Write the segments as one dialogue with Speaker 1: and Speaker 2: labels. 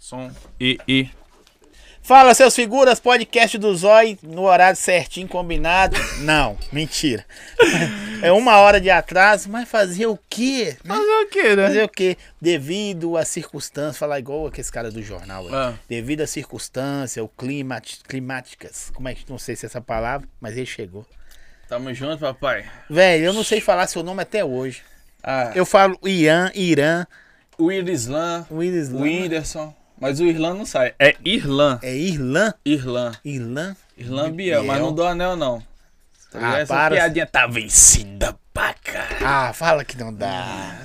Speaker 1: Som. E, e.
Speaker 2: Fala, seus figuras, podcast do Zói, no horário certinho, combinado. Não, mentira. É uma hora de atraso, mas fazer o quê? né?
Speaker 1: Fazer o quê, né?
Speaker 2: Fazer o quê? Devido às circunstâncias, falar igual aqueles caras do jornal aí.
Speaker 1: Ah.
Speaker 2: Devido às circunstâncias, o clima, climáticas, como é que não sei se é essa palavra, mas ele chegou.
Speaker 1: Tamo junto, papai.
Speaker 2: Velho, eu não sei falar seu nome até hoje.
Speaker 1: Ah,
Speaker 2: Eu falo Ian, Irã,
Speaker 1: o Irislan,
Speaker 2: Willis
Speaker 1: o Whindersson. Mas o Irlan não sai. É Irlan.
Speaker 2: É Irlã?
Speaker 1: Irlan.
Speaker 2: Irlã?
Speaker 1: Irlan Biel, mas não do anel, não. Tá?
Speaker 2: Ah,
Speaker 1: Essa
Speaker 2: para.
Speaker 1: piadinha tá vencida pra caralho.
Speaker 2: Ah, fala que não dá.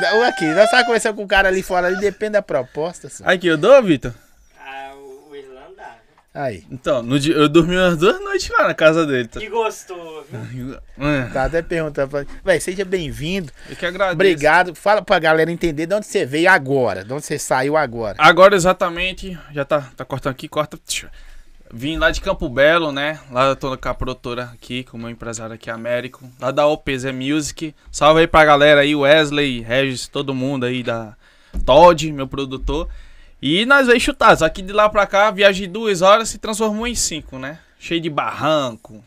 Speaker 2: Dá- Aqui, nós tava conversando com o cara ali fora, ali depende da proposta. só.
Speaker 1: Aqui, eu dou, Vitor?
Speaker 3: Ah, o, o Irlanda. né?
Speaker 2: Aí,
Speaker 1: Então, no dia, eu dormi umas duas noites lá na casa dele. Tá?
Speaker 3: Que gostoso.
Speaker 1: É,
Speaker 2: tá até perguntando. pra- Véi, seja bem-vindo.
Speaker 1: Eu que agradeço.
Speaker 2: Obrigado. Fala pra galera entender de onde você veio agora, de onde você saiu agora.
Speaker 1: Agora exatamente, já tá, tá cortando aqui, corta. Vim lá de Campo Belo, né? Lá eu tô com a produtora aqui, com o meu empresário aqui, Américo. Lá da OPZ Music. Salve aí pra galera aí, Wesley, Regis, todo mundo aí da Todd, meu produtor. E nós veio chutar. Que de lá pra cá, viagem de duas horas se transformou em cinco, né? Cheio de barranco,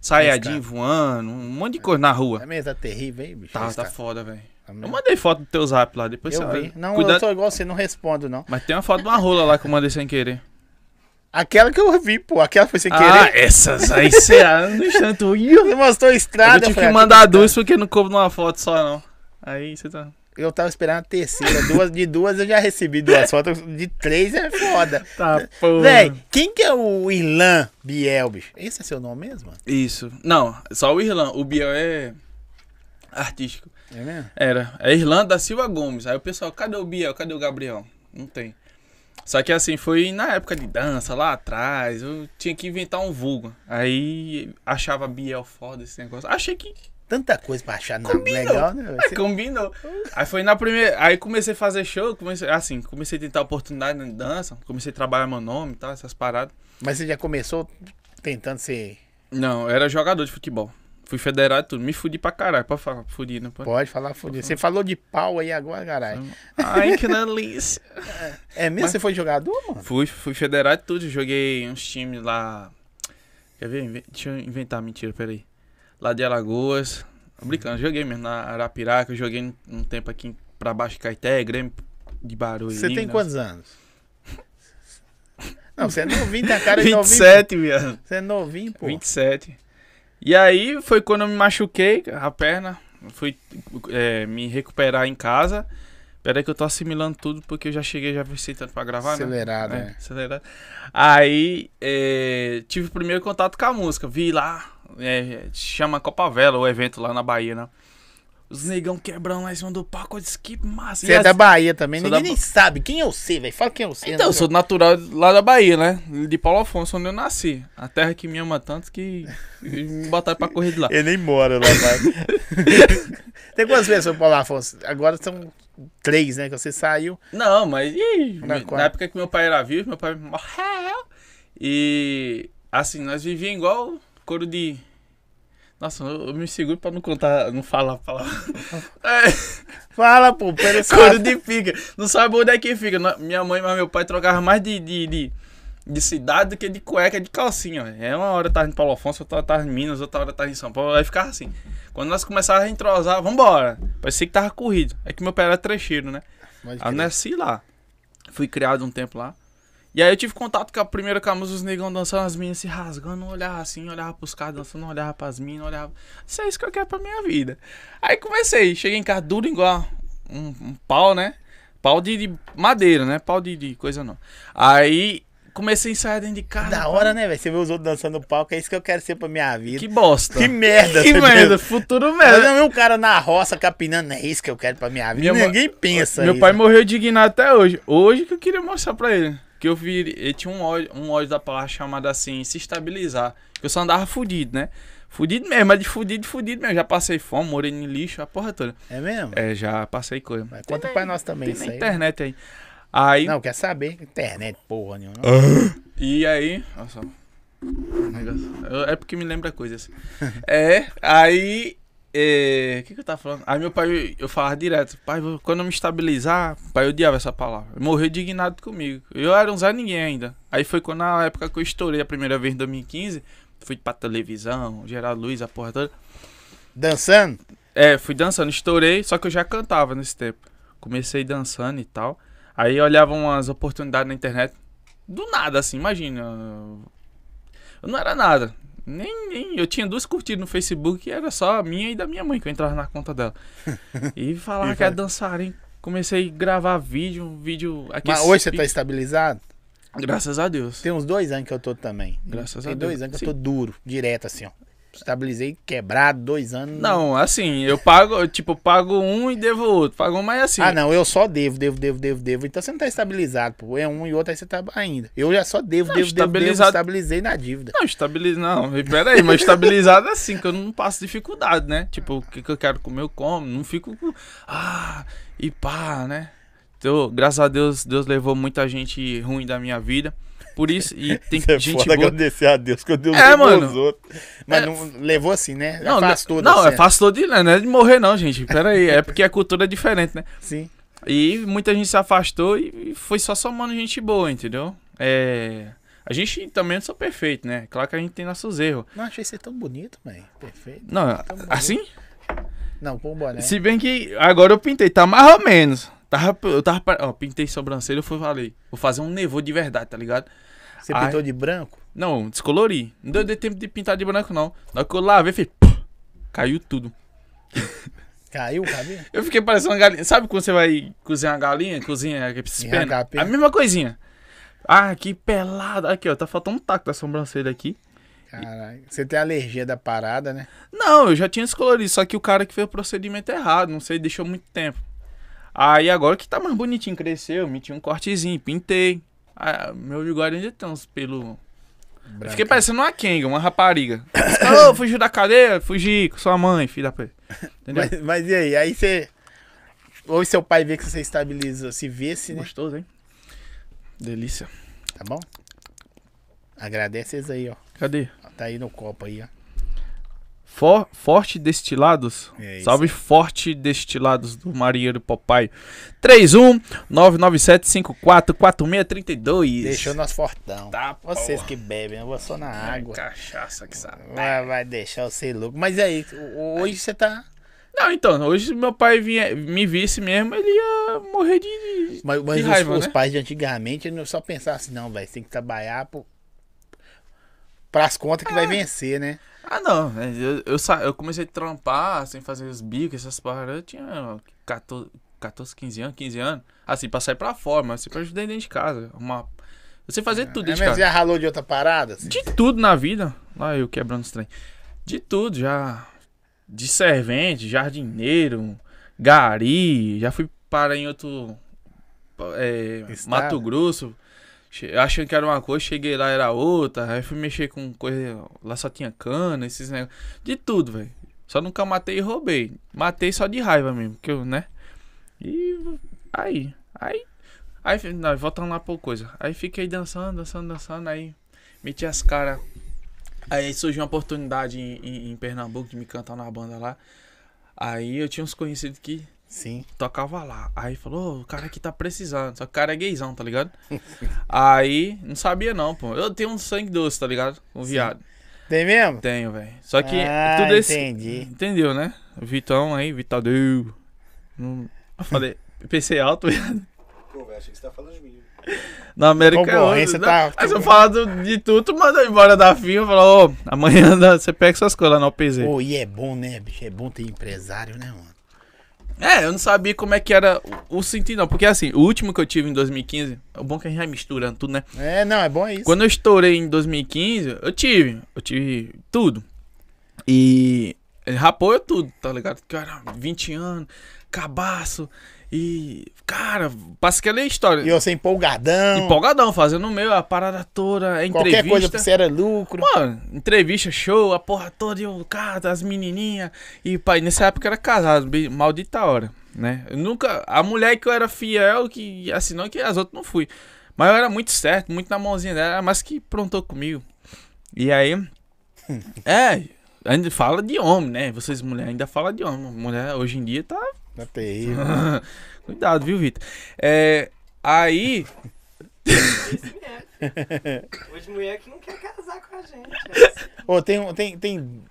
Speaker 1: saiadinho voando, um monte de coisa na rua.
Speaker 2: mesa tá terrível, hein, bicho?
Speaker 1: Tá, tá foda, velho.
Speaker 2: Tá
Speaker 1: Eu
Speaker 2: mesmo?
Speaker 1: mandei foto do teu zap lá, depois
Speaker 2: Eu
Speaker 1: você
Speaker 2: vi. Não,
Speaker 1: Cuidado-
Speaker 2: eu sou igual você, não respondo, não.
Speaker 1: Mas tem uma foto de uma rola lá que eu mandei sem querer.
Speaker 2: Aquela que eu vi, pô, aquela foi sem
Speaker 1: Ah,
Speaker 2: querer.
Speaker 1: essas aí você. Eu
Speaker 2: Você mostrou a estrada.
Speaker 1: eu tive que
Speaker 2: ah,
Speaker 1: mandar duas porque não coube numa foto só, não. Aí você tá.
Speaker 2: Eu tava esperando a terceira. Duas, de duas eu já recebi duas fotos. De três é foda.
Speaker 1: Tá.
Speaker 2: Véi, quem que é o Irlan Biel, bicho? Esse é seu nome mesmo? mano?
Speaker 1: Isso. Não, só o Irlan. O Biel é artístico.
Speaker 2: É mesmo?
Speaker 1: Era. É Irlan da Silva Gomes. Aí o pessoal, cadê o Biel? Cadê o Gabriel? Não tem. Só que assim, foi na época de dança, lá atrás. Eu tinha que inventar um vulgo. Aí achava Biel foda esse negócio. Achei que
Speaker 2: Tanta coisa pra achar não legal, né? velho? Você-
Speaker 1: Combinou. Aí foi na primeira. Aí comecei a fazer show, comecei, assim, comecei a tentar oportunidade na dança, comecei a trabalhar meu nome e tal, essas paradas.
Speaker 2: Mas você já começou tentando ser.
Speaker 1: Não, eu era jogador de futebol. Fui federado e tudo. Me fudi pra caralho. Pode falar, fudi, não pode?
Speaker 2: Pode falar fudido. Você falou de pau aí agora, caralho.
Speaker 1: Ai, que delícia.
Speaker 2: É mesmo?
Speaker 1: Mas-
Speaker 2: Você foi jogador, mano?
Speaker 1: Fui, fui federado e tudo. Joguei uns times lá. Quer ver? Deixa eu inventar, mentira, peraí. Lá de Alagoas. Brincando, joguei mesmo na Arapiraca. Joguei um, tempo aqui pra baixo de Caeté, Grêmio de Barulho.
Speaker 2: Você tem
Speaker 1: né?
Speaker 2: quantos anos? Não, você é novinho, tem a cara de novinho.
Speaker 1: 27, viado.
Speaker 2: Você é novinho, pô.
Speaker 1: 27. E aí foi quando eu me machuquei a perna. Fui é, me recuperar em casa. Pera aí que eu tô assimilando tudo porque eu já cheguei, já vi tanto pra gravar,
Speaker 2: Acelerado,
Speaker 1: né?
Speaker 2: né?
Speaker 1: acelerado. Aí é, tive o primeiro contato com a música. Vi lá, é, chama Copa Vela, o evento lá na Bahia, né? Os negão quebrando lá em cima do palco. Eu disse que massa.
Speaker 2: Você é
Speaker 1: as-
Speaker 2: da Bahia também,
Speaker 1: Sou
Speaker 2: ninguém
Speaker 1: da
Speaker 2: nem sabe. Quem é você, velho? Fala quem é você.
Speaker 1: Então, eu sou natural lá da Bahia, né? De Paulo Afonso, onde eu nasci. A terra que me ama tanto que me botaram pra correr de lá.
Speaker 2: Ele nem mora lá, vai. Tem quantas pessoas, Paulo Afonso? Agora são três, né? Que você saiu.
Speaker 1: Não, mas
Speaker 2: Na
Speaker 1: na, época que meu pai era vivo, meu pai morreu. E assim, nós vivíamos igual couro de. Nossa, eu, eu me seguro pra não contar, não falar a palavra. É,
Speaker 2: Fala, pô, pera
Speaker 1: couro de pica. Não sabe onde é que fica. Minha mãe e meu pai trocavam mais de, de, de, de cidade do que de cueca de calcinha. É uma hora tava em Paulo Afonso, outra hora tava em Minas, outra hora tava em São Paulo. Aí ficava assim. Quando nós começávamos a entrosar, vambora. Parecia que tava corrido. É que meu pai era trecheiro, né?
Speaker 2: Pode
Speaker 1: Aí
Speaker 2: crer.
Speaker 1: nasci lá. Fui criado um tempo lá. E aí eu tive contato com a primeira com a música, os negão dançando, as meninas se rasgando, eu olhava assim, olhava pros caras dançando, olhava pras minas, olhava. Isso é isso que eu quero pra minha vida. Aí comecei, cheguei em casa duro igual um, um pau, né? Pau de, de madeira, né? Pau de, de coisa não. Aí comecei a ensaiar dentro de casa.
Speaker 2: Da hora, né, velho? Você vê os outros dançando no palco, é isso que eu quero ser pra minha vida.
Speaker 1: Que bosta.
Speaker 2: Que merda,
Speaker 1: Que merda, futuro
Speaker 2: Eu
Speaker 1: merda.
Speaker 2: não vi um cara na roça capinando, é isso que eu quero pra minha vida.
Speaker 1: Minha
Speaker 2: Ninguém pensa
Speaker 1: Meu
Speaker 2: isso.
Speaker 1: pai morreu indignado até hoje. Hoje que eu queria mostrar pra ele. Que eu vi, ele tinha um ódio, um ódio da palavra chamada assim, se estabilizar. Eu só andava fudido, né? Fudido mesmo, mas de fudido, fudido mesmo. Já passei fome, morei em lixo, a porra toda.
Speaker 2: É mesmo?
Speaker 1: É, já passei coisa.
Speaker 2: Mas conta pra nós também
Speaker 1: Tem
Speaker 2: isso
Speaker 1: na
Speaker 2: aí.
Speaker 1: internet aí. Aí,
Speaker 2: Não, quer saber? Internet, porra nenhuma.
Speaker 1: e aí, olha só. É porque me lembra coisas. é, aí O que, que eu tava falando? Aí meu pai, eu falava direto, pai, quando eu me estabilizar, pai, eu odiava essa palavra. Morreu indignado comigo. Eu era um Zé Ninguém ainda. Aí foi quando na época que eu estourei a primeira vez em 2015, fui pra televisão, Geraldo Luiz, a porra toda.
Speaker 2: Dançando?
Speaker 1: É, fui dançando, estourei, só que eu já cantava nesse tempo. Comecei dançando e tal. Aí olhava umas oportunidades na internet. Do nada, assim, imagina. Eu não era nada. Nem, nem eu tinha duas curtidas no Facebook e era só a minha e da minha mãe que eu entrava na conta dela. E falava
Speaker 2: E
Speaker 1: que era dançarem. Comecei a gravar vídeo, vídeo aqui.
Speaker 2: Mas hoje você tá estabilizado?
Speaker 1: Graças a Deus.
Speaker 2: Tem uns dois anos que eu tô também.
Speaker 1: Graças
Speaker 2: Tem
Speaker 1: a
Speaker 2: dois
Speaker 1: Deus.
Speaker 2: anos que
Speaker 1: Sim.
Speaker 2: eu tô duro, direto assim, ó. Estabilizei quebrado, dois anos.
Speaker 1: Não, assim, eu pago, eu, tipo, pago um e devo outro. Pago um, mas assim.
Speaker 2: Ah, não, eu só devo, devo, devo, devo, devo. Então você não tá estabilizado, pô. É um e outro, aí você tá ainda. Eu já só devo,
Speaker 1: Não,
Speaker 2: devo, devo, devo,
Speaker 1: estabilizado-
Speaker 2: estabilizei na dívida.
Speaker 1: Não, estabilizado. Não, pera aí, mas estabilizado é assim, que eu não passo dificuldade, né? Tipo, o que, que eu quero comer, eu como. Não fico. com- Ah, e pá, né? Então, graças a Deus, Deus levou muita gente ruim da minha vida. Por isso, e tem
Speaker 2: Você
Speaker 1: gente
Speaker 2: pode
Speaker 1: boa.
Speaker 2: agradecer a Deus que eu Deus
Speaker 1: É, mano.
Speaker 2: os outros. Mas
Speaker 1: É.
Speaker 2: não levou assim, né?
Speaker 1: Não,
Speaker 2: Afastou
Speaker 1: não, é
Speaker 2: cena.
Speaker 1: afastou de. Não é de morrer, não, gente. Pera aí. É porque a cultura é diferente, né?
Speaker 2: Sim.
Speaker 1: E muita gente se afastou e foi só somando gente boa, entendeu? É. A gente também não sou perfeito, né? Claro que a gente tem nossos erros.
Speaker 2: Não, achei você tão bonito, velho. Perfeito.
Speaker 1: Não, assim?
Speaker 2: Não, com boné.
Speaker 1: Se bem que agora eu pintei, tá mais ou menos. Tava, eu tava, ó, pintei sobrancelha, eu fui, falei, vou fazer um nevô de verdade, tá ligado?
Speaker 2: Você
Speaker 1: Ai.
Speaker 2: pintou de branco?
Speaker 1: Não, descolori. Não deu, tempo de pintar de branco, não. Na hora que eu lavei, fez, caiu tudo.
Speaker 2: Caiu o cabelo?
Speaker 1: Eu fiquei parecendo uma galinha. Sabe quando você vai cozinhar uma galinha? Cozinha pena?
Speaker 2: HP.
Speaker 1: A mesma coisinha. Ah, que pelado. Aqui, ó, tá faltando um taco da sobrancelha aqui.
Speaker 2: Caralho. Você tem alergia da parada, né?
Speaker 1: Não, eu já tinha descolorido, só que o cara que fez o procedimento errado, não sei, deixou muito tempo. Aí agora que tá mais bonitinho, cresceu, meti um cortezinho, pintei. Ah, meu bigode ainda tem uns pelos. Eu fiquei parecendo uma Kenga, uma rapariga. Ô, fugiu da cadeia? Fugi com sua mãe, filha da p. Entendeu?
Speaker 2: Mas, mas e aí? Aí você. Hoje seu pai vê que você estabilizou, se vê-se, né?
Speaker 1: Gostoso, hein? Delícia.
Speaker 2: Tá bom? Agradece esses aí, ó.
Speaker 1: Cadê?
Speaker 2: Tá aí no copo aí, ó.
Speaker 1: For, forte Destilados.
Speaker 2: É
Speaker 1: Salve Forte Destilados do Marinheiro Popeye. 31 997 54 4632.
Speaker 2: Deixou nós fortão.
Speaker 1: Tá,
Speaker 2: Vocês
Speaker 1: porra.
Speaker 2: que bebem, eu vou só na
Speaker 1: Ai,
Speaker 2: água.
Speaker 1: cachaça que sabe.
Speaker 2: Vai, vai deixar você louco. Mas aí, ho- hoje você tá.
Speaker 1: Não, então, hoje se meu pai vinha, me visse mesmo, ele ia morrer de. de-
Speaker 2: Mas, mas
Speaker 1: de
Speaker 2: os,
Speaker 1: raiva,
Speaker 2: os
Speaker 1: né?
Speaker 2: pais de antigamente não só pensavam assim, não, velho, você tem que trabalhar pro, pras contas que vai vencer, né?
Speaker 1: Ah, não. Eu, eu, sa- eu comecei a trampar, sem fazer os bicos, essas paradas. Eu tinha 14, 14, 15 anos, 15 anos. Assim, pra sair pra fora, mas assim, pra ajudar dentro de casa. Uma... Eu sei fazer tudo
Speaker 2: É,
Speaker 1: de
Speaker 2: mas já ralou de outra parada? assim?
Speaker 1: De tudo na vida. Lá eu quebrando os trem. De tudo, já. De servente, jardineiro, gari. Já fui para em outro. é? Mato Grosso. Achando que era uma coisa, cheguei lá, era outra. Aí fui mexer com coisa. Lá só tinha cana, esses negócios. De tudo, velho. Só nunca matei e roubei. Matei só de raiva mesmo, que eu, né? E aí, aí, aí, não, voltando lá por coisa. Aí fiquei dançando, dançando, dançando, aí meti as caras. Aí surgiu uma oportunidade em, em- em Pernambuco de me cantar na banda lá. Aí eu tinha uns conhecidos que
Speaker 2: Sim.
Speaker 1: tocava lá. Aí falou, "Ô, o cara aqui tá precisando. Só que o cara é gaysão, tá ligado? aí, não sabia não, pô. Eu tenho um sangue doce, tá ligado? Com viado.
Speaker 2: Tem mesmo?
Speaker 1: Tenho, velho. Só que
Speaker 2: Ah,
Speaker 1: tudo esse.
Speaker 2: entendi.
Speaker 1: Entendeu, né? Vitão aí, Vitadeu. Não... Eu falei, PC alto, viado.
Speaker 4: Pô, velho, achei que você tá falando de mim.
Speaker 1: Na América é
Speaker 2: Concorrência
Speaker 1: outro.
Speaker 2: tá-
Speaker 1: Aí se eu falar do- de tudo, tu manda embora da firma e fala, ô, amanhã você pega suas coisas lá na OPZ.
Speaker 2: Pô, e é bom, né, bicho? É bom ter empresário, né, mano?
Speaker 1: É, eu não sabia como é que era o, o sentido, não. Porque assim, o último que eu tive em 2015, é bom que a gente vai misturando tudo, né?
Speaker 2: É, não, é bom isso.
Speaker 1: Quando eu estourei em 2015, eu tive. Eu tive tudo. E ele rapou eu tudo, tá ligado? Cara, 20 anos, cabaço. E, cara, passa aquela história.
Speaker 2: E você empolgadão.
Speaker 1: Empolgadão, fazendo o meu, a parada toda, a
Speaker 2: Qualquer coisa
Speaker 1: entrevista.
Speaker 2: pra você era lucro.
Speaker 1: Mano, entrevista, show, a porra toda, e o cara, as menininhas. E pai, nessa época era casado, bem- maldita hora, né? Eu nunca. A mulher que eu era fiel, que assinou, que as outras não fui. Mas eu era muito certo, muito na mãozinha dela, mas que prontou comigo. E aí. É, Ainda fala de homem, né? Vocês mulher ainda fala de homem. Mulher hoje em dia tá.
Speaker 2: Tá terrível.
Speaker 1: Cuidado, viu, Vitor? É, aí.
Speaker 3: Hoje mulher que não quer casar com a gente. né?
Speaker 2: Ô, tem, tem, tem,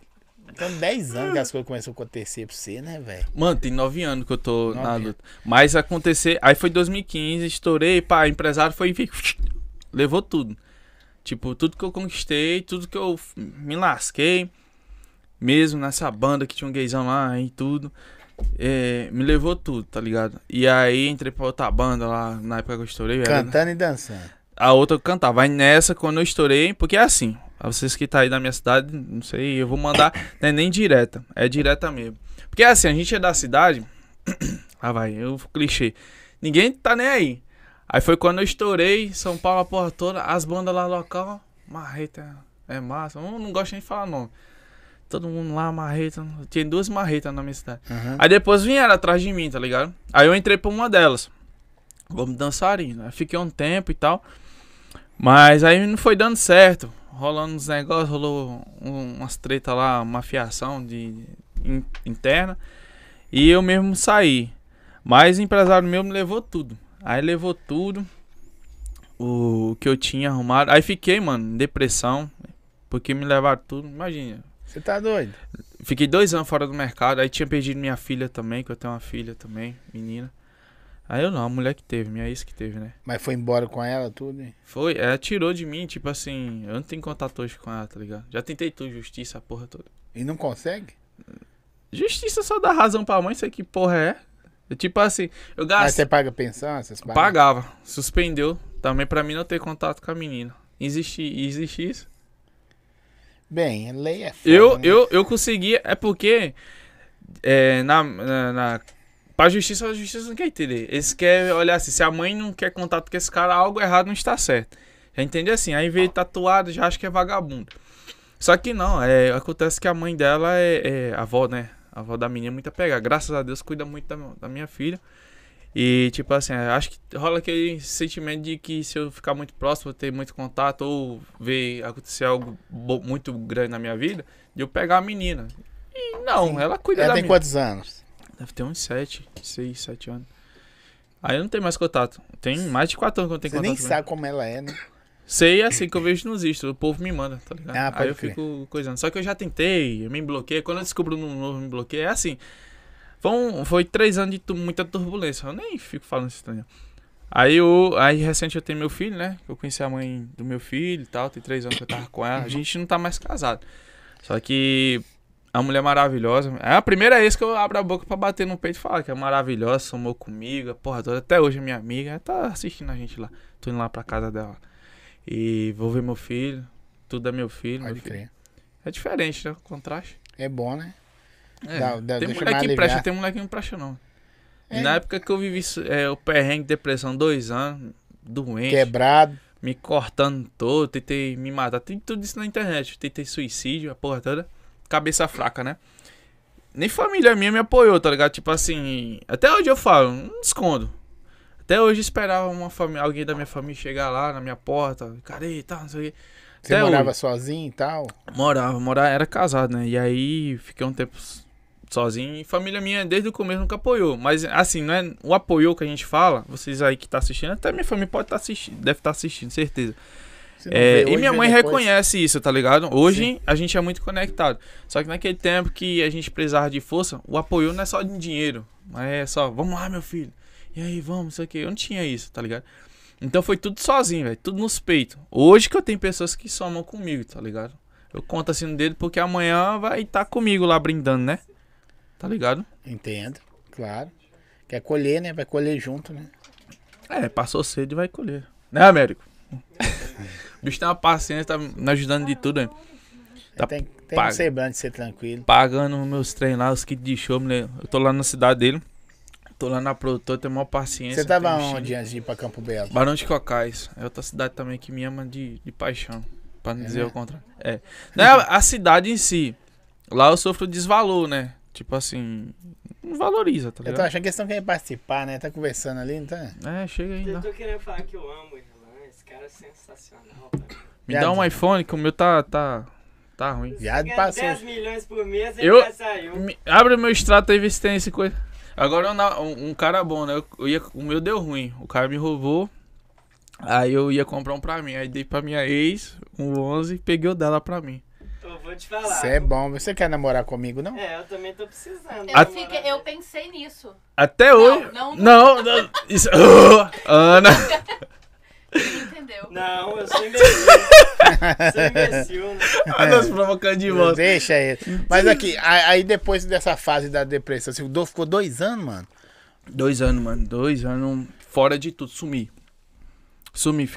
Speaker 2: tem 10 anos que as coisas começaram a acontecer pra você, né, velho?
Speaker 1: Mano, tem nove anos que eu tô
Speaker 2: Nove
Speaker 1: na
Speaker 2: anos.
Speaker 1: luta. Mas acontecer. Aí foi 2015, estourei, pá, empresário foi. Levou tudo. Tipo, tudo que eu conquistei, tudo que eu me lasquei. Mesmo nessa banda que tinha um gaysão lá e tudo. É, me levou tudo, tá ligado? E aí entrei pra outra banda lá na época que eu estourei. era-
Speaker 2: Cantando e dançando.
Speaker 1: a outra eu cantava. Aí nessa, quando eu estourei, porque é assim, vocês que tá aí na minha cidade, não sei, eu vou mandar, não é nem direta, é direta mesmo. Porque é assim, a gente é da cidade, ah vai, eu clichê, ninguém tá nem aí. Aí foi quando eu estourei, São Paulo, a porra toda, as bandas lá local, marreta, é massa, eu não gosto nem de falar nome. Todo mundo lá, marreta, tinha duas marretas na minha cidade.
Speaker 2: Uhum.
Speaker 1: Aí depois vieram atrás de mim, tá ligado? Aí eu entrei pra uma delas. Vamos dançarina. Aí fiquei um tempo e tal. Mas aí não foi dando certo. Rolando uns negócios, rolou um- umas treta lá, uma fiação de, in- interna. E eu mesmo saí. Mas o empresário meu me levou tudo. Aí levou tudo. O que eu tinha arrumado. Aí fiquei, mano, depressão. Porque me levaram tudo. Imagina,
Speaker 2: Você tá doido?
Speaker 1: Fiquei dois anos fora do mercado, aí tinha perdido minha filha também, que eu tenho uma filha também, menina. Aí eu não, a mulher que teve, minha ex que teve, né?
Speaker 2: Mas foi embora com ela, tudo? hein?
Speaker 1: Foi, ela tirou de mim, tipo assim, eu não tenho contato hoje com ela, tá ligado? Já tentei tudo, justiça, a porra toda.
Speaker 2: E não consegue?
Speaker 1: Justiça só dá razão pra mãe, isso que porra é. Eu, tipo assim, eu
Speaker 2: Mas
Speaker 1: gastei,
Speaker 2: você paga pensão, essas paradas?
Speaker 1: pagava, suspendeu, também pra mim não ter contato com a menina. Existe, existe isso?
Speaker 2: Bem, lei é foda,
Speaker 1: Eu,
Speaker 2: né?
Speaker 1: eu, eu consegui, é porque é, na, na, na, pra justiça, a justiça não quer entender. Eles querem olhar assim, se a mãe não quer contato com esse cara, algo errado não está certo. Já entende assim, aí veio tatuado, já acha que é vagabundo. Só que não, é, acontece que a mãe dela é, é a avó, né? A avó da menina é muito apegada. Graças a Deus cuida muito da, da minha filha. E tipo assim, acho que rola aquele sentimento de que se eu ficar muito próximo, ter muito contato ou ver acontecer algo muito grande na minha vida, de eu pegar a menina. E não,
Speaker 2: Sim.
Speaker 1: ela cuida
Speaker 2: Ela
Speaker 1: da
Speaker 2: tem
Speaker 1: menina.
Speaker 2: quantos anos?
Speaker 1: Deve ter uns 7, 6, 7 anos. Aí eu não tenho mais contato. Tem mais de 4 anos que eu não tenho
Speaker 2: Você
Speaker 1: contato.
Speaker 2: nem
Speaker 1: com
Speaker 2: sabe como ela é, né?
Speaker 1: Sei é assim que eu vejo nos vistos. O povo me manda, tá ligado?
Speaker 2: Ah,
Speaker 1: Aí eu
Speaker 2: crer.
Speaker 1: fico coisando. Só que eu já tentei, eu me bloqueei. Quando eu descubro um novo me bloqueio, é assim. Foi, um- foi três anos de tu- muita turbulência. Eu nem fico falando isso, ligado? Aí, eu, aí recente eu tenho meu filho, né? Eu conheci a mãe do meu filho e tal. Tem três anos que eu tava com ela. A gente não tá mais casado. Só que a mulher é maravilhosa. É a primeira vez que eu abro a boca pra bater no peito e falar que é maravilhosa, somou comigo, a porra toda. Até hoje é minha amiga. Ela tá assistindo a gente lá. Tô indo lá pra casa dela. E vou ver meu filho. Tudo é meu filho.
Speaker 2: Pode
Speaker 1: meu filho.
Speaker 2: crer.
Speaker 1: É diferente, né? O contraste.
Speaker 2: É bom, né?
Speaker 1: É,
Speaker 2: Dá- dá-
Speaker 1: tem
Speaker 2: mais
Speaker 1: que presta,
Speaker 2: aliviar.
Speaker 1: tem que não presta, não.
Speaker 2: É.
Speaker 1: na época que eu vivi é, o perrengue, depressão, dois anos, doente,
Speaker 2: Quebrado.
Speaker 1: me cortando todo, tentei me matar. Tem tudo isso na internet. Tentei suicídio, a porra toda. Cabeça fraca, né? Nem família minha me apoiou, tá ligado? Tipo assim, até hoje eu falo, não escondo. Até hoje eu esperava uma família, alguém da minha família chegar lá na minha porta, cara, e tal, não sei o quê.
Speaker 2: Você
Speaker 1: Até
Speaker 2: morava
Speaker 1: hoje.
Speaker 2: sozinho e tal.
Speaker 1: Morava, morava, era casado, né? E aí fiquei um tempo sozinho. E família minha desde o começo nunca apoiou. Mas assim, não é o apoio que a gente fala, vocês aí que tá assistindo, até minha família pode estar assistindo, deve estar assistindo, certeza. É,
Speaker 2: vê
Speaker 1: e minha mãe
Speaker 2: depois.
Speaker 1: reconhece isso, tá ligado? Hoje a gente é muito conectado. Só que naquele tempo que a gente precisava de força, o apoio não é só de dinheiro, mas é só, vamos lá, meu filho. E aí, vamos, isso aqui. Eu não tinha isso, tá ligado? Então foi tudo sozinho, velho. Tudo nos peitos. Hoje que eu tenho pessoas que somam comigo, tá ligado? Eu conto assim no dedo porque amanhã vai estar comigo lá brindando, né? Tá ligado?
Speaker 2: Entendo, claro. Quer colher, né? Vai colher junto, né?
Speaker 1: É, passou cedo e vai colher. Né, Américo? o bicho tem uma paciência, tá me ajudando de tudo, hein? Tá
Speaker 2: tem tem
Speaker 1: pago.
Speaker 2: um semblante de ser tranquilo.
Speaker 1: pagando meus treinos lá, os kits de show. Eu tô lá na cidade dele. Tô lá na produtora, tenho maior paciência.
Speaker 2: Você tava onde antes de ir pra Campo Belo?
Speaker 1: Barão de Cocais. É outra cidade também que me ama de, de paixão. Pra não
Speaker 2: É
Speaker 1: dizer
Speaker 2: mesmo?
Speaker 1: o contrário. É. Não é a cidade em si. Lá eu sofro desvalor, né? Tipo assim. Não valoriza, tá
Speaker 2: Eu tô
Speaker 1: ligado?
Speaker 2: achando que eles estão querendo participar, né? Tá conversando ali, não tá?
Speaker 1: É, chega aí.
Speaker 3: Eu tô querendo falar que eu amo o Irlan, esse cara é sensacional. Cara.
Speaker 1: Me dá um iPhone que o meu tá. tá Tá ruim.
Speaker 2: Viado passou.
Speaker 3: 10 milhões por mês e
Speaker 1: Eu-
Speaker 3: já saiu.
Speaker 1: Me- Abre o meu extrato aí, vê se tem esse coisa. Agora eu na- um, um cara bom, né? Eu, eu ia, o meu deu ruim. O cara me roubou. Aí eu ia comprar um pra mim. Aí dei pra minha ex, um 11, peguei o dela pra mim.
Speaker 3: Eu vou te falar.
Speaker 2: Você é bom. Você quer namorar comigo, não?
Speaker 3: É, eu também tô precisando.
Speaker 5: Eu, fiquei- eu pensei nisso.
Speaker 1: Até hoje.
Speaker 5: não,
Speaker 1: Não, não. Isso, Ô, Ana.
Speaker 5: Entendeu.
Speaker 3: Não, eu sou imbecil. sou imbecil, né?
Speaker 1: Nós provocando de volta.
Speaker 2: Deixa ele. Mas aqui, aí depois dessa fase da depressão, você ficou- ficou dois anos, mano.
Speaker 1: Dois anos, mano. Dois anos fora de tudo. Sumi. Sumi.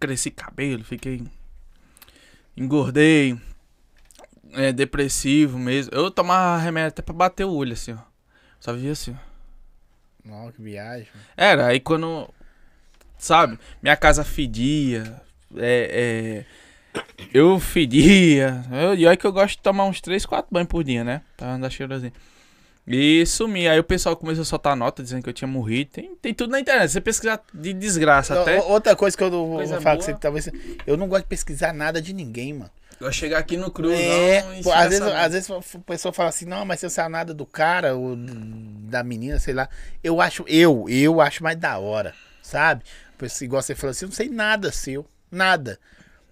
Speaker 1: Cresci cabelo, fiquei. Engordei. É, depressivo mesmo. Eu tomava remédio até pra bater o olho, assim, ó. Só via assim, ó.
Speaker 2: Nossa, que viagem.
Speaker 1: Era, aí quando. Sabe? Minha casa fedia. É. é, eu fedia. Eu, e olha que eu gosto de tomar uns 3, 4 banhos por dia, né? Pra andar cheirosinho. E sumi. Aí o pessoal começou a soltar nota dizendo que eu tinha morrido. Tem, tem tudo na internet. Você pesquisar de desgraça até.
Speaker 2: Outra coisa que eu não vou falar
Speaker 1: boa.
Speaker 2: você, talvez. Eu não gosto de pesquisar nada de ninguém, mano.
Speaker 1: Eu chegar aqui no cruz.
Speaker 2: É,
Speaker 1: não,
Speaker 2: pô, às vezes, às vezes a pessoa fala assim, não, mas você não sabe nada do cara ou da menina, sei lá. Eu acho, eu, eu acho mais da hora, sabe? Igual você falou assim, eu não sei nada seu, nada.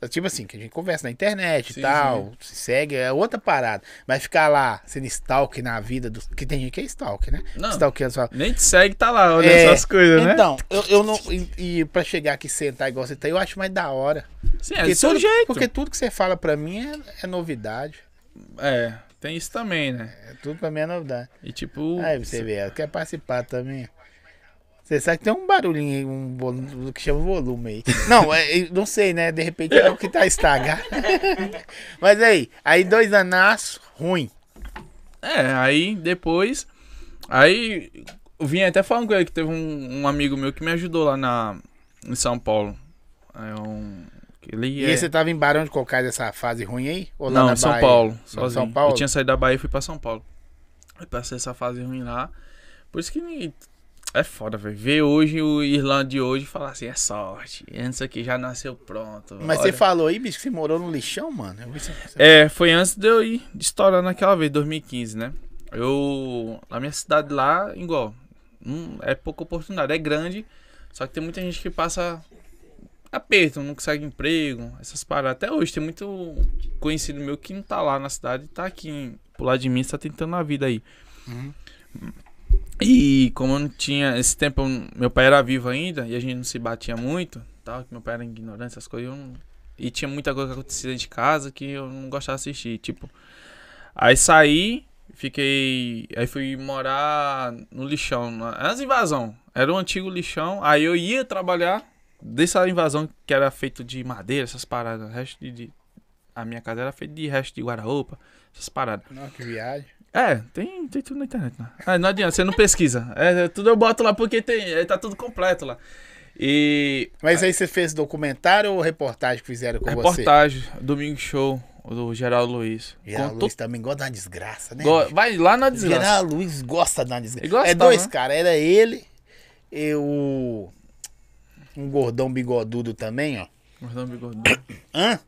Speaker 2: Tipo assim, que a gente conversa na internet
Speaker 1: Sim,
Speaker 2: e tal, se segue, é outra parada. Mas ficar lá sendo stalk na vida dos. Que tem gente que é stalk, né?
Speaker 1: Não.
Speaker 2: Stalkeando sua.
Speaker 1: Nem te segue, tá lá, olha
Speaker 2: É,
Speaker 1: essas coisas, né?
Speaker 2: Então, eu, eu não. E, e pra chegar aqui e sentar igual você tá, eu acho mais da hora.
Speaker 1: Sim, é
Speaker 2: Porque
Speaker 1: do seu
Speaker 2: tudo,
Speaker 1: jeito.
Speaker 2: porque tudo que você fala pra mim é, é novidade.
Speaker 1: É, tem isso também, né?
Speaker 2: É tudo pra mim é novidade.
Speaker 1: E tipo.
Speaker 2: Aí você vê, ela quer participar também. Você sabe que tem um barulhinho aí, um volume, que chama volume aí. Não, é, eu não sei, né? De repente é o que tá estragado. Mas aí, aí dois anaços, ruim.
Speaker 1: É, aí depois. Aí eu vim até falando com ele que teve um, um amigo meu que me ajudou lá na, em São Paulo. É um. Ele
Speaker 2: E
Speaker 1: é,
Speaker 2: aí você tava em Barão de Cocais dessa fase ruim aí? Ou lá
Speaker 1: Não,
Speaker 2: na
Speaker 1: em São
Speaker 2: Bahia?
Speaker 1: Paulo. Sozinho.
Speaker 2: São Paulo?
Speaker 1: Eu tinha saído da Bahia e fui pra São Paulo. Aí passei essa fase ruim lá. Por isso que é foda, velho. Ver hoje o Irlanda de hoje e falar assim, é sorte. Antes aqui já nasceu pronto.
Speaker 2: Mas
Speaker 1: olha.
Speaker 2: você falou aí, bicho, que você morou no lixão, mano. Você-
Speaker 1: É, foi antes de eu ir de estourar naquela vez, 2015, né? Eu. Na minha cidade lá, igual. hum, é pouca oportunidade, é grande. Só que tem muita gente que passa aperto, não consegue emprego, essas paradas. Até hoje tem muito conhecido meu que não tá lá na cidade, tá aqui pro lado de mim, tá tentando a vida aí.
Speaker 2: Uhum.
Speaker 1: E como eu não tinha. Esse tempo eu- meu pai era vivo ainda e a gente não se batia muito, tal, que meu pai era ignorante, essas coisas. não- e tinha muita coisa que acontecia de casa que eu não gostava de assistir. Tipo. Aí saí, fiquei. Aí fui morar no lixão. Antes invasão. Era um antigo lixão. Aí eu ia trabalhar dessa invasão que era feito de madeira, essas paradas. Resto de. de- a minha casa era feita de resto de guarda-roupa, essas paradas.
Speaker 2: Não, que viagem.
Speaker 1: É, tem, tem tudo na internet. Né? Ah, não adianta, você não pesquisa. É, é, tudo eu boto lá porque tem, é, tá tudo completo lá. E.
Speaker 2: Mas aí você fez documentário ou reportagem que fizeram com você?
Speaker 1: reportagem, Domingo Show, do Geraldo Luiz.
Speaker 2: Geraldo
Speaker 1: Contou-
Speaker 2: Luiz também gosta uma desgraça, né?
Speaker 1: Go-? Vai lá na desgraça.
Speaker 2: Geraldo Luiz gosta uma desgraça.
Speaker 1: Gosta,
Speaker 2: é dois
Speaker 1: né?
Speaker 2: caras, era ele e o. Um gordão bigodudo também, ó.
Speaker 1: Gordão Bigodão.
Speaker 2: Hã?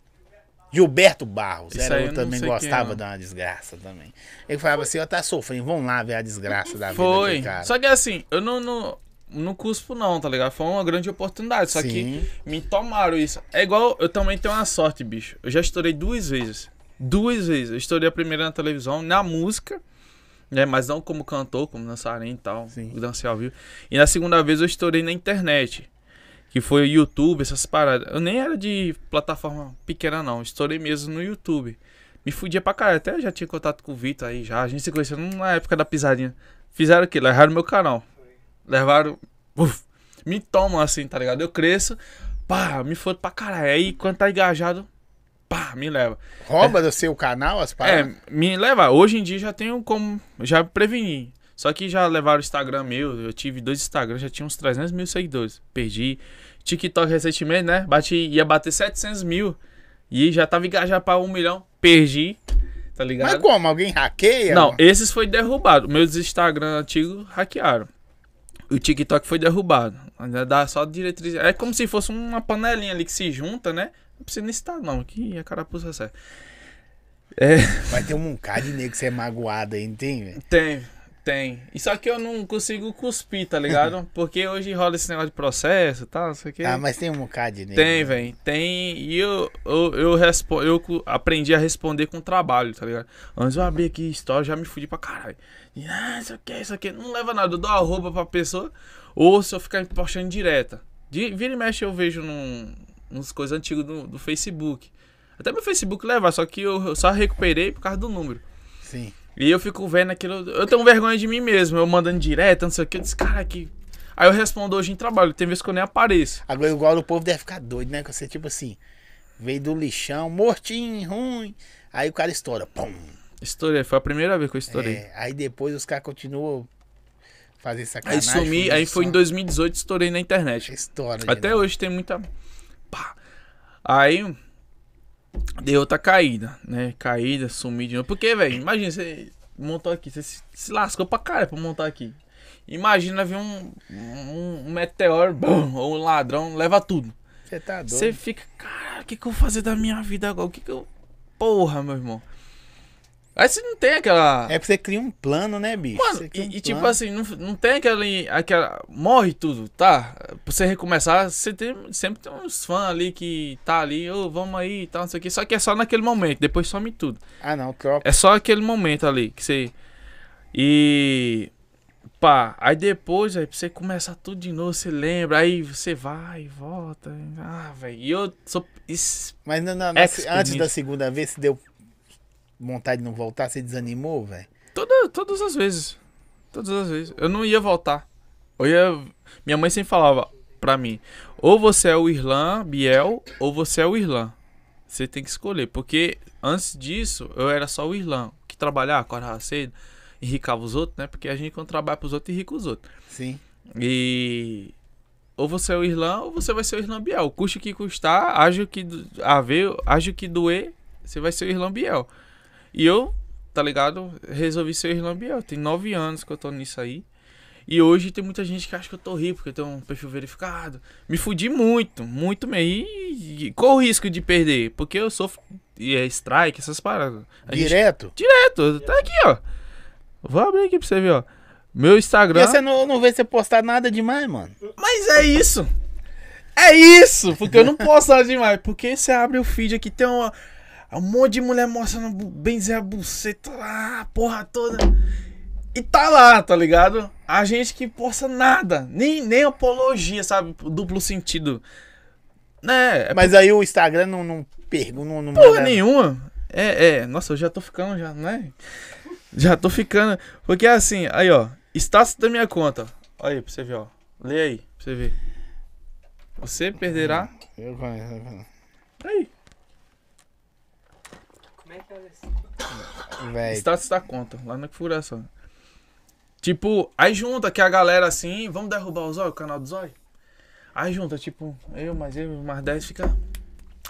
Speaker 2: Gilberto Barros.
Speaker 1: Isso
Speaker 2: era
Speaker 1: eu
Speaker 2: eu também gostava
Speaker 1: é,
Speaker 2: de uma desgraça também. Ele falava assim, ó, tá sofrendo, vamos lá ver a desgraça da vida
Speaker 1: Foi.
Speaker 2: do cara.
Speaker 1: Só que assim, eu não, não, não cuspo não, tá ligado? Foi uma grande oportunidade. Só que
Speaker 2: Sim.
Speaker 1: me tomaram isso. É igual, eu também tenho uma sorte, bicho. Eu já estourei duas vezes. Duas vezes. Eu estourei a primeira na televisão, na música. Né, mas não como cantor, como dançarino e tal.
Speaker 2: Sim.
Speaker 1: Dancei ao vivo. E na segunda vez eu estourei na internet. Que foi o YouTube, essas paradas. Eu nem era de plataforma pequena, não. Estourei mesmo no YouTube. Me fudia pra caralho. Até já tinha contato com o Vitor aí já. A gente se conheceu na época da pisadinha. Fizeram o quê? Levaram meu canal. Levaram. Uf, me tomam assim, tá ligado? Eu cresço. Pá, me foda pra caralho. Aí quando tá engajado, pá, me leva.
Speaker 2: Rouba do seu canal as paradas?
Speaker 1: É, me leva. Hoje em dia já tenho como. Já preveni. Só que já levaram o Instagram meu. Eu tive dois Instagrams, já tinha uns 300 mil seguidores. Perdi. TikTok recentemente, né? Bati, ia bater 700 mil. E já tava engajado pra um milhão. Perdi. Tá ligado?
Speaker 2: Mas como? Alguém hackeia?
Speaker 1: Não,
Speaker 2: mano?
Speaker 1: esses foi derrubado. Meus Instagram antigos hackearam. O TikTok foi derrubado. Ainda dá só diretriz. É como se fosse uma panelinha ali que se junta, né? Não precisa nem citar, não, que a carapuça certa. É,
Speaker 2: Vai ter um bocado de nego que você é magoado aí, não tem, velho?
Speaker 1: tem, tem. E só que eu não consigo cuspir, tá ligado? Porque hoje rola esse negócio de processo e tal, não sei o que.
Speaker 2: Ah, mas tem um bocado de nego.
Speaker 1: Tem,
Speaker 2: né?
Speaker 1: velho. Tem. E eu, eu, eu, respo- eu aprendi a responder com trabalho, tá ligado? Antes eu abri aqui história, já me fudi pra caralho. E, ah, isso aqui, isso aqui. Não leva nada. Eu dou arroba pra pessoa. Ou se eu ficar postando direta. De, vira e mexe eu vejo num, uns coisas antigas do, do Facebook. Até meu Facebook leva, só que eu, eu só recuperei por causa do número.
Speaker 2: Sim.
Speaker 1: E eu fico vendo aquilo. Eu tenho vergonha de mim mesmo. Eu mandando direto, não sei o que. Eu disse, cara, que. Aí eu respondo hoje em trabalho. Tem vezes que eu nem apareço.
Speaker 2: Agora, igual o povo deve ficar doido, né? Que você, tipo assim, veio do lixão, mortinho, ruim. Aí o cara estoura. Pum.
Speaker 1: Estourei. Foi a primeira vez que eu estourei.
Speaker 2: É, aí depois os caras continuam fazendo
Speaker 1: Aí
Speaker 2: sacanagem.
Speaker 1: sumi, aí foi em 2018 estourei na internet.
Speaker 2: Estoura.
Speaker 1: Até hoje tem muita. Pá. Aí deu outra caída, né? Caída, sumi de novo. Porque, velho, imagina, você montou aqui, você se, se lascou pra cara pra montar aqui. Imagina vir um, um, um meteoro bum, ou um ladrão, leva tudo.
Speaker 2: Você tá doido.
Speaker 1: Você fica, cara, o que, que eu vou fazer da minha vida agora? O que, que eu. Porra, meu irmão. Aí você não tem aquela.
Speaker 2: É porque você cria um plano, né, bicho?
Speaker 1: Mano,
Speaker 2: cria um
Speaker 1: e, e tipo assim, não, não tem aquele, aquela. Morre tudo, tá? Pra você recomeçar, você tem, sempre tem uns fãs ali que tá ali, ô, vamos aí e tal, não sei o que. Só que é só naquele momento, depois some tudo.
Speaker 2: Ah, não, troca.
Speaker 1: É só aquele momento ali que você. E. Pá, aí depois, aí, pra você começar tudo de novo, você lembra, aí você vai e volta. Ah, velho. E eu sou. isso-
Speaker 2: Mas na-
Speaker 1: Expert
Speaker 2: antes da segunda vez, se deu vontade de não voltar, você desanimou, velho?
Speaker 1: Toda, todas as vezes. Todas as vezes. Eu não ia voltar. Eu ia. Minha mãe sempre falava pra mim: ou você é o Irlan Biel, ou você é o Irlan. Você tem que escolher. Porque antes disso, eu era só o Irlan. Que trabalhar, acordava cedo, enricava os outros, né? Porque a gente, quando trabalha pros outros, enrica os outros.
Speaker 2: Sim.
Speaker 1: E. Ou você é o Irlan, ou você vai ser o Irlan Biel. Custe o que custar, haja o que, haver, haja o que doer, você vai ser o Irlan Biel. E eu, tá ligado? Resolvi ser o Irlan Biel. Tem nove anos que eu tô nisso aí. E hoje tem muita gente que acha que eu tô rico, porque eu tenho um perfil verificado. Me fudi muito, muito mesmo. E, qual o risco de perder? Porque eu sofro e é strike, essas paradas. A gente-
Speaker 2: Direto?
Speaker 1: Direto, tá aqui, ó. Vou abrir aqui pra você ver, ó. Meu Instagram.
Speaker 2: E você não, não vê você postar nada demais, mano?
Speaker 1: Mas é isso. É isso. Porque eu não posso nada demais. Porque você abre o feed aqui, tem uma, um monte de mulher mostrando bem dizer a buceta lá, a porra toda. E tá lá, tá ligado? A gente que posta nada. Nem, nem apologia, sabe? Duplo sentido. Né? É
Speaker 2: Mas aí o Instagram não, não pergunta, não, não
Speaker 1: porra
Speaker 2: manda-
Speaker 1: nenhuma. É, é. Nossa, eu já tô ficando, já, né? Já tô ficando. Porque assim, aí, ó. Status da minha conta. Olha aí, pra você ver, ó. Lê aí, pra você ver. Você perderá.
Speaker 2: Eu conheço.
Speaker 1: Aí.
Speaker 3: Como é que era isso?
Speaker 2: Véi,
Speaker 1: Status da conta, lá na configuração. Tipo, aí junta que a galera assim, vamos derrubar o Zóio, o canal do Zóio? Aí junta, tipo, eu, mais eu, mais 10 fica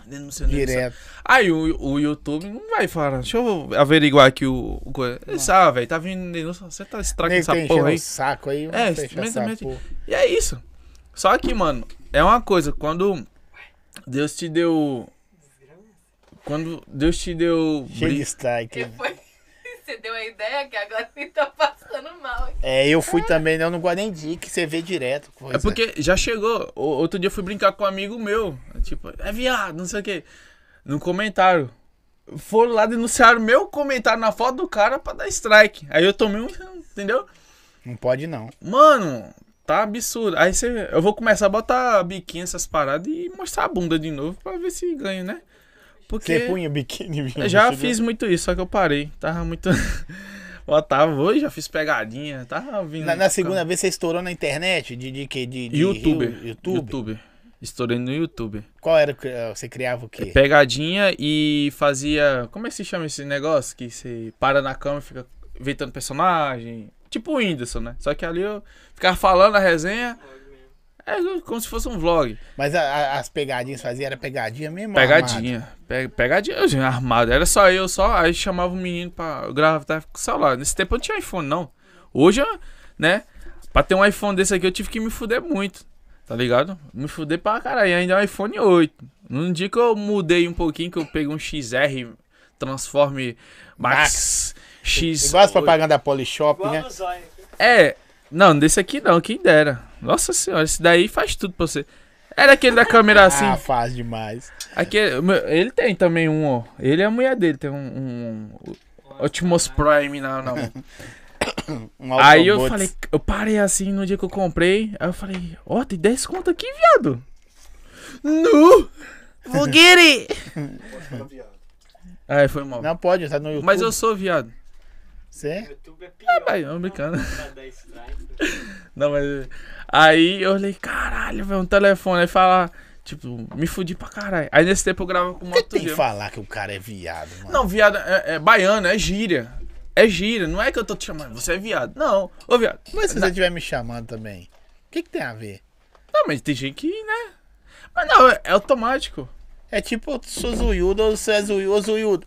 Speaker 1: denunciando.
Speaker 2: direto.
Speaker 1: Aí o, o YouTube não vai falar, deixa eu averiguar aqui o. o coisa. Ele sabe, velho, tá vindo denúncia, você tá estragando essa porra aí.
Speaker 2: saco aí,
Speaker 1: É,
Speaker 2: porra.
Speaker 1: E é isso. Só que, mano, é uma coisa, quando Deus te deu. Quando Deus te deu.
Speaker 2: Cheio de strike.
Speaker 5: Depois você deu a ideia que agora você tá passando mal.
Speaker 2: É, eu fui também, né? eu não gosto nem que você vê direto. coisa.
Speaker 1: É porque já chegou. O- Outro dia eu fui brincar com um amigo meu. Tipo, é viado, não sei o que. No comentário. Foram lá denunciar meu comentário na foto do cara pra dar strike. Aí eu tomei um. Entendeu?
Speaker 2: Não pode não.
Speaker 1: Mano, tá absurdo. Aí você, eu vou começar a botar biquinho essas paradas e mostrar a bunda de novo pra ver se ganha, né? Porque
Speaker 2: Você punha biquíni,
Speaker 1: eu já
Speaker 2: chegou-
Speaker 1: fiz muito isso, só que eu parei. Tava muito. Botava hoje, já fiz pegadinha. Tava vindo.
Speaker 2: Na, na segunda vez você estourou na internet? De, de que? De, de
Speaker 1: YouTuber.
Speaker 2: Rio- YouTube?
Speaker 1: YouTube. Estourei no YouTube.
Speaker 2: Qual era? que, eh, Você criava o quê?
Speaker 1: Pegadinha e fazia. Como é que se chama esse negócio? Que você para na cama e fica inventando personagem. Tipo o Whindersson, né? Só que ali eu ficava falando a resenha. É como se fosse um vlog.
Speaker 2: Mas a- a- as pegadinhas fazia, era pegadinha mesmo?
Speaker 1: Pegadinha. Pe- pegadinha, gente, armado. Era só eu, só. Aí chamava o menino pra gravar tá, com o celular. Nesse tempo eu não tinha iPhone, não. Hoje, eu, né? Pra ter um iPhone desse aqui, eu tive que me fuder muito. Tá ligado? Me fuder pra caralho. Ainda é um iPhone 8. Num dia que eu mudei um pouquinho, que eu peguei um XR Transforme Max X.
Speaker 2: Igual as propagandas da Polishop,
Speaker 3: Igual
Speaker 2: né?
Speaker 1: É, não, desse aqui não, quem dera. Nossa senhora, esse daí faz tudo pra você. Era aquele da câmera assim.
Speaker 2: Ah, faz demais.
Speaker 1: Aquele, meu, ele tem também um, ó. Ele e a mulher dele tem um. um, um Optimus Prime na, na mão.
Speaker 2: Um
Speaker 1: Aí eu falei, eu parei assim no dia que eu comprei. Aí eu falei, ó, tem 10 conto aqui, viado. Nu! Vou get it! Aí foi mal.
Speaker 2: Não pode, tá no YouTube.
Speaker 1: Mas eu sou viado.
Speaker 2: Você?
Speaker 3: YouTube é pior
Speaker 1: Ai, não, brincando. Não, mas. Aí eu falei, caralho, velho, um telefone. Aí fala, tipo, me fudi pra caralho. Aí nesse tempo eu gravo com
Speaker 2: Você
Speaker 1: moto
Speaker 2: tem que falar que o cara é viado, mano.
Speaker 1: Não, viado é, é baiano, é gíria. É gíria, não é que eu tô te chamando, você é viado. Não, ô viado.
Speaker 2: Mas se você estiver me chamando também, o que, que tem a ver?
Speaker 1: Não, mas tem gente que, né? Mas não, é, é automático.
Speaker 2: É tipo, eu sou zoiudo ou você é zoiudo, ou zoiudo.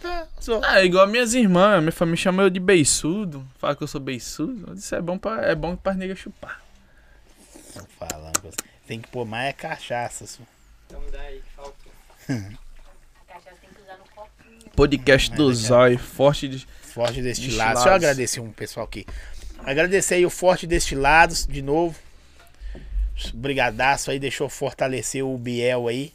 Speaker 2: Tá, sou.
Speaker 1: Ah, é igual minhas irmãs, minha família chama eu de beiçudo. Fala que eu sou beiçudo. Isso é bom pra, é bom pra nega chupar.
Speaker 2: Falando. Tem que pôr mais é cachaça. só.
Speaker 3: Então faltou.
Speaker 5: A cachaça tem que usar no copinho.
Speaker 1: Podcast do Zói, forte de.
Speaker 2: Forte Destilados.
Speaker 1: Destilados.
Speaker 2: Deixa eu agradecer um pessoal aqui. Agradecer aí o Forte Destilados de novo. Brigadaço aí, deixou fortalecer o Biel aí.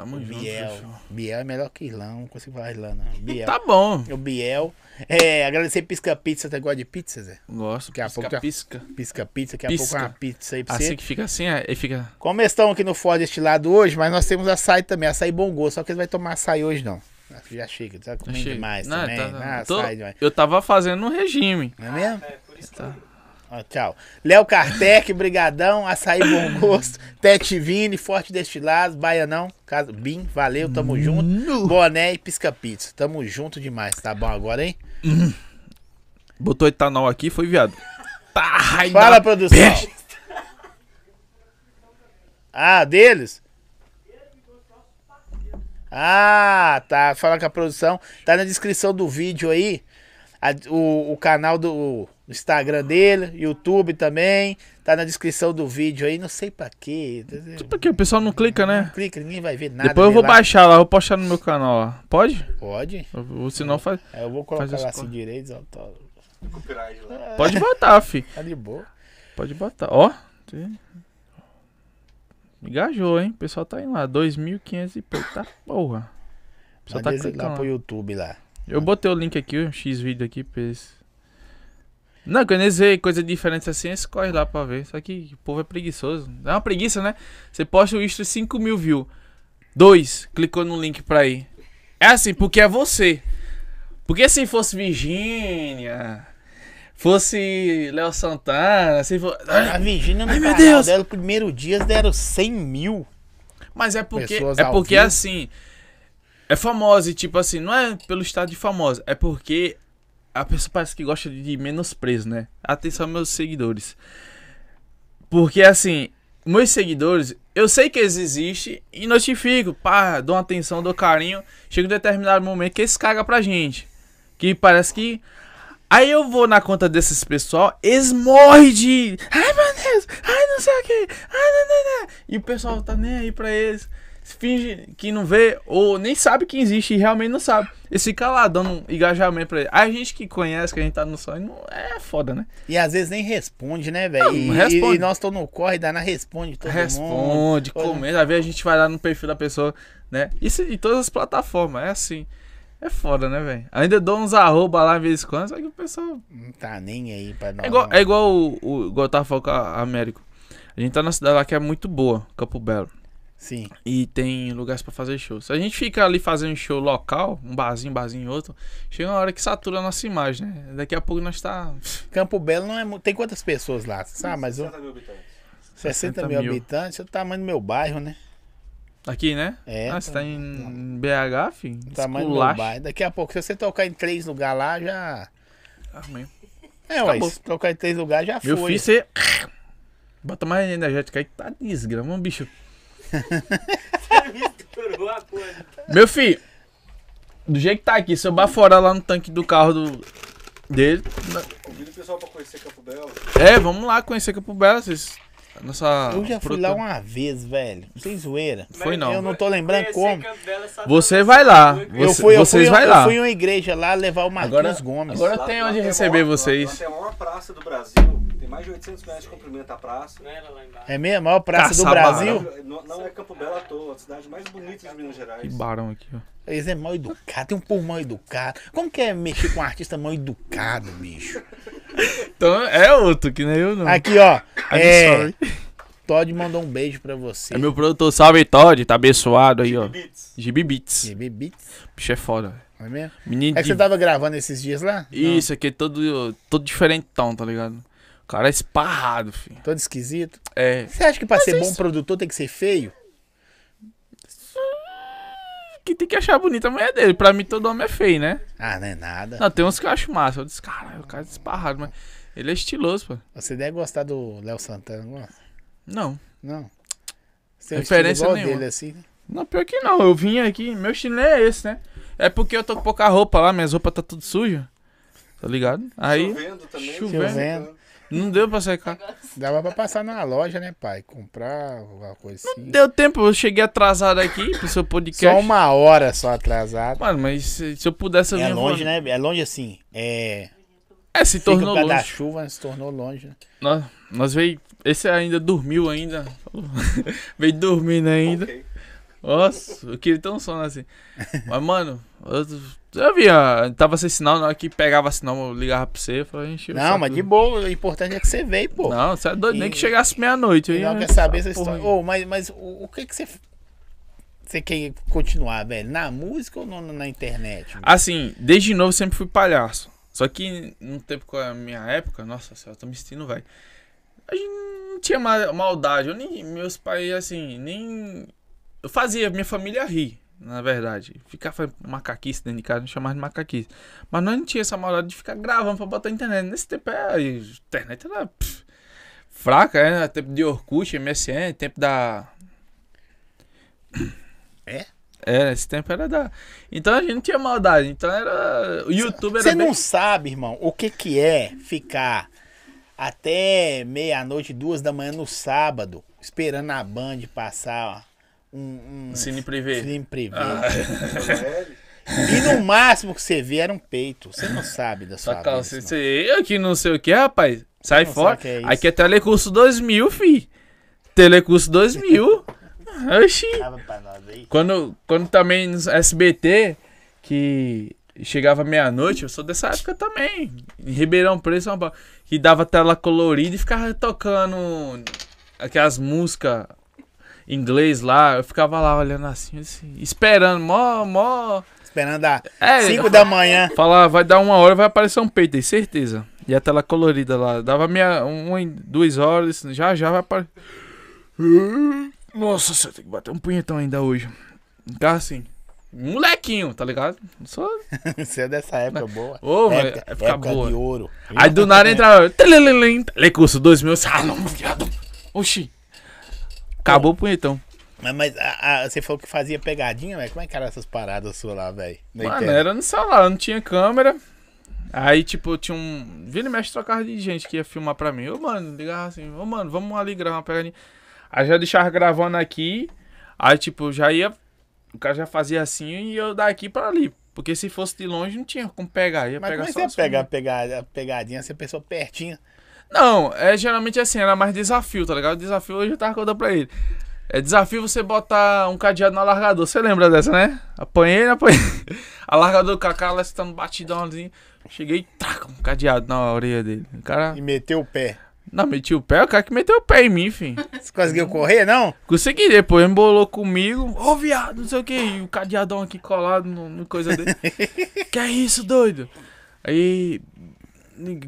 Speaker 1: Tamo
Speaker 2: O
Speaker 1: junto.
Speaker 2: Biel.
Speaker 1: fechou.
Speaker 2: Biel é melhor que Irlão, não consigo falar Irlão, não. Biel.
Speaker 1: Tá bom.
Speaker 2: O Biel. É, agradecer Pisca Pizza. Você gosta de pizza, Zé?
Speaker 1: Gosto.
Speaker 2: Daqui a
Speaker 1: Pisca,
Speaker 2: pouco
Speaker 1: pisca.
Speaker 2: Pisca Pizza, daqui a
Speaker 1: Pisca.
Speaker 2: pouco uma pizza aí pra você.
Speaker 1: Assim que fica assim, é, aí fica.
Speaker 2: Como eles estão aqui no Ford Destilado hoje, mas nós temos açaí também, açaí bom gosto, só que eles vai tomar açaí hoje não. Que Já chega, tá comendo demais
Speaker 1: Não,
Speaker 2: também.
Speaker 1: tá-
Speaker 2: ah,
Speaker 1: tô- eu tava fazendo um regime.
Speaker 2: Não é mesmo?
Speaker 3: É, por isso que
Speaker 1: Tá.
Speaker 3: eu
Speaker 2: Ó, tchau. Léo Kartek, brigadão, açaí bom gosto, Tete Vini, Forte Destilados, Baianão, Casa Bim, valeu, tamo junto. Boné e Pisca Pizza, tamo junto demais, tá bom agora, hein?
Speaker 1: Botou etanol aqui, foi viado. Tá,
Speaker 2: Fala, produção. Ah, deles? Ah, tá. Fala com a produção. Tá na descrição do vídeo aí. A- o, o canal do Instagram dele, YouTube também. Tá na descrição do vídeo aí. Não sei pra quê.
Speaker 1: Porque o pessoal não clica, né?
Speaker 2: Clica, ninguém vai ver nada.
Speaker 1: Depois eu vou
Speaker 2: lá.
Speaker 1: baixar lá, vou postar no meu canal lá. Pode?
Speaker 2: Pode.
Speaker 1: Ou ou senão faz.
Speaker 2: Aí eu vou colocar lá assim direito. ó, tá-.
Speaker 1: Pode botar, fi.
Speaker 2: Tá de boa.
Speaker 1: Pode botar. Ó. Engajou, hein? O pessoal tá indo lá. 2.500 e pouco. Tá porra. O pessoal tá
Speaker 2: eles lá
Speaker 1: clicando
Speaker 2: pro. YouTube lá.
Speaker 1: Eu botei o link aqui, o X vídeo aqui pra eles. Não, quando eles veem coisa diferente assim, eles correm lá pra ver. Só que o povo é preguiçoso. É uma preguiça, né? Você posta o Insta 5 mil views. Dois, clicou no link pra ir. É assim, porque é você. Porque se fosse Virgínia, fosse Léo Santana, se for...
Speaker 2: A Virgínia no
Speaker 1: Ai, meu Deus.
Speaker 2: dela, primeiro dia deram 100 mil.
Speaker 1: Mas é porque
Speaker 2: Pessoas
Speaker 1: é porque
Speaker 2: vivo.
Speaker 1: assim é famosa e tipo assim, não é pelo estado de famosa, é porque a pessoa parece que gosta de menosprezo, né? Atenção meus seguidores. Porque assim, meus seguidores, eu sei que eles existem e notifico, pá, dou atenção, dou carinho, chega um determinado momento que eles cagam pra gente. Que parece que Aí eu vou na conta desses pessoal, eles morrem de. Ai meu Deus! Ai não sei o que! Ai não, não, não. E o pessoal tá nem aí pra eles. Finge que não vê, ou nem sabe que existe e realmente não sabe. Ficam lá dando engajamento pra eles. A gente que conhece, que a gente tá no sonho, não é foda, né?
Speaker 2: E às vezes nem responde, né, velho?
Speaker 1: Não,
Speaker 2: E,
Speaker 1: responde.
Speaker 2: e- nós tô no corre, dá na responde todo mundo.
Speaker 1: Responde, comenta. Às vezes a gente vai lá no perfil da pessoa, né? Isso de todas as plataformas, é assim. É foda, né, velho? Ainda dou uns arroba lá de vez em quando, só que o pessoal
Speaker 2: Não tá nem aí pra nós.
Speaker 1: É igual,
Speaker 2: não.
Speaker 1: é igual o, o, igual eu tava falando com a Américo. A gente tá na cidade lá que é muito boa, Campo Belo.
Speaker 2: Sim.
Speaker 1: E tem lugares pra fazer show. Se a gente fica ali fazendo show local, um barzinho, um barzinho outro, chega uma hora que satura a nossa imagem, né? Daqui a pouco nós tá.
Speaker 2: Campo Belo não é. Tem quantas pessoas lá? Sabe, mas eu,
Speaker 4: 60 mil habitantes.
Speaker 2: 60
Speaker 1: 60
Speaker 2: mil,
Speaker 1: mil.
Speaker 2: habitantes é o tamanho do meu bairro, né?
Speaker 1: Aqui, né?
Speaker 2: É.
Speaker 1: Ah, você tá em BH, filho?
Speaker 2: O tamanho do meu bairro. Daqui a pouco, se você tocar em três lugares lá, já.
Speaker 1: Ah, meu.
Speaker 2: É, ué, se tocar em três lugares, já
Speaker 1: Meu
Speaker 2: foi.
Speaker 1: filho, você. Bota mais energética aí que tá desgrama, bicho.
Speaker 3: Misturou a coisa.
Speaker 1: Meu filho, do jeito que tá aqui, se eu baforar lá no tanque do carro do, dele.
Speaker 4: Convido o pessoal pra conhecer Campo Belo.
Speaker 1: É, vamos lá conhecer Campo Belo. Vocês nossa
Speaker 2: Eu já fui
Speaker 1: produtora-
Speaker 2: lá uma vez, velho. Sem zoeira.
Speaker 1: Foi não.
Speaker 2: Eu não tô lembrando
Speaker 3: Conhecer
Speaker 2: como.
Speaker 3: É
Speaker 1: Você vai lá.
Speaker 2: Eu
Speaker 1: Você-
Speaker 2: fui, eu
Speaker 1: vocês
Speaker 2: fui,
Speaker 1: vai
Speaker 2: eu
Speaker 1: lá.
Speaker 2: fui em uma igreja lá levar o Marquinhos
Speaker 1: Agora-
Speaker 2: Gomes.
Speaker 1: agora-
Speaker 4: Lá-
Speaker 1: tem
Speaker 4: lá
Speaker 1: onde receber
Speaker 4: maior-
Speaker 1: vocês.
Speaker 4: Lá tem a maior praça do Brasil. Mais de 800 metros de comprimento a praça.
Speaker 3: Não era lá embaixo.
Speaker 2: É mesmo? A maior praça do
Speaker 1: Caçabarão.
Speaker 2: Brasil.
Speaker 4: Não, não é Campo Belo à toa, a cidade mais bonita de Minas Gerais.
Speaker 1: Que barão aqui, ó.
Speaker 2: Eles é mal educado, tem um povo mal educado. Como que é mexer com um artista mal educado, bicho?
Speaker 1: Então é outro, que nem eu não.
Speaker 2: Aqui, ó.
Speaker 1: I'm
Speaker 2: É,
Speaker 1: sorry.
Speaker 2: Todd mandou um beijo pra você.
Speaker 1: É meu produtor, salve Todd, tá abençoado aí, ó. GB Beats.
Speaker 2: GB Beats,
Speaker 1: Bicho é foda, velho.
Speaker 2: não é mesmo?
Speaker 1: Menino
Speaker 2: É que
Speaker 1: de...
Speaker 2: você tava gravando esses dias lá?
Speaker 1: Isso, aqui é todo, todo diferentão, tá ligado? O cara é esparrado, filho.
Speaker 2: Todo esquisito.
Speaker 1: É.
Speaker 2: Você acha que pra ser bom
Speaker 1: isso-
Speaker 2: produtor tem que ser feio?
Speaker 1: Que tem que achar bonita a mulher dele. Pra mim, todo homem é feio, né?
Speaker 2: Ah, não é nada.
Speaker 1: Não, tem uns que eu acho massa. Eu disse, caralho, o cara é esparrado, mas ele é estiloso, pô.
Speaker 2: Você deve gostar do Léo Santana, não?
Speaker 1: Não.
Speaker 2: Não. Você um
Speaker 1: Referência
Speaker 2: igual
Speaker 1: nenhuma.
Speaker 2: dele, assim.
Speaker 1: Não, pior que não. Eu vim aqui, meu estilo é esse, né? É porque eu tô com pouca roupa lá, minhas roupas tá tudo suja. Tá ligado? Aí
Speaker 4: Chovendo também.
Speaker 1: Chovendo.
Speaker 2: Chovendo.
Speaker 1: Não deu pra secar.
Speaker 2: Dava pra passar na loja, né, pai? Comprar alguma coisa assim.
Speaker 1: Deu tempo, eu cheguei atrasado aqui pro seu podcast.
Speaker 2: Só uma hora só atrasado.
Speaker 1: Mano, mas se, se eu pudesse eu
Speaker 2: É longe,
Speaker 1: voando.
Speaker 2: né? É longe assim. É.
Speaker 1: É, se
Speaker 2: Fica
Speaker 1: tornou
Speaker 2: causa da
Speaker 1: longe.
Speaker 2: chuva, se tornou longe. né?
Speaker 1: Nós, nós veio. Esse ainda dormiu ainda. veio dormindo ainda.
Speaker 4: Ok.
Speaker 1: Nossa, eu queria ter um sono assim. Mas, mano, eu, eu via, tava sem sinal, na hora que pegava sinal, eu ligava pra você, falei, enchi o
Speaker 2: Não, mas
Speaker 1: do-
Speaker 2: de boa. O importante é que você veio, pô.
Speaker 1: Não, você é doido, nem
Speaker 2: E-
Speaker 1: que chegasse meia-noite.
Speaker 2: Não quer saber essa história. Ô, mas, mas o, o que que você. Você quer continuar, velho? Na música ou no- na internet?
Speaker 1: Assim, desde novo sempre fui palhaço. Só que no tempo com a minha época, nossa senhora, eu tô me sentindo, velho. A gente não tinha ma- maldade. Eu nem, meus pais, assim, nem. Eu fazia minha família rir, na verdade. Ficar fazendo macaquice dentro de casa, não chamava de macaquice. Mas nós não tinha essa maldade de ficar gravando pra botar na internet. Nesse tempo é, a internet era pff, fraca, né? Tempo de Orkut, MSN, tempo da.
Speaker 2: É?
Speaker 1: É, esse tempo era da. Então a gente não tinha maldade. Então era. O YouTube era
Speaker 2: Você
Speaker 1: bem.
Speaker 2: não sabe, irmão, o que que é ficar até meia-noite, duas da manhã no sábado, esperando a Band passar um, um
Speaker 1: Cine privê.
Speaker 2: filme privê.
Speaker 1: Ah.
Speaker 2: E no máximo que você vê era um peito. Você não sabe da sua
Speaker 1: calça,
Speaker 2: vida,
Speaker 1: você, eu que não sei o que, rapaz. Sai fora.
Speaker 2: é.
Speaker 1: Aqui é Telecurso 2000, fi. Telecurso 2000. Oxi. Quando, quando também no SBT, que chegava meia-noite, eu sou dessa época também. Em Ribeirão Preto, São Paulo. Que dava tela colorida e ficava tocando aquelas músicas inglês lá. Eu ficava lá olhando assim, assim, esperando, mó, mó.
Speaker 2: Esperando a
Speaker 1: É,
Speaker 2: 5 da manhã.
Speaker 1: Falar, vai dar uma hora, vai aparecer um peito aí, certeza. E a tela colorida lá. Dava meia, uma, em duas horas, já já vai aparecer. Nossa, você tem que bater um punhetão ainda hoje. Ficava assim. Molequinho, tá ligado? Só...
Speaker 2: Você é dessa época boa.
Speaker 1: Ô, vai
Speaker 2: época
Speaker 1: ficar
Speaker 2: época
Speaker 1: boa.
Speaker 2: de ouro.
Speaker 1: Aí do nada entrava. Telecurso 2000. Ah, não, viado. Oxi. Acabou o punhetão.
Speaker 2: Mas, mas a- a- você falou que fazia pegadinha, velho. Como é que era essas paradas suas lá, velho?
Speaker 1: Mano,
Speaker 2: internet?
Speaker 1: era no celular, não tinha câmera. Aí, tipo, tinha um. Vira e mexe trocava de gente que ia filmar pra mim. Ô, mano, ligava assim, ô, mano, vamos ali gravar uma pegadinha. Aí já deixava gravando aqui. Aí, tipo, já ia. O cara já fazia assim e eu daqui pra ali. Porque se fosse de longe, não tinha como pegar. Ia
Speaker 2: Mas
Speaker 1: pegar
Speaker 2: como é que
Speaker 1: só
Speaker 2: você pegar, a pegadinha se a pessoa pertinho?
Speaker 1: Não, é geralmente assim, era mais desafio, tá ligado? Desafio hoje eu tava contando pra ele. É desafio você botar um cadeado no alargador. Você lembra dessa, né? Apanhei, apanhei. Alargador com a cara estando batidão assim. Cheguei, traca, um cadeado na orelha dele. O cara.
Speaker 2: E meteu o pé.
Speaker 1: Não, meti o pé, o cara que meteu o pé em mim, enfim.
Speaker 2: Você conseguiu correr, não?
Speaker 1: Consegui, depois embolou comigo. Ô, viado, não sei o que. E o cadeadão aqui colado no, no coisa dele. que é isso, doido? Aí.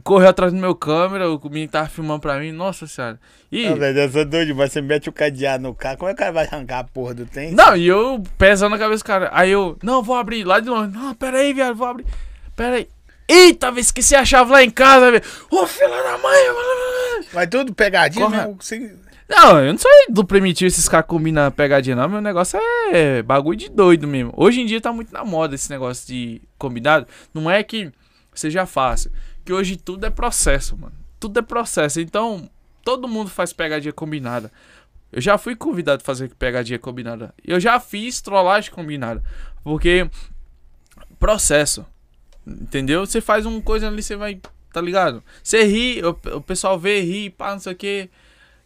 Speaker 1: Correu atrás do meu câmera, o menino tava filmando pra mim, nossa senhora. E.
Speaker 2: Não, velho, eu sou doido, mas você mete o cadeado no carro. Como é que o cara vai arrancar a porra do trem?
Speaker 1: Não, e eu pesando a cabeça do cara. Aí eu, não, vou abrir lá de longe. Não, pera aí, viado, vou abrir. Pera aí. Eita, vê, esqueci a chave lá em casa, velho. Ô, filha da mãe.
Speaker 2: Vai tudo pegadinha
Speaker 1: Corre-
Speaker 2: mesmo. Você...
Speaker 1: Não, eu não sou do primitivo esses caras combinam pegadinha, não. Meu negócio é bagulho de doido mesmo. Hoje em dia tá muito na moda esse negócio de combinado. Não é que seja fácil. Que hoje tudo é processo, mano. Tudo é processo. Então, todo mundo faz pegadinha combinada. Eu já fui convidado a fazer pegadinha combinada. Eu já fiz trollagem combinada. Porque processo. Entendeu? Você faz uma coisa ali, você vai. Tá ligado? Você ri, o, o pessoal vê, ri, pá, não sei o que.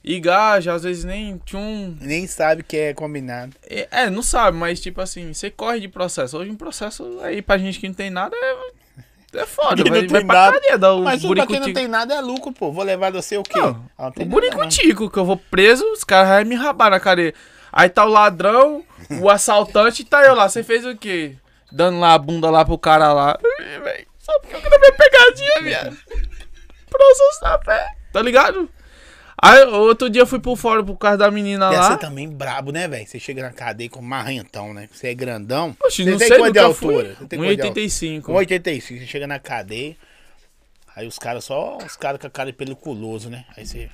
Speaker 1: E gaja, às vezes nem tchum.
Speaker 2: Nem sabe que é combinado.
Speaker 1: É, é, não sabe, mas tipo assim, você corre de processo. Hoje um processo aí pra gente que não tem nada é, é foda. Vai,
Speaker 2: não
Speaker 1: vai
Speaker 2: tem
Speaker 1: pra
Speaker 2: nada.
Speaker 1: cadeia dar o
Speaker 2: Mas pra quem não tem nada é lucro, pô. Vou levar você o quê?
Speaker 1: Não,
Speaker 2: Ah, não tem
Speaker 1: O buricutico, que eu vou preso, os caras vão me rabar na cadeia. Aí tá o ladrão, o assaltante, tá eu lá. Você fez o quê? Dando lá a bunda lá pro cara lá. Só porque eu gravei pegadinha, viado. Processo na fé. Tá ligado? Aí outro dia eu fui pro fora por causa da menina
Speaker 2: Deve
Speaker 1: lá.
Speaker 2: ser também brabo, né, velho? Você chega na cadeia com marrentão, né? Você é grandão.
Speaker 1: Oxe,
Speaker 2: você
Speaker 1: não
Speaker 2: tem
Speaker 1: sei
Speaker 2: quanto de altura? Você
Speaker 1: fui.
Speaker 2: tem quanto de altura?
Speaker 1: 1,85.
Speaker 2: Com 85, você chega na cadeia. Aí os caras só os caras com a cara peliculoso, né? Aí você.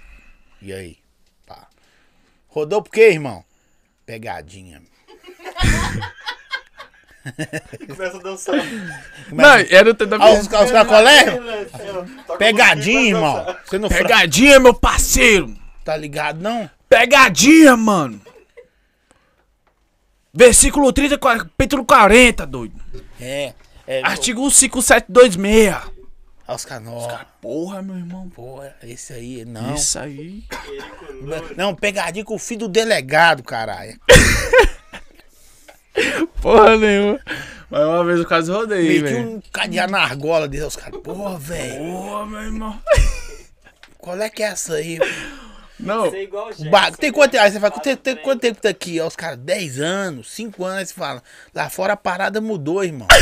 Speaker 2: E aí? Pá. Rodou por quê, irmão? Pegadinha.
Speaker 4: Começa a dançar.
Speaker 1: Não, era o tempo da
Speaker 2: Ah, os, os caras Pegadinha, irmão. Você não fra-
Speaker 1: Pegadinha, meu parceiro.
Speaker 2: tá ligado, não?
Speaker 1: Pegadinha, mano. Versículo 30, capítulo 40, doido.
Speaker 2: É. é
Speaker 1: Artigo 5726.
Speaker 2: Aí os caras, ó,
Speaker 1: Porra, meu irmão.
Speaker 2: porra, esse aí, não.
Speaker 1: Isso aí.
Speaker 2: Não, pegadinha com o filho do delegado, caralho.
Speaker 1: Porra nenhuma. Mas uma vez o caso rodei,
Speaker 2: Meti
Speaker 1: velho.
Speaker 2: um cadeado na argola dele, os caras, porra, velho,
Speaker 1: Porra, meu irmão.
Speaker 2: qual é que é essa aí?
Speaker 1: Não.
Speaker 3: Ser igual o Gerson,
Speaker 2: tem
Speaker 3: né?
Speaker 2: quanto, aí você fala, tem,
Speaker 3: o
Speaker 2: tem quanto tempo tá aqui? Aí os caras, 10 anos, 5 anos, aí você fala, lá fora a parada mudou, irmão.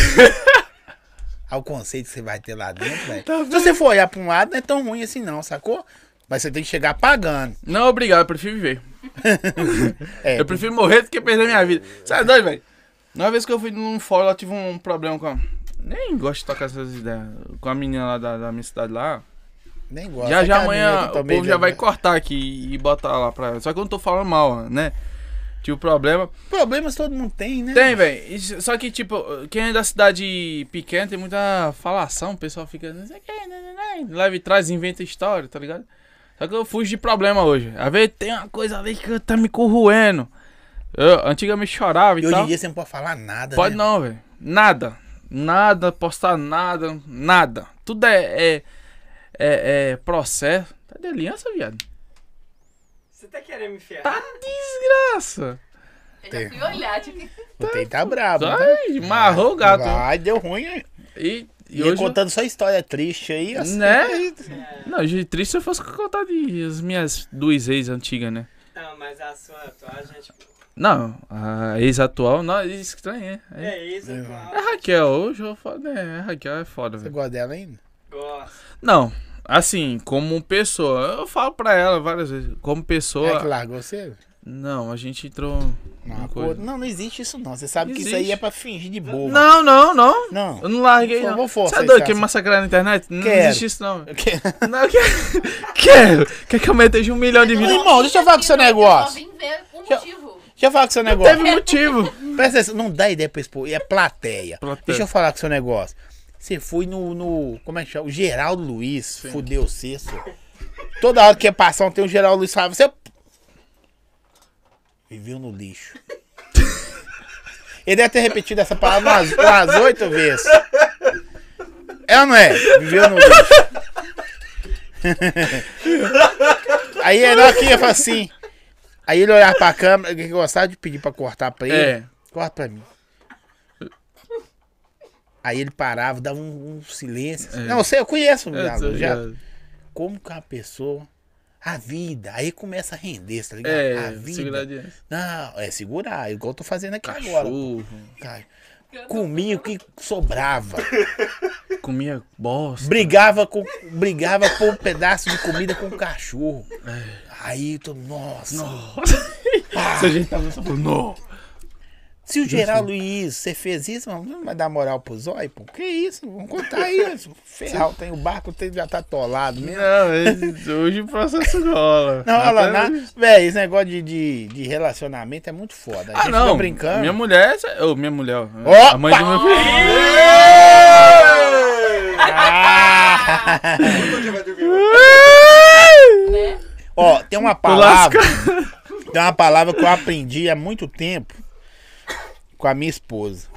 Speaker 2: Aí o conceito que você vai ter lá dentro, velho.
Speaker 1: Tá
Speaker 2: Se você for olhar pra um lado, não é tão ruim assim não, sacou? Mas você tem que chegar pagando.
Speaker 1: Não, obrigado, eu prefiro viver.
Speaker 2: É,
Speaker 1: Eu prefiro morrer do que perder minha vida. Você é doido, velho? Uma vez que eu fui num fórum, eu tive um problema com a... Nem gosto de tocar essas ideias. Com a menina lá da, da minha cidade lá.
Speaker 2: nem gosto.
Speaker 1: Já
Speaker 2: É
Speaker 1: já amanhã o povo já vai cortar aqui e botar lá pra ela. Só que eu não tô falando mal, né? Tinha o problema.
Speaker 2: Problemas todo mundo tem, né?
Speaker 1: Tem, velho. Só que, tipo, quem é da cidade pequena tem muita falação. O pessoal fica. Não sei o que, e traz, inventa história, tá ligado? Só que eu fujo de problema hoje. Às vezes tem uma coisa ali que tá me corroendo. Eu antigamente chorava e,
Speaker 2: E hoje
Speaker 1: tal.
Speaker 2: em dia você não pode falar nada,
Speaker 1: Pode
Speaker 2: né?
Speaker 1: não, velho. Nada. Nada, postar nada, nada. Tudo é, é, é, é processo. Tá de aliança, viado?
Speaker 3: Você tá querendo me ferrar?
Speaker 1: Tá desgraça.
Speaker 5: Eu já fui olhar, tipo,
Speaker 2: O Tem tá brabo, né?
Speaker 1: Ai, marrou o gato.
Speaker 2: Ai, deu ruim, hein?
Speaker 1: E, e
Speaker 2: E
Speaker 1: hoje...
Speaker 2: contando só história triste aí, assim.
Speaker 1: Né? Não, de triste se eu fosse contar de as minhas duas ex antigas, né?
Speaker 3: Não, mas a sua atual, a gente.
Speaker 1: Não, a ex atual, não, é estranho, é. É,
Speaker 3: É isso, atual.
Speaker 1: é Raquel, hoje eu falo, né? É Raquel é foda,
Speaker 2: Você
Speaker 1: velho.
Speaker 2: gosta dela ainda?
Speaker 3: Gosto.
Speaker 1: Não, assim, como pessoa, eu falo pra ela várias vezes, como
Speaker 2: É que
Speaker 1: pessoa.
Speaker 2: largou você?
Speaker 1: Não, a gente entrou.
Speaker 2: Não, pô, não, não existe isso não. Você sabe que isso
Speaker 1: Existe.
Speaker 2: aí é pra fingir de bobo.
Speaker 1: Não, não, não.
Speaker 2: Não.
Speaker 1: Eu não larguei, não.
Speaker 2: vou forçar
Speaker 1: Você é doido? Quer me massacrar na internet? Não
Speaker 2: Quero.
Speaker 1: existe isso, não.
Speaker 2: Que-
Speaker 1: Não, eu quero. quero. Quer que eu meteja um milhão de vídeos?
Speaker 2: irmão, deixa eu falar com o seu
Speaker 5: Eu
Speaker 2: negócio.
Speaker 5: vim ver o
Speaker 2: Deixa-
Speaker 5: motivo.
Speaker 2: Deixa eu falar com o seu negócio.
Speaker 1: Teve motivo.
Speaker 2: Presta atenção, não dá ideia pra expor. É plateia.
Speaker 1: Plateia.
Speaker 2: Deixa eu falar com o seu negócio. Você foi no, no. Como é que chama? O Geraldo Luiz. Fudeu você, senhor. Toda hora que ia passar um tem o Geraldo Luiz falava, você. Viveu no lixo. Ele deve ter repetido essa palavra umas, umas oito vezes. É ou não é? Viveu no lixo. Aí aqui ia falar assim. Aí ele olhava pra câmera, que gostava de pedir pra cortar pra ele.
Speaker 1: É.
Speaker 2: Corta pra mim. Aí ele parava, dava um, um silêncio. Não, eu sei, eu conheço o
Speaker 1: É, tá
Speaker 2: já.
Speaker 1: ligado.
Speaker 2: Como que uma pessoa. A vida. Aí começa a render, tá ligado? a
Speaker 1: É,
Speaker 2: vida.
Speaker 1: segurar de
Speaker 2: Não, é segurar, igual eu tô fazendo aqui agora.
Speaker 1: cachorro,
Speaker 2: Cara, comia o que sobrava.
Speaker 1: comia bosta.
Speaker 2: Brigava com. Brigava por um pedaço de comida com o cachorro.
Speaker 1: É.
Speaker 2: Aí tô, nossa.
Speaker 1: Se a gente tava só não.
Speaker 2: Se o Geraldo Luiz, você fez isso, mano, não vai dar moral pro zóio, pô? Que isso? Vamos contar isso. Ferral, tem o barco, tem, já tá atolado mesmo.
Speaker 1: Não, esse- hoje o processo rola.
Speaker 2: Não, olha lá,
Speaker 1: Até
Speaker 2: nada.
Speaker 1: hoje.
Speaker 2: Véi, esse negócio de, de, de relacionamento é muito foda. A
Speaker 1: Ah,
Speaker 2: gente
Speaker 1: não.
Speaker 2: brincando.
Speaker 1: Minha mulher. Ô, minha mulher. ó.
Speaker 2: Opa!
Speaker 1: A mãe do meu filho.
Speaker 2: Ah!
Speaker 4: Onde vai dormir?
Speaker 2: Ó, tem uma palavra. Tem uma palavra que eu aprendi há muito tempo com a minha esposa,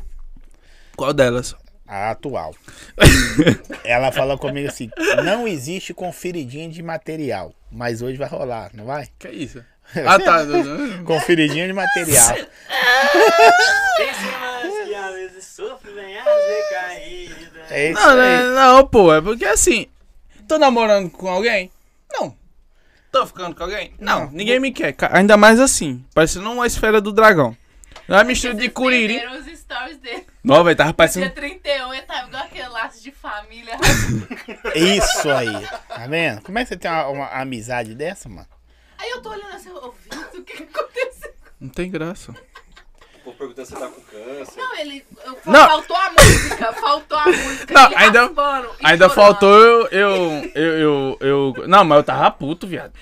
Speaker 1: Qual delas?
Speaker 2: a atual. Ela falou comigo assim: não existe conferidinha de material. Mas hoje vai rolar, não vai?
Speaker 1: Que isso? Ah, tá.
Speaker 2: Conferidinha de material. É isso
Speaker 1: Não,
Speaker 2: aí.
Speaker 1: não, pô, é porque assim, tô namorando com alguém? Não. Tô ficando com alguém? Não,
Speaker 2: Não.
Speaker 1: ninguém me quer. Ainda mais assim, parecendo uma esfera do dragão. Não é mistura de curiri.
Speaker 5: os stories dele.
Speaker 1: Não, velho, tava
Speaker 5: Dia
Speaker 1: parecendo.
Speaker 5: 31, ele tava igual aquele laço de família.
Speaker 2: Isso aí. Tá vendo? Como é que você tem uma, uma amizade dessa, mano?
Speaker 5: Aí eu tô olhando assim, ouvindo o que que aconteceu.
Speaker 1: Não tem graça.
Speaker 4: O povo perguntando se você tá com câncer.
Speaker 5: Não, ele. eu-
Speaker 1: Não.
Speaker 5: Faltou a música, faltou a música.
Speaker 1: Não,
Speaker 5: ele
Speaker 1: ainda-
Speaker 5: raspando e
Speaker 1: Ainda
Speaker 5: chorando.
Speaker 1: faltou eu, eu, eu, eu, eu- Não, mas eu tava puto, viado.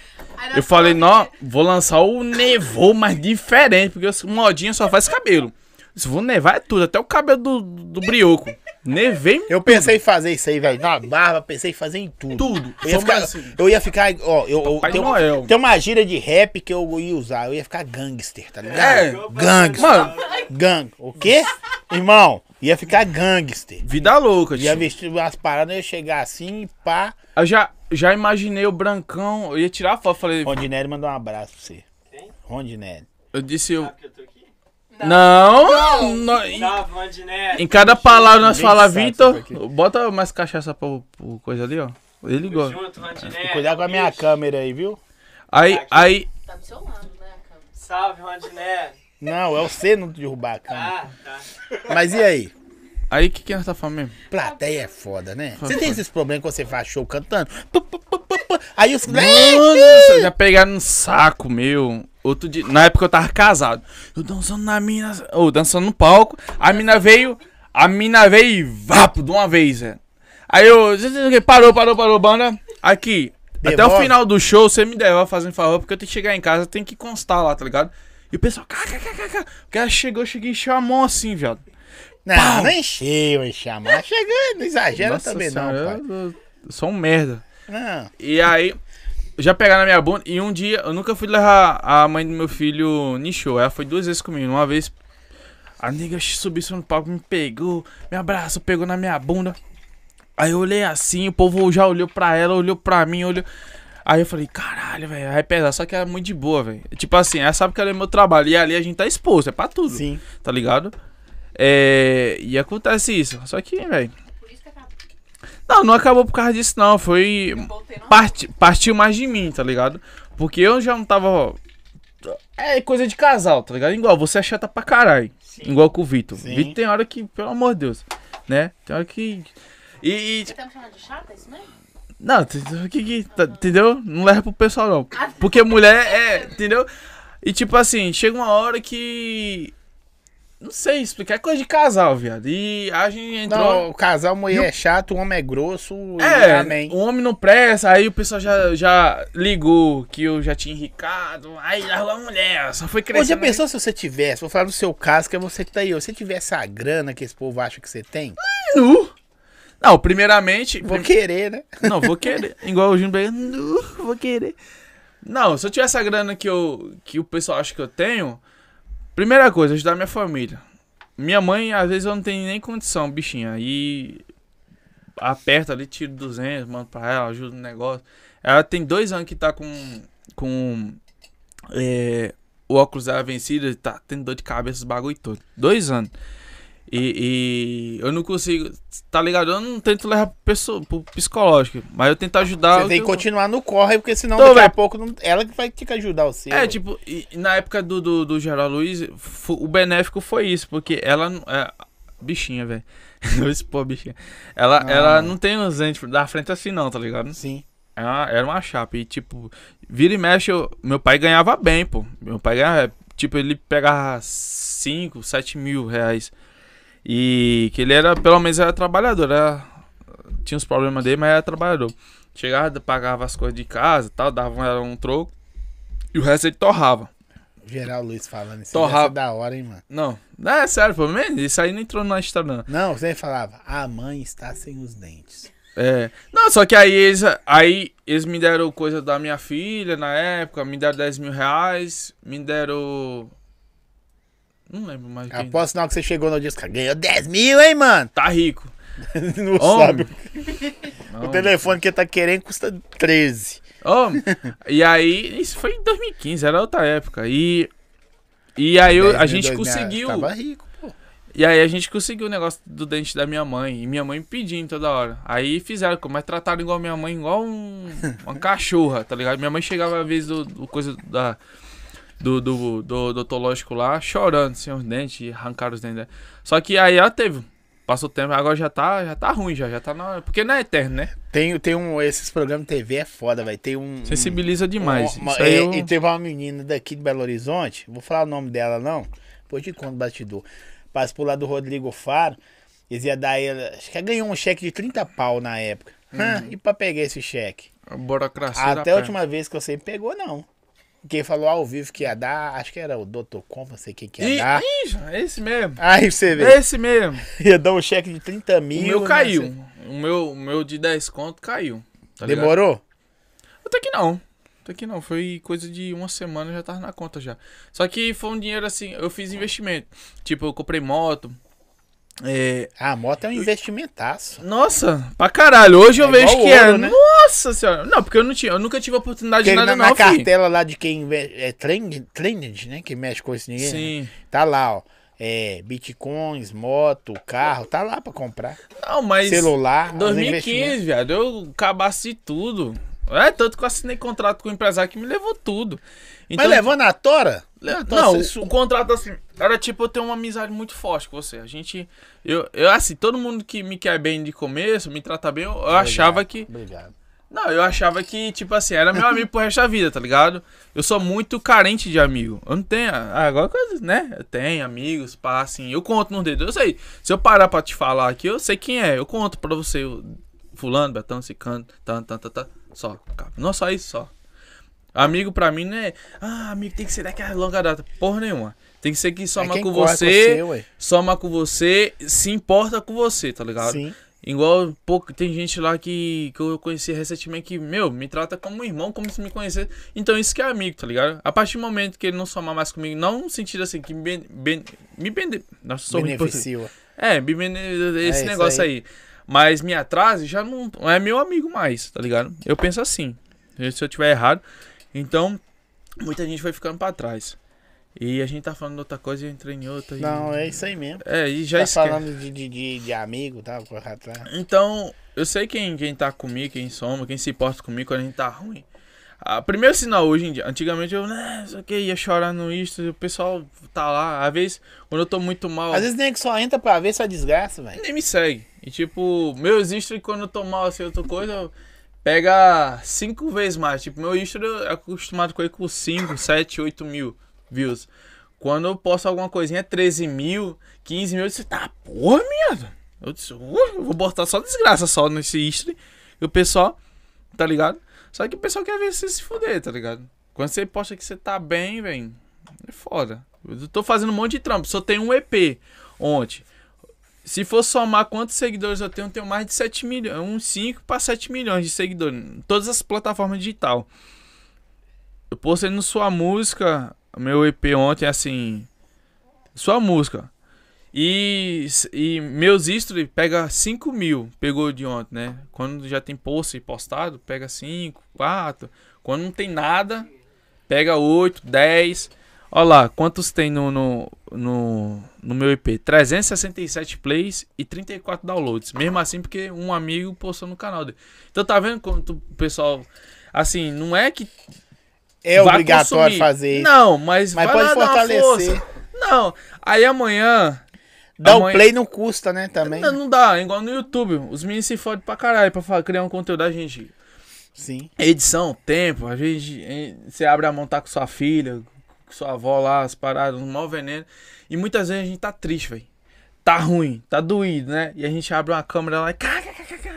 Speaker 1: Eu falei, não, vou lançar o Nevô, mas diferente, porque o modinha só faz cabelo. Se vou nevar é tudo, até o cabelo do, do brioco. Nevei
Speaker 2: Eu pensei em fazer isso aí, velho. Na barba, pensei em fazer em tudo.
Speaker 1: tudo.
Speaker 2: Eu ia, ficar,
Speaker 1: assim.
Speaker 2: eu ia ficar, ó, eu, eu tem,
Speaker 1: Noel.
Speaker 2: tem uma gíria de rap que eu ia usar. Eu ia ficar gangster, tá ligado?
Speaker 1: É.
Speaker 2: Gangster.
Speaker 1: Mano,
Speaker 2: Gang. O quê? Irmão, ia ficar gangster.
Speaker 1: vida louca,
Speaker 2: Ia
Speaker 1: tio.
Speaker 2: vestir umas paradas, eu ia chegar assim, pá.
Speaker 1: Eu já, já imaginei o Brancão, eu ia tirar a foto, falei,
Speaker 2: Rondinelli mandou um abraço pra você.
Speaker 3: Quem?
Speaker 2: Rondinelli.
Speaker 1: eu disse, eu...
Speaker 3: Tô aqui?
Speaker 1: Não, não, em, em cada palavra nós
Speaker 2: Ninguém
Speaker 1: fala
Speaker 2: sabe
Speaker 1: Vitor, bota mais cachaça pro, pro coisa ali, ó. Ele gosta.
Speaker 2: Cuidado com a minha
Speaker 3: Beijo.
Speaker 2: câmera aí, viu?
Speaker 1: Aí, aí,
Speaker 5: Tá do seu lado, né, cara?
Speaker 3: Salve, Rondinete.
Speaker 2: Não, é você não derrubar a câmera.
Speaker 3: Ah, tá.
Speaker 2: Mas e aí?
Speaker 1: Aí o que que nós tá falando mesmo?
Speaker 2: Plateia é foda, né? Você tem esses problemas que você faz show cantando? Pu, pu, pu. Aí os.
Speaker 1: Mano, já pegaram no saco, meu. Outro dia, na época eu tava casado. Eu dançando na mina, ou dançando no palco. A mina veio, a mina veio e vapo de uma vez, velho. Aí eu, parou, parou, parou, banda. Aqui, até o
Speaker 2: Devolve.
Speaker 1: final do show, você me devolve fazendo favor, porque eu tenho que chegar em casa, tem que constar lá, tá ligado? E o pessoal, kkkk. O cara chegou, cheguei e encheu a mão assim, viado.
Speaker 2: Não,
Speaker 1: Pau.
Speaker 2: não encheu, encheu. Chegando, não exagera
Speaker 1: Nossa
Speaker 2: também
Speaker 1: senhora,
Speaker 2: não, pai.
Speaker 1: eu, eu sou um merda.
Speaker 2: Não.
Speaker 1: E aí, já pegaram na minha bunda. E um dia, eu nunca fui levar a mãe do meu filho show. Ela foi duas vezes comigo. Uma vez, a nega subiu no palco, me pegou, me abraçou, pegou na minha bunda. Aí eu olhei assim, o povo já olhou pra ela, olhou pra mim, olhou. Aí eu falei, caralho, velho, vai pesar. Só que ela é muito de boa, velho. Tipo assim, ela sabe que ela é meu trabalho. E ali a gente tá exposto, é pra tudo.
Speaker 2: Sim.
Speaker 1: Tá ligado? É. E acontece isso. Só que, velho.
Speaker 5: Por isso que acabou.
Speaker 1: Não, não acabou por causa disso, não. Foi. Parti, partiu mais de mim, tá ligado? Porque eu já não tava. É coisa de casal, tá ligado? Igual, você é chata pra caralho. Igual com o Vitor.
Speaker 2: Sim.
Speaker 1: Vitor tem hora que, pelo amor de Deus, né? Tem hora que. E. e-
Speaker 5: Você tá me chamando de chata, é isso mesmo?
Speaker 1: não, que, que, tá- entendeu? Não leva pro pessoal, não. Porque mulher é. Entendeu? E tipo assim, chega uma hora que. Não sei explicar, é coisa de casal, viado. E a gente entrou.
Speaker 2: Não, o casal mulher é chato, o homem é grosso.
Speaker 1: É,
Speaker 2: amém.
Speaker 1: o homem não presta, aí o pessoal já, já ligou que eu já tinha enricado, aí largou a mulher, só foi
Speaker 2: Ô, já
Speaker 1: crescendo.
Speaker 2: pensou se você tivesse, vou falar do seu caso, que é você que tá aí, se você tivesse a grana que esse povo acha que você tem,
Speaker 1: Nu. Não, primeiramente.
Speaker 2: vou
Speaker 1: prim-
Speaker 2: querer, né?
Speaker 1: Não, vou querer. Igual o Júnior nu, vou querer. Não, se eu tivesse a grana que, eu, que o pessoal acha que eu tenho, primeira coisa, ajudar minha família. Minha mãe, às vezes, eu não tenho nem condição, bichinha. E aperta ali, tiro 200, mando pra ela, ajuda no negócio. Ela tem dois anos que tá com. com. é, o óculos dela vencido, tá tendo dor de cabeça, os bagulho todo. Dois anos. E, e eu não consigo, tá ligado? Eu não tento levar pro, pessoa, pro psicológico, mas eu tento ajudar.
Speaker 2: Você tem que
Speaker 1: eu-
Speaker 2: continuar no corre, porque senão
Speaker 1: Tô,
Speaker 2: daqui a
Speaker 1: velho.
Speaker 2: pouco não- ela que vai ter que ajudar você.
Speaker 1: É, tipo, e- na época do, do, do Geraldo Luiz, o benéfico foi isso, porque ela. não- É, bichinha, velho. Eu expor bichinha. Ela,
Speaker 2: Ah.
Speaker 1: ela não tem os dentes da frente assim, não, tá ligado?
Speaker 2: Sim.
Speaker 1: Era, era uma chapa. E, tipo, vira e mexe, eu- meu pai ganhava bem, pô. Meu pai ganhava, tipo, ele pegava 5, 7 mil reais. E que ele era, pelo menos, era trabalhador. Era, tinha os problemas dele, mas era trabalhador. Chegava, pagava as coisas de casa e tal, dava ela um troco. E o resto ele torrava.
Speaker 2: Geral Luiz falando isso.
Speaker 1: Torra-
Speaker 2: Isso é da hora, hein, mano.
Speaker 1: Não, não é sério, pô. man, Isso aí não entrou na história, não.
Speaker 2: Não, você falava, a mãe está sem os dentes.
Speaker 1: É. Não, só que aí eles. Aí eles me deram coisa da minha filha na época, me deram 10 mil reais, me deram. Não lembro mais. Quem...
Speaker 2: Aposto não que você chegou no disco. Ganhou 10 mil, hein, mano?
Speaker 1: Tá rico.
Speaker 2: Não
Speaker 1: Homem.
Speaker 2: sabe. O telefone que ele tá querendo custa 13.
Speaker 1: Homem. E aí, isso foi em 2015, era outra época. E. E aí eu-
Speaker 2: 10
Speaker 1: a gente
Speaker 2: mil,
Speaker 1: conseguiu.
Speaker 2: Tava rico, pô.
Speaker 1: E aí a gente conseguiu o negócio do dente da minha mãe. E minha mãe me pedindo toda hora. Aí fizeram, mas trataram igual minha mãe, igual um, uma cachorra, tá ligado? Minha mãe chegava às vezes do, do coisa da. Do, do, do odontológico lá, chorando, sem os dentes, arrancaram os dentes. dela. Só que aí ela teve. Passou o tempo, agora já tá, já tá ruim, já, já tá na. Porque não é eterno, né?
Speaker 2: Tem, tem um. Esses programas de TV é foda, velho. Tem um.
Speaker 1: Sensibiliza demais.
Speaker 2: Uma-
Speaker 1: Isso aí
Speaker 2: é,
Speaker 1: eu-
Speaker 2: E teve uma menina daqui de Belo Horizonte, vou falar o nome dela não, depois te conto bastidor. Passa pro lado do Rodrigo Faro, eles iam dar ela, acho que ela ganhou um cheque de 30 pau na época. Hã, e pra pegar esse cheque?
Speaker 1: A burocracia.
Speaker 2: Até a última vez que você pegou, não. Quem falou ao vivo que ia dar, acho que era o Dr. Com, não sei quem que ia
Speaker 1: Ih,
Speaker 2: dar.
Speaker 1: ih, esse mesmo.
Speaker 2: Aí você vê,
Speaker 1: Esse mesmo.
Speaker 2: ia dar um cheque de 30 mil.
Speaker 1: O meu
Speaker 2: né,
Speaker 1: caiu.
Speaker 2: você-
Speaker 1: O meu, o meu de 10 conto caiu. tá ligado?
Speaker 2: Demorou?
Speaker 1: Até que não. Até que não. Foi coisa de uma semana já tava na conta já. Só que foi um dinheiro assim, eu fiz investimento. Tipo, eu comprei moto. É,
Speaker 2: Ah, a moto é um investimentaço.
Speaker 1: Nossa, pra caralho. Hoje
Speaker 2: É
Speaker 1: eu vejo que é.
Speaker 2: ouro, né?
Speaker 1: Nossa senhora. Não, porque eu não tinha, eu nunca tive oportunidade
Speaker 2: Porque
Speaker 1: de nada
Speaker 2: na, na
Speaker 1: não, fi.
Speaker 2: cartela lá de quem é trend, trend, né? Que mexe com esse dinheiro.
Speaker 1: Sim.
Speaker 2: Tá lá, ó. É, bitcoins, moto, carro, tá lá pra comprar.
Speaker 1: Não, mas
Speaker 2: Celular, os investimentos.
Speaker 1: 2015, viado, eu de tudo. É, tanto que eu assinei contrato com o empresário que me levou tudo. Então,
Speaker 2: Mas levou na tora? Então,
Speaker 1: não,
Speaker 2: você-
Speaker 1: o contrato assim, era tipo eu tenho uma amizade muito forte com você. A gente, eu, eu assim, todo mundo que me quer bem de começo, me trata bem, eu, eu achava que,
Speaker 2: Obrigado.
Speaker 1: não, eu achava que tipo assim, era meu amigo pro resto da vida, tá ligado? Eu sou muito carente de amigo. Eu não tenho, ah, agora coisa, né? Eu tenho amigos, pá, assim, eu conto nos dedos. Eu sei, se eu parar pra te falar aqui, eu sei quem é. Eu conto pra você, o fulano, Betão, Cicano, tan, tan, tan, tan, só. Não só isso, só. Amigo pra mim não é. Ah, amigo tem que ser daquela longa data. Porra nenhuma. Tem que ser que
Speaker 2: É
Speaker 1: soma
Speaker 2: quem
Speaker 1: com você,
Speaker 2: ué.
Speaker 1: soma com você, se importa com você, tá ligado?
Speaker 2: Sim.
Speaker 1: Igual, pouco, tem gente lá que, que eu conheci recentemente que, meu, me trata como um irmão, como se me conhecesse. Então isso que é amigo, tá ligado? A partir do momento que ele não soma mais comigo, não no sentido assim, que me, ben, ben- me bende... Nossa, sou
Speaker 2: Beneficia.
Speaker 1: É, me bene- esse
Speaker 2: isso
Speaker 1: negócio
Speaker 2: aí.
Speaker 1: aí. Mas me atrase já não, não é meu amigo mais, tá ligado? Eu penso assim. Se eu tiver errado. Então, muita gente vai ficando pra trás. E a gente tá falando de outra coisa e eu entrei em outra. e-
Speaker 2: Não, é isso aí mesmo.
Speaker 1: É, e já
Speaker 2: tá falando de, de, de, amigo, tá?
Speaker 1: Então, eu sei quem, quem tá comigo, quem soma, quem se importa comigo quando a gente tá ruim. Ah, primeiro sinal hoje em dia, antigamente eu, né, isso aqui, ia chorar no Insta, o pessoal tá lá. Às vezes, quando eu tô muito mal,
Speaker 2: Às vezes nem que só entra pra ver sua desgraça, velho.
Speaker 1: nem me segue. E tipo, meus history quando eu tô mal assim, outra coisa, pega cinco vezes mais. Tipo, meu history é acostumado com ele com 5, 7, 8 mil views. Quando eu posto alguma coisinha, 13 mil, 15 mil, você tá, porra, minha. Eu disse, "Uh, vou botar só desgraça só nesse history. E o pessoal, tá ligado? Só que o pessoal quer ver você se fuder, tá ligado? Quando você posta que você tá bem, velho, é foda. Eu tô fazendo um monte de trampo, só tem um EP ontem. Se for somar quantos seguidores eu tenho, eu tenho mais de 7 milhões, uns 5 para 7 milhões de seguidores em todas as plataformas digital. Eu postei no Sua Música, meu EP ontem, assim, Sua Música. E, e meus history pega 5 mil, pegou de ontem, né? Quando já tem post postado, pega 5, 4. Quando não tem nada, pega 8, 10. Olha lá, quantos tem no, no, no, no meu EP? 367 plays e 34 downloads. Mesmo assim, porque um amigo postou no canal dele. Então tá vendo como tu- o pessoal. Assim, não é que.
Speaker 2: É obrigatório
Speaker 1: consumir.
Speaker 2: fazer isso.
Speaker 1: Não, mas,
Speaker 2: Mas
Speaker 1: vai
Speaker 2: pode fortalecer.
Speaker 1: Não, aí amanhã.
Speaker 2: Dá o
Speaker 1: amanhã-
Speaker 2: play não custa, né, também.
Speaker 1: Não, não dá, é igual no YouTube. Os meninos se fodem pra caralho pra criar um conteúdo da gente.
Speaker 2: Sim.
Speaker 1: Edição, tempo, vezes eh, você abre a mão, tá com sua filha, com sua avó lá, as paradas, um mau veneno. E muitas vezes a gente tá triste, velho. Tá ruim, tá doído, né? E a gente abre uma câmera lá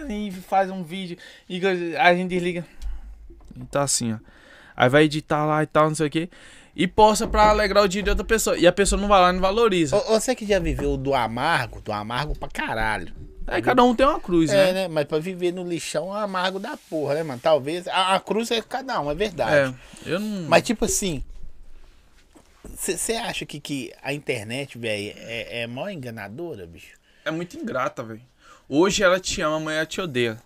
Speaker 1: e, faz um vídeo. E a gente desliga. E tá assim, ó. Aí vai editar lá e tal, não sei o quê. E posta pra alegrar o dia de outra pessoa. E a pessoa não vai lá e não valoriza.
Speaker 2: Ô, Você que já viveu do amargo, do amargo pra caralho.
Speaker 1: É, cada um tem uma cruz,
Speaker 2: É,
Speaker 1: né?
Speaker 2: né? Mas pra viver no lixão é amargo da porra, né, mano? Talvez. A, a cruz é cada um, é verdade.
Speaker 1: É, eu não.
Speaker 2: Mas, tipo assim. Você acha que, que a internet, velho, é, é mó enganadora, bicho?
Speaker 1: É muito ingrata, velho. Hoje ela te ama, amanhã ela te odeia.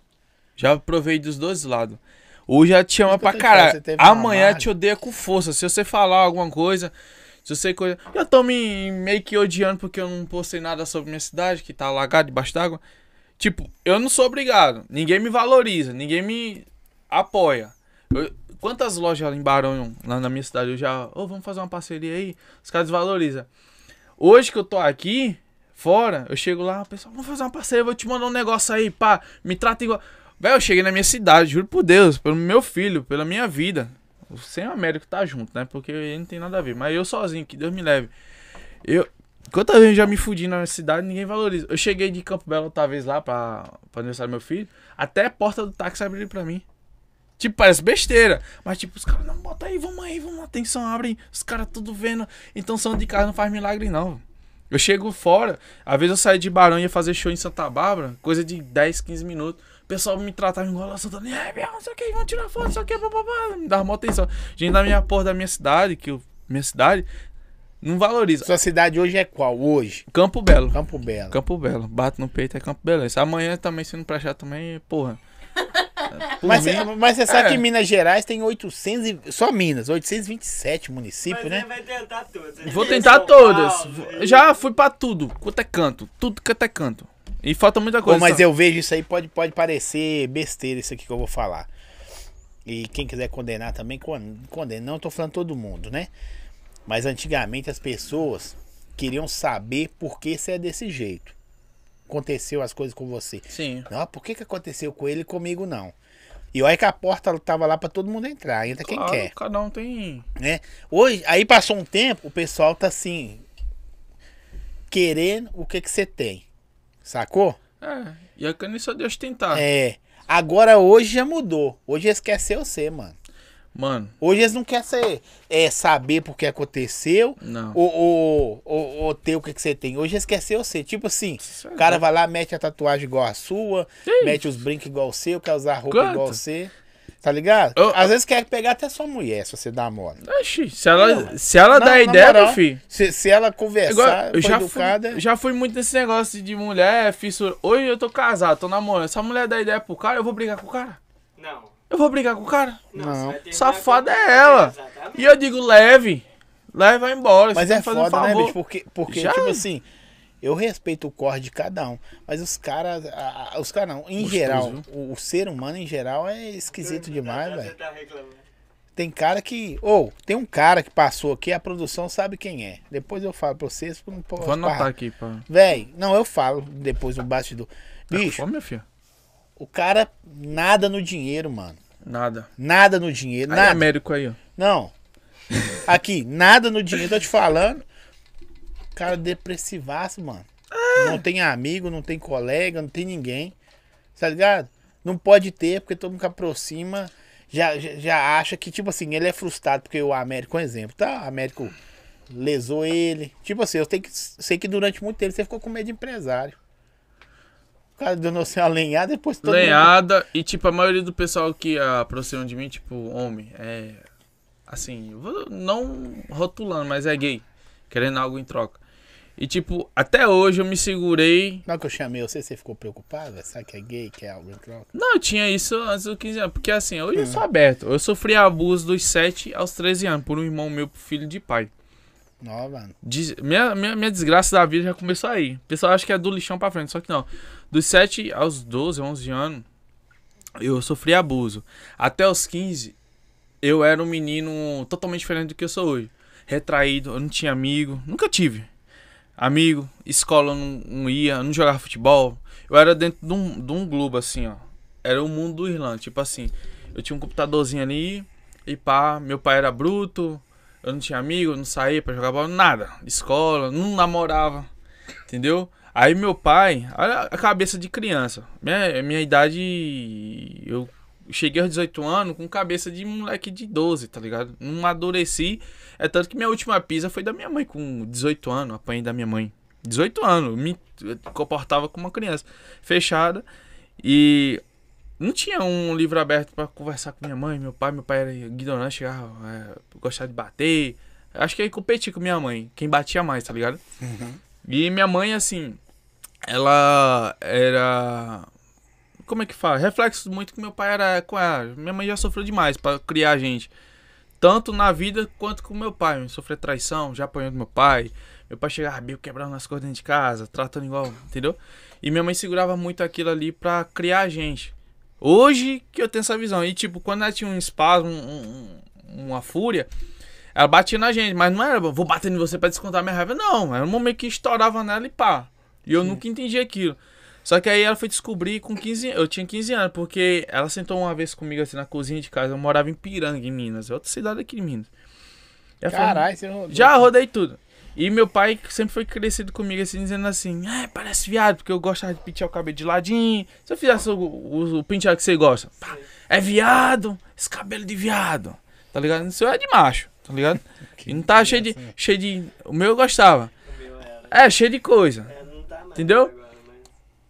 Speaker 1: Já provei dos dois lados. Hoje ela te ama pra caralho. Amanhã te odeia com força. Se você falar alguma coisa, se você coisa. Eu tô me meio que odiando porque eu não postei nada sobre minha cidade, que tá alagada debaixo d'água. Tipo, eu não sou obrigado. Ninguém me valoriza, ninguém me apoia. Eu- quantas lojas em Barão, lá na minha cidade, eu já. Ô, vamos fazer uma parceria aí? Os caras valorizam. Hoje que eu tô aqui, fora, eu chego lá, pessoal, vamos fazer uma parceria, vou te mandar um negócio aí, pá, me trata igual. Velho, eu cheguei na minha cidade, juro por Deus, pelo meu filho, pela minha vida. Sem o Américo tá junto, né? Porque ele não tem nada a ver. Mas eu sozinho, que Deus me leve. Eu. Quantas vezes eu já me fudi na minha cidade ninguém valoriza. Eu cheguei de Campo Belo outra vez lá pra, pra aniversário do meu filho. Até a porta do táxi abriu pra mim. Tipo, parece besteira. Mas tipo, os caras, não, bota aí, vamos aí, vamos lá, atenção, abrem. Os caras tudo vendo. Então som de casa não faz milagre, não. Eu chego fora, às vezes eu saí de Barão e ia fazer show em Santa Bárbara, coisa de 10, 15 minutos. O pessoal me tratava igual lá, Santana, é, Biel, não sei o que, vamos tirar foto, não sei o que, papapá. Me dava mó atenção. Gente da minha porra da minha cidade, que eu, minha cidade, não valoriza.
Speaker 2: Sua cidade hoje é qual? Hoje?
Speaker 1: Campo Belo.
Speaker 2: Campo Belo.
Speaker 1: Campo Belo. Bate no peito é Campo Belo. Amanhã também, se não prestar também, porra.
Speaker 2: Mas,
Speaker 1: mim,
Speaker 2: mas você sabe
Speaker 1: é.
Speaker 2: que Minas Gerais tem 800 e, só Minas, 827 municípios,
Speaker 3: Mas
Speaker 2: né?
Speaker 3: ele vai tentar todas. Ele
Speaker 1: Vou tentar
Speaker 3: São
Speaker 1: todas.
Speaker 3: Paulo,
Speaker 1: Já fui pra tudo. Quanto é canto. Tudo quanto é canto. E falta muita
Speaker 2: Pô,
Speaker 1: coisa.
Speaker 2: mas
Speaker 1: só.
Speaker 2: eu vejo isso aí, pode, pode parecer besteira isso aqui que eu vou falar. E quem quiser condenar também, con- condena. Não tô falando todo mundo, né? Mas antigamente as pessoas queriam saber por que você é desse jeito. Aconteceu as coisas com você.
Speaker 1: Sim.
Speaker 2: Não, por que, que aconteceu com ele e comigo não? E olha que a porta tava lá pra todo mundo entrar, entra quem
Speaker 1: Claro,
Speaker 2: quer,
Speaker 1: Cada um tem.
Speaker 2: né? Hoje, aí passou um tempo, o pessoal tá assim querendo o que que você tem. Sacou?
Speaker 1: É. E a cana só Deus tentar.
Speaker 2: É. Agora hoje já mudou. Hoje ser você, mano.
Speaker 1: Mano,
Speaker 2: Hoje eles não querem ser, é, saber por que aconteceu
Speaker 1: não.
Speaker 2: ou, ou, ou, ou ter o que, que você tem. Hoje eles querem ser você. Tipo assim,
Speaker 1: é
Speaker 2: o cara vai lá, mete a tatuagem igual a sua,
Speaker 1: Que
Speaker 2: mete os brincos igual o seu, quer usar roupa
Speaker 1: Quanto?
Speaker 2: igual você. Tá ligado?
Speaker 1: Eu-
Speaker 2: Às vezes quer pegar até sua mulher, se você dá mole.
Speaker 1: Oxi, se ela, se ela
Speaker 2: Não,
Speaker 1: dá ideia,
Speaker 2: moral,
Speaker 1: meu filho.
Speaker 2: Se, se ela
Speaker 1: Igual,
Speaker 2: conversar,
Speaker 1: eu já
Speaker 2: educada.
Speaker 1: fui, já fui muito nesse negócio de mulher, fissura. Hoje eu tô casado, tô namorando. Se a mulher dá ideia pro cara, eu vou brigar com o cara.
Speaker 3: Não.
Speaker 1: Eu vou brigar com o cara.
Speaker 3: Não,
Speaker 2: Não.
Speaker 1: Safada é ela.
Speaker 3: Exatamente.
Speaker 1: E eu digo, leve. Leve, vai embora.
Speaker 2: Mas é foda, né,
Speaker 1: favor.
Speaker 2: bicho? Porque, porque
Speaker 1: Já.
Speaker 2: tipo assim, eu respeito o corre de cada um. Mas os caras. Os caras não. Em
Speaker 1: Gostoso,
Speaker 2: geral, o, o ser humano em geral é esquisito demais, velho.
Speaker 3: tá reclamando.
Speaker 2: Tem cara que. Ou, tem um cara que passou aqui, a produção sabe quem é. Depois eu falo pra vocês. Não posso
Speaker 1: Vou anotar
Speaker 2: parar.
Speaker 1: aqui, pá.
Speaker 2: Véi, não, eu falo depois no bastidor.
Speaker 1: Tá
Speaker 2: Bicho,
Speaker 1: fome, meu filho?
Speaker 2: O cara nada no dinheiro, mano.
Speaker 1: Nada.
Speaker 2: Nada no dinheiro,
Speaker 1: Aí,
Speaker 2: nada.
Speaker 1: Américo aí, ó.
Speaker 2: Não. Aqui, nada no dinheiro, tô te falando. Cara depressivaço, mano. Não tem amigo, não tem colega, não tem ninguém. Tá ligado? Não pode ter, porque todo mundo que aproxima já, já, já acha que, tipo assim, ele é frustrado, porque o Américo, um exemplo, tá? O Américo lesou ele. Tipo assim, eu tenho que, sei que durante muito tempo você ficou com medo de empresário. Cara deu você uma lenhada, depois todo mundo-
Speaker 1: Lenhada. E, tipo, a maioria do pessoal que aproxima de mim, tipo, homem, é. Assim, eu não rotulando, mas é gay. Querendo algo em troca. E, tipo, até hoje eu me segurei.
Speaker 2: Na que eu chamei você, você ficou preocupado? velho? Sabe que é gay, que é algo em troca?
Speaker 1: Não, eu tinha isso antes dos 15 anos. Porque, assim, hoje eu
Speaker 2: Hum.
Speaker 1: sou aberto. Eu sofri abuso dos 7 aos 13 anos por um irmão meu, filho de pai. Des- Minha, minha, minha desgraça da vida já começou aí. O pessoal acha que é do lixão pra frente, só que não. Dos 7 aos 12, 11 anos, eu sofri abuso. Até os 15, eu era um menino totalmente diferente do que eu sou hoje. Retraído, eu não tinha amigo, nunca tive. Amigo, escola eu não, não ia, eu não jogava futebol. Eu era dentro de um, de um globo, assim, ó. Era o mundo do Irlanda, tipo assim. Eu tinha um computadorzinho ali, e pá, meu pai era bruto, eu não tinha amigo, não saía pra jogar bola, nada. Escola, não namorava, entendeu? Aí meu pai, olha a cabeça de criança. Minha, minha idade, eu cheguei aos 18 anos com cabeça de moleque de 12, tá ligado? Não amadureci. É tanto que minha última pisa foi da minha mãe, com 18 anos, apanhei da minha mãe. 18 anos, me comportava como uma criança. Fechada. E não tinha um livro aberto pra conversar com minha mãe, meu pai. Meu pai era ignorante, chegava, é, gostava de bater. Acho que aí competi com minha mãe, quem batia mais, tá ligado? E minha mãe, assim, ela era. Como é que fala? Reflexo muito que meu pai era com. Minha mãe já sofreu demais pra criar a gente. Tanto na vida quanto com meu pai. Sofreu traição, já apanhou do meu pai. Meu pai chegava meio quebrando as coisas dentro de casa, tratando igual, entendeu? E minha mãe segurava muito aquilo ali pra criar a gente. Hoje que eu tenho essa visão. E tipo, quando ela tinha um espasmo, um- um- uma fúria, ela batia na gente. Mas não era, vou bater em você pra descontar minha raiva. Não, era um momento que estourava nela e pá. E eu nunca entendi aquilo. Só que aí ela foi descobrir com 15 Eu tinha 15 anos, porque ela sentou uma vez comigo assim na cozinha de casa. Eu morava em Piranga, em Minas. É outra cidade aqui de Minas.
Speaker 2: Caralho, você não.
Speaker 1: já rodei tudo. E meu pai sempre foi crescido comigo assim, dizendo assim, é, parece viado, porque eu gostava de pentear o cabelo de ladinho. Se eu fizesse o, o, o penteado que você gosta, pá, é viado, esse cabelo de viado. Tá ligado? Isso é de macho, tá ligado? E não tá cheio de, cheio de. O meu eu gostava.
Speaker 3: O meu era.
Speaker 1: É, cheio de coisa.
Speaker 3: É, não
Speaker 1: Entendeu?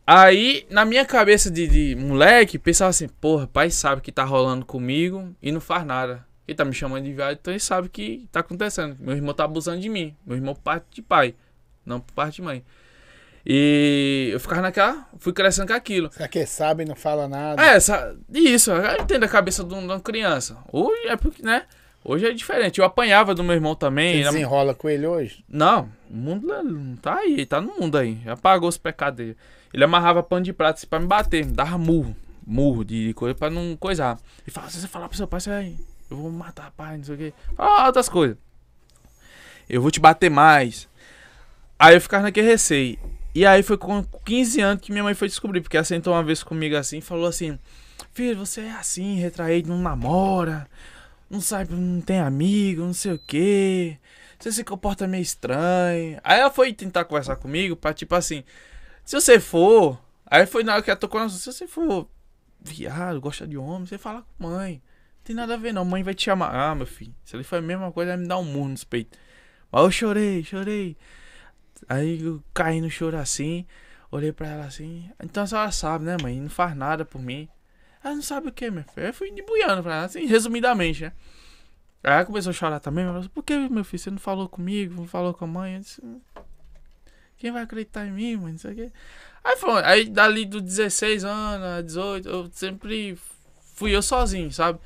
Speaker 1: Aí, na minha cabeça de, de moleque, pensava assim, porra, pai sabe que tá rolando comigo e não faz nada. Ele tá me chamando de viado, então ele sabe que tá acontecendo. Meu irmão tá abusando de mim. Meu irmão parte de pai, não por parte de mãe. E eu ficava naquela, fui crescendo com aquilo.
Speaker 2: Será que sabe e não fala nada?
Speaker 1: É, essa, isso, eu entendo a cabeça de um- de uma criança. Hoje é porque, né? Hoje é diferente. Eu apanhava do meu irmão também.
Speaker 2: Você
Speaker 1: era-
Speaker 2: desenrola com ele hoje?
Speaker 1: não, o mundo não tá aí, ele tá no mundo aí. Já pagou os pecados dele. Ele amarrava pano de prato assim, pra me bater, me dava murro. Murro de coisa pra não coisar. Ele falava, se você falar pro seu pai, você vai. Eu vou matar pai, não sei o quê. Fala outras coisas. Eu vou te bater mais. Aí eu ficava naquele receio. E aí foi com 15 anos que minha mãe foi descobrir, porque ela sentou uma vez comigo assim e falou assim: Filho, você é assim, retraído, não namora, não sabe, não tem amigo, não sei o quê. Você se comporta meio estranho. Aí ela foi tentar conversar comigo pra tipo assim: Se você for. Aí foi na hora que ela tocou na Se você for viado, gosta de homem, você fala com mãe. Não tem nada a ver, não. Mãe vai te chamar. Ah, meu filho. Se ele foi a mesma coisa, vai me dar um murro nos peitos. Mas eu chorei, chorei. Aí eu caí no choro assim. Olhei pra ela assim. Então a senhora sabe, né, mãe? Não faz nada por mim. Ela não sabe o que, meu filho. Eu fui debuiando pra ela, assim, resumidamente, né? Aí ela começou a chorar também. Ela falou, por que, meu filho? Você não falou comigo? Não falou com a mãe? Eu disse, quem vai acreditar em mim, mãe? Não sei o quê. Aí foi. Aí dali dos 16 anos, a 18, eu sempre fui eu sozinho, sabe?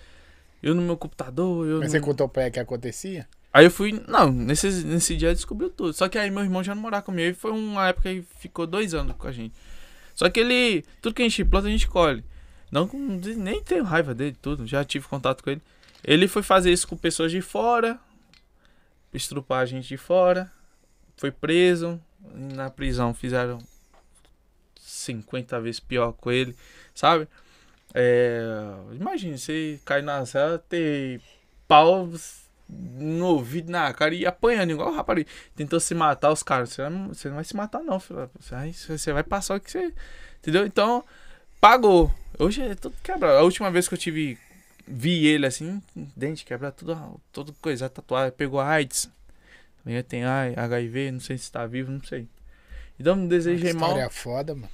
Speaker 1: Eu no meu computador, eu
Speaker 2: Mas
Speaker 1: no...
Speaker 2: você contou pra ela que acontecia?
Speaker 1: Aí eu fui. Não, nesse, nesse dia descobriu tudo. Só que aí meu irmão já não morava comigo. Aí foi uma época que ficou dois anos com a gente. Só que ele. Tudo que a gente planta, a gente colhe. Não, nem tenho raiva dele, tudo. Já tive contato com ele. Ele foi fazer isso com pessoas de fora. Estrupar a gente de fora. Foi preso. Na prisão fizeram 50 vezes pior com ele. Sabe? É, imagina, você cai na cela, ter pau no ouvido, na cara e apanhando, igual o rapaz. Tentou se matar os caras. Você não, você não vai se matar, não, filho. Você vai passar o que você. Entendeu? Então, pagou. Hoje é tudo quebrado. A última vez que eu tive. Vi ele assim, dente quebrado, tudo, tudo coisa, tatuado. Pegou AIDS. Também tem HIV, não sei se tá vivo, não sei. Então, me desejei mal.
Speaker 2: História foda, mano.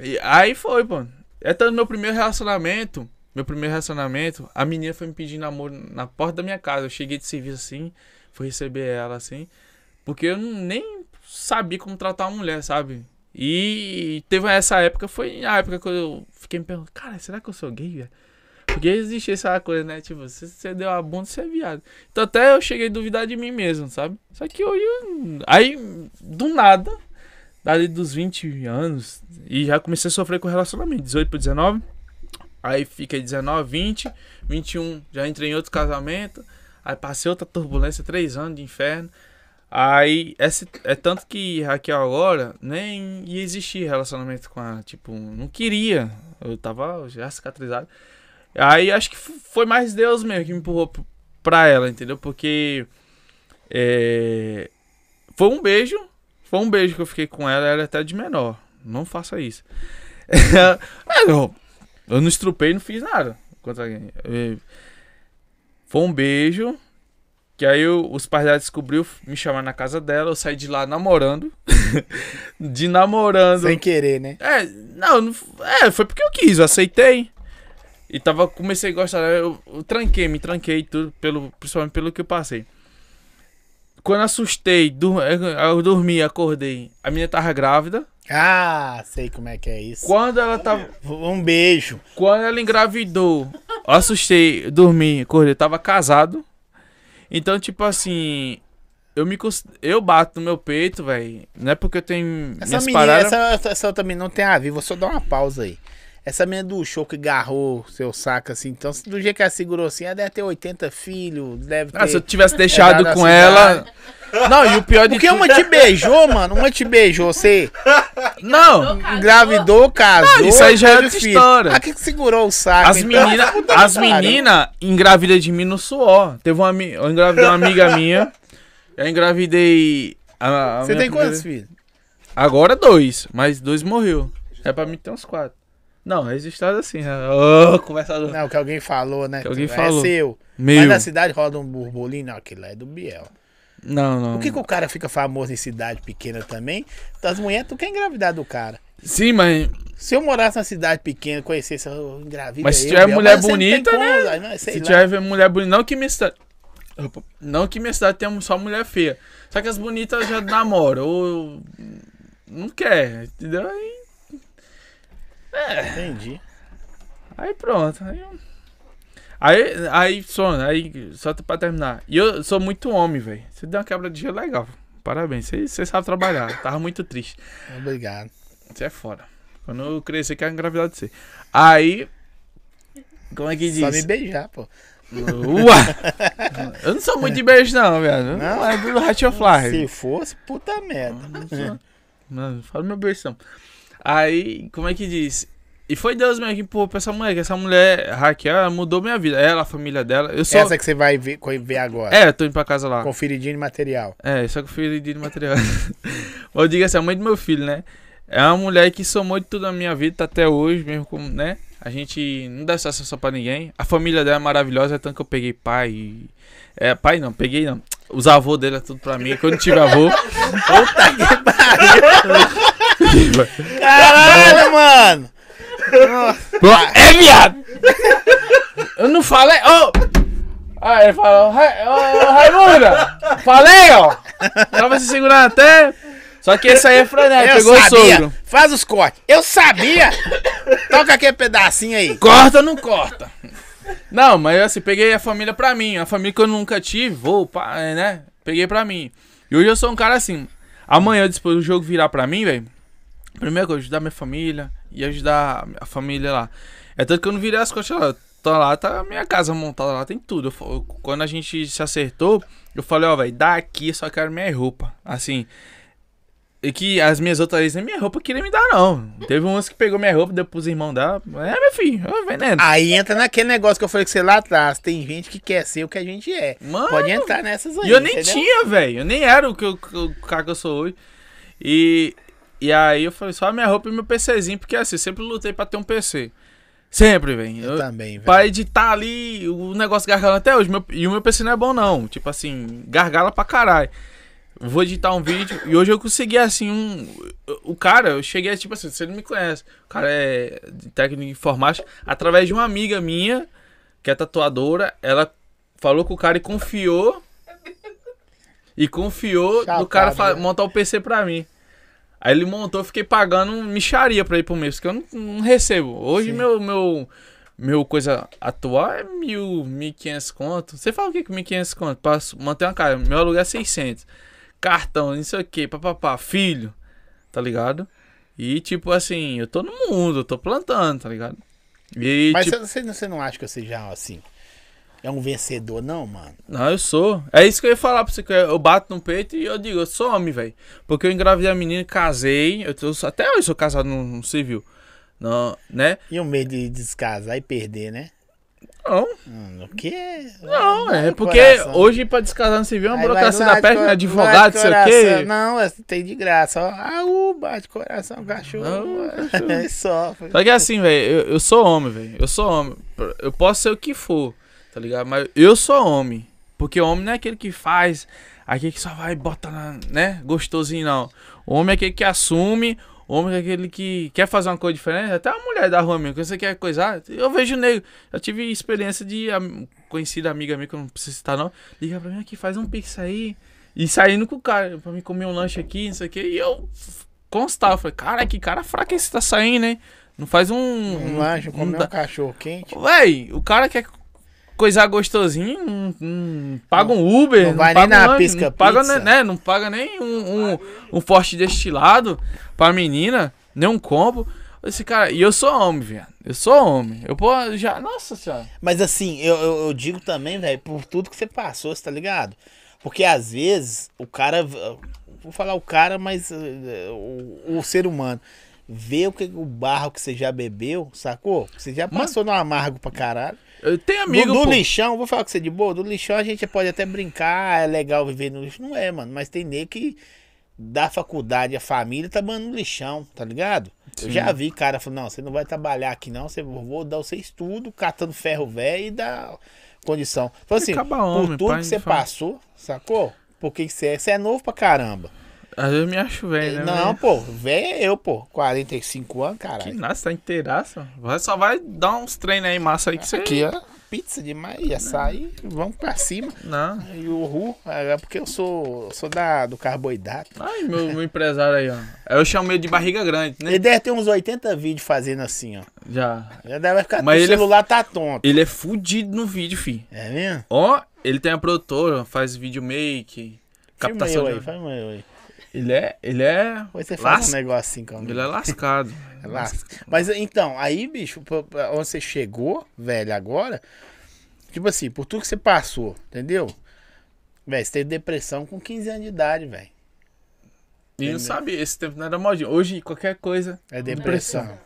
Speaker 1: E aí foi, pô. É tanto meu primeiro relacionamento. Meu primeiro relacionamento, a menina foi me pedir namoro na porta da minha casa. Eu cheguei de serviço assim, fui receber ela assim. Porque eu não- nem sabia como tratar uma mulher, sabe? E teve essa época, foi a época que eu fiquei me perguntando, cara, será que eu sou gay, velho? Porque existe essa coisa, né? Tipo, se você deu a bunda, você é viado. Então até eu cheguei a duvidar de mim mesmo, sabe? Só que hoje, eu- aí, do nada, dali dos 20 anos, e já comecei a sofrer com relacionamento, 18 para 19. Aí fiquei 19, 20, 21, já entrei em outro casamento. Aí passei outra turbulência, três anos de inferno. Aí, esse, é tanto que Raquel agora nem ia existir relacionamento com ela. Tipo, não queria. Eu tava já cicatrizado. Aí acho que foi mais Deus mesmo que me empurrou pra ela, entendeu? Porque é, foi um beijo. Foi um beijo que eu fiquei com ela, ela é até de menor. Não faça isso. É, eu, eu não estrupei, não fiz nada contra alguém. É, Foi um beijo. Que aí eu- os pais dela descobriu, me chamaram na casa dela, eu saí de lá namorando. de namorando.
Speaker 2: Sem querer, né?
Speaker 1: É, não, não é, foi porque eu quis, eu aceitei. E tava, comecei a gostar, eu, eu tranquei, me tranquei tudo, pelo, principalmente pelo que eu passei. Quando assustei, dur- eu dormi, acordei, a menina tava grávida.
Speaker 2: Ah, sei como é que é isso.
Speaker 1: Quando ela tava,
Speaker 2: Um beijo.
Speaker 1: quando ela engravidou, eu assustei, dormi, acordei, tava casado. Então, tipo assim, eu me eu bato no meu peito, velho. Não é porque eu tenho
Speaker 2: Essa
Speaker 1: minhas
Speaker 2: menina,
Speaker 1: paradas.
Speaker 2: essa, essa menina não tem a ver, vou só dar uma pausa aí. Essa menina do show que agarrou seu saco assim, então, do jeito que ela segurou assim, ela deve ter 80 filhos, deve ter.
Speaker 1: Ah, se eu tivesse deixado com ela. Não, e o pior de
Speaker 2: Porque
Speaker 1: tudo.
Speaker 2: uma te beijou, mano, uma te beijou, você
Speaker 1: Não,
Speaker 2: engravidou, casou.
Speaker 1: Não, isso aí já é outra
Speaker 2: filho.
Speaker 1: história.
Speaker 2: A que que segurou o saco?
Speaker 1: as
Speaker 2: então?
Speaker 1: meninas
Speaker 2: Puta
Speaker 1: as menina engravidam de mim no suor. Teve uma eu engravidei uma amiga minha. Eu engravidei a, a
Speaker 2: Você tem quantos filhos?
Speaker 1: Agora dois, mas dois morreu. É pra mim ter uns quatro. Não, registrado assim. né? Ô, conversador.
Speaker 2: Não, que alguém falou, né?
Speaker 1: Que alguém
Speaker 2: é
Speaker 1: falou.
Speaker 2: seu.
Speaker 1: Meu.
Speaker 2: Mas na cidade roda um burburinho, não, aquilo lá é do Biel.
Speaker 1: Não, não.
Speaker 2: Por que, que o cara fica famoso em cidade pequena também? Então, as mulheres, tu quer engravidar do cara.
Speaker 1: Sim, mas.
Speaker 2: Se eu morasse na cidade pequena, conhecesse, eu engravida
Speaker 1: Mas se tiver mulher
Speaker 2: não
Speaker 1: bonita,
Speaker 2: como,
Speaker 1: né?
Speaker 2: mas sei
Speaker 1: Se
Speaker 2: lá.
Speaker 1: tiver mulher bonita. Não que minha cidade. Não que minha cidade tenha só mulher feia. Só que as bonitas já namoram. Ou. Não quer, entendeu? Aí.
Speaker 2: Entendi.
Speaker 1: Aí pronto. Aí, aí, aí só, aí, só pra terminar. E eu sou muito homem, velho. Você deu uma quebra de gelo legal. Parabéns, você, você sabe trabalhar. Tava muito triste.
Speaker 2: Obrigado.
Speaker 1: Você é fora. Quando eu crescer, quero engravidar de você. Aí. Como é que diz?
Speaker 2: Só me beijar, pô.
Speaker 1: Ua! Eu não sou muito de beijo, não, velho.
Speaker 2: Não?
Speaker 1: Não, é do Hatch of Life.
Speaker 2: Se fosse, puta merda.
Speaker 1: Não, não fala meu beijo, não. Aí, como é que diz? E foi Deus mesmo que empurrou pra essa mulher, que essa mulher, Raquel, ela mudou minha vida. Ela, a família dela. Eu sou.
Speaker 2: Essa que você vai ver, ver agora.
Speaker 1: É, eu tô indo pra casa lá.
Speaker 2: Conferidinho de material.
Speaker 1: É, só que fui de material. eu digo assim, a mãe do meu filho, né? É uma mulher que somou de tudo na minha vida, tá até hoje, mesmo como, né? A gente não dá essa só pra ninguém. A família dela é maravilhosa, é tanto que eu peguei pai. É, pai não, peguei não. Os avôs dele é tudo pra mim. Quando eu tive avô.
Speaker 2: Caralho, mano!
Speaker 1: é viado! Eu não falei. Ô! Ah, ele falou, "Ra- ô, Raimunda! Falei, ó! Tava se segurando até. Só que esse aí é frenético,
Speaker 2: Eu
Speaker 1: pegou o
Speaker 2: sabia!
Speaker 1: sogro.
Speaker 2: Faz os cortes. Eu sabia! Toca aquele pedacinho aí.
Speaker 1: Corta ou não corta? Não, mas assim, peguei a família pra mim. A família que eu nunca tive, vou, pá, é, né? Peguei pra mim. E hoje eu sou um cara assim. Amanhã, depois do jogo virar pra mim, velho. Primeiro que ajudar minha família e ajudar a família lá. É tanto que eu não virei as costas lá. Tô lá, tá a minha casa montada lá, tem tudo. Eu eu- quando a gente se acertou, eu falei, ó, velho, daqui eu só quero minha roupa. Assim. E que as minhas outras nem minha roupa queria me dar, não. Teve umas que pegou minha roupa, deu pros irmãos dela. É, meu filho, é veneno.
Speaker 2: Aí entra naquele negócio que eu falei com você lá atrás. Tem gente que quer ser o que a gente é.
Speaker 1: Mano,
Speaker 2: Pode entrar nessas aí.
Speaker 1: E eu nem
Speaker 2: entendeu?
Speaker 1: tinha, velho. Eu nem era o, que que eu- o cara que eu sou hoje. E, e aí eu falei, só minha roupa e meu PCzinho, porque assim, sempre lutei pra ter um PC. Sempre, velho.
Speaker 2: Eu
Speaker 1: Eu-
Speaker 2: também, velho.
Speaker 1: Pra editar ali o negócio gargalo até hoje. Meu- e o meu PC não é bom, não. Tipo assim, gargala pra caralho. Vou editar um vídeo. E hoje eu consegui, assim, um. O cara, eu cheguei, tipo assim, você não me conhece. O cara é de técnico de informática. Através de uma amiga minha, que é tatuadora, ela falou com o cara e confiou. E confiou do
Speaker 2: Chapado,
Speaker 1: cara fa-
Speaker 2: né?
Speaker 1: montar o PC pra mim. Aí ele montou, eu fiquei pagando micharia pra ir pro mês, porque eu não, não recebo. Hoje
Speaker 2: Sim.
Speaker 1: meu, meu, meu coisa atual é mil, mil quinhentos conto. Você fala o que com mil quinhentos conto? Pra manter uma casa. Meu aluguel é 600. Cartão, não sei o que, papapá, filho, tá ligado? E tipo assim, eu tô no mundo, eu tô plantando, tá ligado? E
Speaker 2: Mas
Speaker 1: tipo,
Speaker 2: você, você não acha que você já, assim, é um vencedor, não, mano?
Speaker 1: Não, eu sou. É isso que eu ia falar pra você. que Eu bato no peito e eu digo, eu sou homem, velho. Porque eu engravidei a menina, casei. Eu tô, até hoje sou casado no, no civil. Não, né?
Speaker 2: E o medo de descasar e perder, né?
Speaker 1: Não,
Speaker 2: Hum, o quê?
Speaker 1: não,
Speaker 2: Vai
Speaker 1: é porque
Speaker 2: coração.
Speaker 1: hoje pra descasar no civil é uma
Speaker 2: Aí vai
Speaker 1: burocracia da
Speaker 2: de
Speaker 1: Advogado, sei o quê.
Speaker 2: Não, é- tem de graça. Ó. Ah, uh, bate coração, cachorro.
Speaker 1: Não, cachorro.
Speaker 2: É só.
Speaker 1: Só que assim, velho, eu, eu sou homem, velho. Eu sou homem. Eu posso ser o que for, tá ligado? Mas eu sou homem. Porque homem não é aquele que faz, aquele que só vai e bota, na, né, gostosinho, não. O homem é aquele que assume, o homem é aquele que quer fazer uma coisa diferente. Até a mulher da rua mesmo, quando você quer coisar, eu vejo negro. Eu tive experiência de am- conhecida amiga minha, que eu não preciso citar não, liga pra mim aqui, faz um pix aí. E saindo com o cara, pra mim comer um lanche aqui, não sei o que. E eu constava, falei, cara, que cara fraco esse tá saindo, hein? Não faz um.
Speaker 2: Um lanche,
Speaker 1: não
Speaker 2: comer
Speaker 1: dá-
Speaker 2: um cachorro quente.
Speaker 1: Véi, o cara quer coisar gostosinho, não, não paga um Uber,
Speaker 2: não vai nem na
Speaker 1: um
Speaker 2: pisca
Speaker 1: não paga,
Speaker 2: pizza.
Speaker 1: né, não paga nem um, um, um forte destilado pra menina, nem um combo. Esse cara, e eu sou homem, velho. Eu sou homem. Eu pô, já, nossa senhora.
Speaker 2: Mas assim, eu, eu, eu digo também, velho, por tudo que você passou, você tá ligado? Porque às vezes o cara. Vou falar o cara, mas eh, o, o ser humano. Vê o, que, o barro que você já bebeu, sacou? Você já
Speaker 1: Mano.
Speaker 2: passou no amargo pra caralho.
Speaker 1: Eu tenho amigo,
Speaker 2: do, do lixão, vou falar com você de boa, do lixão a gente pode até brincar, é legal viver no lixo. Não é, mano, mas tem nego que da faculdade, a família, tá mandando no lixão, tá ligado? Eu
Speaker 1: Sim.
Speaker 2: já vi cara falando, não, você não vai trabalhar aqui não, você vou dar você estudo, catando ferro velho e dar condição. Então assim,
Speaker 1: Acaba
Speaker 2: por
Speaker 1: homem,
Speaker 2: tudo que você
Speaker 1: família.
Speaker 2: passou, sacou? Por que que você é? Você é novo pra caramba.
Speaker 1: Às vezes eu me acho velho, né?
Speaker 2: não,
Speaker 1: velho?
Speaker 2: pô, velho é eu, pô, 45 anos,
Speaker 1: Que
Speaker 2: caralho.
Speaker 1: nada, tá inteiraço. Vai, só vai dar uns treinos aí massa aí que você.
Speaker 2: Aqui, ó, pizza demais, ia sair, vamos pra cima.
Speaker 1: Não.
Speaker 2: E o Ru, é porque eu sou, sou da, do carboidrato.
Speaker 1: Ai, meu, meu empresário aí, ó. Eu chamo ele de barriga grande, né?
Speaker 2: Ele deve ter uns 80 vídeos fazendo assim, ó.
Speaker 1: Já.
Speaker 2: Já deve ficar.
Speaker 1: Mas
Speaker 2: o
Speaker 1: é-
Speaker 2: celular tá tonto.
Speaker 1: Ele é fudido no vídeo, fi.
Speaker 2: É mesmo?
Speaker 1: Ó, ele tem a produtora, faz vídeo make,
Speaker 2: Filma
Speaker 1: captação
Speaker 2: eu
Speaker 1: de...
Speaker 2: aí, faz aí.
Speaker 1: Ele é, ele é,
Speaker 2: você faz
Speaker 1: Las-
Speaker 2: um negocinho comigo.
Speaker 1: ele é lascado.
Speaker 2: É lasca. Mas então, aí, bicho, onde você chegou, velho, agora, tipo assim, por tudo que você passou, entendeu? Velho, você teve depressão com 15 anos de idade, velho.
Speaker 1: E não sabia, esse tempo não era modinha. Hoje, qualquer coisa
Speaker 2: É depressão.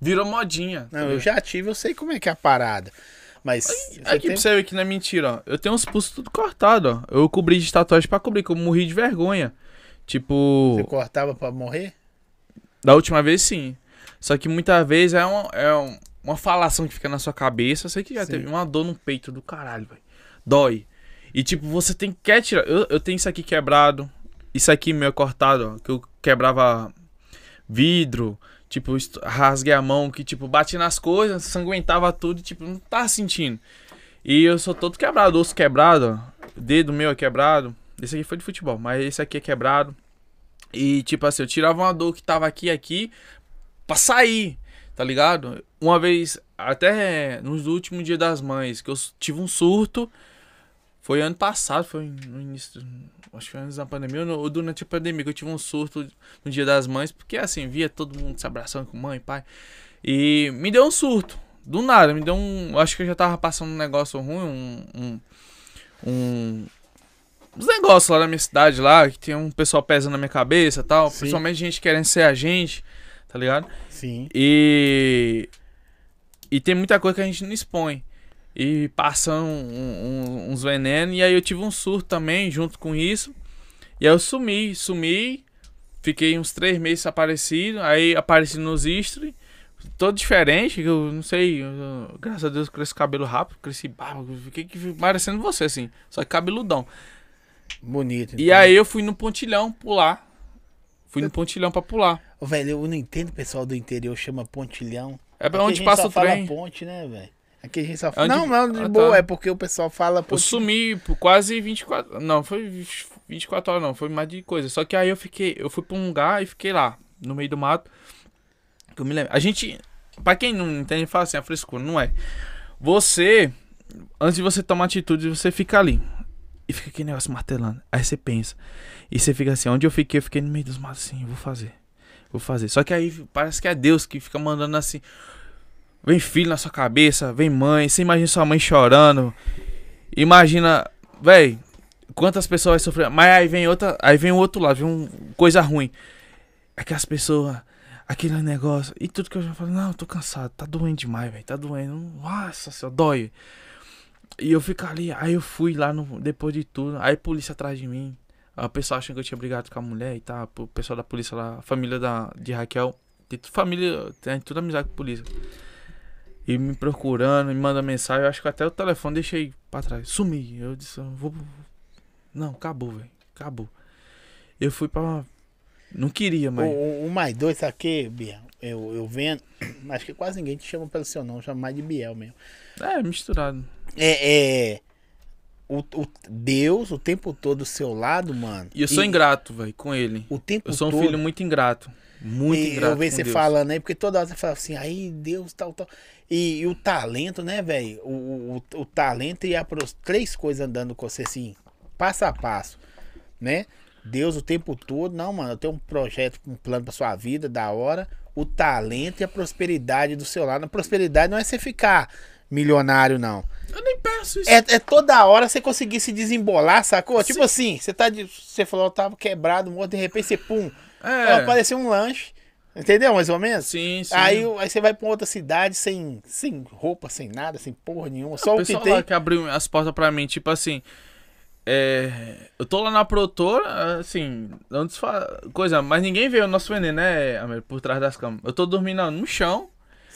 Speaker 1: virou modinha.
Speaker 2: Não, eu já tive, eu sei como é que é a parada. Mas
Speaker 1: Aqui
Speaker 2: tem-
Speaker 1: pra você ver que não é mentira, ó. Eu tenho uns pulsos tudo cortado, ó. Eu cobri de tatuagem pra cobrir, que eu morri de vergonha. Tipo,
Speaker 2: você cortava pra morrer?
Speaker 1: da última vez sim. Só que muitas vezes é, uma, é um- uma falação que fica na sua cabeça. Eu sei que já
Speaker 2: Sim.
Speaker 1: teve uma dor no peito do caralho, velho. Dói. E tipo, você tem que quer tirar. Eu, eu tenho isso aqui quebrado. Isso aqui meu cortado, ó. Que eu quebrava vidro. Tipo, rasguei a mão, que tipo, bati nas coisas, sanguentava tudo, e, tipo, não tava sentindo. E eu sou todo quebrado, osso quebrado, ó. Dedo meu é quebrado. Esse aqui foi de futebol, mas esse aqui é quebrado. E tipo assim, eu tirava uma dor que tava aqui aqui pra sair, tá ligado? Uma vez, até nos últimos dias das mães, que eu tive um surto. Foi ano passado, foi no início. Acho que foi antes da pandemia, ou durante a pandemia, que eu tive um surto no dia das mães, porque assim, via todo mundo se abraçando com mãe, pai. E me deu um surto. Do nada, me deu um. Acho que eu já tava passando um negócio ruim, um. um, um uns negócios lá na minha cidade lá, que tinha um pessoal pesando na minha cabeça e tal.
Speaker 2: Sim.
Speaker 1: Principalmente gente querendo ser a gente, tá ligado?
Speaker 2: Sim.
Speaker 1: E. E tem muita coisa que a gente não expõe. E passando um- um- uns venenos. E aí eu tive um surto também junto com isso. E aí eu sumi, sumi. Fiquei uns três meses aparecido. Aí apareci nos history. Todo diferente, que eu não sei. eu- graças a Deus eu cresci cabelo rápido, cresci barba. Fiquei que- parecendo você, assim. Só que cabeludão.
Speaker 2: Bonito.
Speaker 1: E
Speaker 2: então.
Speaker 1: aí eu fui no pontilhão pular. Fui no pontilhão pra pular.
Speaker 2: Ô, Velho, eu não entendo o pessoal do interior chama pontilhão.
Speaker 1: É pra
Speaker 2: Aqui
Speaker 1: onde passa o trem.
Speaker 2: ponte, né, velho? Aqui a gente só
Speaker 1: Onde-
Speaker 2: fala. Não, não, de
Speaker 1: Ah,
Speaker 2: boa,
Speaker 1: tá.
Speaker 2: é porque o pessoal fala
Speaker 1: Eu
Speaker 2: ponte.
Speaker 1: sumi por quase 24. Não, foi 24 horas, não. Foi mais de coisa. Só que aí eu fiquei. Eu fui pra um lugar e fiquei lá, no meio do mato. Que eu me lembro. A gente. Pra quem não entende, fala assim, a frescura. Não é. Você. Antes de você tomar atitude, você fica ali. E fica aquele negócio martelando. Aí você pensa. E você fica assim, onde eu fiquei, eu fiquei no meio dos matos assim, vou fazer. Vou fazer. Só que aí parece que é Deus que fica mandando assim. Vem filho na sua cabeça, vem mãe. Você imagina sua mãe chorando. Imagina, véi, quantas pessoas vai sofrer. Mas aí vem outra, aí vem o outro lado, vem um, coisa ruim. Aquelas pessoas, aquele negócio. E tudo que eu já falo, não, eu tô cansado, tá doendo demais, velho, tá doendo. Nossa senhora, dói. E eu fico ali, aí eu fui lá no, depois de tudo, aí a polícia atrás de mim. A pessoa achando que eu tinha brigado com a mulher e tal. O pessoal da polícia lá, a família da, de Raquel. Tem família, tem tudo amizade com a polícia. E me procurando, me manda mensagem. Eu acho que até o telefone deixei pra trás. Sumi. Eu disse, vou. Não, acabou, velho. Acabou. Eu fui pra. Não queria, mas.
Speaker 2: o- o mais o que, Biel? Eu, eu vendo. Acho que quase ninguém te chama pelo seu nome, chama mais de Biel mesmo.
Speaker 1: É, misturado.
Speaker 2: É. é o, o Deus o tempo todo do seu lado, mano.
Speaker 1: E eu sou ingrato, velho, com ele.
Speaker 2: O tempo
Speaker 1: Eu sou um
Speaker 2: todo.
Speaker 1: filho muito ingrato. Muito
Speaker 2: e
Speaker 1: ingrato.
Speaker 2: eu vejo você
Speaker 1: Deus.
Speaker 2: falando aí, porque toda hora você fala assim, aí Deus, tal, tal. E, e o talento, né, velho? O, o, o talento e a três coisas andando com você assim, passo a passo, né? Deus o tempo todo, não, mano, eu tenho um projeto, um plano pra sua vida, da hora. O talento e a prosperidade do seu lado. A prosperidade não é você ficar milionário, não.
Speaker 1: Eu nem peço isso.
Speaker 2: É, é toda hora você conseguir se desembolar, sacou? Tipo assim, você tá de, você falou, eu tava quebrado, morto, de repente você pum,
Speaker 1: É.
Speaker 2: apareceu um lanche. Entendeu, mais ou menos?
Speaker 1: Sim, sim.
Speaker 2: Aí, aí você vai pra outra cidade sem, sem roupa, sem nada, sem porra nenhuma. Só
Speaker 1: o
Speaker 2: o que
Speaker 1: pessoal
Speaker 2: tem.
Speaker 1: lá que abriu as portas pra mim, tipo assim. É, eu tô lá na produtora, assim, não desfa... coisa, mas ninguém vê o nosso veneno, né, Amir, por trás das câmeras. Eu tô dormindo no chão.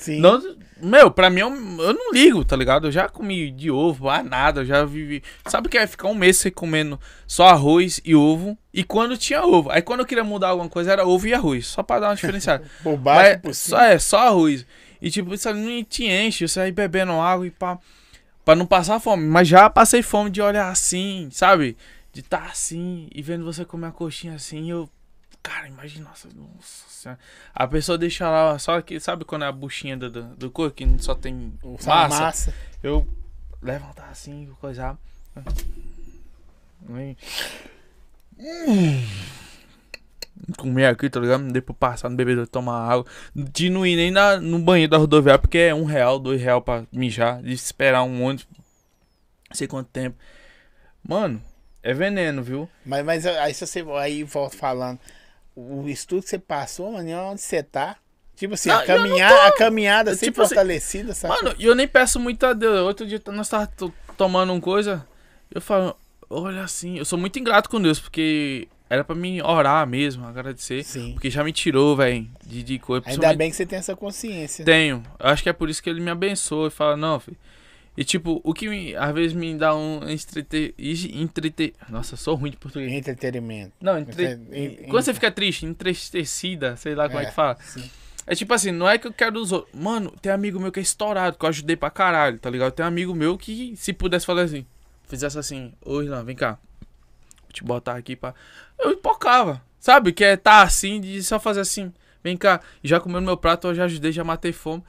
Speaker 2: Sim.
Speaker 1: Não, meu, pra mim, eu, eu não ligo, tá ligado? Eu já comi de ovo, ah, nada, eu já vivi. Sabe o que é ficar um mês comendo só arroz e ovo? E quando tinha ovo. Aí quando eu queria mudar alguma coisa, era ovo e arroz, só pra dar uma diferenciada.
Speaker 2: Bobagem
Speaker 1: Mas só, é, só arroz. E tipo, isso não te enche, você aí bebendo água e pá. Pra não passar fome. Mas já passei fome de olhar assim, sabe? De estar assim e vendo você comer a coxinha assim. Eu. Cara, imagina, nossa, nossa senhora. A pessoa deixa lá, só que, sabe quando é a buchinha do, do, do corpo, que só tem massa?
Speaker 2: massa.
Speaker 1: Eu levantar assim, coisar. Hum. Comer aqui, tá ligado? Depois passar no bebedouro, tomar água. De não ir nem na, no banheiro da rodoviária, porque é um real, dois real pra mijar. De esperar um ônibus. Não sei quanto tempo. Mano, é veneno, viu?
Speaker 2: Mas, mas aí se você aí volta falando, o estudo que você passou, mano, e onde você tá? Tipo assim,
Speaker 1: Não,
Speaker 2: a, caminhada,
Speaker 1: tô-
Speaker 2: a caminhada sempre
Speaker 1: tipo assim,
Speaker 2: fortalecida, sabe?
Speaker 1: Mano, e eu nem peço muito a Deus. Outro dia nós tava to- tomando uma coisa. Eu falo, olha assim, eu sou muito ingrato com Deus, porque era pra mim orar mesmo, agradecer.
Speaker 2: Sim.
Speaker 1: Porque já me tirou, velho, de, de coisa.
Speaker 2: Ainda bem que você tem essa consciência.
Speaker 1: Tenho. Eu acho que é por isso que ele me abençoa e fala, não, filho. E tipo, o que me- às vezes me dá um entreter. entreter Nossa, sou ruim de português.
Speaker 2: Entretenimento.
Speaker 1: Não, entre...
Speaker 2: Entre- en-
Speaker 1: quando você fica triste, entristecida, sei lá como é,
Speaker 2: É,
Speaker 1: que fala.
Speaker 2: sim.
Speaker 1: É tipo assim, não é que eu quero dos outros. Mano, tem amigo meu que é estourado, que eu ajudei pra caralho, tá ligado? Tem amigo meu que, se pudesse falar assim, fizesse assim, ô Irlan, vem cá. Vou te botar aqui pra. Eu empocava. Sabe? Que é tá assim, de só fazer assim, vem cá. Já comendo meu prato, eu já ajudei, já matei fome.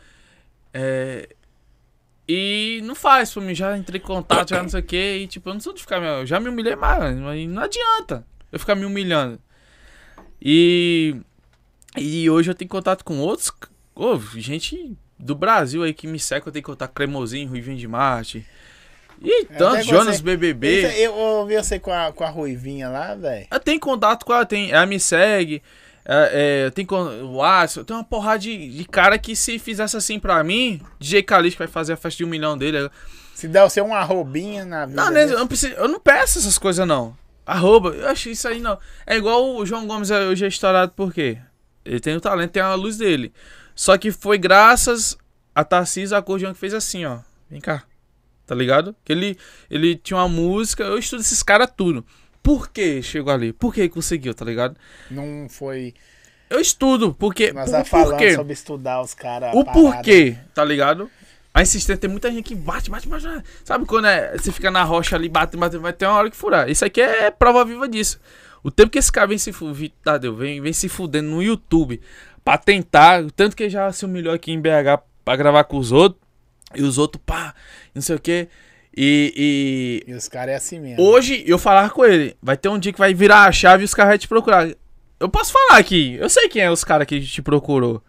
Speaker 1: É. E não faz pra mim, já entrei em contato, já não sei o que, e tipo, eu não sou de ficar. Eu já me humilhei mais, mas não adianta eu ficar me humilhando. E. E hoje eu tenho contato com outros. ô, gente do Brasil aí que me segue, eu tenho contato com Cremosinho, Ruivinho de Marte. E tantos,
Speaker 2: você-
Speaker 1: Jonas BBB.
Speaker 2: Esse- Eu ouvi você com a, com a Ruivinha lá, velho.
Speaker 1: Eu tenho contato com ela, tem, ela me segue. É, é, con- o eu tenho uma porrada de, de cara que se fizesse assim pra mim, DJ que vai fazer a festa de um milhão dele.
Speaker 2: Se der você uma roubinha na vida.
Speaker 1: Não, né, eu, não preciso, eu não peço essas coisas não. Arroba, eu acho isso aí não. É igual o João Gomes é- hoje é estourado por quê? Ele tem o talento, tem a luz dele. Só que foi graças a Tarcísio Acordeão que fez assim, ó. Vem cá. Tá ligado? Que ele, ele tinha uma música, eu estudo esses caras tudo. Por que chegou ali? Por que conseguiu, tá ligado?
Speaker 2: Não foi.
Speaker 1: Eu estudo, porque.
Speaker 2: Nós
Speaker 1: por,
Speaker 2: tá falando sobre estudar os caras.
Speaker 1: O porquê, tá ligado? A insistência, tem muita gente que bate, bate, bate. Sabe quando é, você fica na rocha ali, bate, bate, vai ter uma hora que furar. Isso aqui é prova viva disso. O tempo que esse cara vem se fu- Tadeu, vem, vem se fudendo no YouTube pra tentar, o tanto que já se humilhou aqui em BH pra gravar com os outros, e os outros, pá, não sei o que. E, e
Speaker 2: E os caras é assim mesmo.
Speaker 1: hoje eu falar com ele, vai ter um dia que vai virar a chave e os caras vão te procurar. Eu posso falar aqui, eu sei quem é os caras que te procurou.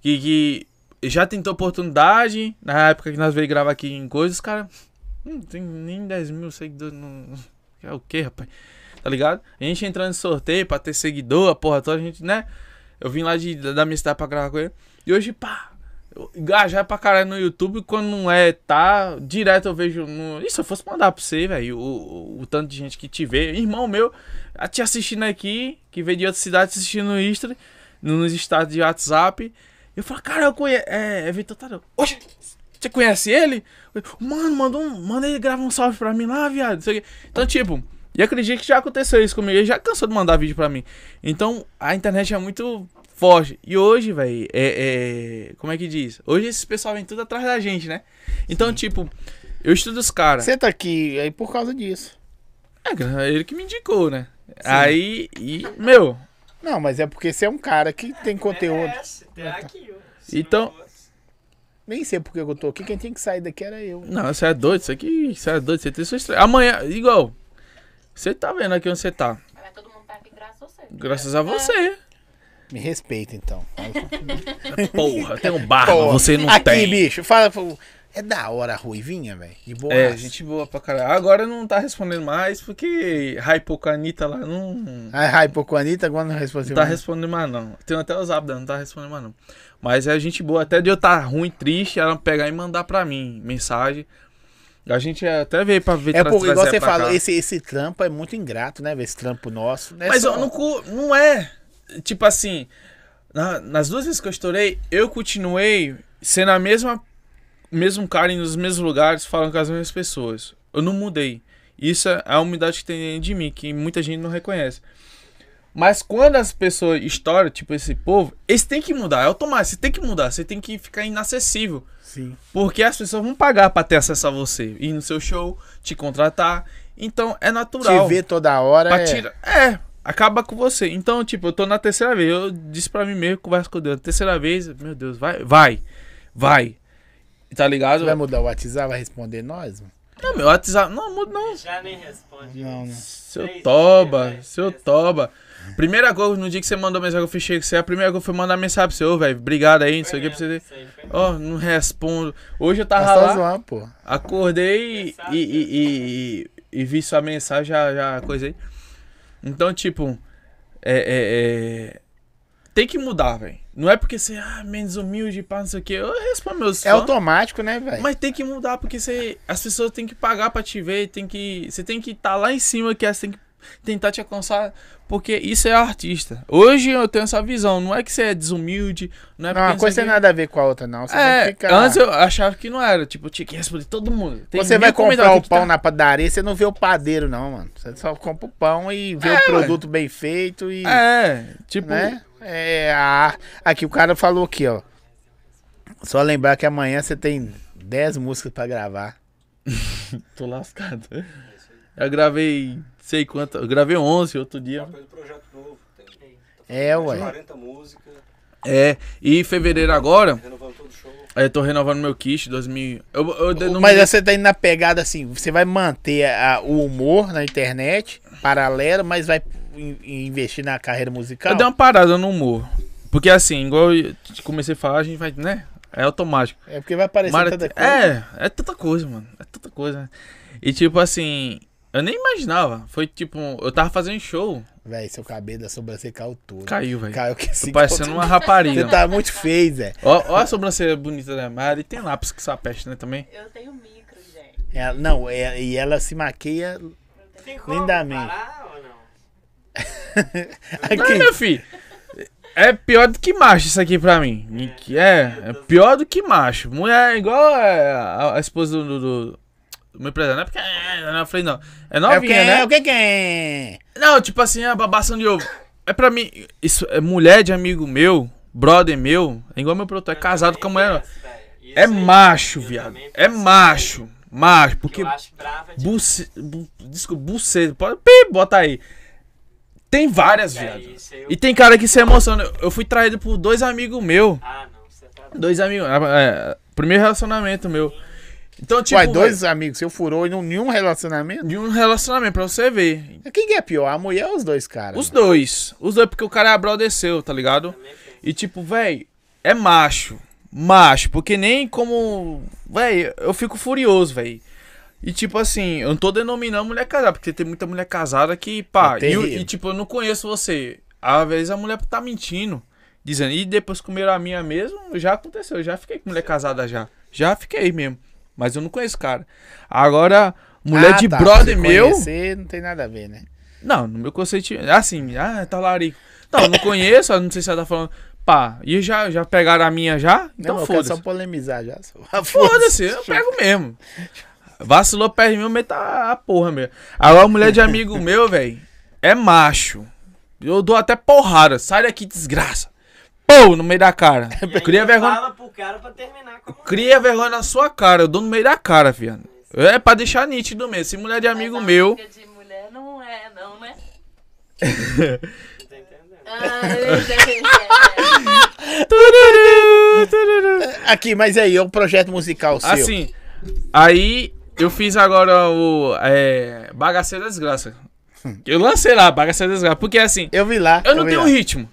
Speaker 1: Que, que já tentou oportunidade, na época que nós veio gravar aqui em coisas, os caras. Não tem nem 10 mil seguidores. Não... É o que, rapaz? Tá ligado? A gente entrando em sorteio pra ter seguidor, a porra toda, a gente, né? Eu vim lá de, da minha cidade pra gravar com ele. E hoje, pá, engajar pra caralho no YouTube, quando não é, tá, direto eu vejo. No... E se eu fosse mandar pra você, velho, o, o, tanto de gente que te vê, irmão meu, te assistindo aqui, que veio de outra cidade assistindo no Insta, nos estados de WhatsApp. Eu falo, cara, eu conheço. É, é Vitor Tadeu. Oxe! Você conhece ele? Mano, manda, um, manda ele gravar um salve pra mim lá, viado. Então, tipo, e acredito que já aconteceu isso comigo. Ele já cansou de mandar vídeo pra mim. Então, a internet é muito forte. E hoje, velho, é, é. Como é que diz? Hoje esse pessoal vem tudo atrás da gente, né? Então, tipo, eu estudo os caras.
Speaker 2: Você tá aqui aí por causa disso.
Speaker 1: É, ele que me indicou, né? Aí, e, meu,
Speaker 2: Não, mas é porque você é um cara que tem conteúdo.
Speaker 3: Tem aqui, ó.
Speaker 1: Então-
Speaker 2: Nem sei por que eu tô aqui. Quem tinha que sair daqui era eu.
Speaker 1: Não, você é doido, isso aqui, você é doido, você tem sua estreia. Amanhã, igual, você tá vendo aqui onde você tá.
Speaker 5: Mas todo mundo tá aqui graças a você.
Speaker 1: Graças a você.
Speaker 2: Me respeita, então.
Speaker 1: Porra, tem um barba,
Speaker 2: Pô,
Speaker 1: você não
Speaker 2: aqui,
Speaker 1: tem.
Speaker 2: bicho, fala. É da hora a ruivinha, velho. De boa.
Speaker 1: É, gente boa pra caralho. Agora não tá respondendo mais, porque hypou com a Anitta lá, não,
Speaker 2: ai, pô, com a Anitta, agora não respondeu.
Speaker 1: não tá respondendo mais não. Tem até os hábitos, não tá respondendo mais não. Mas é gente boa, até de eu estar ruim, triste, ela pegar e mandar pra mim mensagem. A gente até veio pra ver
Speaker 2: É porque, igual você
Speaker 1: cá.
Speaker 2: esse, esse trampo é muito ingrato, né? Esse trampo nosso. Não é
Speaker 1: Mas
Speaker 2: só-
Speaker 1: eu não, cu- não é. Tipo assim, na- nas duas vezes que eu estourei, eu continuei sendo a mesma mesmo cara nos mesmos lugares, falando com as mesmas pessoas. Eu não mudei. Isso é a humildade que tem dentro de mim, que muita gente não reconhece. Mas quando as pessoas estouram, tipo esse povo, eles têm que mudar. É automático, você tem que mudar, você tem que ficar inacessível.
Speaker 2: Sim.
Speaker 1: Porque as pessoas vão pagar pra ter acesso a você. Ir no seu show, te contratar. Então é natural.
Speaker 2: Te ver toda hora. É...
Speaker 1: tirar- É, acaba com você. Então, tipo, eu tô na terceira vez. Eu disse pra mim mesmo, conversa com Deus. Terceira vez, meu Deus, vai, vai, vai. Tá ligado?
Speaker 2: Você vai mudar o WhatsApp, vai responder nós, mano?
Speaker 1: Não, meu WhatsApp. Não, muda não.
Speaker 3: Já nem responde.
Speaker 2: Não, não.
Speaker 1: Seu
Speaker 3: Três
Speaker 1: toba,
Speaker 3: dias,
Speaker 1: seu toba. Primeira coisa, no dia que você mandou mensagem, eu fechei com você. A primeira coisa foi mandar mensagem pro seu, velho. Obrigado aí, não sei o que pra você.
Speaker 3: Aí
Speaker 1: Ó, não respondo. Hoje eu tava
Speaker 2: tá
Speaker 1: lá.
Speaker 2: zoando, pô.
Speaker 1: Acordei e, e, e, e- e vi sua mensagem, já, já coisei. Então, tipo, é, é, é, tem que mudar, velho. Não é porque você, ah, menos humilde, pá, não sei o que. Eu respondo meus
Speaker 2: É
Speaker 1: fãs,
Speaker 2: automático, né, velho?
Speaker 1: mas tem que mudar porque você, as pessoas têm que pagar pra te ver, tem que, você tem que estar lá em cima que elas têm que tentar te alcançar, porque isso é artista. Hoje eu tenho essa visão, não é que você é desumilde, não é
Speaker 2: Não,
Speaker 1: porque
Speaker 2: uma coisa tem
Speaker 1: o quê.
Speaker 2: nada a ver com a outra, não. Você
Speaker 1: É,
Speaker 2: tem que ficar...
Speaker 1: antes eu achava que não era, tipo, eu tinha que responder todo mundo. Tem
Speaker 2: Você vai comprar o
Speaker 1: que
Speaker 2: pão
Speaker 1: tá-
Speaker 2: na padaria, você não vê o padeiro, não, mano. Você só compra o pão e vê
Speaker 1: É,
Speaker 2: o produto bem feito e.
Speaker 1: É, tipo,
Speaker 2: Né? É, a... Aqui o cara falou aqui, ó. Só lembrar que amanhã você tem 10 músicas pra gravar.
Speaker 1: tô lascado. Eu gravei, sei quanto, eu gravei 11 outro dia.
Speaker 4: Uma coisa do projeto novo. Tem,
Speaker 2: É, ué.
Speaker 4: de 40 músicas,
Speaker 1: É, e em fevereiro agora,
Speaker 4: renovando todo o show.
Speaker 1: eu tô renovando meu kit 2000. Eu, eu,
Speaker 2: Mas você tá indo na pegada assim, você vai manter a- o humor na internet, paralelo, mas vai in- investir na carreira musical?
Speaker 1: eu dei uma parada no humor. Porque assim, igual eu comecei a falar, a gente vai, né? É automático.
Speaker 2: É porque vai aparecer
Speaker 1: Mara-
Speaker 2: tanta coisa.
Speaker 1: É, é tanta coisa, mano. É tanta coisa. E tipo assim, eu nem imaginava. Foi tipo, eu tava fazendo show,
Speaker 2: Véi, seu cabelo da sobrancelha caiu todo.
Speaker 1: caiu, velho.
Speaker 2: Caiu que
Speaker 1: Tô
Speaker 2: assim.
Speaker 1: parecendo uma rapariga.
Speaker 2: Você tá muito feio, Zé.
Speaker 1: Ó, ó a sobrancelha bonita da Mari. E tem lápis que só peste, né, também.
Speaker 5: Eu tenho micro, gente.
Speaker 2: Ela- não, é- e ela se maqueia.
Speaker 3: Tem como
Speaker 2: Lindamente.
Speaker 3: parar ou não?
Speaker 1: Não,
Speaker 2: Aqui.
Speaker 1: meu filho. É pior do que macho isso aqui pra mim. Que É, é pior do que macho. Mulher é igual é, a, a esposa do, do, meu empresário. Não é porque. É, eu falei, não. É
Speaker 2: É o
Speaker 1: novinha,
Speaker 2: que é?
Speaker 1: né?
Speaker 2: O que que é?
Speaker 1: Não, tipo assim, a babação de ovo. É pra mim. Isso é mulher de amigo meu, brother meu. É igual meu produtor. É casado com a mulher.
Speaker 3: Isso
Speaker 1: É macho, viado. É macho. Macho.
Speaker 3: que
Speaker 1: Porque.
Speaker 3: Eu acho brava de
Speaker 1: Buce, bu, desculpa, buceiro. Pode. Pi, bota aí. Tem várias,
Speaker 3: É,
Speaker 1: viado.
Speaker 3: eu-
Speaker 1: E tem cara que se emociona. Eu fui traído por dois amigos meus.
Speaker 3: Ah, não, você tá
Speaker 1: Dois amigos. É, primeiro relacionamento meu. Então, tipo.
Speaker 2: Ué, dois
Speaker 1: velho,
Speaker 2: amigos, você furou em nenhum relacionamento?
Speaker 1: De um relacionamento, pra você ver.
Speaker 2: Quem que é pior, a mulher ou os dois caras?
Speaker 1: Os dois. Os dois, porque o cara é brother seu, tá ligado? E tipo, velho, é macho. Macho. Porque nem como. Velho, eu fico furioso, velho. E tipo assim, eu não tô denominando mulher casada, porque tem muita mulher casada que, pá,
Speaker 2: É
Speaker 1: e, eu- e, tipo, eu não conheço você. Às vezes a mulher tá mentindo. Dizendo, e depois comeram a minha mesmo, já aconteceu, eu já fiquei com mulher casada já. Já fiquei mesmo. Mas eu não conheço cara. Agora, mulher
Speaker 2: Ah,
Speaker 1: de
Speaker 2: tá,
Speaker 1: brother meu.
Speaker 2: Conhecer, não tem nada a ver, né?
Speaker 1: Não, no meu conceito. Assim, ah, tá larico. Não, eu não conheço, não sei se ela tá falando. pá. E já, já pegaram a minha já? Então foda-se.
Speaker 2: só polemizar já.
Speaker 1: Foda-se, eu pego mesmo. Vacilou perto de mim, eu meto a porra mesmo. Agora, mulher de amigo meu, velho, é macho. Eu dou até porrada. Sai daqui, desgraça. Pô, no meio da cara.
Speaker 3: E
Speaker 1: Cria vergonha.
Speaker 3: Fala pro cara pra terminar com a mulher.
Speaker 1: Cria vergonha na sua cara. Eu dou no meio da cara, filha. É pra deixar nítido mesmo. Se mulher de amigo
Speaker 5: Mas a
Speaker 1: meu.
Speaker 5: amiga de mulher não é, não, né?
Speaker 3: Tá entendendo?
Speaker 5: Ah, eu entendi.
Speaker 1: Tururu, tururu.
Speaker 2: Aqui, mas aí, é um projeto musical seu.
Speaker 1: Assim, aí eu fiz agora o é, Bagaceira Desgraça. Eu lancei lá, Bagaceira Desgraça. Porque assim,
Speaker 2: Eu vi lá.
Speaker 1: eu não
Speaker 2: vi
Speaker 1: tenho
Speaker 2: lá.
Speaker 1: ritmo.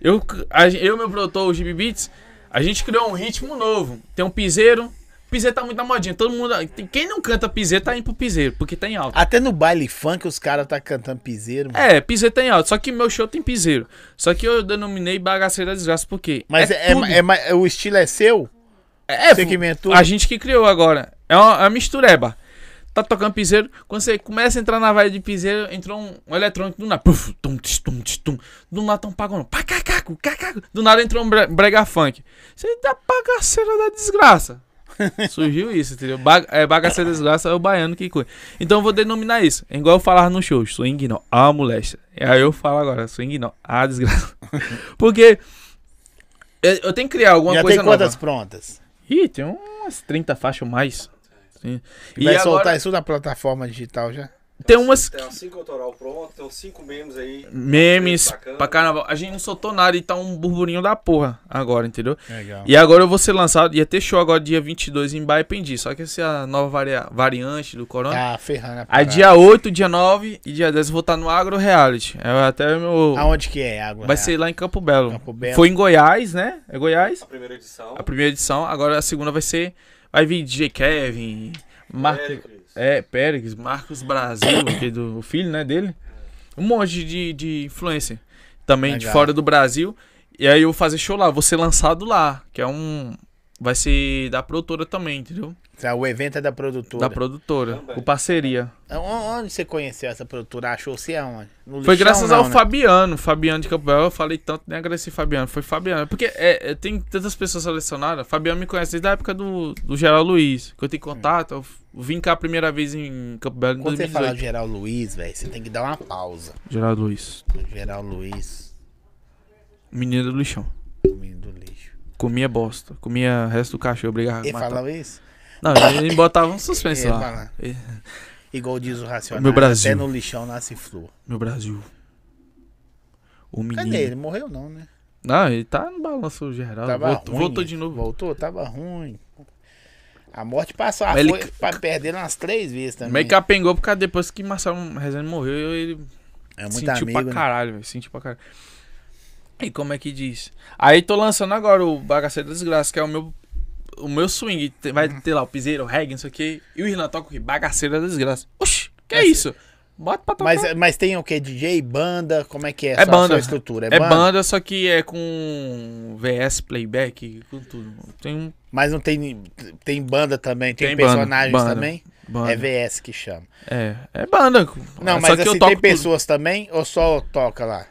Speaker 1: Eu, a, eu e meu produtor, o GB Beats, a gente criou um ritmo novo. Tem um piseiro. Piseiro tá muito na modinha. Todo mundo. tem- Quem não canta piseiro tá indo pro piseiro, porque tá em alta.
Speaker 2: Até no baile funk os caras tá cantando piseiro. mano.
Speaker 1: É, piseiro tem alto. Só que meu show tem piseiro. Só que eu denominei Bagaceira Desgraça porque.
Speaker 2: Mas é, é, é ma- o estilo é seu?
Speaker 1: É,
Speaker 2: que inventou?
Speaker 1: A gente que criou agora. É uma, é uma mistureba. Tá tocando piseiro. Quando você começa a entrar na vibe de piseiro, entrou um, um eletrônico do nada. Puf, tum, tum, tum. Do nada tão pagando. Pacacaco, cacaco. Do nada entrou um bre- brega funk. Você dá bagaceira da desgraça. Surgiu isso, entendeu? Ba é, bagaceira da desgraça é o baiano que cuida. Então eu vou denominar isso. É igual eu falar no show. Swing não, a moléstia. E aí eu falo agora, swing não, a desgraça. Porque eu, eu tenho que criar alguma
Speaker 2: Já
Speaker 1: coisa
Speaker 2: tem quantas
Speaker 1: nova.
Speaker 2: prontas?
Speaker 1: Ih, tem umas 30 faixas ou mais. Sim. E
Speaker 2: Vai
Speaker 1: agora
Speaker 2: soltar isso na plataforma digital já?
Speaker 1: tem umas
Speaker 4: Tem uns 5 autoral pronto, tem uns 5 memes aí.
Speaker 1: memes pra carnaval. A gente não soltou nada e tá um burburinho da porra agora, entendeu?
Speaker 2: Legal.
Speaker 1: E agora eu vou ser lançado, ia ter show agora dia 22 em Baipendi, só que essa é a nova varia- variante do corona.
Speaker 2: Tá ferrando a
Speaker 1: Aí dia 8, dia 9 e dia 10 eu vou estar no Agro Reality. É até meu...
Speaker 2: Aonde que é? Água
Speaker 1: Vai
Speaker 2: Real?
Speaker 1: ser lá em Campo Belo.
Speaker 2: Campo Belo.
Speaker 1: Foi em Goiás, né? É Goiás?
Speaker 4: A primeira edição.
Speaker 1: A primeira edição. Agora a segunda vai ser... Vai vir DJ Kevin.
Speaker 4: Péricles.
Speaker 1: É, Pérez, Marcos Brasil, que é do o filho, né, dele. Um monte de, de influencer. Também de
Speaker 2: Legal.
Speaker 1: fora do Brasil. E aí eu vou fazer show lá, vou ser lançado lá. Que é um. Vai ser da produtora também, entendeu?
Speaker 2: O evento é da produtora.
Speaker 1: Da produtora.
Speaker 4: Também.
Speaker 1: Com parceria.
Speaker 2: O- Onde você conheceu essa produtora? Achou-se aonde? No
Speaker 1: Foi
Speaker 2: lixão,
Speaker 1: graças
Speaker 2: não,
Speaker 1: ao
Speaker 2: né?
Speaker 1: Fabiano. Fabiano de Campo Belo. Eu falei tanto, nem agradeci Fabiano. Foi Fabiano. Porque é, é, tem tantas pessoas selecionadas. Fabiano me conhece desde a época do, do Geral Luiz. Que eu tenho contato. Eu vim cá a primeira vez em Campo Belo em
Speaker 2: Quando você fala
Speaker 1: 2018.
Speaker 2: de Geral Luiz, velho, você tem que dar uma pausa.
Speaker 1: Geral Luiz.
Speaker 2: Geral Luiz,
Speaker 1: Menino do lixão.
Speaker 2: menino do lixo.
Speaker 1: Comia bosta. Comia resto do cachorro, obrigado.
Speaker 2: Ele falava isso?
Speaker 1: Não, ele botava um suspense lá.
Speaker 2: Igual diz o Racional.
Speaker 1: Meu Brasil.
Speaker 2: Até no lixão nasce flor.
Speaker 1: Meu Brasil. O menino.
Speaker 2: Cadê ele? Morreu não, né?
Speaker 1: Não, ele tá no balanço geral.
Speaker 2: Tava
Speaker 1: voltou,
Speaker 2: ruim.
Speaker 1: voltou de novo.
Speaker 2: Voltou, tava ruim. A morte passou. A
Speaker 1: ele
Speaker 2: foi pra perder umas três vezes também.
Speaker 1: Meio capengou por causa depois que Marcelo Rezende morreu, ele
Speaker 2: É muito
Speaker 1: sentiu
Speaker 2: amigo,
Speaker 1: pra
Speaker 2: né?
Speaker 1: caralho, velho. Sentiu pra caralho. E como é que diz? Aí tô lançando agora o Bagaceiro da Desgraça, que é o meu. O meu swing. Vai
Speaker 2: Uhum.
Speaker 1: ter lá o piseiro, o reggae, não sei o que. E o Irlan toca o quê? Bagaceira da Desgraça. Oxi, que é isso? Bota pra tocar.
Speaker 2: Mas, mas tem o que? DJ, banda? Como é que é?
Speaker 1: É banda.
Speaker 2: sua estrutura?
Speaker 1: É banda, só que é com VS playback, com tudo. Tem um
Speaker 2: Mas não tem, tem banda também? Tem,
Speaker 1: Tem banda,
Speaker 2: personagens
Speaker 1: banda.
Speaker 2: também?
Speaker 1: banda.
Speaker 2: É VS que chama.
Speaker 1: É, é banda.
Speaker 2: Não,
Speaker 1: Só
Speaker 2: mas assim, tem
Speaker 1: tudo.
Speaker 2: pessoas também ou só toca lá?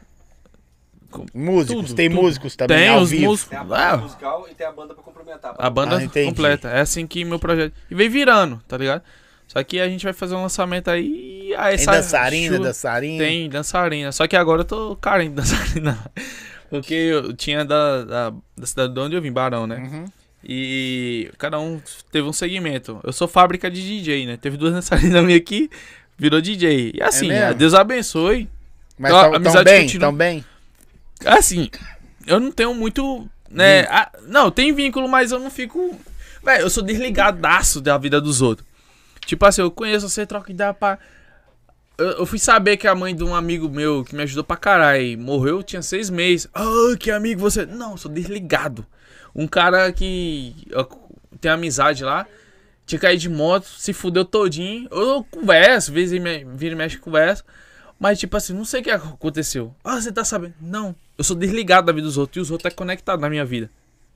Speaker 2: Músicos?
Speaker 1: tudo,
Speaker 2: tem
Speaker 1: tudo.
Speaker 2: músicos também
Speaker 1: Tem
Speaker 2: ao
Speaker 1: os
Speaker 2: vivo?
Speaker 1: músicos.
Speaker 4: Tem a banda
Speaker 1: Ah,
Speaker 4: musical e tem a banda pra complementar.
Speaker 1: a banda
Speaker 2: Ah,
Speaker 1: completa. É assim que meu projeto. E vem virando, tá ligado? Só que a gente vai fazer um lançamento aí. aí
Speaker 2: Tem
Speaker 1: sai
Speaker 2: dançarina,
Speaker 1: chuva-
Speaker 2: dançarina?
Speaker 1: Tem dançarina. Só que agora eu tô carente de dançarina. Porque eu tinha da, da, da cidade de onde eu vim, Barão, né?
Speaker 2: Uhum.
Speaker 1: E cada um teve um segmento. Eu sou fábrica de DJ, né? Teve duas dançarinas minhas aqui, virou DJ. E assim,
Speaker 2: É?
Speaker 1: Deus abençoe.
Speaker 2: Mas
Speaker 1: Então, a
Speaker 2: tão, tão
Speaker 1: amizade
Speaker 2: bem?
Speaker 1: continua.
Speaker 2: Tão bem?
Speaker 1: Assim, eu não tenho muito. Né? ah, não, tem vínculo, mas eu não fico. Velho, eu sou desligadaço da vida dos outros. Tipo assim, eu conheço você, troca ideia pra. Eu, eu fui saber que a mãe de um amigo meu que me ajudou pra caralho morreu, tinha seis meses. Ah, que amigo você. Não, eu sou desligado. Um cara que tem amizade lá, tinha caído de moto, se fudeu todinho. Eu converso, vezes e me- vira e mexe conversa. Mas, tipo assim, não sei o que aconteceu. Ah, você tá sabendo? Não. Eu sou desligado da vida dos outros e os outros é conectado na minha vida.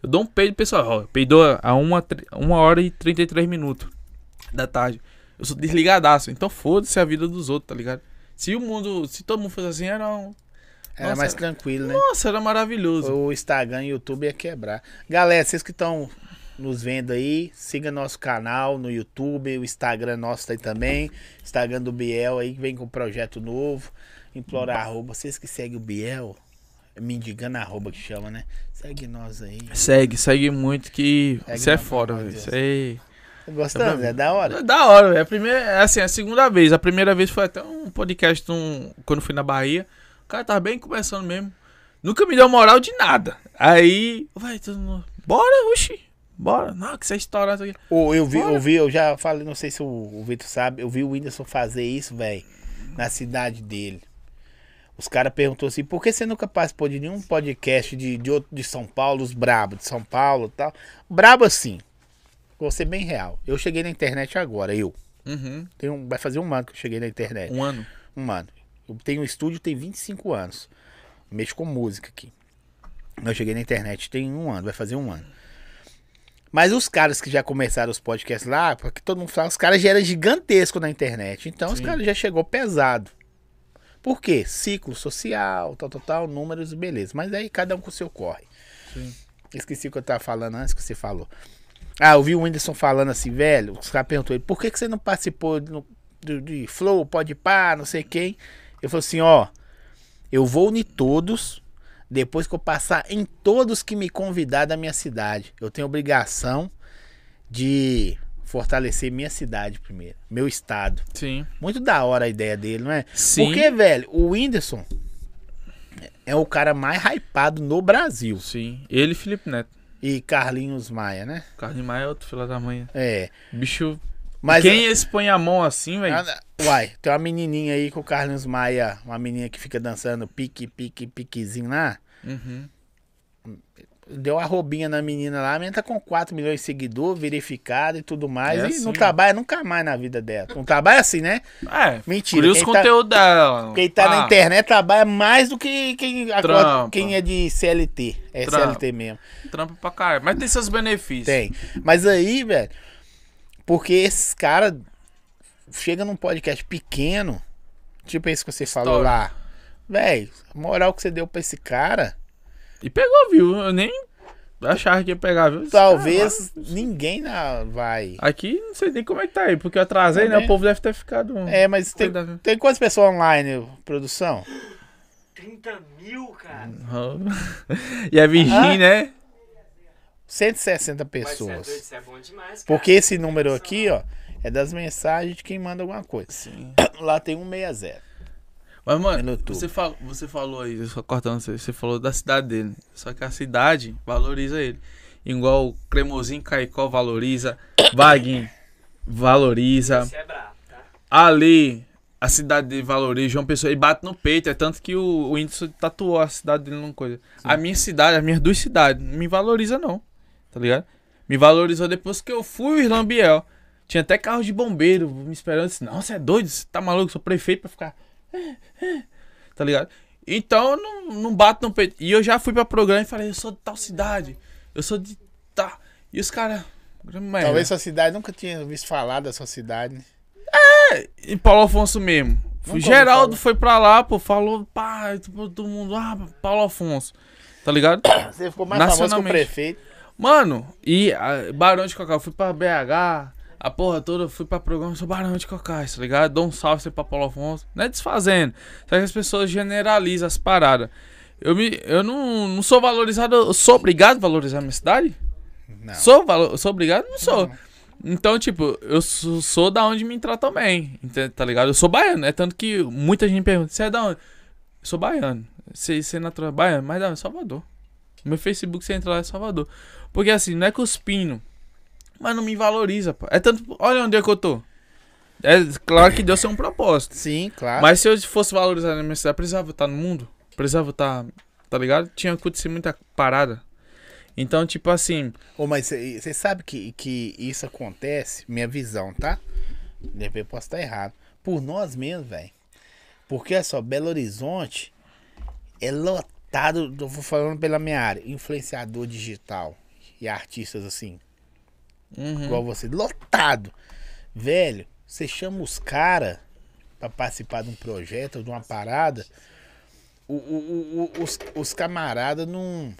Speaker 1: Eu dou um peido, pessoal. Ó, peidou a uma, tri- uma hora e 33 minutos da tarde. Eu sou desligadaço. Então foda-se a vida dos outros, tá ligado? Se o mundo. Se todo mundo fosse assim, era um.
Speaker 2: Era
Speaker 1: Nossa,
Speaker 2: mais
Speaker 1: era-
Speaker 2: tranquilo, né?
Speaker 1: Nossa, era maravilhoso.
Speaker 2: O Instagram e o YouTube ia quebrar. Galera, vocês que estão nos vendo aí, siga nosso canal no YouTube, o Instagram nosso tá aí também. Instagram do Biel aí, que vem com um projeto novo. Implorar arroba. Vocês que seguem o Biel, é mendigando arroba que chama, né? Segue nós aí.
Speaker 1: Segue, segue muito que isso é
Speaker 2: amor
Speaker 1: velho.
Speaker 2: Deus.
Speaker 1: aí.
Speaker 2: Tá gostando? É da hora?
Speaker 1: É da hora, velho. A primeira, é assim, a segunda vez. A primeira vez foi até um podcast um- quando fui na Bahia. O cara tava bem conversando mesmo. Nunca me deu moral de nada. Aí, vai, todo mundo, bora, oxi. Bora. Não, que você é estourado aqui.
Speaker 2: Ô, eu vi,
Speaker 1: Bora.
Speaker 2: eu vi, eu já falei, não sei se o, o Vitor sabe, eu vi o Whindersson fazer isso, velho, na cidade dele. Os caras perguntou assim, por que você nunca participou de nenhum podcast de, de, outro, de São Paulo, os brabos de São Paulo e tal? Brabo assim, vou ser bem real. Eu cheguei na internet agora, eu.
Speaker 1: Uhum.
Speaker 2: Tem um, vai fazer um ano que eu cheguei na internet.
Speaker 1: Um ano.
Speaker 2: Um ano. Eu tenho um estúdio, tem 25 anos. Mexo com música aqui. Eu cheguei na internet tem um ano, vai fazer um ano. Mas os caras que já começaram os podcasts lá, porque todo mundo fala, os caras já eram gigantescos na internet. Então os
Speaker 1: Sim.
Speaker 2: caras já chegou pesado. Por quê? Ciclo social, tal, tal, tal, números, beleza. Mas aí cada um com o seu corre.
Speaker 1: Sim.
Speaker 2: Esqueci o que eu tava falando antes que você falou. Ah, eu vi o Whindersson falando assim, velho. Os caras perguntou ele, por que, que você não participou no- do, de Flow, pode pá, não sei quem. Eu falei assim, ó, eu vou unir todos depois que eu passar em todos que me convidar da minha cidade. Eu tenho obrigação de fortalecer minha cidade primeiro, meu estado.
Speaker 1: Sim.
Speaker 2: Muito da hora a ideia dele, não é?
Speaker 1: Sim.
Speaker 2: Porque, velho, o Whindersson é o cara mais hypado no Brasil.
Speaker 1: Sim. Ele e Felipe Neto.
Speaker 2: E Carlinhos Maia, né?
Speaker 1: Carne Maia é outro filho da manhã.
Speaker 2: É.
Speaker 1: Bicho.
Speaker 2: Mas
Speaker 1: Quem eles põem a mão assim, velho?
Speaker 2: Ah, Uai, tem uma menininha aí com o Carlinhos Maia, uma menina que fica dançando pique, pique, piquezinho lá.
Speaker 1: Uhum.
Speaker 2: Deu a roubinha na menina lá, a menina tá com 4 milhões de seguidores, verificada e tudo mais.
Speaker 1: É
Speaker 2: e
Speaker 1: assim,
Speaker 2: não
Speaker 1: ó.
Speaker 2: trabalha nunca mais na vida dela. Não trabalha assim, né?
Speaker 1: É.
Speaker 2: Mentira,
Speaker 1: os
Speaker 2: quem tá-
Speaker 1: conteúdos dela.
Speaker 2: Quem tá na
Speaker 1: Ah,
Speaker 2: internet trabalha mais do que quem, acorda- quem é de CLT. É
Speaker 1: Trampa.
Speaker 2: CLT mesmo.
Speaker 1: Trampa pra caralho. Mas tem seus benefícios.
Speaker 2: Tem. Mas aí, velho, porque esses caras chegam num podcast pequeno, tipo esse que você falou lá. Velho, a moral que você deu pra esse cara,
Speaker 1: E pegou, viu? Eu nem achava que ia pegar, viu?
Speaker 2: talvez ninguém na- vai.
Speaker 1: Aqui não sei nem como é que tá aí, porque eu atrasei, né?
Speaker 2: Também.
Speaker 1: O povo deve ter ficado.
Speaker 2: É, mas tem, tem quantas pessoas online, produção?
Speaker 3: 30 mil, cara.
Speaker 1: e é Virgínia, né?
Speaker 2: 160
Speaker 3: Mas você é
Speaker 2: pessoas.
Speaker 3: isso é bom demais, cara.
Speaker 2: Porque esse número aqui, ó, é das mensagens de quem manda alguma coisa.
Speaker 1: Sim.
Speaker 2: Lá tem 160.
Speaker 1: Mas, mano, você, fal, você falou aí, só cortando você, você falou da cidade dele. Só que a cidade valoriza ele. Igual o Cremosinho Caicó valoriza, Vaguinho valoriza,
Speaker 3: Você é brabo, tá?
Speaker 1: ali a cidade dele valoriza, João Pessoa, e bate no peito. É tanto que o, o Whindersson tatuou a cidade dele numa coisa. A minha cidade, as minhas duas cidades, não me valoriza não, tá ligado? Me valorizou depois que eu fui o Irlão Biel. Tinha até carro de bombeiro me esperando. Disse, não, você é doido? Você tá maluco? Sou prefeito pra ficar. Tá ligado? Então eu não, não bato no peito. E eu já fui pra programa e falei, eu sou de tal cidade. Eu sou de. Tá. E os caras.
Speaker 2: Talvez sua cidade nunca tinha visto falar da sua cidade. né?
Speaker 1: Em Paulo Afonso mesmo. Geraldo foi pra lá, pô, falou, pá, tipo, todo mundo, ah, Paulo Afonso. Tá ligado?
Speaker 2: Você ficou mais famoso que o prefeito.
Speaker 1: Mano, e a, Barão de Cocá, eu fui pra BH, a porra toda, eu fui pra programa, sou Barão de Cocá, tá ligado? Dou um salve pra Paulo Afonso. Não é desfazendo. Só que as pessoas generalizam as paradas. Eu, me, eu não, não sou valorizado, eu sou obrigado a valorizar a minha cidade?
Speaker 2: Não.
Speaker 1: Sou, valo- sou obrigado? Não sou. Então, tipo, eu sou, sou da onde me tratam bem, tá ligado? Eu sou baiano, é tanto que muita gente pergunta, você é da onde? Eu sou baiano. Você, você é natural baiano? Mas da onde? Salvador. Meu Facebook, você entra lá, é Salvador. Porque assim, não é cuspindo, mas não me valoriza, pô. É tanto, olha onde é que eu tô. É claro que Deus tem um propósito.
Speaker 2: Sim, claro.
Speaker 1: Mas se eu fosse valorizar na minha cidade, precisava estar no mundo. Precisava estar, tá ligado? Tinha acontecido muita parada. Então, tipo assim,
Speaker 2: Ô, mas você sabe que, que isso acontece, minha visão, tá? De repente eu posso estar errado. Por nós mesmos, velho. Porque, olha só, Belo Horizonte é lotado, eu vou falando pela minha área, influenciador digital e artistas assim,
Speaker 1: uhum,
Speaker 2: igual você, lotado. Velho, você chama os caras pra participar de um projeto ou de uma parada, o- o- o- os, os camaradas não.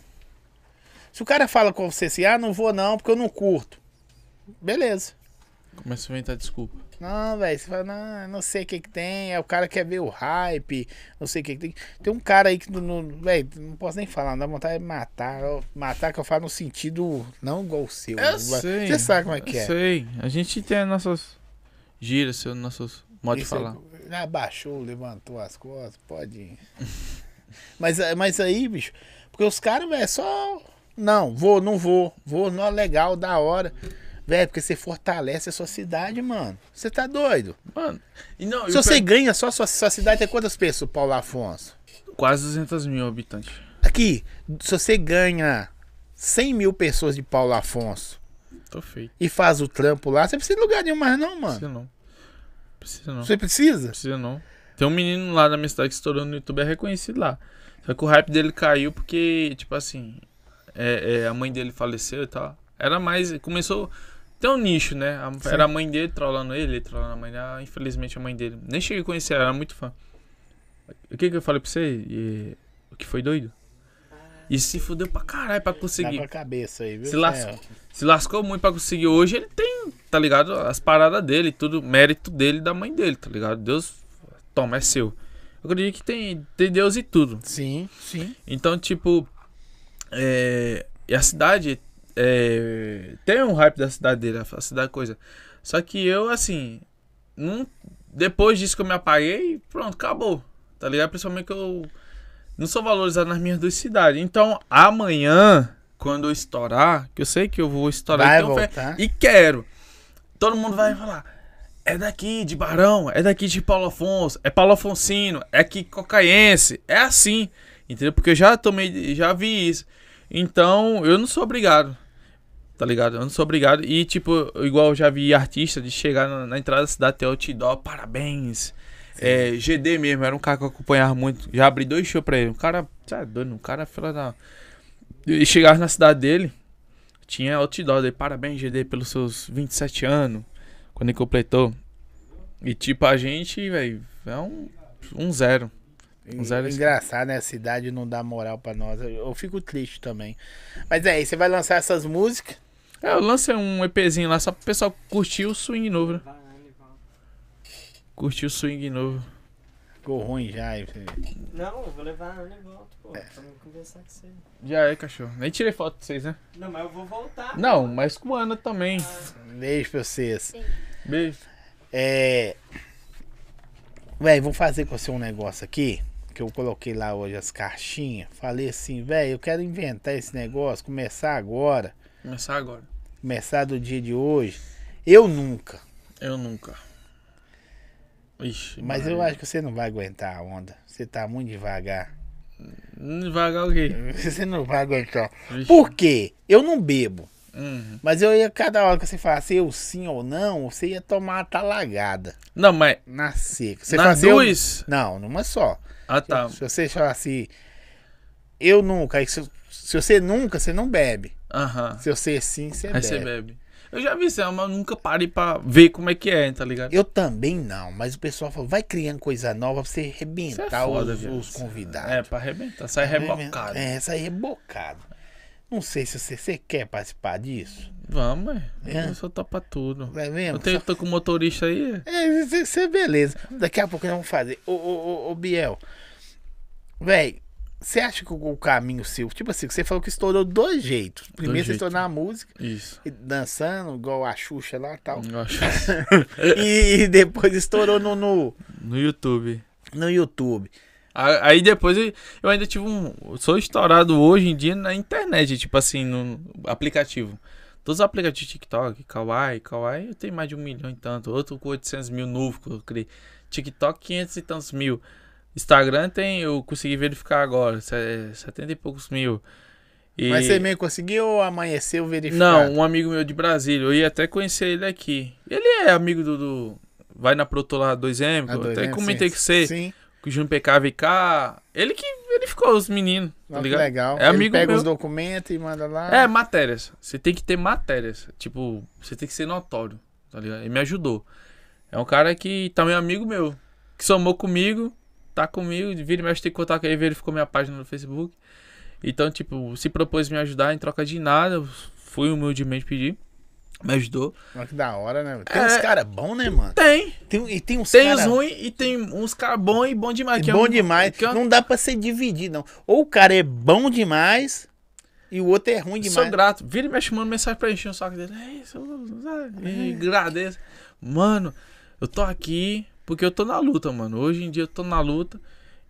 Speaker 2: Se o cara fala com você assim, ah, não vou não, porque eu não curto. Beleza.
Speaker 1: Começa a inventar desculpa.
Speaker 2: Não, velho, você fala, não, não sei o que que tem, é o cara quer ver o hype, não sei o que que tem. Tem um cara aí que, não, velho, não posso nem falar, não dá vontade de matar. Matar que eu falo no sentido não igual o seu.
Speaker 1: Eu sei.
Speaker 2: Você sabe como é que
Speaker 1: eu
Speaker 2: é.
Speaker 1: sei. A gente tem as nossas gírias, nossos modos de
Speaker 2: é-
Speaker 1: falar.
Speaker 2: Abaixou, levantou as costas, pode mas, eh, mas aí, bicho, porque os caras, velho, é só. Não, vou, não vou. Vou, não, legal, da hora. Velho, porque você fortalece a sua cidade, mano. Você tá doido?
Speaker 1: Mano, não,
Speaker 2: Se você
Speaker 1: pe-
Speaker 2: ganha só sua, sua cidade, tem quantas pessoas, Paulo Afonso?
Speaker 1: Quase 200 mil habitantes.
Speaker 2: Aqui, se você ganha 100 mil pessoas de Paulo Afonso
Speaker 1: Tô feito.
Speaker 2: e faz o trampo lá, você precisa de lugar nenhum mais, não, mano.
Speaker 1: Precisa não. Precisa não.
Speaker 2: Você precisa?
Speaker 1: Precisa não. Tem um menino lá da minha cidade que estourou no YouTube, é reconhecido lá. Só que o hype dele caiu porque, tipo assim, é, é, a mãe dele faleceu e tal. Era mais. Começou. Tem um nicho, né? A- era a mãe dele trolando ele, ele trolando a mãe dele. Ah, infelizmente a mãe dele. Nem cheguei a conhecer, ela era muito fã. O que que eu falei pra você? E- o que foi doido? E se fudeu pra caralho pra
Speaker 2: Dá
Speaker 1: conseguir.
Speaker 2: pra cabeça aí, viu?
Speaker 1: Se lascou. Se lascou muito pra conseguir hoje, ele tem, tá ligado? As paradas dele, tudo, mérito dele e da mãe dele, tá ligado? Deus, toma, é seu. Eu acredito que tem, tem Deus e tudo.
Speaker 2: Sim, sim.
Speaker 1: Então, tipo, é, e a cidade é, tem um hype da cidade dele, a cidade coisa. Só que eu, assim, não, depois disso que eu me apaguei, pronto, acabou. Tá ligado? Principalmente que eu não sou valorizado nas minhas duas cidades. Então, amanhã, quando eu estourar, que eu sei que eu vou estourar,
Speaker 2: Vai
Speaker 1: então,
Speaker 2: voltar.
Speaker 1: e quero. Todo mundo vai falar. É daqui de Barão, é daqui de Paulo Afonso, é Paulo Afonsino, é aqui cocaense. É assim. Entendeu? Porque eu já tomei, já vi isso. Então, eu não sou obrigado. Tá ligado? Eu não sou obrigado. E, tipo, igual eu já vi artista de chegar na, na entrada da cidade ter outdoor, parabéns. É, GD mesmo, era um cara que eu acompanhava muito. Já abri dois shows pra ele. Um cara, sabe, doido, um cara fila da. E chegar na cidade dele, tinha outdoor dele. Parabéns, GD, pelos seus 27 anos. Quando ele completou. E, tipo, a gente, velho, é um, um zero. Um zero.
Speaker 2: Engraçado, né? A cidade não dá moral pra nós. Eu, eu fico triste também. Mas é, aí você vai lançar essas músicas.
Speaker 1: É, eu lancei um EPzinho lá só pro pessoal curtir o swing novo, né?
Speaker 3: Vai, ele volta.
Speaker 1: Curtir o swing novo.
Speaker 2: Ficou ruim já. aí você-
Speaker 3: Não, eu vou levar a Ana e volto, pô. Pra não conversar com você.
Speaker 1: Já é, cachorro. Nem tirei foto de vocês, né?
Speaker 3: Não, mas eu vou voltar.
Speaker 1: Não, mas com a Ana também.
Speaker 2: Beijo pra vocês.
Speaker 1: Beijo.
Speaker 2: É. Véi, vou fazer com você um negócio aqui. Que eu coloquei lá hoje as caixinhas. Falei assim, véi, eu quero inventar esse negócio, começar agora.
Speaker 1: Começar agora.
Speaker 2: Começar do dia de hoje. Eu nunca.
Speaker 1: Eu nunca. Ixi.
Speaker 2: Mas eu acho que você não vai aguentar a onda. Você tá muito devagar.
Speaker 1: Devagar o quê?
Speaker 2: Você não vai aguentar.
Speaker 1: Vixe.
Speaker 2: Por quê? Eu não bebo.
Speaker 1: Uhum.
Speaker 2: Mas eu ia, cada hora que você falasse eu sim ou não, você ia tomar uma talagada.
Speaker 1: Não, mas.
Speaker 2: Na seca. Você
Speaker 1: nas
Speaker 2: falasse eu-
Speaker 1: duas.
Speaker 2: Não, numa só.
Speaker 1: Ah, tá.
Speaker 2: Se você falar assim, eu nunca. Se, se você nunca, você não bebe.
Speaker 1: Aham.
Speaker 2: Se você sim, você
Speaker 1: Aí
Speaker 2: bebe.
Speaker 1: você bebe. Eu já vi isso, mas eu nunca parei pra ver como é que é, tá ligado?
Speaker 2: Eu também não, mas o pessoal falou, vai criando coisa nova pra você
Speaker 1: é
Speaker 2: arrebentar
Speaker 1: foda,
Speaker 2: os, os convidados.
Speaker 1: É, pra arrebentar. Sai rebocado.
Speaker 2: É, sai rebocado. Não sei se você, você quer participar disso.
Speaker 1: Vamos, é.
Speaker 2: É.
Speaker 1: Eu só topa tudo.
Speaker 2: Vai mesmo?
Speaker 1: Eu tenho, tô com o motorista aí.
Speaker 2: É, isso é beleza. Daqui a pouco nós vamos fazer. Ô, ô, ô, ô Biel. Véi, você acha que o, caminho seu. Tipo assim, você falou que estourou dois jeitos. Primeiro você
Speaker 1: jeitos.
Speaker 2: estourou na música,
Speaker 1: Isso.
Speaker 2: e dançando, igual a Xuxa lá e tal.
Speaker 1: Acho.
Speaker 2: e, depois estourou no, no,
Speaker 1: No YouTube.
Speaker 2: no YouTube.
Speaker 1: Aí depois eu, eu ainda tive um. Sou estourado hoje em dia na internet, tipo assim, no aplicativo. Todos os aplicativos TikTok, Kawaii, Kawaii, eu tenho mais de um milhão e tanto. Outro com 800 mil novo que eu criei. TikTok, 500 e tantos mil. Instagram tem, eu consegui verificar agora, se- 70 e poucos mil. E-
Speaker 2: Mas você meio conseguiu ou amanheceu verificar?
Speaker 1: Não, um amigo meu de Brasília. Eu ia até conhecer ele aqui. Ele é amigo do. do- vai na produtora 2M, que
Speaker 2: A
Speaker 1: eu até comentei
Speaker 2: Sim,
Speaker 1: com você.
Speaker 2: Sim,
Speaker 1: Com o Júnior PKVK. Ele que verificou os meninos, tá
Speaker 2: que
Speaker 1: ligado?
Speaker 2: legal.
Speaker 1: É
Speaker 2: Ele
Speaker 1: amigo
Speaker 2: pega
Speaker 1: meu.
Speaker 2: os documentos e manda lá.
Speaker 1: É, matérias. Você tem que ter matérias. Tipo, você tem que ser notório, tá ligado? Ele me ajudou. É um cara que também é amigo meu. Que somou comigo, tá comigo, vira e mexe, tem contato com ele, verificou minha página no Facebook. Então, tipo, se propôs me ajudar em troca de nada, eu fui humildemente pedir, me ajudou.
Speaker 2: Olha que da hora, né? Tem
Speaker 1: É.
Speaker 2: uns caras bons, né, mano?
Speaker 1: Tem,
Speaker 2: Tem, e tem uns
Speaker 1: tem
Speaker 2: cara
Speaker 1: os ruins e tem uns caras bons e bom demais. que é
Speaker 2: bom
Speaker 1: um-
Speaker 2: demais.
Speaker 1: que é um-
Speaker 2: Não dá pra ser dividido, não. Ou o cara é bom demais e o outro é ruim
Speaker 1: Sou
Speaker 2: demais.
Speaker 1: grato. Vira e mexe, manda mensagem pra encher o saco dele. É isso, e agradeço. Mano, eu tô aqui porque eu tô na luta, mano. Hoje em dia eu tô na luta.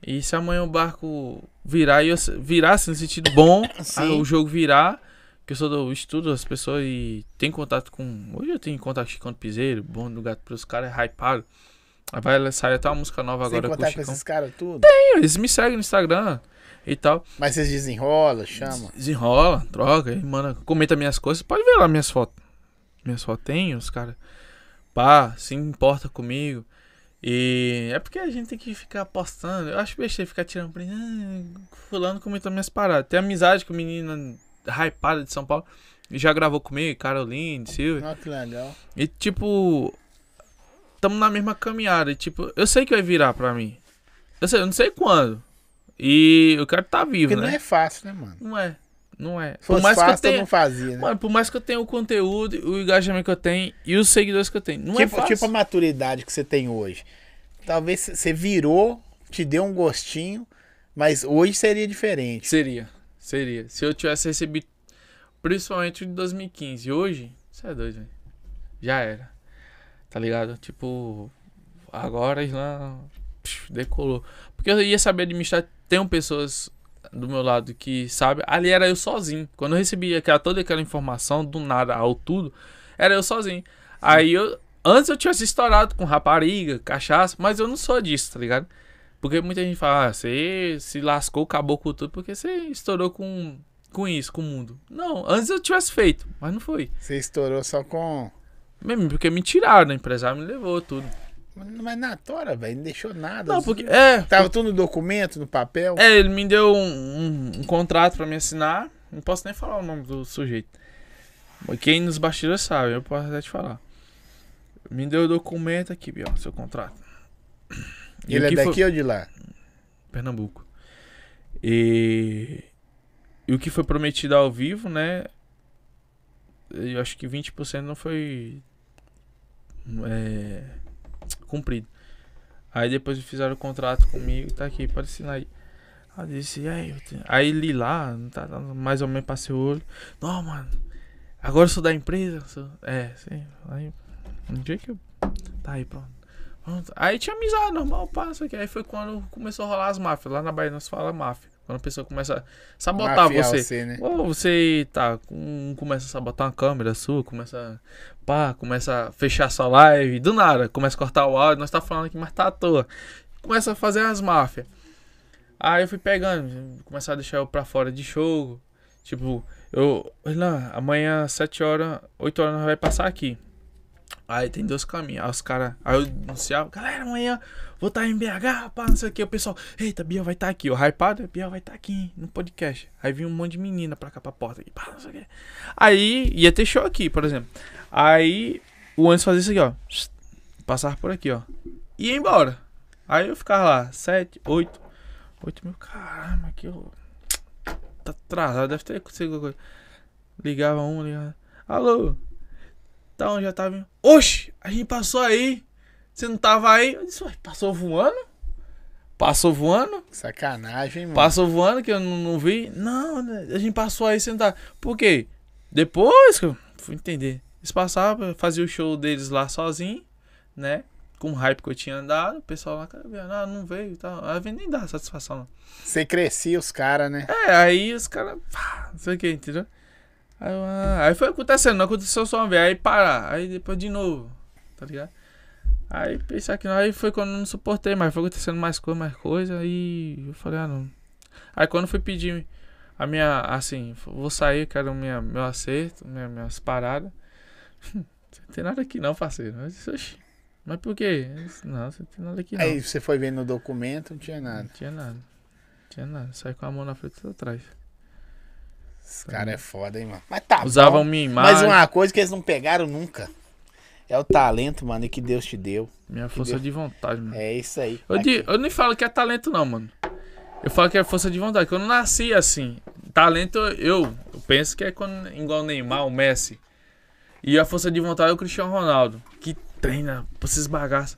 Speaker 1: E se amanhã o barco virar, e eu se- virar assim, no sentido bom, aí o jogo virar, que eu sou do estudo das pessoas e tenho contato com. Hoje eu tenho contato com Chicão do Piseiro, bom do gato pros caras, é hypado. Vai sair até uma música nova
Speaker 2: Sem
Speaker 1: agora com o
Speaker 2: contar com
Speaker 1: Chicão.
Speaker 2: esses caras tudo.
Speaker 1: Eles me seguem no Instagram e tal.
Speaker 2: Mas vocês desenrolam, chamam.
Speaker 1: Desenrola, troca, aí, mano, comenta minhas coisas. Pode ver lá minhas fotos. Minhas fotos tem, os caras. Pá, se importa comigo. E é porque a gente tem que ficar postando. Eu acho besteira ficar tirando print. Ah, fulano comentou minhas paradas. Tem amizade com menina hypada de São Paulo. E já gravou comigo, Caroline, Silvia.
Speaker 2: Olha que legal.
Speaker 1: E tipo. Tamo na mesma caminhada. E tipo, eu sei que vai virar pra mim. Eu, sei, eu não sei quando. E eu quero estar vivo,
Speaker 2: Porque
Speaker 1: né?
Speaker 2: não é fácil, né, mano?
Speaker 1: Não é. Não é. Por mais que eu
Speaker 2: fácil,
Speaker 1: tenha.
Speaker 2: não fazia, né?
Speaker 1: Mano, por mais que eu tenha o conteúdo, o engajamento que eu tenho e os seguidores que eu tenho. Não é
Speaker 2: tipo,
Speaker 1: fácil.
Speaker 2: tipo a maturidade que você tem hoje. Talvez você virou, te deu um gostinho, mas hoje seria diferente.
Speaker 1: Seria. Seria. Se eu tivesse recebido. Principalmente em 2015. Hoje, você é doido, velho. Já era. Tá ligado? Tipo. Agora Islã. psh, Decolou. Porque eu ia saber administrar. Tem pessoas do meu lado que sabem. Ali era eu sozinho. Quando eu recebi aquela, toda aquela informação, do nada ao tudo, era eu sozinho. Aí eu. Antes eu tivesse estourado com rapariga, cachaça, mas eu não sou disso, tá ligado? Porque muita gente fala, ah, você se lascou, acabou com tudo, porque você estourou com, com isso, com o mundo. Não, antes eu tivesse feito, mas não foi.
Speaker 2: Você estourou só com.
Speaker 1: Mesmo porque me tiraram, o empresário me levou tudo.
Speaker 2: Mas na tora, velho, não deixou nada.
Speaker 1: Não, porque. É,
Speaker 2: Tava tudo no documento, no papel.
Speaker 1: é ele me deu um, um- um contrato pra me assinar. Não posso nem falar o nome do sujeito. Quem nos bastidores sabe, eu posso até te falar. Me deu o documento aqui, ó, seu contrato. E
Speaker 2: Ele é
Speaker 1: que foi-
Speaker 2: daqui ou de lá?
Speaker 1: Pernambuco. E, e o que foi prometido ao vivo, né? Eu acho que 20% não foi é, cumprido. Aí depois fizeram o contrato comigo, tá aqui, pode assinar aí. Aí disse, aí, aí li lá, tá, mais ou menos passei o olho. Não, mano, agora eu sou da empresa. sou- é, sim. Aí, um dia que eu. Tá aí, pronto. Pronto. Aí tinha amizade normal, passa aqui. Aí foi quando começou a rolar as máfias. Lá na Bahia nós fala máfia. Quando a pessoa começa a sabotar
Speaker 2: Mafiar
Speaker 1: você.
Speaker 2: né?
Speaker 1: Ou você tá, com, começa a sabotar uma câmera sua, começa, pá, começa a fechar sua live, do nada, começa a cortar o áudio, nós tá falando aqui, mas tá à toa. Começa a fazer as máfias. Aí eu fui pegando, começar a deixar eu pra fora de show. Tipo, eu, lá, amanhã, 7 horas, 8 horas nós vai passar aqui. Aí tem dois caminhos. Aí os caras. Aí eu anunciava, galera, amanhã vou estar em BH, pá, não sei o que. O pessoal, eita, Biel vai estar aqui. O hypado, Biel vai estar aqui no podcast. Aí vinha um monte de menina pra cá pra porta aqui, pá, não sei o que. Aí ia ter show aqui, por exemplo. Aí o antes fazia isso aqui, ó. Passava por aqui, ó. E ia embora. Aí eu ficava lá, 7, 8. 8 mil, caramba, que eu. Tá atrasado, deve ter acontecido alguma coisa. Ligava um, ligava. Alô? Onde já tava? Oxi, a gente passou aí. Você não tava aí? Eu disse, ué, passou voando? Passou voando?
Speaker 2: Sacanagem, mano.
Speaker 1: Passou voando que eu não, não vi? Não, né, a gente passou aí sem tá. Por quê? Depois que eu fui entender. Eles passavam, faziam o show deles lá sozinho, né? Com o hype que eu tinha andado, o pessoal lá, cara, ah, não veio e tal. Aí nem dar satisfação, não.
Speaker 2: Você crescia os caras, né?
Speaker 1: É, aí os caras. Não sei o que, entendeu? Aí, ah, aí foi acontecendo, não aconteceu só uma vez. Aí parar, aí depois de novo, tá ligado? Aí pensar que não, aí foi quando eu não suportei, mas foi acontecendo mais coisa, mais coisa, aí eu falei, ah não. Aí quando fui pedir a minha, assim, vou sair, quero minha, meu acerto, minha, minhas paradas. Não tem nada aqui não, parceiro. Eu disse, "Oxi, mas por quê? Disse, não, você não tem nada aqui não.
Speaker 2: Aí você foi ver no documento, não tinha nada.
Speaker 1: Não tinha nada. Não tinha nada. Saí com a mão na frente e atrás.
Speaker 2: Esse cara é foda, hein, mano. Mas tá
Speaker 1: Usavam minha imagem.
Speaker 2: Mas uma coisa que eles não pegaram nunca É o talento, mano, e que Deus te deu.
Speaker 1: Minha força
Speaker 2: Deus.
Speaker 1: de vontade, mano.
Speaker 2: É isso aí.
Speaker 1: Eu, eu nem falo que é talento, não, mano. Eu falo que é força de vontade. que eu não nasci assim. Talento, eu, eu penso que é quando, igual o Neymar, o Messi. E a força de vontade é o Cristiano Ronaldo. Que treina pra esses bagaços.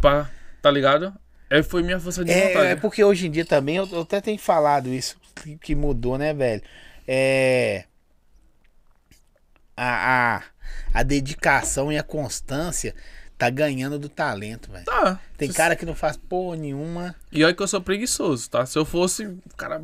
Speaker 1: Pra, tá ligado? É, foi minha força de vontade.
Speaker 2: É, é porque hoje em dia também, eu, eu até tenho falado isso, que, que mudou, né, velho? É. A, a, a dedicação e a constância tá ganhando do talento, velho.
Speaker 1: Tá.
Speaker 2: Tem cara que não faz porra nenhuma.
Speaker 1: E olha que eu sou preguiçoso, tá? Se eu fosse o cara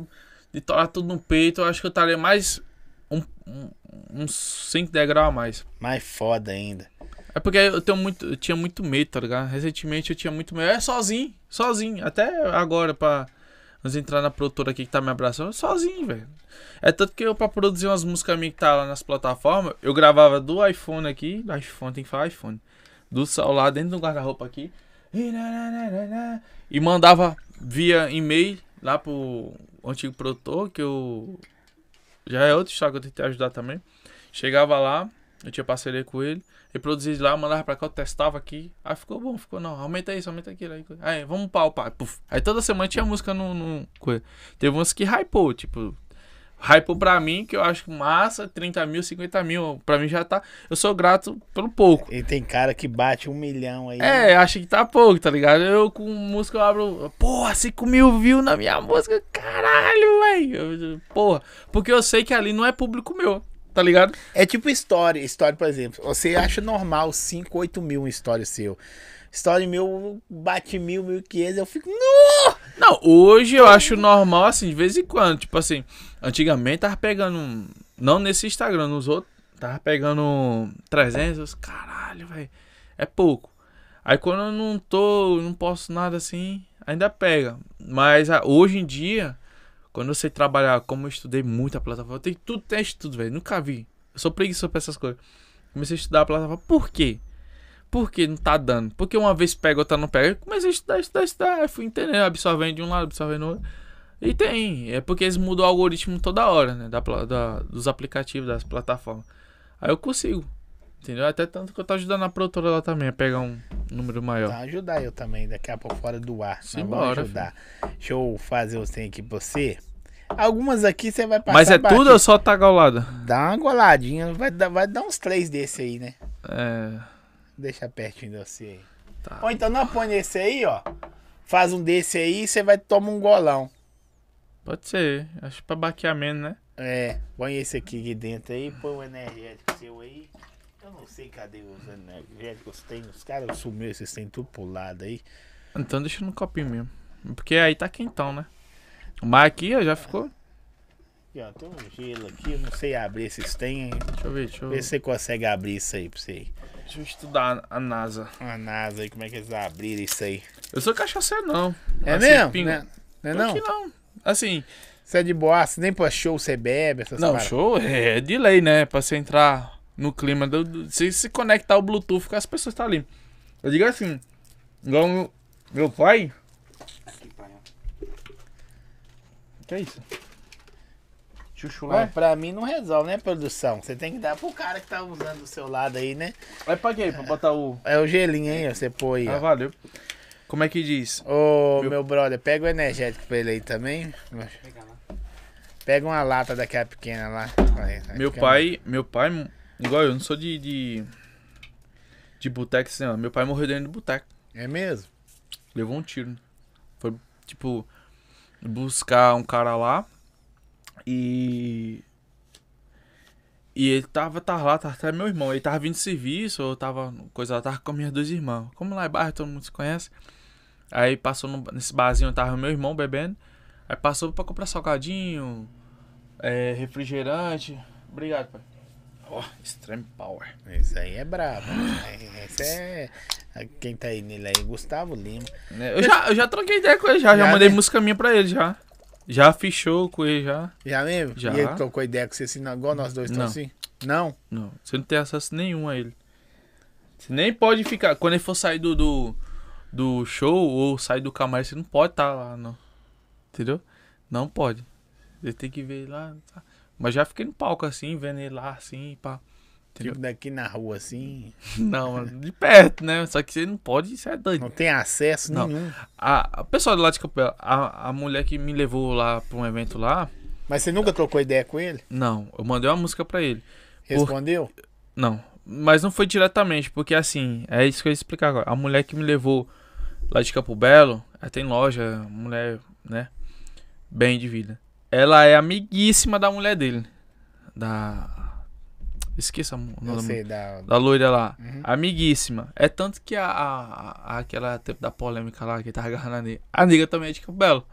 Speaker 1: de torar tudo no peito, eu acho que eu estaria mais um, um, uns 5 degraus a mais.
Speaker 2: Mais foda ainda.
Speaker 1: É porque eu tenho muito, eu tinha muito medo, tá ligado? Recentemente eu tinha muito medo. É sozinho, sozinho. Até agora, pra nós entrar na produtora aqui que tá me abraçando, sozinho, velho. É tanto que eu, pra produzir umas músicas minhas que tá lá nas plataformas, eu gravava do iPhone aqui, do iPhone, tem que falar iPhone, do celular dentro do guarda-roupa aqui, e mandava via e-mail lá pro antigo produtor, que eu. Já é outra história que eu tentei ajudar também. Chegava lá, eu tinha parceria com ele. Reproduzia lá, mandava pra cá, eu testava aqui. Aí ficou bom, ficou não. Aumenta isso, aumenta aquilo. Aí, aí vamos pau. Puf. Aí toda semana tinha música no. no. Teve umas que hypou, tipo. Hypou pra mim, que eu acho massa, 30 mil, 50 mil. Pra mim já tá. Eu sou grato pelo pouco.
Speaker 2: E tem cara que bate um milhão aí. né?
Speaker 1: É, acho que tá pouco, tá ligado? Eu com música eu abro. Porra, 5 mil views na minha música. Caralho, velho. Porra. Porque eu sei que ali não é público meu, tá ligado?
Speaker 2: É tipo história. História, por exemplo. Você acha normal 5, 8 mil uma história seu. História meu bate mil, mil quinhentos. Eu fico. "Nu!"
Speaker 1: Não, hoje eu acho normal, assim, de vez em quando. Tipo assim, antigamente tava pegando. Não nesse Instagram, nos outros. Tava pegando 300. Caralho, velho. É pouco. Aí quando eu não tô, não posso nada assim, ainda pega. Mas ah, hoje em dia, quando eu sei trabalhar, como eu estudei muito a plataforma, eu tenho tudo, teste tudo, velho. Nunca vi. Eu sou preguiçoso pra essas coisas. Comecei a estudar a plataforma. Por quê? Por que não tá dando? Porque uma vez pega, outra não pega. Eu comecei a estudar, estudar, estudar. Aí fui entendendo, absorvendo de um lado, absorvendo do outro. E tem. É porque eles mudam o algoritmo toda hora, né? Da, da- dos aplicativos, das plataformas. Aí eu consigo. Entendeu? Até tanto que eu tô ajudando a produtora lá também a pegar um número maior.
Speaker 2: Então, ajudar eu também, daqui a pouco fora do ar.
Speaker 1: Simbora,
Speaker 2: ajudar. Deixa eu fazer os tem aqui pra você. Algumas aqui você vai passar.
Speaker 1: Mas é
Speaker 2: batido.
Speaker 1: tudo ou só tá gaulada?
Speaker 2: Dá uma goladinha. Vai dar, vai dar uns três desse aí, né?
Speaker 1: É.
Speaker 2: Deixa pertinho de você aí.
Speaker 1: Tá.
Speaker 2: Ou então não põe esse aí, ó. Faz um desse aí e você vai tomar um golão.
Speaker 1: Pode ser. Acho pra baquear menos, né?
Speaker 2: É, põe esse aqui, aqui dentro aí, põe o energético seu aí. Não sei cadê os energéticos tem. Os caras sumiram, esses tem tudo pro lado aí.
Speaker 1: Então deixa no copinho mesmo. Porque aí tá quentão, né? Mas aqui ó, já ficou.
Speaker 2: Aqui, ó, tem um gelo aqui, eu não sei abrir esses tem.
Speaker 1: Deixa eu ver, deixa eu
Speaker 2: Vê
Speaker 1: ver.
Speaker 2: se você consegue abrir isso aí pra você.
Speaker 1: Deixa eu estudar a NASA.
Speaker 2: A NASA aí, como é que eles abriram isso aí?
Speaker 1: Eu sou cachaceiro, não.
Speaker 2: É
Speaker 1: Assim,
Speaker 2: mesmo?
Speaker 1: pingo-
Speaker 2: Né? Não é
Speaker 1: Pior
Speaker 2: não?
Speaker 1: que não. Assim,
Speaker 2: Você é de boaça, nem pra show você bebe, essas
Speaker 1: não,
Speaker 2: paradas.
Speaker 1: show é de lei, né? Pra você entrar no clima. Do, do- se se conectar o Bluetooth com as pessoas tá ali. Eu digo assim, igual meu, meu pai. Que é isso? Chuchu lá?
Speaker 2: Mas pra mim não resolve, né, produção? Você tem que dar pro cara que tá usando do seu lado aí, né?
Speaker 1: Vai pra quê? Pra botar o.
Speaker 2: É o gelinho aí, você põe aí,
Speaker 1: Ah,
Speaker 2: ó.
Speaker 1: valeu. Como é que diz?
Speaker 2: Ô,
Speaker 1: Meu-
Speaker 2: meu... brother, pega o energético pra ele aí também. Pega uma lata daquela pequena lá.
Speaker 1: Meu pai, meu pai, igual eu, não sou de. de, de boteco assim, ó. Meu pai morreu dentro do boteco.
Speaker 2: É mesmo?
Speaker 1: Levou um tiro. Foi, tipo, buscar um cara lá. E. E ele tava, tava lá, tava até meu irmão. Ele tava vindo de serviço, ou tava. Coisa lá, tava com minhas dois irmãos. Como lá é bairro, todo mundo se conhece. Aí passou no- nesse barzinho, tava meu irmão bebendo. Aí passou pra comprar salgadinho, é, refrigerante. Obrigado, pai. Ó, extreme power.
Speaker 2: Isso aí é brabo. É, Esse é. Quem tá aí nele aí? Gustavo Lima.
Speaker 1: É, Eu já, eu já troquei ideia com ele, já. Já,
Speaker 2: Já,
Speaker 1: mandei
Speaker 2: né?
Speaker 1: música minha pra ele, já. Já fichou com ele, já.
Speaker 2: Já mesmo?
Speaker 1: Já.
Speaker 2: E ele trocou ideia com você assim, igual nós dois estamos assim? Não?
Speaker 1: Não, você não tem acesso nenhum a ele. Você nem pode ficar. Quando ele for sair do, do, do show ou sair do camarim, você não pode estar lá, não. Entendeu? Não pode. Ele tem que ver lá. tá? Mas já fiquei no palco assim, vendo ele lá assim, pá.
Speaker 2: Tipo, daqui na rua assim,
Speaker 1: Não, de perto, né? Só que você não pode, isso é doido.
Speaker 2: não tem acesso
Speaker 1: Não.
Speaker 2: nenhum.
Speaker 1: A, a pessoa lado de Capela, a, a mulher que me levou lá pra um evento lá,
Speaker 2: Mas você nunca trocou ideia com ele?
Speaker 1: não, eu mandei uma música pra ele.
Speaker 2: Respondeu?
Speaker 1: Não, mas não foi diretamente, porque assim, é isso que eu ia explicar agora. A mulher que me levou lá de Campo Belo, ela tem loja, mulher, né? Bem de vida. Ela é amiguíssima da mulher dele. Da. Esqueça o nome
Speaker 2: sei, da...
Speaker 1: Da loira lá.
Speaker 2: Uhum.
Speaker 1: Amiguíssima. É tanto que a, a, a- aquela tempo da polêmica lá que tava agarrando a nega. A nega também é de Campo Belo.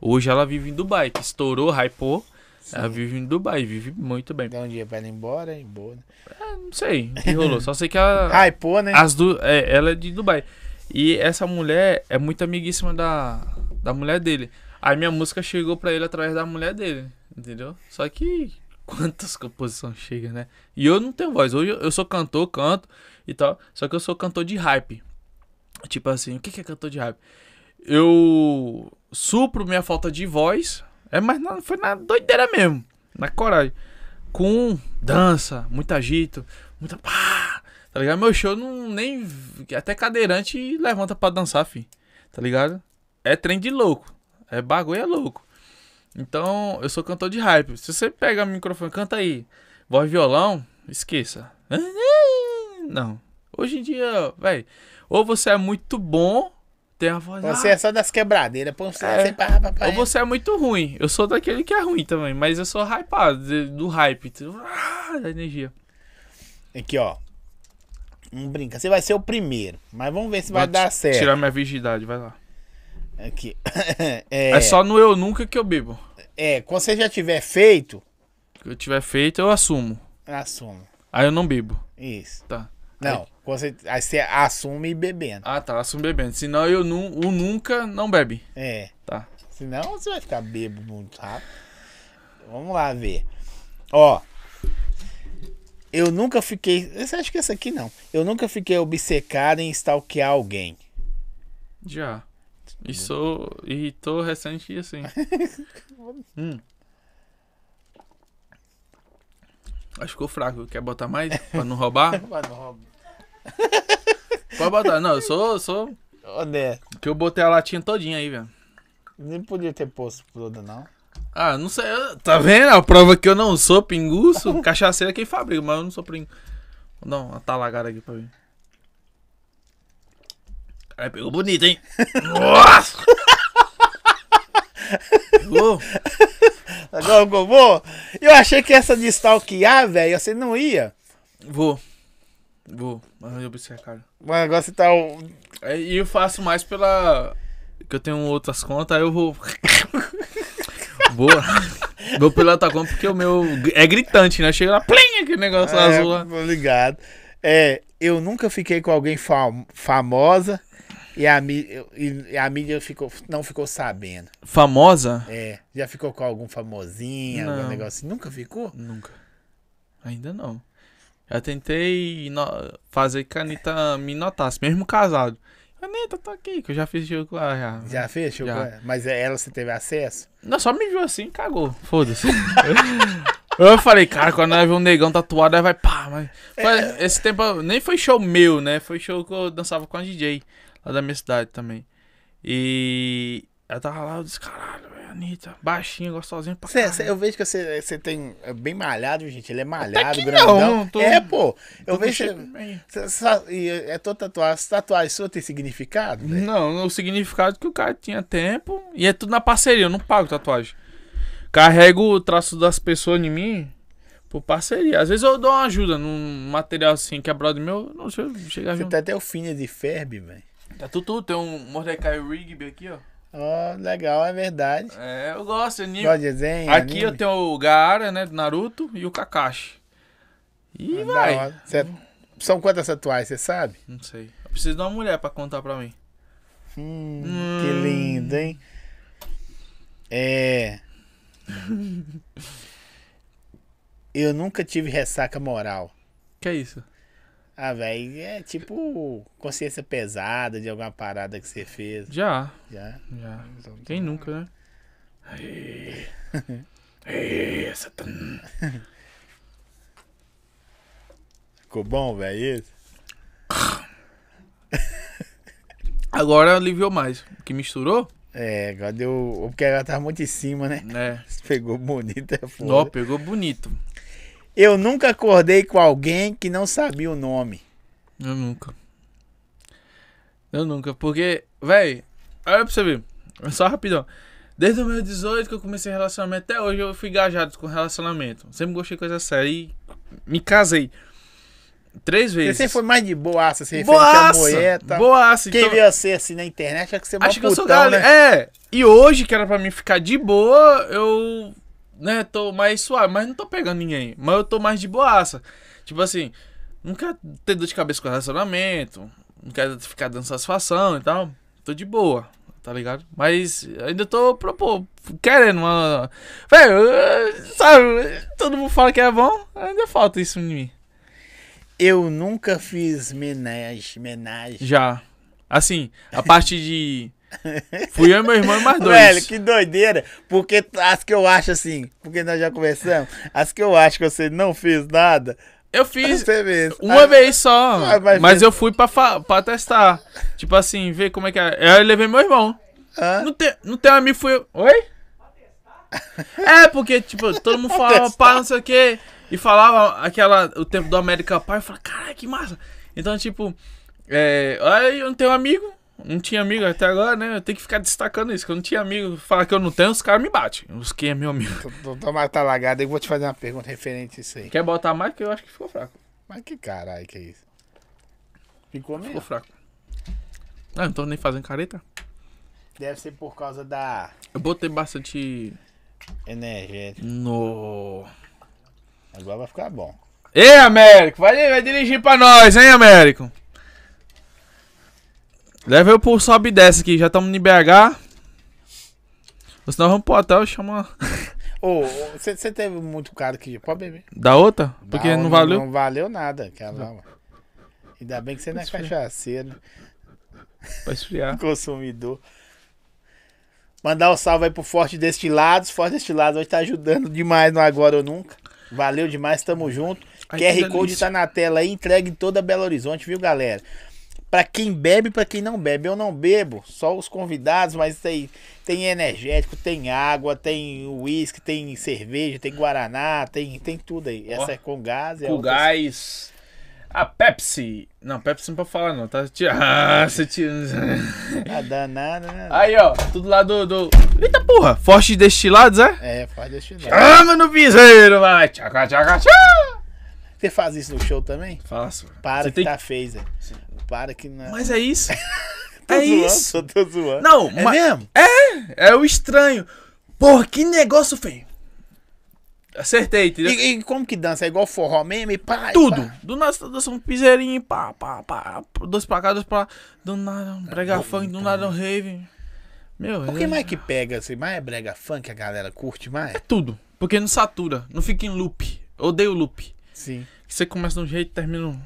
Speaker 1: Hoje ela vive em Dubai, que estourou, hypou. Ela vive em Dubai, vive muito bem.
Speaker 2: Dá um dia pra ela ir embora, ir embora.
Speaker 1: Não sei o que rolou. Só sei que a,
Speaker 2: Hypou, né?
Speaker 1: as du é, ela é de Dubai. E essa mulher é muito amiguíssima da, da mulher dele. Aí minha música chegou pra ele através da mulher dele, entendeu? Só que quantas composições chegam, né? E eu não tenho voz. Hoje eu sou cantor, canto e tal. Só que eu sou cantor de hype. Tipo assim, o que é cantor de hype? Eu supro minha falta de voz. É, mas não foi na doideira mesmo. Na coragem. Com dança, muito agito, muita pá. Tá ligado? Meu show não nem. Até cadeirante levanta pra dançar, fi. Tá ligado? É trem de louco. É bagulho, é louco. Então, eu sou cantor de hype. Se você pega o microfone, canta aí. Voz violão, esqueça. Não. Hoje em dia, velho. Ou você é muito bom, tem a voz.
Speaker 2: Você
Speaker 1: ah,
Speaker 2: é só das quebradeira. Pô, você
Speaker 1: É.
Speaker 2: pá, pá, pá,
Speaker 1: ou você é muito ruim. Eu sou daquele que é ruim também, mas eu sou hypado, do hype. Ah, da energia.
Speaker 2: Aqui, ó. Não brinca. Você vai ser o primeiro. Mas vamos ver se vai
Speaker 1: Vou
Speaker 2: dar certo.
Speaker 1: Tirar minha virgindade, vai lá.
Speaker 2: Aqui. é,
Speaker 1: É. só no eu nunca que eu bebo.
Speaker 2: é, quando você já tiver feito,
Speaker 1: Se eu tiver feito, eu assumo.
Speaker 2: assuma.
Speaker 1: Aí eu não bebo.
Speaker 2: Isso.
Speaker 1: Tá.
Speaker 2: Não, quando você, aí você assume bebendo.
Speaker 1: Ah, tá, assumo bebendo. Senão eu nu, o nunca não bebe.
Speaker 2: É.
Speaker 1: Tá.
Speaker 2: Senão você vai ficar bebo muito rápido. Vamos lá ver. Ó. Eu nunca fiquei. Você acha que essa aqui não? Eu nunca fiquei obcecado em stalkear alguém.
Speaker 1: Já. E sou. E tô recente assim. hum. Acho que ficou fraco. Quer botar mais? Pra não roubar? Pode botar. Não, eu sou. sou.
Speaker 2: Onde
Speaker 1: Que eu botei a latinha todinha aí, velho.
Speaker 2: Nem podia ter posto toda, não.
Speaker 1: Ah, não sei. Tá vendo? A prova que eu não sou pinguço. Cachaceiro é quem fabrica, mas eu não sou pinguço. Vou dar uma talagada aqui pra ver. Caralho, pegou bonito, hein? Nossa! Pegou?
Speaker 2: Agora eu vou. Eu achei que essa de stalkear, velho, você não ia.
Speaker 1: Vou. Vou. Mas eu pensei, cara.
Speaker 2: Mas agora você tá.
Speaker 1: E eu faço mais pela. Que eu tenho outras contas, aí eu vou. vou. Vou pela outra conta porque o meu é gritante, né? Chega lá, plim, aquele negócio
Speaker 2: É,
Speaker 1: azul lá.
Speaker 2: tô ligado. É, eu nunca fiquei com alguém fam- famosa e a, e- a mídia ficou, não ficou sabendo.
Speaker 1: Famosa?
Speaker 2: É, já ficou com algum famosinho, algum
Speaker 1: Não.
Speaker 2: negócio assim? Nunca ficou?
Speaker 1: Nunca. Ainda não. Já tentei fazer que a Anitta me notasse, mesmo casado. Anitta, tô aqui, que eu já fiz jogo lá já.
Speaker 2: Já fez? Eu
Speaker 1: Já.
Speaker 2: ver. Mas é ela você teve acesso?
Speaker 1: Não, só me viu assim cagou. Foda-se. eu falei, cara, quando ela vê um negão tatuado, ela vai pá, mas. Foi- esse tempo nem foi show meu, né? Foi show que eu dançava com a DJ lá da minha cidade também. E ela tava lá, eu disse, caralho, velho, Anitta, baixinha, gostosinha pra
Speaker 2: Cê- cê- eu vejo que você, tem é bem malhado, gente. Ele é malhado, grandão.
Speaker 1: não, tô-
Speaker 2: É, pô. Eu vejo. Cê, cê- e é toda tatuagem. Tatuagem sua tem significado? velho?
Speaker 1: Não, o significado é que o cara tinha tempo e é tudo na parceria, eu não pago tatuagem. Carrego o traço das pessoas em mim por parceria. Às vezes eu dou uma ajuda num material assim quebrado meu, não sei, chega
Speaker 2: Você
Speaker 1: junto.
Speaker 2: tem até o Phineas de Ferb, velho.
Speaker 1: Tá tudo, tem um Mordecai Rigby aqui, ó.
Speaker 2: Ó, legal, é verdade.
Speaker 1: É, eu gosto, anime.
Speaker 2: Gosta de desenho?
Speaker 1: Aqui
Speaker 2: anime?
Speaker 1: eu tenho o Gaara, né, do Naruto e o Kakashi. E
Speaker 2: Ah,
Speaker 1: vai.
Speaker 2: Cê- São quantas tatuagens, você sabe?
Speaker 1: Não sei. Eu preciso de uma mulher pra contar pra mim.
Speaker 2: Hum,
Speaker 1: Hum.
Speaker 2: Que lindo, hein? É. Eu nunca tive ressaca moral.
Speaker 1: Que é isso?
Speaker 2: Ah, velho, é tipo consciência pesada de alguma parada que você fez.
Speaker 1: Já,
Speaker 2: Já.
Speaker 1: já. Quem nunca, né? Aê. Aê, Satan.
Speaker 2: ficou bom, velho? esse?
Speaker 1: Agora aliviou mais. Que misturou,
Speaker 2: É, agora deu. Porque ela tava muito em cima, né?
Speaker 1: né?
Speaker 2: Pegou bonito, é foda.
Speaker 1: Ó, pegou bonito.
Speaker 2: Eu nunca acordei com alguém que não sabia o nome.
Speaker 1: Eu nunca. Eu nunca. Porque, véi, olha pra você ver. Só rapidão. Desde 18 que eu comecei relacionamento, até hoje eu fui engajado com relacionamento. Sempre gostei de coisa séria e me casei. Três
Speaker 2: Você
Speaker 1: vezes.
Speaker 2: sempre foi mais de boaça, você referente a
Speaker 1: Boaça!
Speaker 2: mulher e tal.
Speaker 1: Boaça!
Speaker 2: Quem
Speaker 1: então-
Speaker 2: vê você assim na internet é que você é
Speaker 1: Acho que eu sou
Speaker 2: putão,
Speaker 1: galera.
Speaker 2: né?
Speaker 1: É, e hoje, que era pra mim ficar de boa, eu, né, tô mais suave, mas não tô pegando ninguém. Mas eu tô mais de boaça. Tipo assim, não quero ter dor de cabeça com relacionamento, não quero ficar dando satisfação e tal. Tô de boa, tá ligado? Mas ainda tô, propô, querendo uma. Velho, sabe, todo mundo fala que é bom, ainda falta isso em mim.
Speaker 2: Eu nunca fiz menage, menage.
Speaker 1: Já. Assim, a parte de. Fui eu e meu irmão e mais dois.
Speaker 2: Velho, que doideira. Porque as que eu acho assim, porque nós já conversamos, as que eu acho que você não fez nada,
Speaker 1: Eu fiz uma
Speaker 2: Ah,
Speaker 1: vez só,
Speaker 2: Ah, mas
Speaker 1: mas eu fui pra, pra testar. Tipo assim, ver como é que é. Eu levei meu irmão. Não tem, não tem um amigo, fui eu. Oi? É, porque, tipo, todo mundo falava pá, não sei o quê. E falava aquela, o tempo do América Pai. Eu falava, caralho, que massa. Então, tipo, é, aí eu não tenho amigo. Não tinha amigo até agora, né? Eu tenho que ficar destacando isso. Que eu não tinha amigo. Falar que eu não tenho, os caras me batem. Os que é meu amigo.
Speaker 2: Tomara tá lagado, eu vou te fazer uma pergunta referente a isso aí.
Speaker 1: Quer botar mais? Que eu acho que ficou fraco.
Speaker 2: Mas que caralho que é isso? Ficou
Speaker 1: Ficou
Speaker 2: mesmo?
Speaker 1: fraco. Ah, não tô nem fazendo careta.
Speaker 2: Deve ser por causa da
Speaker 1: Eu botei bastante.
Speaker 2: energética.
Speaker 1: No.
Speaker 2: Agora vai ficar bom.
Speaker 1: Ei, Américo, vai, vai dirigir pra nós, hein, Américo? Leva eu pro sobe e desce aqui, já estamos em BH. Ou senão vamos pro hotel e chama
Speaker 2: Ô, você teve muito cara que. Pode beber.
Speaker 1: da outra? Porque não, valeu.
Speaker 2: Não valeu nada. Aquela, lá. Ainda bem que você não é cachaceiro,
Speaker 1: Pra esfriar.
Speaker 2: consumidor. Mandar um salve aí pro Forte Destilados. Forte Destilados hoje tá ajudando demais no Agora ou Nunca. Valeu demais, tamo junto.
Speaker 1: Ai,
Speaker 2: QR Code tá na tela aí, entregue em toda Belo Horizonte, viu, galera? Pra quem bebe, pra quem não bebe. Eu não bebo, só os convidados, mas tem, tem energético, tem água, tem uísque, tem cerveja, tem guaraná, tem, tem tudo aí. Essa é com gás. É
Speaker 1: Com
Speaker 2: outra-
Speaker 1: gás. A Pepsi. Não, Pepsi não pode falar não, tá? Tira- Ah, você tira.
Speaker 2: Ah, danada, né?
Speaker 1: Aí, ó, tudo lá do. do... Eita porra, Fortes Destilados, é?
Speaker 2: É, Forte Destilados.
Speaker 1: Chama no piseiro, vai. Tchaca, tchaca, tchaca.
Speaker 2: Você faz isso no show também?
Speaker 1: Faço.
Speaker 2: Para
Speaker 1: Você
Speaker 2: que
Speaker 1: tem
Speaker 2: tá feio, Zé. Para que não.
Speaker 1: Mas é isso.
Speaker 2: Tô
Speaker 1: é
Speaker 2: zoando,
Speaker 1: isso.
Speaker 2: Tô, zoando.
Speaker 1: Não,
Speaker 2: é
Speaker 1: mas
Speaker 2: mesmo?
Speaker 1: é o estranho. Porra, que negócio feio. Acertei, entendeu?
Speaker 2: E, e como que dança? É igual forró mesmo? E pá, e
Speaker 1: Tudo.
Speaker 2: pá.
Speaker 1: Do nada dançando um piseirinho, pá, pá, pá. Dois pra cá, dois pra lá. Do nada um brega funk, do nada um rave. Meu,
Speaker 2: O que
Speaker 1: é,
Speaker 2: mais que pega assim? Mais é brega funk, a galera curte mais?
Speaker 1: é tudo. Porque não satura, não fica em loop. Eu odeio loop.
Speaker 2: Sim.
Speaker 1: Você começa de um jeito e termina.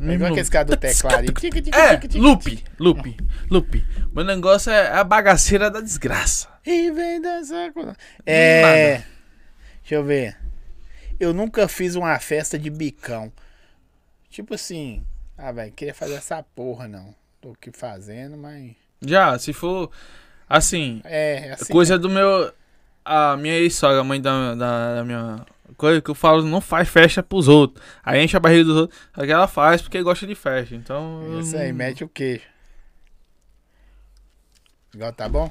Speaker 2: É igual aquele cara do teclado.
Speaker 1: É, loop, loop, loop. Meu negócio é a bagaceira da desgraça.
Speaker 2: E vem dançar com... É... Deixa eu ver. Eu nunca fiz uma festa de bicão. Tipo assim... Ah, velho, queria fazer essa porra, não. Tô aqui fazendo, mas...
Speaker 1: Já, se for assim,
Speaker 2: É, assim...
Speaker 1: coisa do meu. A minha ex-sogra, a mãe da, da, da minha. Coisa que eu falo, não faz festa pros outros. Aí enche a barriga dos outros. Aí ela faz porque gosta de festa. Então. eu
Speaker 2: Isso aí, mete o queijo. Igual tá bom?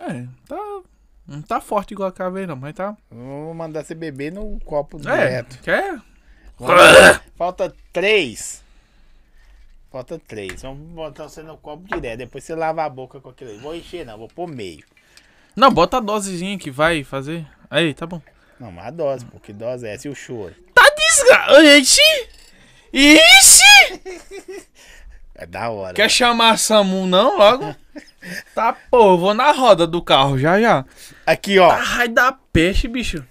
Speaker 1: É, tá. Não tá forte igual a caveira, não, mas tá.
Speaker 2: Vou mandar você beber no copo
Speaker 1: É,
Speaker 2: direto.
Speaker 1: quer?
Speaker 2: Falta três. Falta três. Vamos botar você no copo direto. Depois você lava a boca com aquilo aí. Vou encher, não. Vou pôr meio.
Speaker 1: Não, bota a dosezinha que vai fazer. Aí, tá bom.
Speaker 2: Não, mas a dose, pô. Que dose é essa? E o choro?
Speaker 1: Tá desgraçado. Gente! Ixi!
Speaker 2: É da hora.
Speaker 1: Quer chamar a Samu não logo? Tá, pô, vou na roda do carro já já.
Speaker 2: Aqui, ó.
Speaker 1: Tá raio da peixe, bicho.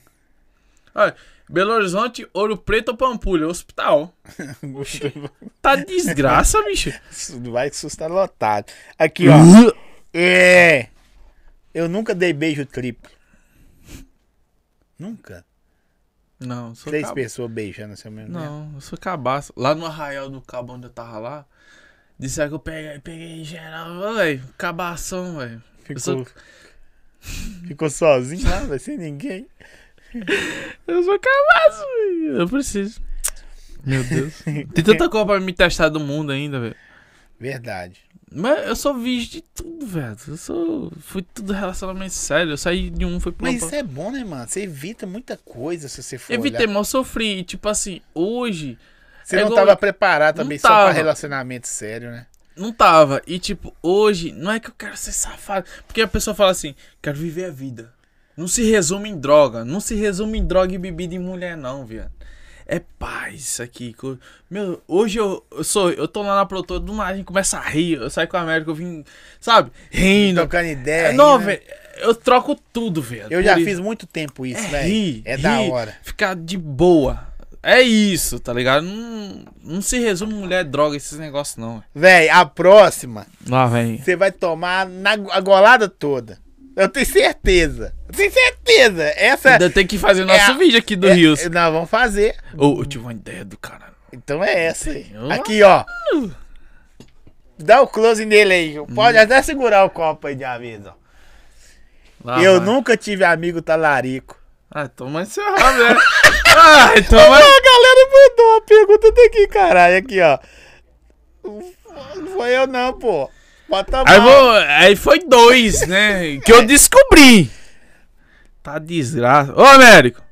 Speaker 1: Olha, Belo Horizonte, Ouro Preto ou Pampulha, hospital. Tá desgraça, bicho.
Speaker 2: Vai que susto tá lotado. Aqui, ó. É. Eu nunca dei beijo triplo. Nunca.
Speaker 1: Não, eu sou
Speaker 2: Três
Speaker 1: cab-
Speaker 2: pessoas beijando assim ao mesmo.
Speaker 1: Não, eu sou cabaço. Lá no Arraial do Cabo onde eu tava lá, disseram que eu peguei, peguei geral, velho. Cabação, velho.
Speaker 2: Ficou,
Speaker 1: sou,
Speaker 2: ficou sozinho lá, vai sem ninguém.
Speaker 1: eu sou cabaço, velho. Eu preciso. Meu Deus. Tem tanta coisa pra me testar do mundo ainda, velho.
Speaker 2: Verdade.
Speaker 1: Mas eu sou virgem de tudo, velho. Eu sou. Fui tudo relacionamento sério. Eu saí de um, fui pro
Speaker 2: Mas isso é bom, né, mano? Você evita muita coisa se você for
Speaker 1: Evitei,
Speaker 2: olhar.
Speaker 1: mas eu sofri. E, tipo assim, hoje.
Speaker 2: Você
Speaker 1: é
Speaker 2: não
Speaker 1: igual-
Speaker 2: tava preparado também só pra relacionamento sério, né?
Speaker 1: Não tava. E tipo, hoje, não é que eu quero ser safado. Porque a pessoa fala assim, quero viver a vida. Não se resume em droga. Não se resume em droga e bebida e mulher, não, viado. É paz isso aqui. Meu, hoje eu, eu sou. Eu tô lá na produtora, do nada a gente começa a rir. Eu saio com a América, eu vim, sabe? Rindo.
Speaker 2: Trocando ideia.
Speaker 1: É, não,
Speaker 2: rindo, né?
Speaker 1: velho. Eu troco tudo, velho.
Speaker 2: Eu já
Speaker 1: isso.
Speaker 2: fiz muito tempo isso,
Speaker 1: É
Speaker 2: velho.
Speaker 1: rir,
Speaker 2: É da
Speaker 1: rir,
Speaker 2: hora.
Speaker 1: Ficar de boa. É isso, tá ligado? Não, não se resume mulher, droga, esses negócios, não.
Speaker 2: Véi, a próxima,
Speaker 1: Lá, vem.
Speaker 2: você vai tomar na a golada toda. Eu tenho certeza. Eu tenho certeza. Essa.
Speaker 1: Ainda tem que fazer nosso
Speaker 2: é a-
Speaker 1: vídeo aqui do
Speaker 2: é-
Speaker 1: Rios.
Speaker 2: Nós vamos fazer.
Speaker 1: Ô, eu tive uma ideia do caralho.
Speaker 2: Então é essa aí. Aqui, ó. Dá o close nele aí.
Speaker 1: Hum.
Speaker 2: Pode até segurar o copo aí de aviso, ó.
Speaker 1: Lá
Speaker 2: eu nunca tive amigo talarico.
Speaker 1: Ah, toma esse rabo, né? Ah, toma.
Speaker 2: A galera mandou uma pergunta daqui, caralho. Aqui, ó. Não foi eu não, pô. Bota
Speaker 1: Aí, vou, aí foi dois, né? Que eu descobri. Tá desgraça. Ô, Américo.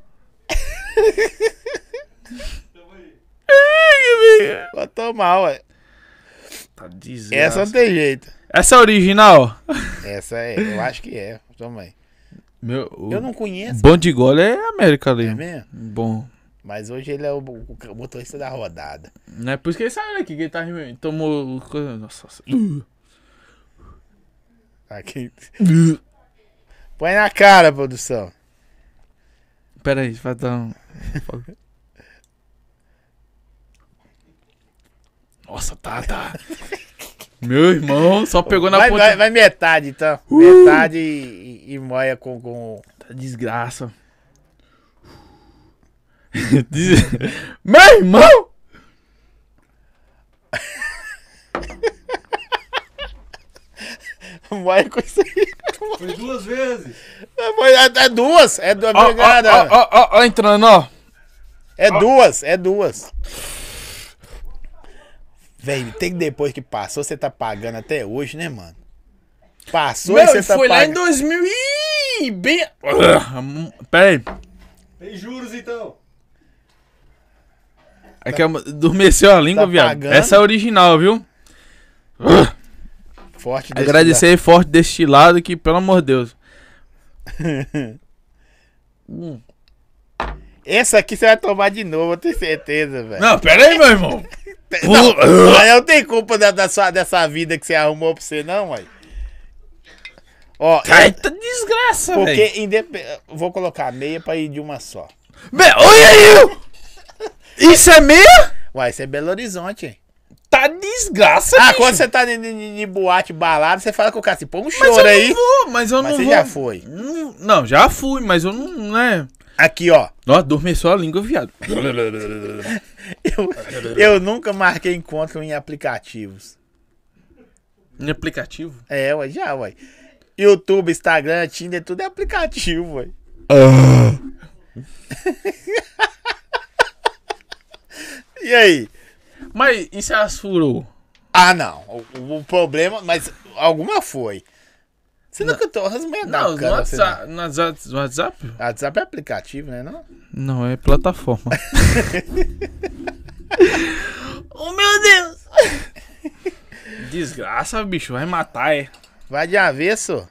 Speaker 2: Bota mal, ué.
Speaker 1: Tá desgraça.
Speaker 2: Essa não tem jeito.
Speaker 1: Essa é a original?
Speaker 2: Essa é, eu acho que é. Toma aí.
Speaker 1: Meu,
Speaker 2: Eu não conheço.
Speaker 1: bom de gole é América ali.
Speaker 2: É mesmo?
Speaker 1: Bom.
Speaker 2: Mas hoje ele é o, motorista da rodada.
Speaker 1: Não é por isso que ele saiu daqui, que ele tá, tomou. coisa- Nossa. Uh.
Speaker 2: Aqui. Põe na cara, produção.
Speaker 1: Pera aí, vai dar um. Nossa, tá, tá. Meu irmão, só pegou na
Speaker 2: Vai,
Speaker 1: ponta.
Speaker 2: vai, vai metade, então.
Speaker 1: Uh!
Speaker 2: Metade e, e, e moia com, com.
Speaker 1: Tá desgraça. Meu irmão!
Speaker 2: Moia com isso aí.
Speaker 4: Foi duas vezes.
Speaker 2: É, é duas. É duas.
Speaker 1: Ó, ó,
Speaker 2: Obrigado.
Speaker 1: ó, ó, ó, ó, entrando, ó.
Speaker 2: É duas, é duas. Véi, tem que depois que passou, você tá pagando até hoje, né, mano? Passou
Speaker 1: Meu,
Speaker 2: e você tá
Speaker 1: foi lá em
Speaker 2: pagando.
Speaker 1: 2000 e... Bem... Pera aí.
Speaker 4: Tem juros então.
Speaker 1: É que adormeceu a língua,
Speaker 2: Tá
Speaker 1: viado. Essa é a original, viu?
Speaker 2: Forte
Speaker 1: Agradecer aí forte deste lado que, pelo amor de Deus.
Speaker 2: lugar. Essa aqui você vai tomar de novo, eu tenho certeza, velho.
Speaker 1: Não, pera aí, meu irmão.
Speaker 2: Não, mas eu não tenho culpa da, da sua, dessa vida que você arrumou pra você, não, ué. Ó,
Speaker 1: Eita desgraça, velho.
Speaker 2: porque indep... vou colocar meia pra ir de uma só.
Speaker 1: Vé, Olha aí! Isso é meia?
Speaker 2: Uai, isso é Belo Horizonte, hein?
Speaker 1: Tá desgraça,
Speaker 2: Ah,
Speaker 1: bicho.
Speaker 2: quando você tá em boate, balada, você fala com o cara assim, põe um
Speaker 1: Mas
Speaker 2: choro
Speaker 1: eu
Speaker 2: aí.
Speaker 1: não vou, mas eu
Speaker 2: Mas
Speaker 1: não
Speaker 2: você
Speaker 1: vou.
Speaker 2: já foi.
Speaker 1: Não, não, já fui, mas eu não, né?
Speaker 2: Aqui, ó.
Speaker 1: Ó, adormeceu a língua, viado.
Speaker 2: Eu, eu nunca marquei encontro em aplicativos.
Speaker 1: Em aplicativo?
Speaker 2: É, ué, já, ué. YouTube, Instagram, Tinder, tudo é aplicativo, ué. E aí?
Speaker 1: Mas e se elas furou?
Speaker 2: Ah, não. O, o problema, mas alguma foi. Você nunca torna as mulheres
Speaker 1: Não,
Speaker 2: da
Speaker 1: no
Speaker 2: cara, você
Speaker 1: WhatsApp, no WhatsApp, no WhatsApp?
Speaker 2: não. WhatsApp é aplicativo, né, não?
Speaker 1: Não, é plataforma. oh, meu Deus! Desgraça, bicho, vai matar, é.
Speaker 2: Vai de avesso.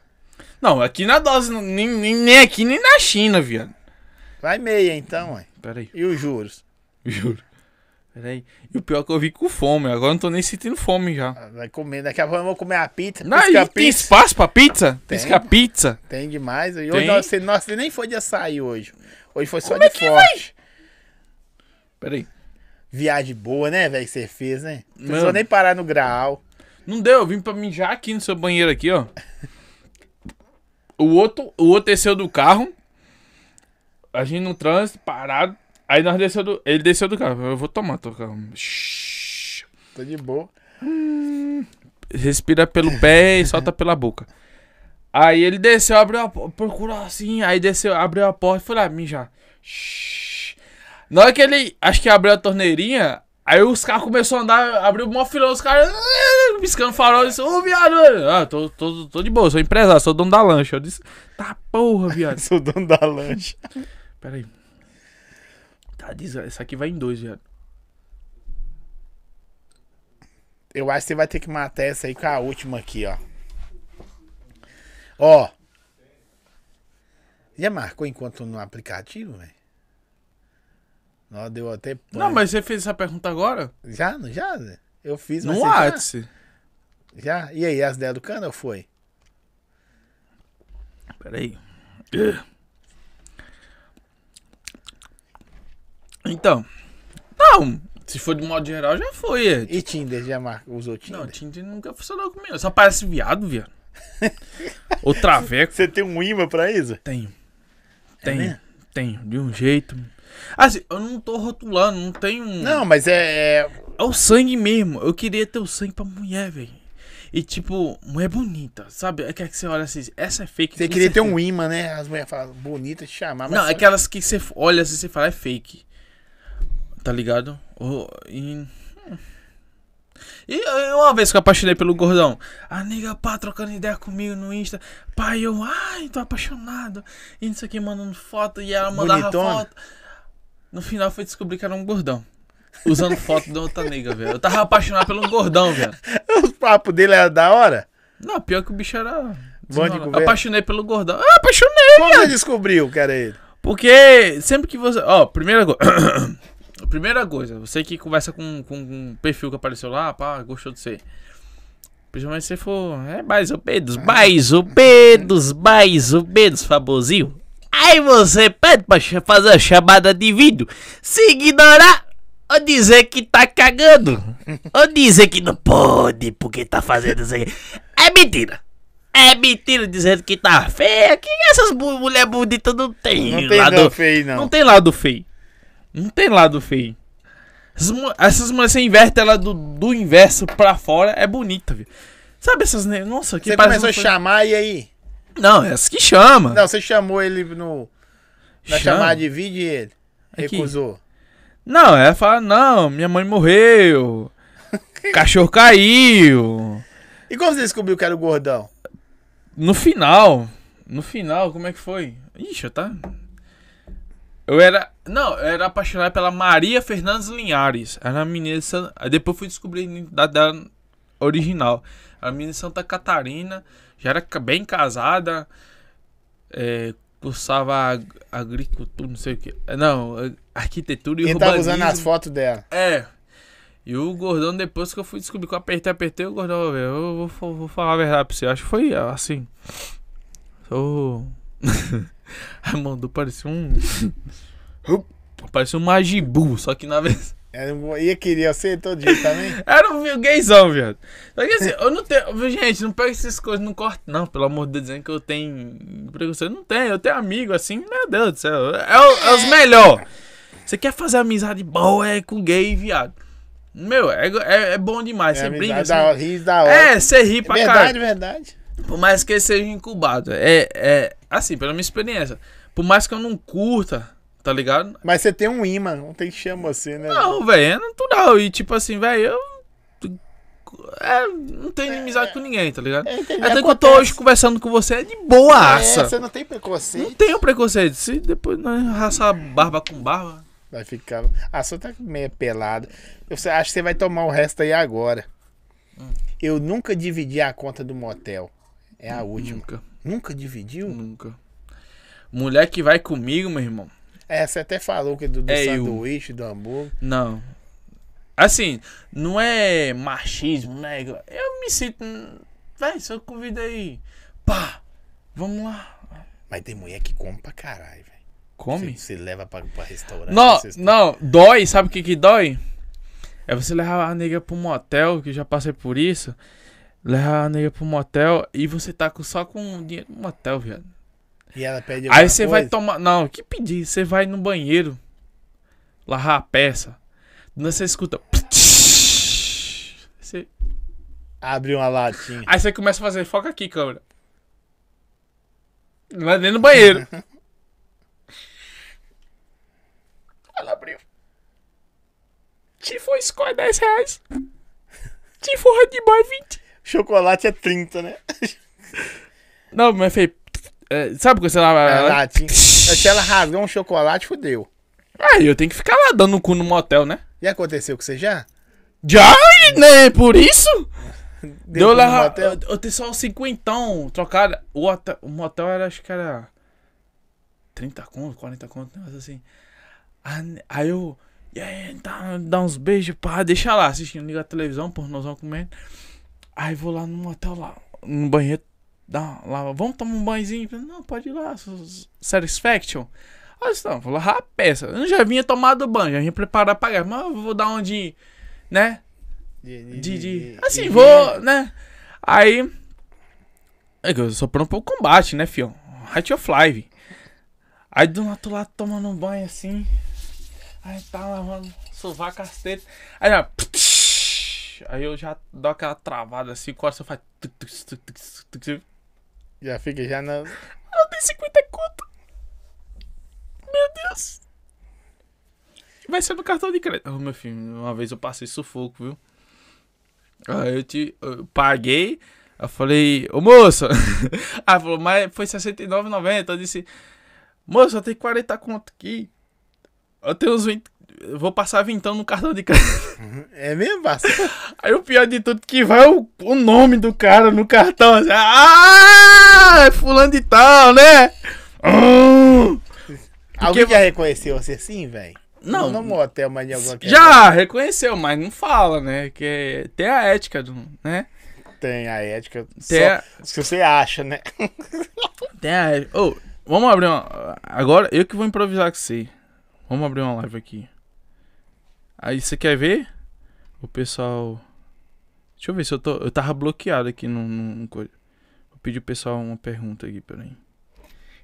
Speaker 1: Não, aqui na dose, nem, nem, nem aqui, nem na China, viado.
Speaker 2: Vai meia, então, ué.
Speaker 1: Pera aí,
Speaker 2: E os juros?
Speaker 1: juro. Pera aí. E o pior é que eu vi com fome, agora eu não tô nem sentindo fome já.
Speaker 2: Vai comer. Daqui a pouco eu vou comer a pizza.
Speaker 1: Não,
Speaker 2: Pisca
Speaker 1: e tem
Speaker 2: pizza.
Speaker 1: espaço pra pizza?
Speaker 2: Tem.
Speaker 1: Pisca pizza.
Speaker 2: Tem demais. E hoje nós, nós nem foi de açaí hoje. Hoje foi só
Speaker 1: Como
Speaker 2: de
Speaker 1: é
Speaker 2: forte.
Speaker 1: Pera aí.
Speaker 2: Viagem boa, né, velho, que você fez, né? Não precisou nem parar no grau.
Speaker 1: Não deu, eu vim pra mijar aqui no seu banheiro aqui, ó. O outro, o outro desceu do carro. a gente no trânsito, parado. Aí nós desceu do. Ele desceu do carro. Eu vou tomar, tô calmo. Shhh.
Speaker 2: Tô de boa.
Speaker 1: Respira pelo pé e solta pela boca. Aí ele desceu, abriu a porta, procurou assim, aí desceu, abriu a porta e foi lá mijar. Shhh. Na hora que ele, acho que abriu a torneirinha, aí os carros começaram a andar, abriu uma filão, os caras ah, piscando farol, eu disse, ô viado, ah, tô, tô, tô de boa, sou empresário, sou dono da lancha. Eu disse, tá porra, viado.
Speaker 2: Sou dono da lancha.
Speaker 1: Pera aí. Tá, diz, essa aqui vai em dois, viado.
Speaker 2: Eu acho que você vai ter que matar essa aí com a última aqui, ó. Ó. Já marcou enquanto no aplicativo, velho? Não, deu até.
Speaker 1: Não, mas você fez essa pergunta agora?
Speaker 2: Já, já? Zé? Eu fiz,
Speaker 1: No
Speaker 2: você já?
Speaker 1: WhatsApp.
Speaker 2: Já? E aí, as ideias do cano foi?
Speaker 1: Pera Então. Não, se for de modo geral, já foi, Ed.
Speaker 2: E Tinder, já usou Tinder?
Speaker 1: Não, Tinder nunca funcionou comigo. Só parece viado, viado. Ou traveco.
Speaker 2: Você tem um imã pra isso?
Speaker 1: Tenho.
Speaker 2: É
Speaker 1: Tenho.
Speaker 2: mesmo?
Speaker 1: tenho. De um jeito. Assim, eu não tô rotulando, não tenho.
Speaker 2: Não, mas é. é-
Speaker 1: É o sangue mesmo. Eu queria ter o sangue pra mulher, velho. E tipo, mulher bonita, sabe? É que você olha assim, essa é fake.
Speaker 2: Você queria
Speaker 1: é
Speaker 2: ter
Speaker 1: fake.
Speaker 2: um imã, né? As mulheres falam, bonita te chamar, mas.
Speaker 1: Não, é aquelas que você olha assim e você fala, é fake. Tá ligado? Ou- e... E uma vez que eu apaixonei pelo gordão, a nega pá trocando ideia comigo no Insta, pai, eu, ai, tô apaixonado, e isso aqui mandando foto, e ela mandava
Speaker 2: Bonitona.
Speaker 1: foto. No final foi descobrir que era um gordão. Usando foto da outra nega, velho. Eu tava apaixonado pelo gordão, velho.
Speaker 2: Os papos dele era da hora?
Speaker 1: Não, pior que o bicho era.
Speaker 2: Bom de conversa.
Speaker 1: Apaixonei pelo gordão. Eu apaixonei!
Speaker 2: Como você descobriu que era ele?
Speaker 1: Porque sempre que você. Ó, primeira coisa. primeira coisa, você que conversa com, com um perfil que apareceu lá, pá, gostou de você. Principalmente se você for. É mais ou menos, mais ou menos, mais ou menos famosinho. Aí você pede pra fazer a chamada de vídeo. Se ignorar, ou dizer que tá cagando. ou dizer que não pode porque tá fazendo isso aqui. É mentira. É mentira dizendo que tá feia. Que essas bu- mulher bonitas não tem.
Speaker 2: Não tem
Speaker 1: lado,
Speaker 2: não, feio, não.
Speaker 1: não tem lado feio. Não tem lado feio. Essas, essas mulheres, você inverte ela do, do inverso pra fora, é bonita, viu? Sabe essas. Nossa, que
Speaker 2: Você começou a
Speaker 1: coisa-
Speaker 2: chamar e aí?
Speaker 1: Não, essas que chama.
Speaker 2: Não, você chamou ele no. Na
Speaker 1: Chama.
Speaker 2: chamada de vídeo e ele
Speaker 1: Aqui.
Speaker 2: recusou.
Speaker 1: Não, ela fala, não, minha mãe morreu. cachorro caiu.
Speaker 2: E como você descobriu que era o gordão?
Speaker 1: No final. No final, como é que foi? Ixi, tá. Eu era. Não, eu era apaixonado pela Maria Fernandes Linhares. Era uma menina de Santa... Aí depois fui descobrir a identidade dela original. Era uma menina de Santa Catarina. Já era bem casada. É, cursava ag- agricultura, não sei o que. Não, é, arquitetura e
Speaker 2: Ele tava
Speaker 1: urbanismo.
Speaker 2: usando as fotos dela.
Speaker 1: É. E o gordão, depois que eu fui descobrir que eu apertei, apertei, o gordão, velho, eu vou, vou- vou falar a verdade pra você. Acho que foi assim. Sou. Raimundo parecia um. parecia um Majibu, só que na vez.
Speaker 2: Não ia querer todo dia também?
Speaker 1: Era um gaysão, viado. Só que assim, eu não tenho. Gente, não pega essas coisas, não corta. Não, pelo amor de Deus, dizendo que eu tenho preconceito. Não tenho, eu tenho amigo assim, meu Deus do céu. É, o- é os melhores. Você quer fazer amizade boa é com gay, viado. Meu, é, é, é bom demais.
Speaker 2: É
Speaker 1: Você brinca.
Speaker 2: da
Speaker 1: Assim,
Speaker 2: hora, ri da hora.
Speaker 1: é, você ri pra
Speaker 2: verdade,
Speaker 1: caralho.
Speaker 2: verdade.
Speaker 1: Por mais que ele seja incubado. É, é. Assim, pela minha experiência. Por mais que eu não curta, tá ligado?
Speaker 2: Mas você tem um imã, não tem que chamar você, né?
Speaker 1: Não, velho, é natural. E tipo assim, velho, eu. É, não tenho inimizade com ninguém, tá ligado?
Speaker 2: É, entendi,
Speaker 1: Até que eu tô
Speaker 2: acontece.
Speaker 1: hoje conversando com você é de boaça.
Speaker 2: É, você não tem
Speaker 1: Não
Speaker 2: preconceito.
Speaker 1: tenho preconceito. Se depois nós raçar barba com barba.
Speaker 2: Vai ficar. A sua tá meio pelada. Eu acho que você vai tomar o resto aí agora.
Speaker 1: Hum.
Speaker 2: Eu nunca dividi a conta do motel. É a última.
Speaker 1: Nunca,
Speaker 2: Nunca dividiu?
Speaker 1: nunca. Mulher que vai comigo, meu irmão.
Speaker 2: É, você até falou que do, do
Speaker 1: É eu.
Speaker 2: sanduíche, do hambúrguer.
Speaker 1: Não. Assim, não é machismo, né? Eu me sinto. Véi, se eu convido aí. Pá, vamos lá.
Speaker 2: Mas tem mulher que come pra caralho, velho.
Speaker 1: Come?
Speaker 2: Você, você leva pra, pra restaurante.
Speaker 1: Não, não, dói, sabe o que que dói? É você levar a nega pro motel, que eu já passei por isso. Levar a nega pro motel e você tá com, só com dinheiro no motel, viado.
Speaker 2: E ela pede
Speaker 1: Aí você vai tomar. Não, que pedir? Você vai no banheiro, lavar a peça. Não você escuta. Você-
Speaker 2: Abre uma latinha.
Speaker 1: Aí você começa a fazer, foca aqui, câmera. Vai dentro do banheiro. Ela abriu. Se for Score, 10 reais. Se for Red Bull, 20.
Speaker 2: Chocolate é 30, né?
Speaker 1: Não, mas fez. é, sabe quando você lava.
Speaker 2: latinha. Se ela rasgar um chocolate, fudeu.
Speaker 1: Aí eu tenho que ficar lá dando o cu no motel, né?
Speaker 2: Já aconteceu com você já?
Speaker 1: Já, né? Por isso?
Speaker 2: Deu
Speaker 1: Deu
Speaker 2: no
Speaker 1: lá.
Speaker 2: motel?
Speaker 1: Eu, eu tenho só uns cinquentão trocaram. O, hotel, o motel era, acho que era. 30 conto, 40 conto, um negócio assim. Aí, aí eu. E aí, dá, dá uns beijos, pá, deixa lá, assistindo, liga a televisão, pornozão comendo. Aí vou lá no motel lá, no banheiro, dá lá, vamos tomar um banhozinho? Não, pode ir lá, satisfaction. Aí eu não, vou lavar a peça. Eu já vinha tomado banho, já vinha preparar pra pagar, mas eu vou dar onde, né?
Speaker 2: De,
Speaker 1: de, de- assim, vou, né? Aí. É eu sou pronto pro combate, né, fião? Height of Live. Aí do tô lá tomando um banho assim. Aí tá lavando sovaco tetas. Aí já. Aí eu já dou aquela travada assim, o coração faz.
Speaker 2: Já fica já na.
Speaker 1: Eu tenho 50 conto. Meu Deus. Vai ser no cartão de crédito. Ô, meu filho, uma vez eu passei sufoco, viu? Aí eu te eu paguei. Eu falei, ô moça. Aí falou, mas foi R$69,90. Eu disse, moça, eu tenho 40 conto aqui. Eu tenho uns 20. Vou passar vintão no cartão de crédito.
Speaker 2: É mesmo, parceiro?
Speaker 1: Aí o pior de tudo que vai o, o nome do cara no cartão. Assim, ah, é fulano de tal, né? Hum.
Speaker 2: Alguém já reconheceu você assim, velho?
Speaker 1: Não.
Speaker 2: No motel, mas de alguma
Speaker 1: Já reconheceu, mas não fala, né? Que é- tem a ética, do, né?
Speaker 2: Tem a ética.
Speaker 1: Tem
Speaker 2: só
Speaker 1: a-
Speaker 2: Se você acha, né?
Speaker 1: Tem a ética. Ô, vamos abrir uma. Agora eu que vou improvisar com você. Vamos abrir uma live aqui. Aí você quer ver? O pessoal. Deixa eu ver se eu tô. Eu tava bloqueado aqui no. no. Vou pedir o pessoal uma pergunta aqui, peraí.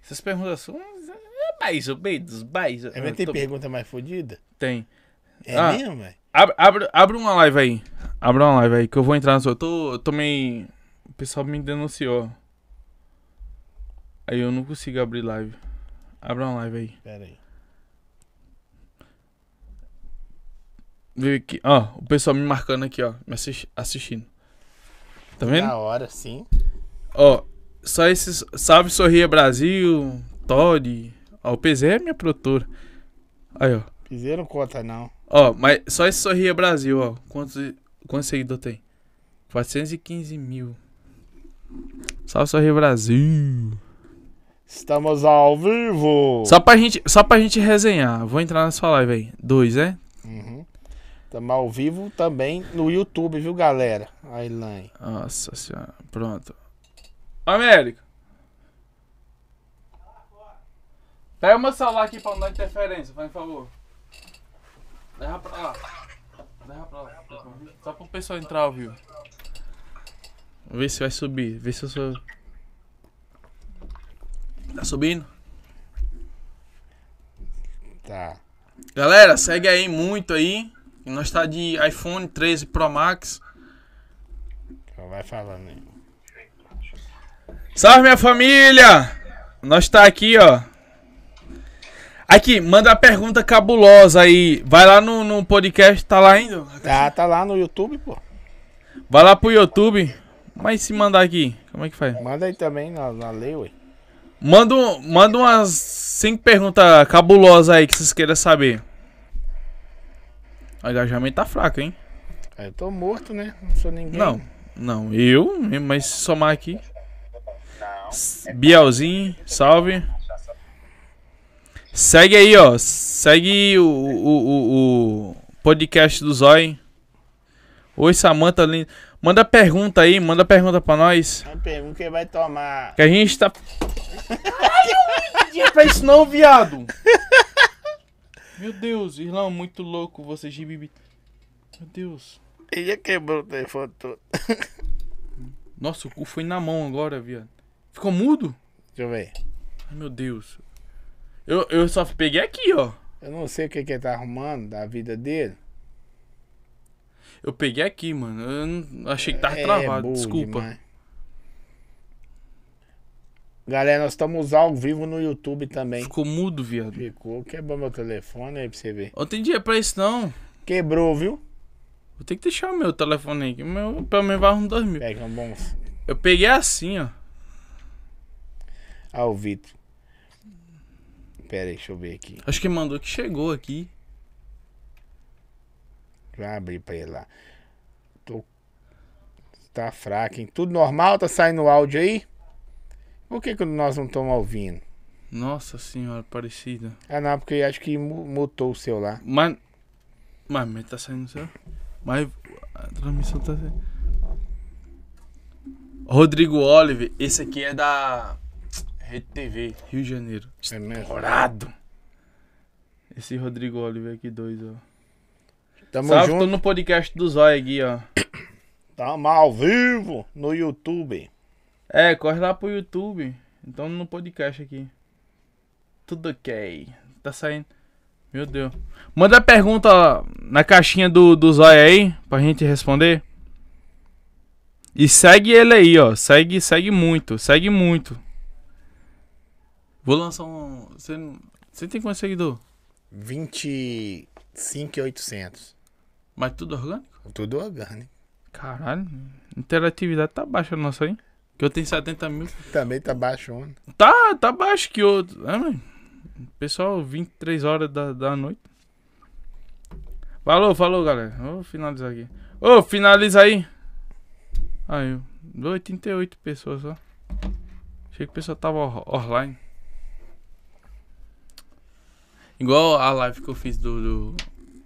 Speaker 1: Essas perguntas são. É mais ou menos, mais.
Speaker 2: É mesmo, tem pergunta mais fodida?
Speaker 1: Tem.
Speaker 2: É
Speaker 1: Ah.
Speaker 2: mesmo, velho?
Speaker 1: Abre, abre, abre uma live aí. Abre uma live aí que eu vou entrar na sua. Eu tô, eu tô meio. O pessoal me denunciou. Aí eu não consigo abrir live. Abre uma live aí.
Speaker 2: Pera aí.
Speaker 1: Vê aqui. Ó, o pessoal me marcando aqui, ó. Me assisti- assistindo. Tá vendo?
Speaker 2: Na hora, sim.
Speaker 1: Ó, só esses. Salve Sorria Brasil, Todd. Ó, o PZ é minha produtora. Aí, ó.
Speaker 2: Fizeram conta, não.
Speaker 1: Ó, mas só esse Sorria Brasil, ó. Quantos, quantos seguidores tem? 415 mil. Salve Sorria Brasil.
Speaker 2: Estamos ao vivo.
Speaker 1: Só pra gente, só pra gente resenhar. Vou entrar na sua live aí. Dois, é?
Speaker 2: Uhum. Estamos ao vivo também no YouTube, viu, galera? A Elaine.
Speaker 1: Nossa senhora. Pronto. América. Pega meu celular aqui pra não dar interferência, faz favor. Leva pra lá. Leva pra lá. Só pro pessoal entrar ao vivo. Ver se vai subir. Vê se eu sou. Tá subindo?
Speaker 2: Tá.
Speaker 1: Galera, segue aí muito aí. Nós tá de iPhone 13 Pro Max.
Speaker 2: Então vai falando aí.
Speaker 1: Salve minha família! Nós tá aqui, ó. Aqui, manda a pergunta cabulosa aí. Vai lá no, no podcast, tá lá ainda?
Speaker 2: Tá, tá lá no YouTube, pô.
Speaker 1: Vai lá pro YouTube. Mas se mandar aqui, como é que faz?
Speaker 2: Manda aí também na, na lei, ué.
Speaker 1: Manda, manda umas cinco perguntas cabulosas aí que vocês queiram saber. O engajamento tá fraco, hein?
Speaker 2: Eu tô morto, né? Não sou ninguém.
Speaker 1: Não, não, eu, mesmo, mas se somar aqui. S- Bielzinho, salve. Segue aí, ó. Segue o, o, o, o podcast do Zói. Oi, Samanta linda. Manda pergunta aí, manda pergunta pra nós.
Speaker 2: Aí pergunta quem vai tomar.
Speaker 1: Que a gente tá. Ai, eu não pedi pra isso não, viado. Meu Deus, Irlão, muito louco você, Gibibi. Meu Deus.
Speaker 2: Ele já quebrou o telefone todo.
Speaker 1: Nossa, o cu foi na mão agora, viado. Ficou mudo?
Speaker 2: Deixa eu ver.
Speaker 1: Ai, meu Deus. Eu, eu só peguei aqui, ó.
Speaker 2: Eu não sei o que, que ele tá arrumando da vida dele.
Speaker 1: Eu peguei aqui, mano. Eu não- achei que tava
Speaker 2: É,
Speaker 1: travado.
Speaker 2: burro
Speaker 1: Desculpa.
Speaker 2: demais. Galera, nós estamos ao vivo no YouTube também.
Speaker 1: Ficou mudo, viado.
Speaker 2: Ficou. Quebrou meu telefone aí pra você ver.
Speaker 1: Tenho dinheiro pra isso, não.
Speaker 2: Quebrou, viu?
Speaker 1: Vou ter que deixar o meu telefone aí. que O meu, pelo menos vai uns dois mil.
Speaker 2: Pega um bom.
Speaker 1: Eu peguei assim, ó.
Speaker 2: Ah, o Vitor. Pera aí, deixa eu ver aqui.
Speaker 1: Acho que mandou que chegou aqui.
Speaker 2: Vai abrir pra ele lá. Tô... Tá fraco, hein? Tudo normal? Tá saindo áudio aí? Por que, que nós não estamos ouvindo?
Speaker 1: Nossa senhora, parecida.
Speaker 2: Ah, não, porque acho que mu- mutou o seu lá.
Speaker 1: Mas. Mas, mas tá saindo seu. Mas a transmissão tá saindo. Rodrigo Oliver, esse aqui é da Rede TV, Rio de Janeiro.
Speaker 2: É mesmo?
Speaker 1: Estourado. Esse Rodrigo Oliver aqui, dois, ó.
Speaker 2: Tamo
Speaker 1: Salve, tô
Speaker 2: junto.
Speaker 1: no podcast do Zóia aqui, ó.
Speaker 2: Tamo ao vivo no YouTube.
Speaker 1: É, corre lá pro YouTube. Então no podcast aqui. Tudo ok. Tá saindo. Meu Deus. Manda pergunta ó, na caixinha do, do Zóia aí, pra gente responder. E segue ele aí, ó. Segue, segue muito, segue muito. Vou lançar um. Você, tem quantos seguidor?
Speaker 2: 25,800.
Speaker 1: Mas tudo orgânico?
Speaker 2: Tudo orgânico.
Speaker 1: Caralho. Interatividade tá baixa nossa aí. Que eu tenho 70 mil.
Speaker 2: Também tá baixando.
Speaker 1: Tá, tá baixo que outro. É, mano. Pessoal, 23 horas da, da noite. Falou, falou, galera. Vou finalizar aqui. Ô, finaliza aí. Aí, 88 pessoas só. Achei que o pessoal tava offline. Igual a live que eu fiz do. do,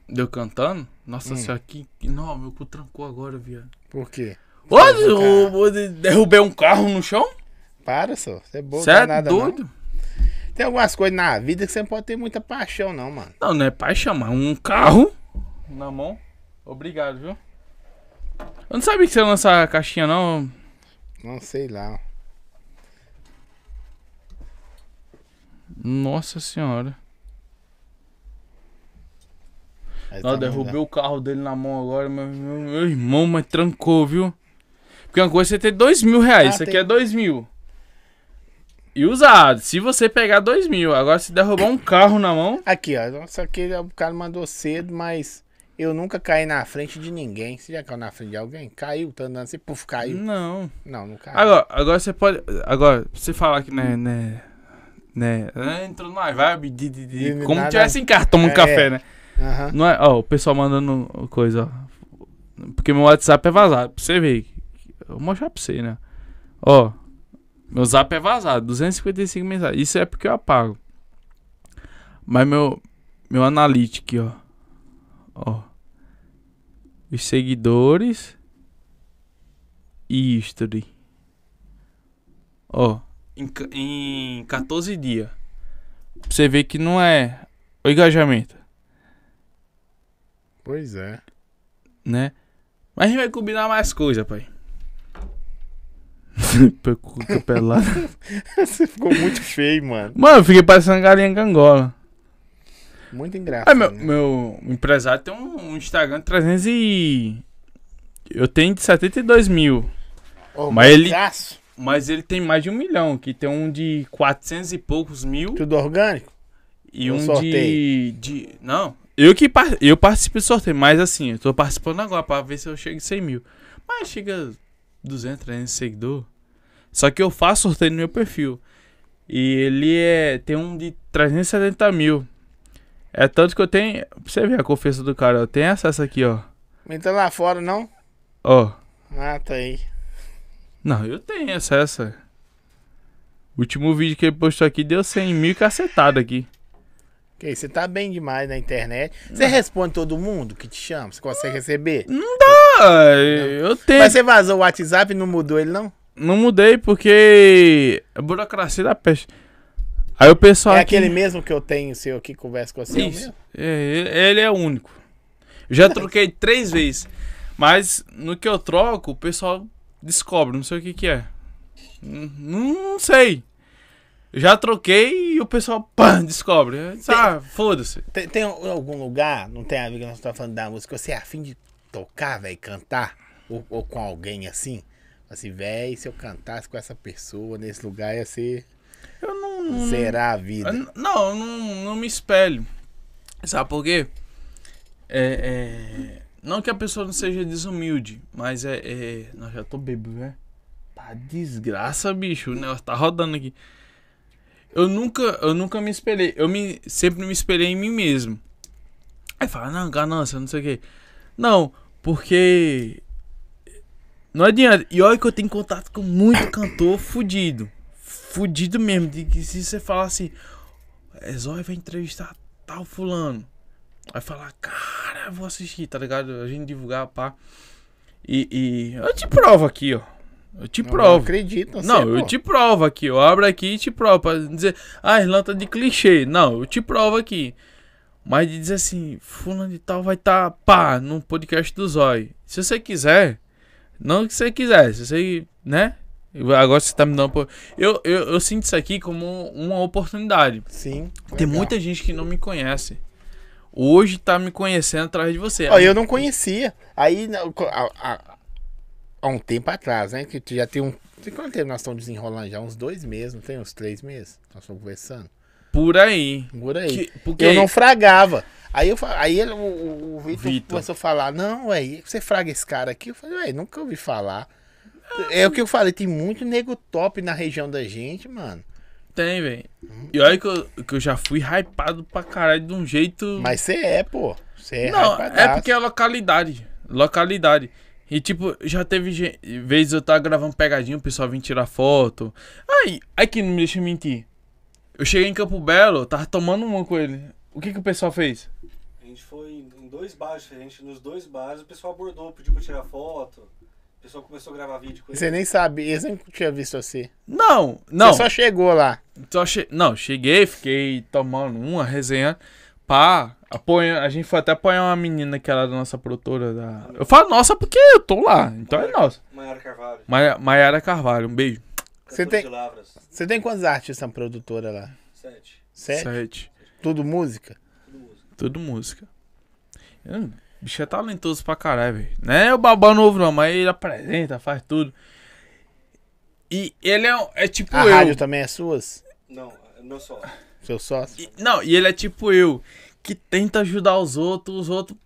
Speaker 1: de eu cantando. Nossa
Speaker 2: Hum.
Speaker 1: senhora, que- Não, meu cu trancou agora, viado.
Speaker 2: Por quê?
Speaker 1: Ô, eu, derrubei um carro no chão?
Speaker 2: Para só. Você é bobo
Speaker 1: Você é
Speaker 2: nada,
Speaker 1: doido?
Speaker 2: Não. Tem algumas coisas na vida que você não pode ter muita paixão, não, mano.
Speaker 1: Não, não é paixão, mas um carro na mão. Obrigado, viu? Eu não sabia que você ia lançar a caixinha, não.
Speaker 2: Não sei lá.
Speaker 1: Nossa senhora. Não,
Speaker 2: tá
Speaker 1: derrubei
Speaker 2: mandando.
Speaker 1: o carro dele na mão agora, mas meu, meu irmão, mas trancou, viu? Porque uma coisa é você ter dois mil reais,
Speaker 2: Ah,
Speaker 1: isso aqui
Speaker 2: tem-
Speaker 1: é dois mil. E usado, se você pegar dois mil, agora se derrubar um carro na mão,
Speaker 2: Aqui, ó. Só que o cara mandou cedo, mas eu nunca caí na frente de ninguém. Você já caiu na frente de alguém? Caiu, tá andando assim, puf, caiu.
Speaker 1: não.
Speaker 2: Não, não caiu.
Speaker 1: Agora, agora você pode. Agora, pra você falar que, né. né né, né, entrou na vibe de, de, de-
Speaker 2: De
Speaker 1: como
Speaker 2: nada-
Speaker 1: tivesse em casa tomando
Speaker 2: É.
Speaker 1: café, né?
Speaker 2: Aham.
Speaker 1: Não é, ó, o pessoal mandando coisa, ó. Porque meu WhatsApp é vazado, pra você ver. Vou mostrar pra você, né? Ó, meu zap é vazado, 255 mensagens. Isso é porque eu apago. Mas meu, meu analytics, ó. Ó. Os seguidores. E history. Ó, em, em 14 dias. Pra você ver que não é o engajamento.
Speaker 2: Pois é.
Speaker 1: né? Mas a gente vai combinar mais coisa, pai. Cuca pelada.
Speaker 2: Você ficou muito feio, mano.
Speaker 1: Mano, eu fiquei parecendo galinha cangola.
Speaker 2: Muito engraçado.
Speaker 1: Ah, meu,
Speaker 2: né?
Speaker 1: meu empresário tem um, um Instagram de 300 e... Eu tenho de 72 mil.
Speaker 2: Ô,
Speaker 1: mas ele- Mas ele tem mais de um milhão. Que tem um de 400 e poucos mil.
Speaker 2: Tudo orgânico?
Speaker 1: E
Speaker 2: Um
Speaker 1: um de, de. Não. Eu que par- eu participo do sorteio, mas assim, eu tô participando agora pra ver se eu chego em 100 mil. Mas chega 200, 300 seguidores. Só que eu faço sorteio no meu perfil. E ele é. Tem um de 370 mil. É tanto que eu tenho. Pra você ver a confiança do cara, eu tenho acesso aqui, ó.
Speaker 2: Entra lá fora, não?
Speaker 1: Ó.
Speaker 2: Ah, tá aí.
Speaker 1: Não, eu tenho acesso. O último vídeo que ele postou aqui deu 100 mil cacetado aqui.
Speaker 2: Ok, você tá bem demais na internet. Você responde todo mundo que te chama? Você consegue receber?
Speaker 1: Ah, eu tenho.
Speaker 2: Mas você vazou o WhatsApp e não mudou ele, não?
Speaker 1: Não mudei porque a burocracia da peste. Aí o pessoal.
Speaker 2: é
Speaker 1: aqui-
Speaker 2: aquele mesmo que eu tenho seu que conversa com você? é
Speaker 1: Isso. É, ele- é o único. Eu já troquei três vezes. Mas no que eu troco, o pessoal descobre, não sei o que que é. Não, não sei. Já troquei e o pessoal, pã, descobre. Ah, foda-se.
Speaker 2: Tem, tem algum lugar, não tem a ver que nós estamos falando da música, você é afim de tocar, velho, cantar? Ou, ou com alguém assim? Assim, velho, se eu cantasse com essa pessoa nesse lugar ia ser
Speaker 1: Eu não.
Speaker 2: zerar a vida.
Speaker 1: N- Não, eu não, não me espelho. Sabe por quê? É, é, Não que a pessoa não seja desumilde, mas é. é... Não, já tô bêbado, né? Tá desgraça, bicho. O negócio tá rodando aqui. Eu nunca, eu nunca me espelhei. Eu me, sempre me espelhei em mim mesmo. Aí fala, não, ganância, não sei o quê. Não, porque. Não adianta. E olha que eu tenho contato com muito cantor fudido. Fudido mesmo. De que se você falar assim, é Zóia vai entrevistar tal fulano. Vai falar, cara, vou assistir, tá ligado? A gente divulgar, pá. E, e eu te provo aqui, ó. Eu te provo.
Speaker 2: Não acredito, não,
Speaker 1: eu
Speaker 2: pô.
Speaker 1: te provo aqui. Eu abro aqui e te provo. Pra dizer, ah, Irlanda tá de clichê. Não, eu te provo aqui. Mas de dizer assim, fulano de tal vai estar, tá, pá, no podcast do Zói. Se você quiser, não que você quiser, se você, né? Agora você tá me dando... por- Eu, eu, eu sinto isso aqui como uma oportunidade.
Speaker 2: Sim.
Speaker 1: Tem
Speaker 2: legal.
Speaker 1: muita gente que não me conhece. Hoje tá me conhecendo atrás de você.
Speaker 2: Ó, eu não conhecia. Aí, na- há, há- um tempo atrás, né? Que tu já tem um. Tem quanto tempo nós estamos desenrolando já? Uns dois meses, não tem? Uns três meses? Nós estamos conversando.
Speaker 1: Por aí.
Speaker 2: Por aí.
Speaker 1: Que- porque
Speaker 2: Eu não fragava. Aí, eu, aí ele- o, o, Vitor
Speaker 1: Vitor.
Speaker 2: começou a falar: Não, ué, você fraga esse cara aqui? Eu falei: Ué, nunca ouvi falar. É o que eu falei: tem muito nego top na região da gente, mano.
Speaker 1: tem, velho. E olha que eu, que eu já fui hypado pra caralho de um jeito...
Speaker 2: Mas você é, pô. Você é
Speaker 1: não, é
Speaker 2: hypadaço.
Speaker 1: porque é localidade. Localidade. E tipo, já teve gen- vezes eu tava gravando pegadinha, o pessoal vinha tirar foto. Aí, aqui não me deixa mentir. Eu cheguei em Campo Belo, tava tomando uma com ele. O que que o pessoal fez?
Speaker 4: A gente foi em dois bares diferentes. Nos dois bares o pessoal abordou, pediu pra tirar foto. O pessoal começou a gravar vídeo com ele.
Speaker 2: Você nem sabe, eles nem tinha visto você.
Speaker 1: Não, não.
Speaker 2: Você só chegou lá.
Speaker 1: Só che... Não, cheguei, fiquei tomando uma resenha. Pá, apoia... a gente foi até apoiar uma menina que era da nossa produtora. Da... Eu falo nossa porque eu tô lá, então é nossa.
Speaker 4: Maiara Carvalho.
Speaker 1: Maia- Maiara Carvalho, um beijo.
Speaker 2: Você tem-. Você tem quantos artistas na produtora lá?
Speaker 4: Sete.
Speaker 2: Sete?
Speaker 1: Sete.
Speaker 2: Tudo música?
Speaker 4: Tudo música.
Speaker 1: Tudo música. Hum, O bicho é talentoso pra caralho, velho. Não é o babá novo, não, mas ele apresenta, faz tudo. E ele é, um- é tipo
Speaker 2: A
Speaker 1: eu.
Speaker 2: rádio também é suas?
Speaker 4: Não, é meu sócio.
Speaker 2: Seu sócio?
Speaker 1: E- não, e ele é tipo eu, que tenta ajudar os outros, os outros.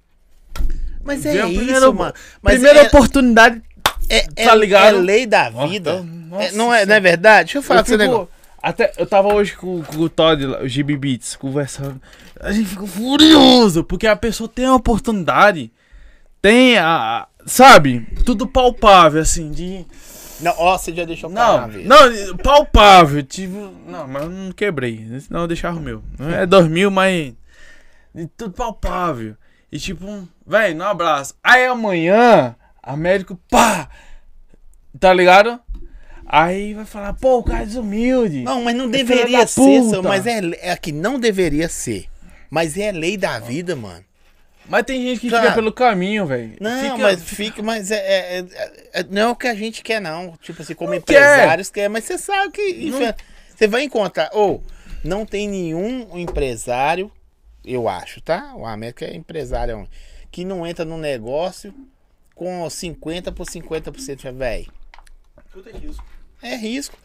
Speaker 2: Mas é isso,
Speaker 1: primeira-
Speaker 2: mano. Mas
Speaker 1: Primeira
Speaker 2: é,
Speaker 1: oportunidade.
Speaker 2: é, é,
Speaker 1: tá ligado?
Speaker 2: é lei da
Speaker 1: Nossa,
Speaker 2: vida.
Speaker 1: nossa
Speaker 2: É, não, é, não é verdade? Deixa eu falar
Speaker 1: Eu
Speaker 2: com você
Speaker 1: fico-
Speaker 2: negócio.
Speaker 1: Até, eu tava hoje com, com o Todd, o GB Beats, conversando. A gente ficou furioso, porque a pessoa tem a oportunidade, tem a- Sabe? Tudo palpável, assim, de.
Speaker 2: Não, ó, você já deixou
Speaker 1: Não, não, palpável. Tipo, não, mas eu não quebrei. Senão eu deixava o meu. Não é 2000, mas. de Tudo palpável. E tipo, um, velho, no abraço. Aí amanhã, Américo, pá! Tá ligado? Aí vai falar, pô, o cara é desumilde.
Speaker 2: Não, mas não deveria ser, mas é, é que não deveria ser. Mas é lei da vida, mano.
Speaker 1: Mas tem gente que
Speaker 2: Cara,
Speaker 1: fica pelo caminho, velho.
Speaker 2: Não,
Speaker 1: Fica-
Speaker 2: mas fica, mas é, é- é- é- não é o que a gente quer, não. Tipo assim, como
Speaker 1: Não
Speaker 2: empresários quer, mas você sabe que
Speaker 1: Não-
Speaker 2: enfim, você vai encontrar. Ou não tem nenhum empresário, eu acho, tá? O América é empresário, que não entra no negócio com 50 por 50%, velho.
Speaker 4: Tudo é risco.
Speaker 2: É risco.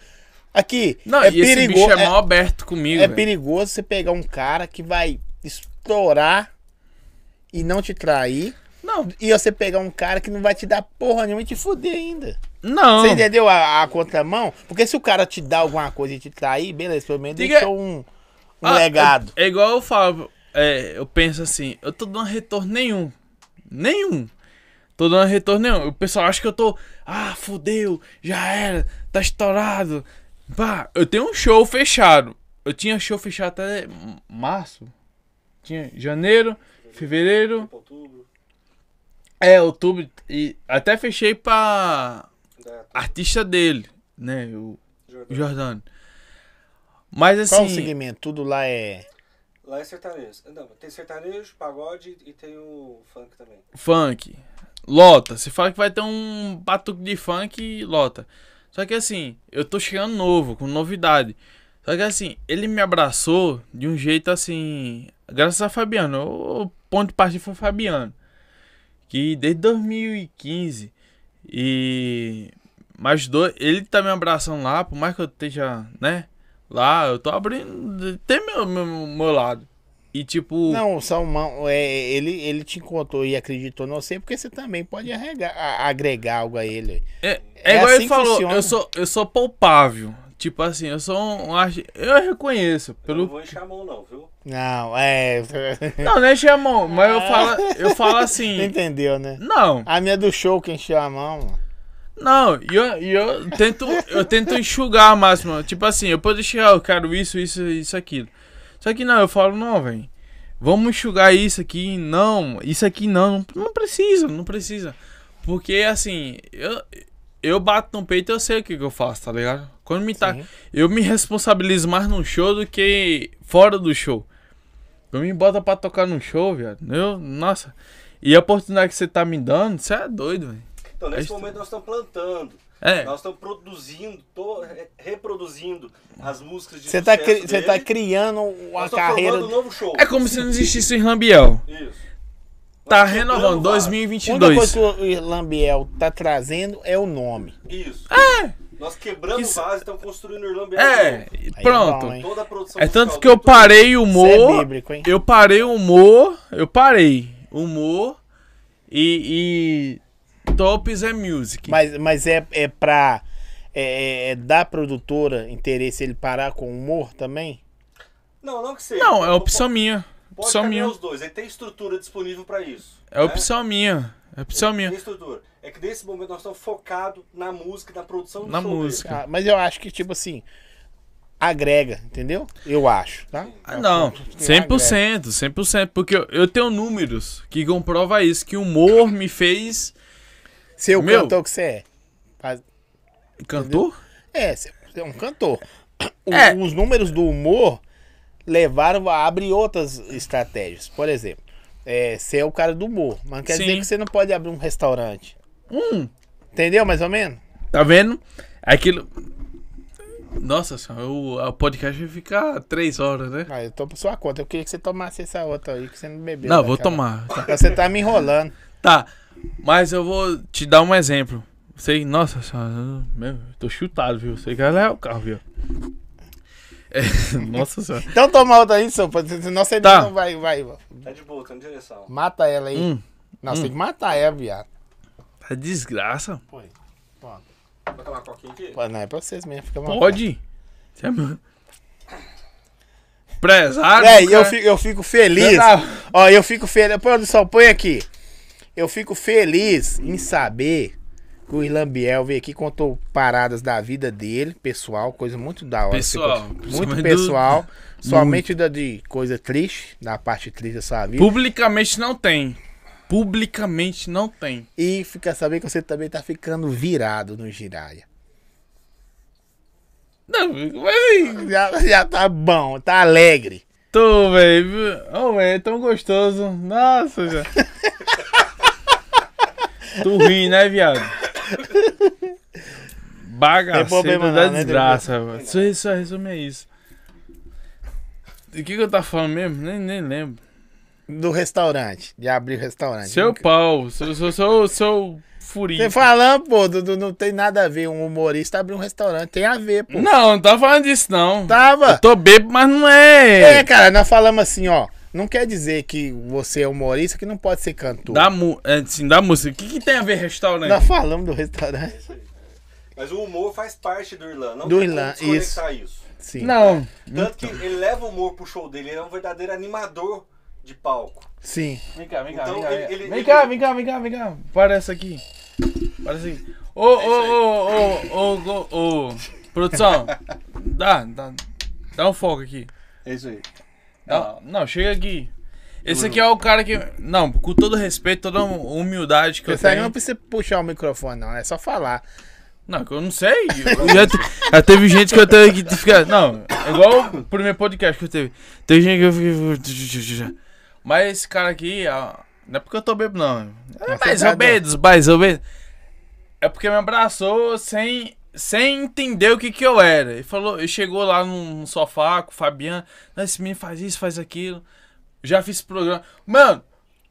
Speaker 2: Aqui,
Speaker 1: Não,
Speaker 2: é
Speaker 1: e esse
Speaker 2: perigoso.
Speaker 1: bicho é mal aberto comigo,
Speaker 2: É
Speaker 1: velho.
Speaker 2: perigoso você pegar um cara que vai estourar e não te trair.
Speaker 1: Não,
Speaker 2: E você pegar um cara que não vai te dar porra nenhuma e te fuder ainda.
Speaker 1: não.
Speaker 2: Você entendeu a, a contramão? Porque se o cara te dá alguma coisa e te trair, beleza, pelo menos
Speaker 1: Diga-
Speaker 2: deixou um, um
Speaker 1: Ah,
Speaker 2: legado.
Speaker 1: É, é igual eu falo, é, eu penso assim, eu tô dando retorno nenhum. Nenhum. Tô dando retorno nenhum. O pessoal acha que eu tô. Ah, fudeu, já era, tá estourado. Pá, eu tenho um show fechado. Eu tinha show fechado até março. Tinha janeiro, fevereiro.
Speaker 4: Outubro.
Speaker 1: É, outubro. E até fechei pra
Speaker 4: Da
Speaker 1: artista dele, né? O. Jordano. Mas
Speaker 2: Qual o
Speaker 1: assim.
Speaker 2: segmento? Tudo lá é.
Speaker 4: Lá é sertanejo. Não, tem sertanejo, pagode e tem o funk também.
Speaker 1: funk. Lota. Você fala que vai ter um batuque de funk, lota. Só que assim, eu tô chegando novo, com novidade. Só que assim, ele me abraçou de um jeito assim. Graças a Fabiano. O ponto de partida foi o Fabiano. Que desde 2015 e. Mais dois. Ele tá me abraçando lá, por mais que eu esteja, né? Lá, eu tô abrindo. Tem meu, meu, meu lado. E tipo.
Speaker 2: Não, o Salmão, é, ele, ele te contou e acreditou não sei, porque você também pode arregar- a- agregar algo a ele.
Speaker 1: É,
Speaker 2: É
Speaker 1: é igual
Speaker 2: assim
Speaker 1: ele falou,
Speaker 2: funciona.
Speaker 1: eu sou, eu sou palpável. Tipo assim, eu sou um. Eu reconheço.
Speaker 4: Eu não
Speaker 1: Pelo.
Speaker 4: vou encher a mão, não, viu?
Speaker 2: Não, é.
Speaker 1: Não, não é encher a mão, mas eu falo, eu falo assim.
Speaker 2: Entendeu, né?
Speaker 1: Não,
Speaker 2: A minha do show que encheu a mão, mano.
Speaker 1: não, e eu, e eu tento, eu tento enxugar ao máximo. Tipo assim, eu posso enxugar, eu quero isso, isso, isso, aquilo. Só que não, eu falo, não, velho. Vamos enxugar isso aqui, não, isso aqui não, não, não precisa, não precisa. Porque assim, eu, eu bato no peito e eu sei o que, que eu faço, tá ligado? Quando me tá.
Speaker 2: Sim.
Speaker 1: Eu me responsabilizo mais no show do que fora do show. Eu me bota pra tocar no show, viado. Eu, nossa. E a oportunidade que você tá me dando, você é doido, velho.
Speaker 4: Então, nesse
Speaker 1: Aí-
Speaker 4: momento nós estamos plantando.
Speaker 1: É.
Speaker 4: Nós estamos produzindo, reproduzindo as músicas de
Speaker 2: Você tá, cri- você tá criando uma carreira.
Speaker 4: formando um novo show.
Speaker 1: É como se não existisse o Irlambiel.
Speaker 4: Isso.
Speaker 1: Tá
Speaker 4: Nós
Speaker 1: renovando,
Speaker 4: quebramos vários.
Speaker 2: A única
Speaker 1: 2022.
Speaker 2: coisa que o Lambiel tá trazendo é o nome.
Speaker 4: Isso.
Speaker 1: É.
Speaker 4: Nós quebramos
Speaker 1: Isso-
Speaker 4: vasos e estamos construindo o Irlanda
Speaker 1: É, pronto.
Speaker 2: é bom, hein?
Speaker 4: Toda a produção
Speaker 1: É tanto que eu parei o
Speaker 2: é
Speaker 1: humor.
Speaker 2: bíblico, hein?
Speaker 1: Eu parei o humor. Eu parei. Humor e. e Tops é music.
Speaker 2: Mas, mas é, é pra. É, é da produtora interesse ele parar com o humor também?
Speaker 4: Não, não que seja.
Speaker 1: Não, é opção minha.
Speaker 4: Pode
Speaker 1: Opção
Speaker 4: caminhar
Speaker 1: minha.
Speaker 4: os dois. Ele tem estrutura disponível para isso.
Speaker 1: É
Speaker 4: né?
Speaker 1: opção minha. É opção minha.
Speaker 4: Tem estrutura. É que nesse momento nós estamos focados na música, na produção do
Speaker 1: Na
Speaker 4: show
Speaker 1: música.
Speaker 2: Ah, mas eu acho que, tipo assim, agrega, entendeu? Eu acho, tá?
Speaker 1: Ah, não,
Speaker 2: Agrega.
Speaker 1: 100%, 100%, porque eu, eu tenho números que comprovam isso, que o humor me fez
Speaker 2: Seu
Speaker 1: Meu.
Speaker 2: cantor que você é. Faz-
Speaker 1: cantor?
Speaker 2: É, você é um cantor. O-
Speaker 1: É.
Speaker 2: Os números do humor levaram a abrir outras estratégias. Por exemplo, é, você é o cara do humor, mas não quer
Speaker 1: Sim.
Speaker 2: dizer que você não pode abrir um restaurante.
Speaker 1: Hum,
Speaker 2: Entendeu, mais ou menos?
Speaker 1: tá vendo? Aquilo... Nossa senhora, o, o podcast vai ficar três horas, né?
Speaker 2: Ah, eu tô por sua conta. Eu queria que você tomasse essa outra aí, que você não bebeu.
Speaker 1: Não, vou
Speaker 2: daquela.
Speaker 1: tomar. Tá.
Speaker 2: Você tá me enrolando.
Speaker 1: Tá, mas eu vou te dar um exemplo. Sei, nossa senhora, meu, tô chutado, viu? Sei que ela é o carro, viu? É, nossa senhora.
Speaker 2: Então toma outra aí, seu, senão você
Speaker 1: Tá.
Speaker 2: não vai, vai.
Speaker 4: Tá de boa, tá na direção.
Speaker 2: Mata ela aí.
Speaker 1: Hum,
Speaker 2: Não, você
Speaker 1: hum.
Speaker 2: tem que matar ela, viado.
Speaker 1: Tá desgraça.
Speaker 2: Põe. Pronto.
Speaker 4: Vou tomar uma coquinha aqui?
Speaker 2: Pô, Não, é pra vocês mesmo. Fica vontade.
Speaker 1: Pode? Você é meu... Prezado.
Speaker 2: Véi, eu fico, eu fico feliz.
Speaker 1: Não.
Speaker 2: Ó, eu fico feliz. Produção, põe aqui. Eu fico feliz em saber que o Irlan Biel veio aqui e contou paradas da vida dele, pessoal, coisa muito da hora.
Speaker 1: Pessoal,
Speaker 2: Ficou muito pessoal. Somente da de coisa triste, da parte triste da sua vida.
Speaker 1: Publicamente não tem. Publicamente não tem.
Speaker 2: E fica sabendo que você também tá ficando virado no Giraia.
Speaker 1: Não, véi,
Speaker 2: Já, já tá bom, tá alegre.
Speaker 1: tô, velho. Ô, velho, é tão gostoso. Nossa, já. tu ri, né, viado? Bagaceiro da
Speaker 2: não, né,
Speaker 1: desgraça. velho. Só, só resume é isso. De que, que eu tava falando mesmo? Nem, nem lembro.
Speaker 2: Do restaurante, de abrir o restaurante.
Speaker 1: Seu pau. Sou, sou, sou, sou furinho.
Speaker 2: Você falando, pô, do, do- não tem nada a ver um humorista abrir um restaurante. Tem a ver, pô.
Speaker 1: Não, não tava falando disso, não.
Speaker 2: Tava.
Speaker 1: Eu tô bêbado, mas não
Speaker 2: É,
Speaker 1: é.
Speaker 2: cara, nós falamos assim, ó. Não quer dizer que você é humorista que não pode ser cantor.
Speaker 1: Da, mu é, assim, da música. O que, que tem a ver restaurante?
Speaker 2: Nós falamos do restaurante.
Speaker 4: Mas o humor faz parte do Irlan. Não
Speaker 2: Do Irlan,
Speaker 4: desconectar isso.
Speaker 2: Sim.
Speaker 1: Não.
Speaker 4: Tanto que ele leva o humor pro show dele. Ele é um verdadeiro animador de palco.
Speaker 2: Sim.
Speaker 1: Vem cá, vem cá,
Speaker 4: Então,
Speaker 1: vem cá.
Speaker 4: ele-
Speaker 1: vem,
Speaker 4: ele-
Speaker 1: vem
Speaker 4: ele-
Speaker 1: cá, vem cá, vem cá, vem cá. Parece aqui. Parece aqui. Ô, ô, ô, ô, ô, ô, ô. Produção. Dá, dá. Dá um foco aqui.
Speaker 4: É isso aí.
Speaker 1: Dá- não, chega aqui. Esse aqui é o cara que. Não, com todo respeito, toda humildade que eu
Speaker 2: Você aí não
Speaker 1: tenho.
Speaker 2: precisa puxar o microfone, não. É só falar.
Speaker 1: Não, que eu não sei. Eu já, te- já teve gente que eu teve que ficar. Não, é igual o primeiro podcast que eu teve. Teve gente que eu fiquei. Mas esse cara aqui, ó, não é porque eu tô bebo, não. É
Speaker 2: Mas
Speaker 1: mais
Speaker 2: tá
Speaker 1: ou menos, mais ou menos. É porque me abraçou sem sem entender o que que eu era. Ele falou, ele chegou lá no sofá com o Fabiano, "Não, esse menino faz isso, faz aquilo. Já fiz programa. Mano,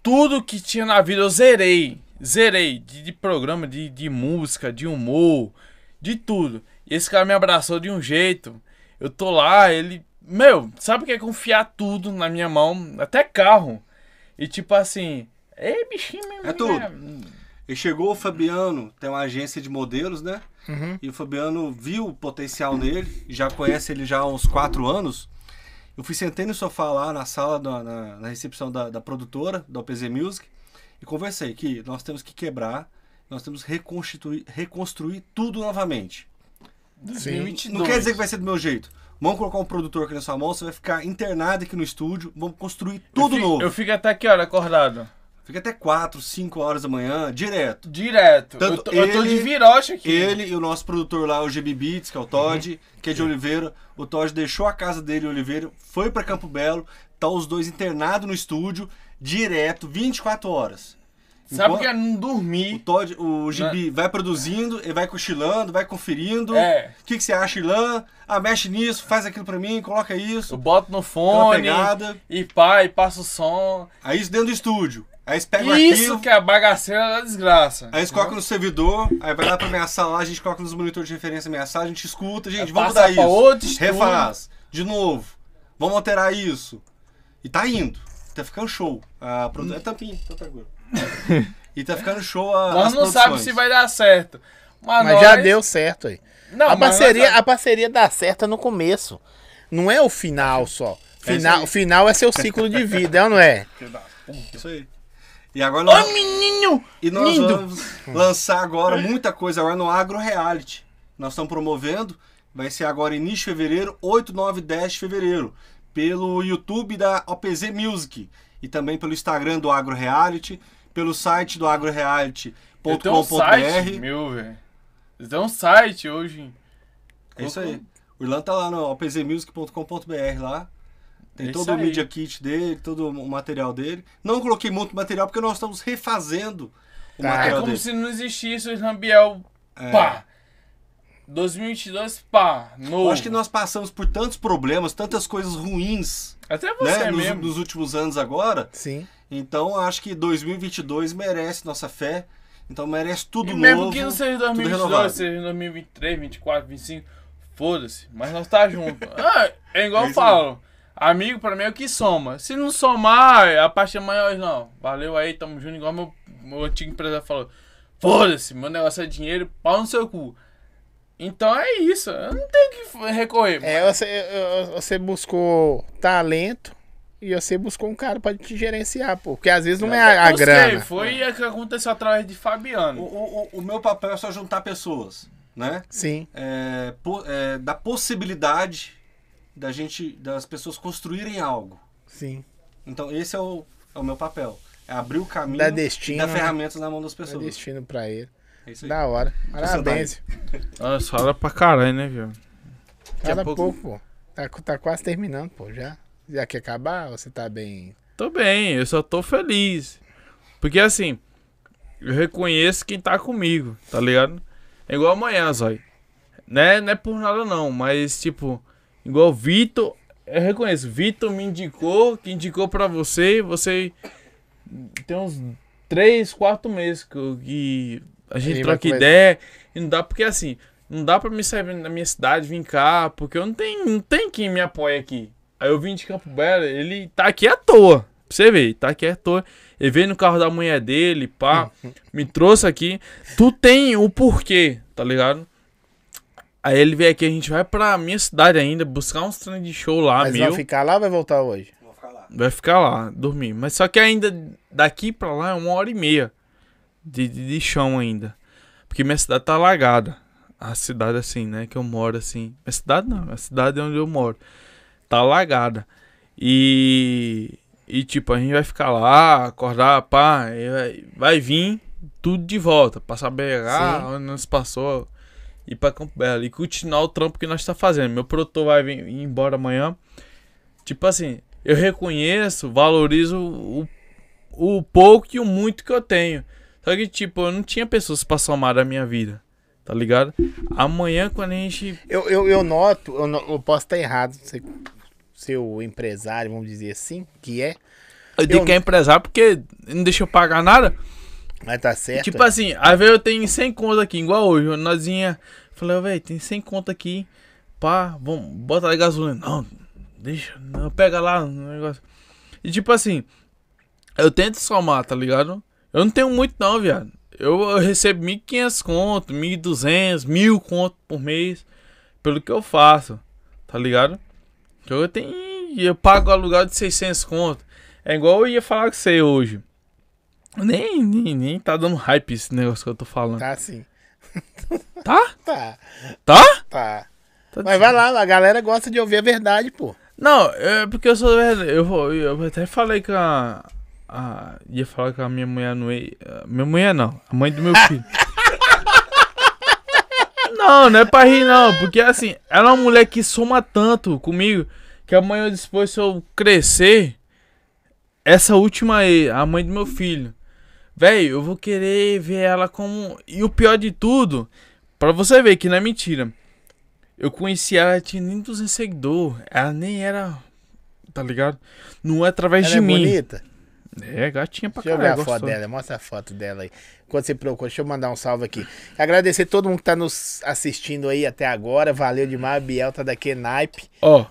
Speaker 1: tudo que tinha na vida eu zerei. Zerei. De, de programa, de, de música, de humor, de tudo. E esse cara me abraçou de um jeito. Eu tô lá, ele. Meu, sabe o que é confiar tudo na minha mão? Até carro. E tipo assim. Ei, bichinho, meu.
Speaker 4: É tudo. E chegou o Fabiano, tem uma agência de modelos, né?
Speaker 2: Uhum.
Speaker 4: E o Fabiano viu o potencial nele, já conhece ele já há uns quatro anos. Eu fui sentei no sofá lá na sala, da- na, na recepção da, da produtora, da OPZ Music, e conversei que nós temos que quebrar, nós temos que reconstituir, reconstruir tudo novamente.
Speaker 1: 2022.
Speaker 4: Não quer dizer que vai ser do meu jeito. Vamos colocar um produtor aqui na sua mão, você vai ficar internado aqui no estúdio, vamos construir tudo
Speaker 1: eu fico,
Speaker 4: novo.
Speaker 1: Eu fico até que hora acordado?
Speaker 4: Fica até 4, 5 horas da manhã, direto.
Speaker 1: Direto.
Speaker 4: Tanto
Speaker 1: eu, tô, eu tô de
Speaker 4: ele-
Speaker 1: virocha aqui.
Speaker 4: Ele e o nosso produtor lá, o GB Beats, que é o Todd, que é de Oliveira. O Todd deixou a casa dele Oliveira, foi pra Campo Belo, tá os dois internados no estúdio, direto, 24 horas.
Speaker 1: Sabe o que é não
Speaker 4: O
Speaker 1: dormir?
Speaker 4: Todd, o GB vai produzindo, ele vai cochilando, vai conferindo.
Speaker 1: É.
Speaker 4: O que, que você acha, Ilan? Ah, mexe nisso, faz aquilo pra mim, coloca
Speaker 1: Eu
Speaker 4: isso.
Speaker 1: boto no fone e pá, e passo o som.
Speaker 4: Aí isso dentro do estúdio. Aí eles pegam o
Speaker 1: Isso
Speaker 4: arquivo,
Speaker 1: que é a bagaceira da desgraça.
Speaker 4: Aí eles colocam no servidor, aí vai lá pra minha sala lá, a gente coloca nos monitores de referência minha sala, a gente escuta, gente, vamos
Speaker 1: Passar
Speaker 4: mudar isso.
Speaker 1: outro estúdio.
Speaker 4: Refaz, de novo. Vamos alterar isso. E tá indo. Tá ficando show. A produ... É tampinha, tá tranquilo. e tá ficando show a.
Speaker 1: Nós não sabemos se vai dar certo. Mas,
Speaker 2: Mas
Speaker 1: nós...
Speaker 2: já deu certo aí.
Speaker 1: Não,
Speaker 2: a, parceria,
Speaker 1: nós-
Speaker 2: a parceria dá certo no começo. Não é o final só.
Speaker 4: É
Speaker 2: Final, o final é seu ciclo de vida, é ou não é?
Speaker 4: Isso aí. E agora nós,
Speaker 1: Ô, menino!
Speaker 4: e nós
Speaker 1: lindo.
Speaker 4: vamos lançar agora muita coisa agora no Agro Reality. Nós estamos promovendo. Vai ser agora início de fevereiro, 8, 9 10 de fevereiro. Pelo YouTube da OPZ Music. E também pelo Instagram do Agro Reality. Pelo site do
Speaker 1: um site
Speaker 4: agroreality.com.br.
Speaker 1: meu, velho. Tenho um site hoje.
Speaker 4: É isso aí. O Irlan tá lá no opzmusic.com.br lá. Tem
Speaker 1: É
Speaker 4: todo o media kit dele, todo o material dele. Não coloquei muito material porque nós estamos refazendo o.
Speaker 1: É
Speaker 4: material
Speaker 1: como
Speaker 4: dele.
Speaker 1: se não existisse o Rambiel.
Speaker 4: É.
Speaker 1: Pá! 2022, pá! Novo.
Speaker 4: Eu acho que nós passamos por tantos problemas, tantas coisas ruins,
Speaker 1: Até você
Speaker 4: né, nos,
Speaker 1: mesmo.
Speaker 4: nos últimos anos agora.
Speaker 2: Sim.
Speaker 4: Então acho que 2022 merece nossa fé. Então merece tudo
Speaker 1: E mesmo
Speaker 4: novo.
Speaker 1: que não seja
Speaker 4: tudo
Speaker 1: 2022,
Speaker 4: renovado.
Speaker 1: seja 2023, 24, 25, foda-se. Mas nós tá junto. Ah, é igual
Speaker 4: É
Speaker 1: eu falo. Amigo pra mim é o que soma. Se não somar, a parte é maior, não. Valeu aí, tamo junto, igual meu, meu antigo empresário falou. Foda-se, meu negócio é dinheiro, pau no seu cu. Então é isso, eu não tenho que recorrer.
Speaker 2: É, você, você buscou talento e você buscou um cara pra te gerenciar, pô. Porque às vezes não é a, a
Speaker 1: busquei,
Speaker 2: grana.
Speaker 1: Foi o que aconteceu através de Fabiano.
Speaker 4: o, o- o meu papel é só juntar pessoas, né?
Speaker 2: Sim.
Speaker 4: é, po- é, da possibilidade da gente, das pessoas construírem algo.
Speaker 2: Sim.
Speaker 4: Então esse é o, é o meu papel. É abrir o caminho
Speaker 2: Dá
Speaker 4: e
Speaker 2: destino,
Speaker 4: dar
Speaker 2: né?
Speaker 4: ferramentas na mão das
Speaker 2: Dá
Speaker 4: pessoas.
Speaker 2: destino pra ele.
Speaker 4: É isso aí.
Speaker 2: Da hora. Parabéns.
Speaker 1: Nossa, fala pra caralho, né, viu? Daqui a
Speaker 2: Cada
Speaker 1: pouco-
Speaker 2: pouco, pô. Tá, tá quase terminando, pô. Já? Já quer acabar ou você tá bem?
Speaker 1: Tô bem, eu só tô feliz. Porque assim, eu reconheço quem tá comigo, tá ligado? É igual amanhã, Zói. Né? Não é por nada não, mas tipo, igual o Vitor, eu reconheço, Vitor me indicou, que indicou pra você, você tem uns 3, 4 meses que, eu- que a gente
Speaker 2: Ele
Speaker 1: troca ideia e não dá porque assim, não dá pra me sair na minha cidade, vir cá, porque eu não tenho, não tem quem me apoie aqui. Aí eu vim de Campo Belo, ele tá aqui à toa. Pra você ver, ele tá aqui à toa. Ele veio no carro da mulher dele, pá, me trouxe aqui. Tu tem o porquê, tá ligado? Aí ele veio aqui, a gente vai pra minha cidade ainda, buscar uns treinos de show lá,
Speaker 2: Mas
Speaker 1: meu.
Speaker 2: vai ficar lá ou vai voltar hoje?
Speaker 4: Vou ficar lá.
Speaker 1: Vai ficar lá, dormir. Mas só que ainda daqui pra lá é uma hora e meia de, de, de chão ainda. Porque minha cidade tá alagada. A cidade assim, né? Que eu moro assim. Minha cidade não, a cidade onde eu moro. Tá alagada. E. E tipo, a gente vai ficar lá, acordar, pá, vai, vai vir tudo de volta. Passar BH,
Speaker 2: Sim.
Speaker 1: onde nós passou, ir pra Campo Belo e continuar o trampo que nós tá fazendo. Meu produtor vai vir, ir embora amanhã. Tipo assim, eu reconheço, valorizo o, o pouco e o muito que eu tenho. Só que, tipo, eu não tinha pessoas pra somar da minha vida. Tá ligado? Amanhã, quando a gente.
Speaker 2: Eu, eu, eu noto, eu, no- eu posso estar errado, você, seu empresário, vamos dizer assim, que é,
Speaker 1: Eu digo
Speaker 2: Eu-
Speaker 1: que é empresário porque não deixa eu pagar nada.
Speaker 2: mas tá certo.
Speaker 1: Tipo assim, às vezes eu tenho 100 conto aqui, igual hoje. Nozinha falei, velho, tem 100 conto aqui. Pá, vamos, bota gasolina. Não, deixa, não, pega lá o negócio. E tipo assim, eu tento somar, tá ligado? Eu não tenho muito não, viado. Eu, eu recebo 1.500 conto, 1.200, 1.000 conto por mês pelo que eu faço, tá ligado? Que eu tenho, eu pago aluguel de 600 conto. É igual eu ia falar com você hoje. Nem, nem, nem tá dando hype esse negócio que eu tô falando.
Speaker 2: Tá sim.
Speaker 1: Tá?
Speaker 2: Tá,
Speaker 1: Tá?
Speaker 2: tá.
Speaker 1: Tá
Speaker 2: Mas vai lá, a galera gosta de ouvir a verdade, pô.
Speaker 1: Não, é porque eu sou. Eu, vou- eu até falei com a, a. Ia falar com a minha mulher no. e- a Minha mulher não, a mãe do meu filho. não, não é pra rir, não. Porque assim, ela é uma mulher que soma tanto comigo que amanhã depois, se eu crescer, essa última aí, a mãe do meu filho. Véi, eu vou querer ver ela como. E o pior de tudo, pra você ver que não é mentira. Eu conheci ela, ela tinha nem 200 seguidores. Ela nem era. Tá ligado? Não é através
Speaker 2: Ela
Speaker 1: de
Speaker 2: é
Speaker 1: mim.
Speaker 2: bonita.
Speaker 1: É, gatinha pra
Speaker 2: Deixa eu ver a
Speaker 1: caralho.
Speaker 2: foto dela, mostra a foto dela aí. Enquanto você procura, deixa eu mandar um salve aqui. Agradecer todo mundo que tá nos assistindo aí até agora. Valeu demais, Biel tá daqui naipe.
Speaker 1: Ó,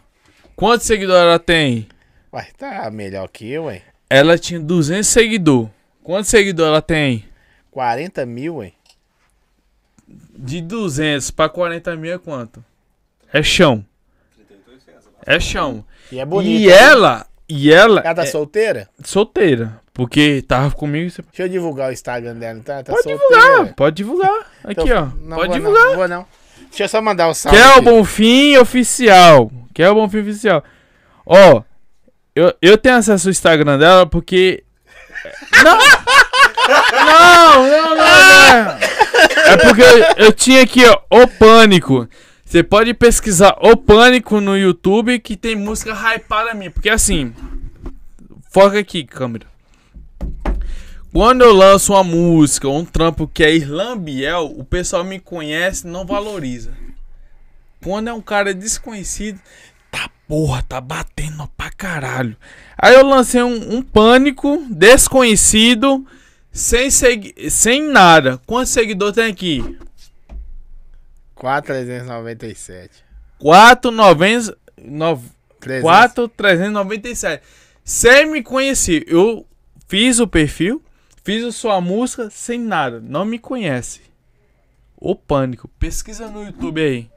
Speaker 1: quantos seguidores ela tem?
Speaker 2: Ué, tá melhor que eu, ué.
Speaker 1: Ela tinha 200 seguidores. Quantos seguidores ela tem?
Speaker 2: 40 mil, ué.
Speaker 1: De 200 pra 40 mil é quanto? É chão. É chão.
Speaker 2: E é bonita.
Speaker 1: E ela, e ela
Speaker 2: Ela tá
Speaker 1: é
Speaker 2: solteira?
Speaker 1: solteira. Porque tava comigo. Você...
Speaker 2: Deixa eu divulgar o Instagram dela, tá? Tá
Speaker 1: Pode
Speaker 2: solteira.
Speaker 1: divulgar, pode divulgar. Aqui,
Speaker 2: Então,
Speaker 1: ó.
Speaker 2: não
Speaker 1: pode
Speaker 2: vou
Speaker 1: divulgar.
Speaker 2: Não, vou não. Deixa eu só mandar o salve.
Speaker 1: Que é o. Bonfim oficial. Que é o Bonfim oficial. Ó, eu, eu tenho acesso ao Instagram dela porque. Não! Não, não, não, não. É porque eu, eu tinha aqui, ó, O Pânico. Você pode pesquisar O Pânico no YouTube que tem música hypada minha. Porque assim. Foca aqui, câmera. Quando eu lanço uma música, um trampo que é Irlambiel, o pessoal me conhece não valoriza. Quando é um cara desconhecido, tá porra, tá batendo pra caralho. Aí eu lancei um, um pânico desconhecido, sem, sem nada. Quantos seguidores tem aqui?
Speaker 2: 4,397.
Speaker 1: 4,90. nove-
Speaker 2: 300.
Speaker 1: 4,397. Sem me conhecer. Eu fiz o perfil, fiz a sua música sem nada. Não me conhece. O Pânico. Pesquisa no YouTube aí.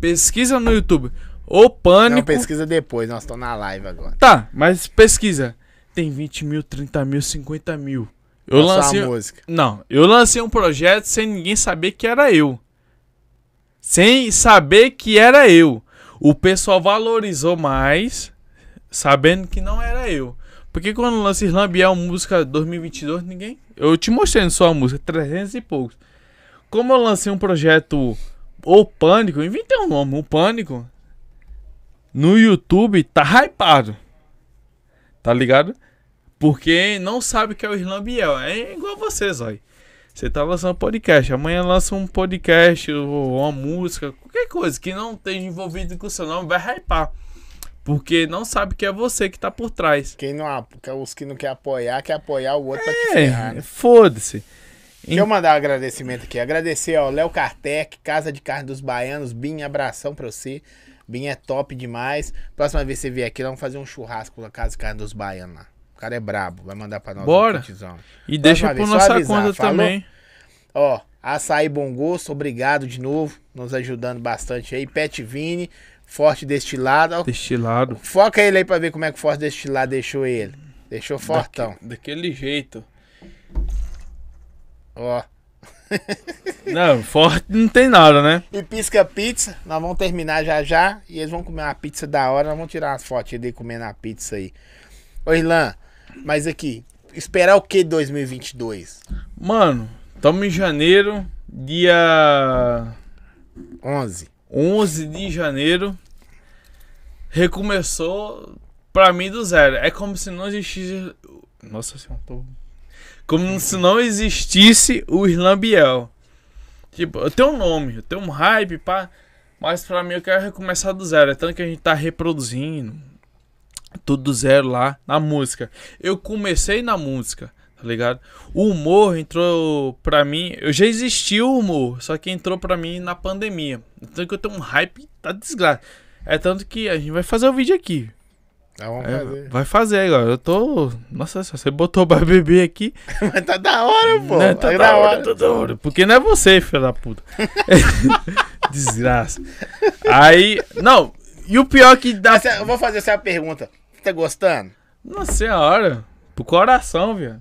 Speaker 1: Pesquisa no YouTube. O
Speaker 2: Não,
Speaker 1: Pânico.
Speaker 2: pesquisa depois, nós estamos na live agora.
Speaker 1: Tá, mas pesquisa. Tem 20 mil, 30 mil, 50 mil. Eu
Speaker 2: Só a
Speaker 1: lancei.
Speaker 2: música.
Speaker 1: Não, eu lancei um projeto sem ninguém saber que era eu. Sem saber que era eu. O pessoal valorizou mais, sabendo que não era eu. Porque quando eu lancei Islambiel música 2022, ninguém. Eu te mostrei só a música, 300 e poucos. Como eu lancei um projeto O Pânico, inventei um nome, O Pânico. No YouTube tá hypado. Tá ligado? Porque não sabe que é o Islambiel. É igual você, Zói. Você tá lançando podcast. Amanhã lança um podcast ou uma música, qualquer coisa que não esteja envolvido com o seu nome, vai hypar. Porque não sabe que é você que tá por trás.
Speaker 2: Quem não, ap- os que não quer apoiar, quer apoiar o outro pra te ferrar.
Speaker 1: É,
Speaker 2: né?
Speaker 1: foda-se.
Speaker 2: Deixa eu mandar um agradecimento aqui. Agradecer ao Léo Kartek, Casa de Carne dos Baianos. Bim, abração pra você. Bim é top demais. Próxima vez que você vier aqui, vamos fazer um churrasco na Casa de Carne dos Baianos lá. O cara é brabo, vai mandar pra nós
Speaker 1: Bora.
Speaker 2: um.
Speaker 1: E deixa por nossa
Speaker 2: avisar,
Speaker 1: conta
Speaker 2: falou?
Speaker 1: também.
Speaker 2: Ó, Açaí Bom Gosto, obrigado de novo. Nos ajudando bastante aí. Pet Vini, Forte Destilado. Ó,
Speaker 1: Destilado.
Speaker 2: Foca ele aí pra ver como é que o Forte Destilado deixou ele. Deixou fortão.
Speaker 1: Daquele jeito.
Speaker 2: Ó.
Speaker 1: Não, forte não tem nada, né?
Speaker 2: E pisca pizza, nós vamos terminar já já. E eles vão comer uma pizza da hora. Nós vamos tirar umas fotos dele comendo a pizza aí. Ô Irlan, mas aqui, esperar o que 2022?
Speaker 1: Mano, estamos em janeiro, dia
Speaker 2: 11.
Speaker 1: 11 de janeiro. Recomeçou pra mim do zero. É como se não existisse. Nossa senhora, tô. Como se não existisse o Irlambiel. Tipo, eu tenho um nome, eu tenho um hype, pá. Mas pra mim eu quero recomeçar do zero. É tanto que a gente tá reproduzindo tudo do zero lá na música. Eu comecei na música, tá ligado? O humor entrou pra mim. Eu já existia o humor, só que entrou pra mim na pandemia. Então que eu tenho um hype da desgraça. É tanto que a gente vai fazer o vídeo aqui.
Speaker 2: Vamos
Speaker 1: É,
Speaker 2: fazer.
Speaker 1: vai fazer agora. Eu tô. Nossa, você botou pra beber aqui.
Speaker 2: Mas tá da hora, pô.
Speaker 1: Né, tá
Speaker 2: Tá
Speaker 1: da hora, tá da hora. Porque não é você, filho da puta. Desgraça. Aí. Não. E o pior que dá.
Speaker 2: Mas, Eu vou fazer essa pergunta. Tá gostando?
Speaker 1: Nossa senhora. Pro coração, viu?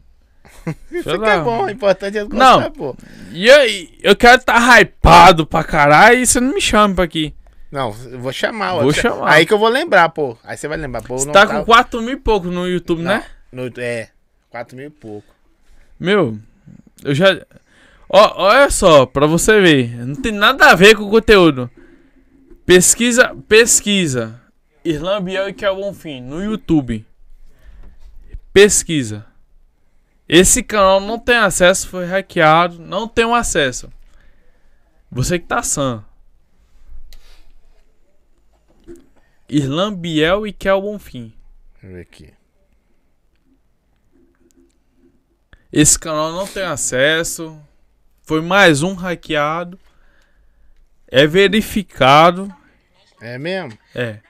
Speaker 2: Isso que é bom, o importante é gostar,
Speaker 1: Não.
Speaker 2: pô.
Speaker 1: E aí, eu quero tá hypado pra caralho e você não me chama pra aqui.
Speaker 2: Não, eu vou chamar.
Speaker 1: Vou chamar.
Speaker 2: Aí que eu vou lembrar, pô. Aí você vai lembrar, pô.
Speaker 1: Você
Speaker 2: não
Speaker 1: tá com 4 mil e pouco no YouTube, né?
Speaker 2: no- É, 4 mil e pouco.
Speaker 1: Meu, eu já. Ó, olha só, pra você ver. Não tem nada a ver com o conteúdo. Pesquisa, pesquisa. Irlan Biel e Kel Bonfim no YouTube. Pesquisa. Esse canal não tem acesso, foi hackeado. Não tem um acesso. Você que tá sã. Irlan Biel e Kel Bonfim.
Speaker 2: Deixa eu ver aqui.
Speaker 1: Esse canal não tem acesso. Foi mais um hackeado. É verificado.
Speaker 2: É mesmo?
Speaker 1: É.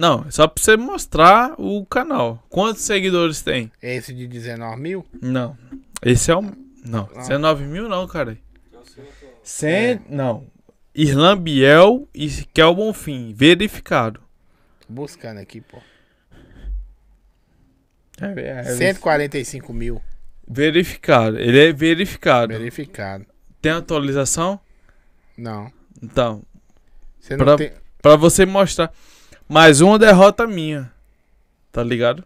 Speaker 1: Não, é só pra você mostrar o canal. Quantos seguidores tem?
Speaker 2: Esse de 19 mil?
Speaker 1: Não. Esse é o. Não, 19 mil não, cara. Cem... Não. Irlan Biel e Kel Bonfim. Verificado.
Speaker 2: Tô buscando aqui, pô.
Speaker 1: É, é,
Speaker 2: 145 mil
Speaker 1: Verificado. Ele é verificado.
Speaker 2: verificado.
Speaker 1: Tem atualização?
Speaker 2: Não.
Speaker 1: Então,
Speaker 2: Você não
Speaker 1: Pra-
Speaker 2: tem.
Speaker 1: Pra você mostrar. Mais uma derrota minha. Tá ligado?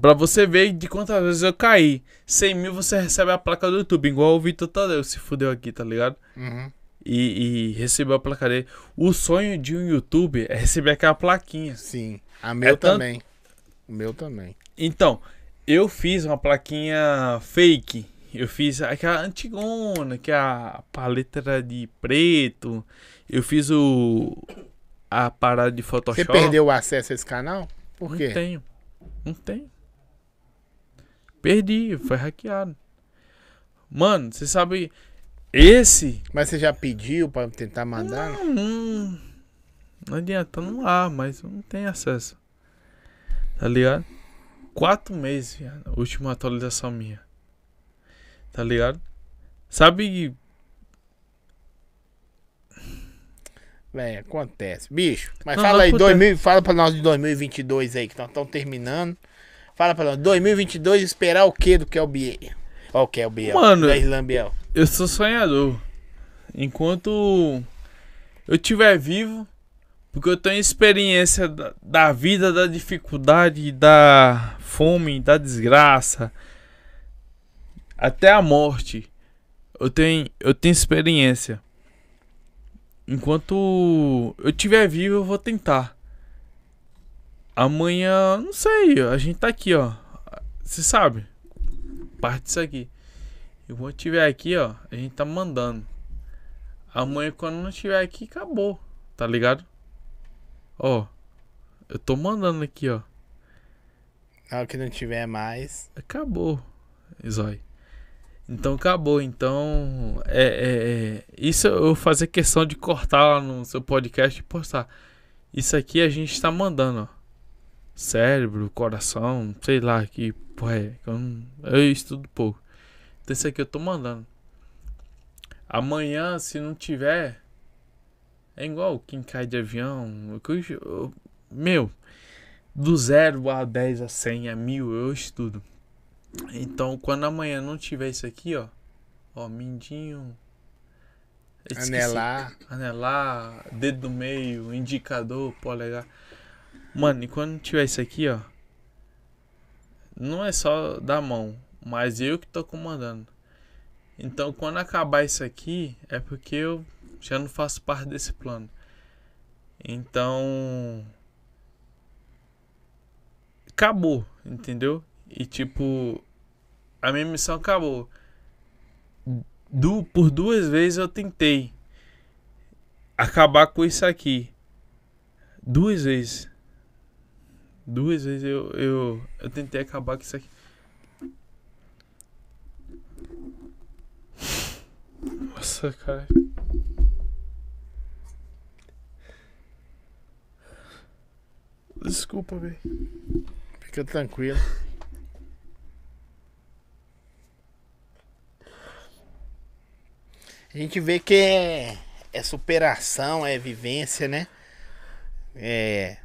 Speaker 1: Pra você ver de quantas vezes eu caí. 100 mil você recebe a placa do YouTube. Igual o Vitor Tadeu se fudeu aqui, tá ligado?
Speaker 2: Uhum.
Speaker 1: E, e recebeu a placa dele. O sonho de um YouTube é receber aquela plaquinha.
Speaker 2: Sim. A meu
Speaker 1: tanto-
Speaker 2: também. O meu também.
Speaker 1: Então, eu fiz uma plaquinha fake. Eu fiz aquela antigona, que a paleta era de preto. Eu fiz o. A parada de
Speaker 2: Você
Speaker 1: Photoshop.
Speaker 2: perdeu o acesso a esse canal? Por
Speaker 1: Não
Speaker 2: quê?
Speaker 1: tenho. Não tenho. Perdi, foi hackeado. Mano, você sabe. Esse.
Speaker 2: Mas você já pediu pra tentar mandar?
Speaker 1: Não, não, não adianta, não há, mas não tenho acesso. Tá ligado? Quatro meses, viado, a última atualização minha. Tá ligado? Sabe.
Speaker 2: Véi, acontece. Bicho, mas
Speaker 1: Não,
Speaker 2: fala
Speaker 1: não
Speaker 2: aí,
Speaker 1: acontece.
Speaker 2: 2000, fala pra nós de 2022 aí, que nós estamos terminando. Fala pra nós, 2022 esperar o que do que é o Biel? Ó, o que é o Biel?
Speaker 1: Mano,
Speaker 2: Da Biel.
Speaker 1: Eu sou sonhador. Enquanto eu estiver vivo, porque eu tenho experiência da, da vida, da dificuldade, da fome, da desgraça, até a morte. Eu tenho, eu tenho experiência. Enquanto eu estiver vivo, eu vou tentar. Amanhã, não sei, a gente tá aqui, ó. Você sabe? Parte disso aqui. E quando tiver aqui, ó, a gente tá mandando. Amanhã, quando não tiver aqui, acabou. Tá ligado? Ó, eu tô mandando aqui, ó.
Speaker 2: Hora que não tiver mais.
Speaker 1: Acabou, Zói. Então acabou. Então, é, é, é- Isso eu fazer questão de cortar lá no seu podcast e postar. Isso aqui a gente tá mandando, ó. Cérebro, coração, sei lá que porra é. Eu, não- eu estudo pouco. Então isso aqui eu tô mandando. Amanhã, se não tiver. É igual quem cai de avião. eu- eu- Meu, do 0 a 10 a 100 a 1000 eu estudo. Então, quando amanhã não tiver isso aqui, ó. Ó, mindinho.
Speaker 2: Anelar.
Speaker 1: Anelar, dedo do meio, indicador, polegar. Mano, e quando tiver isso aqui, ó. Não é só da mão, mas eu que tô comandando. Então, quando acabar isso aqui, é porque eu já não faço parte desse plano. Então. Acabou, entendeu? E tipo. A minha missão acabou. Du, por duas vezes eu tentei acabar com isso aqui. Duas vezes. Duas vezes eu, eu, eu tentei acabar com isso aqui. Nossa, cara. Desculpa, velho.
Speaker 2: Fica tranquilo. A gente vê que é, é superação, é vivência, né? É.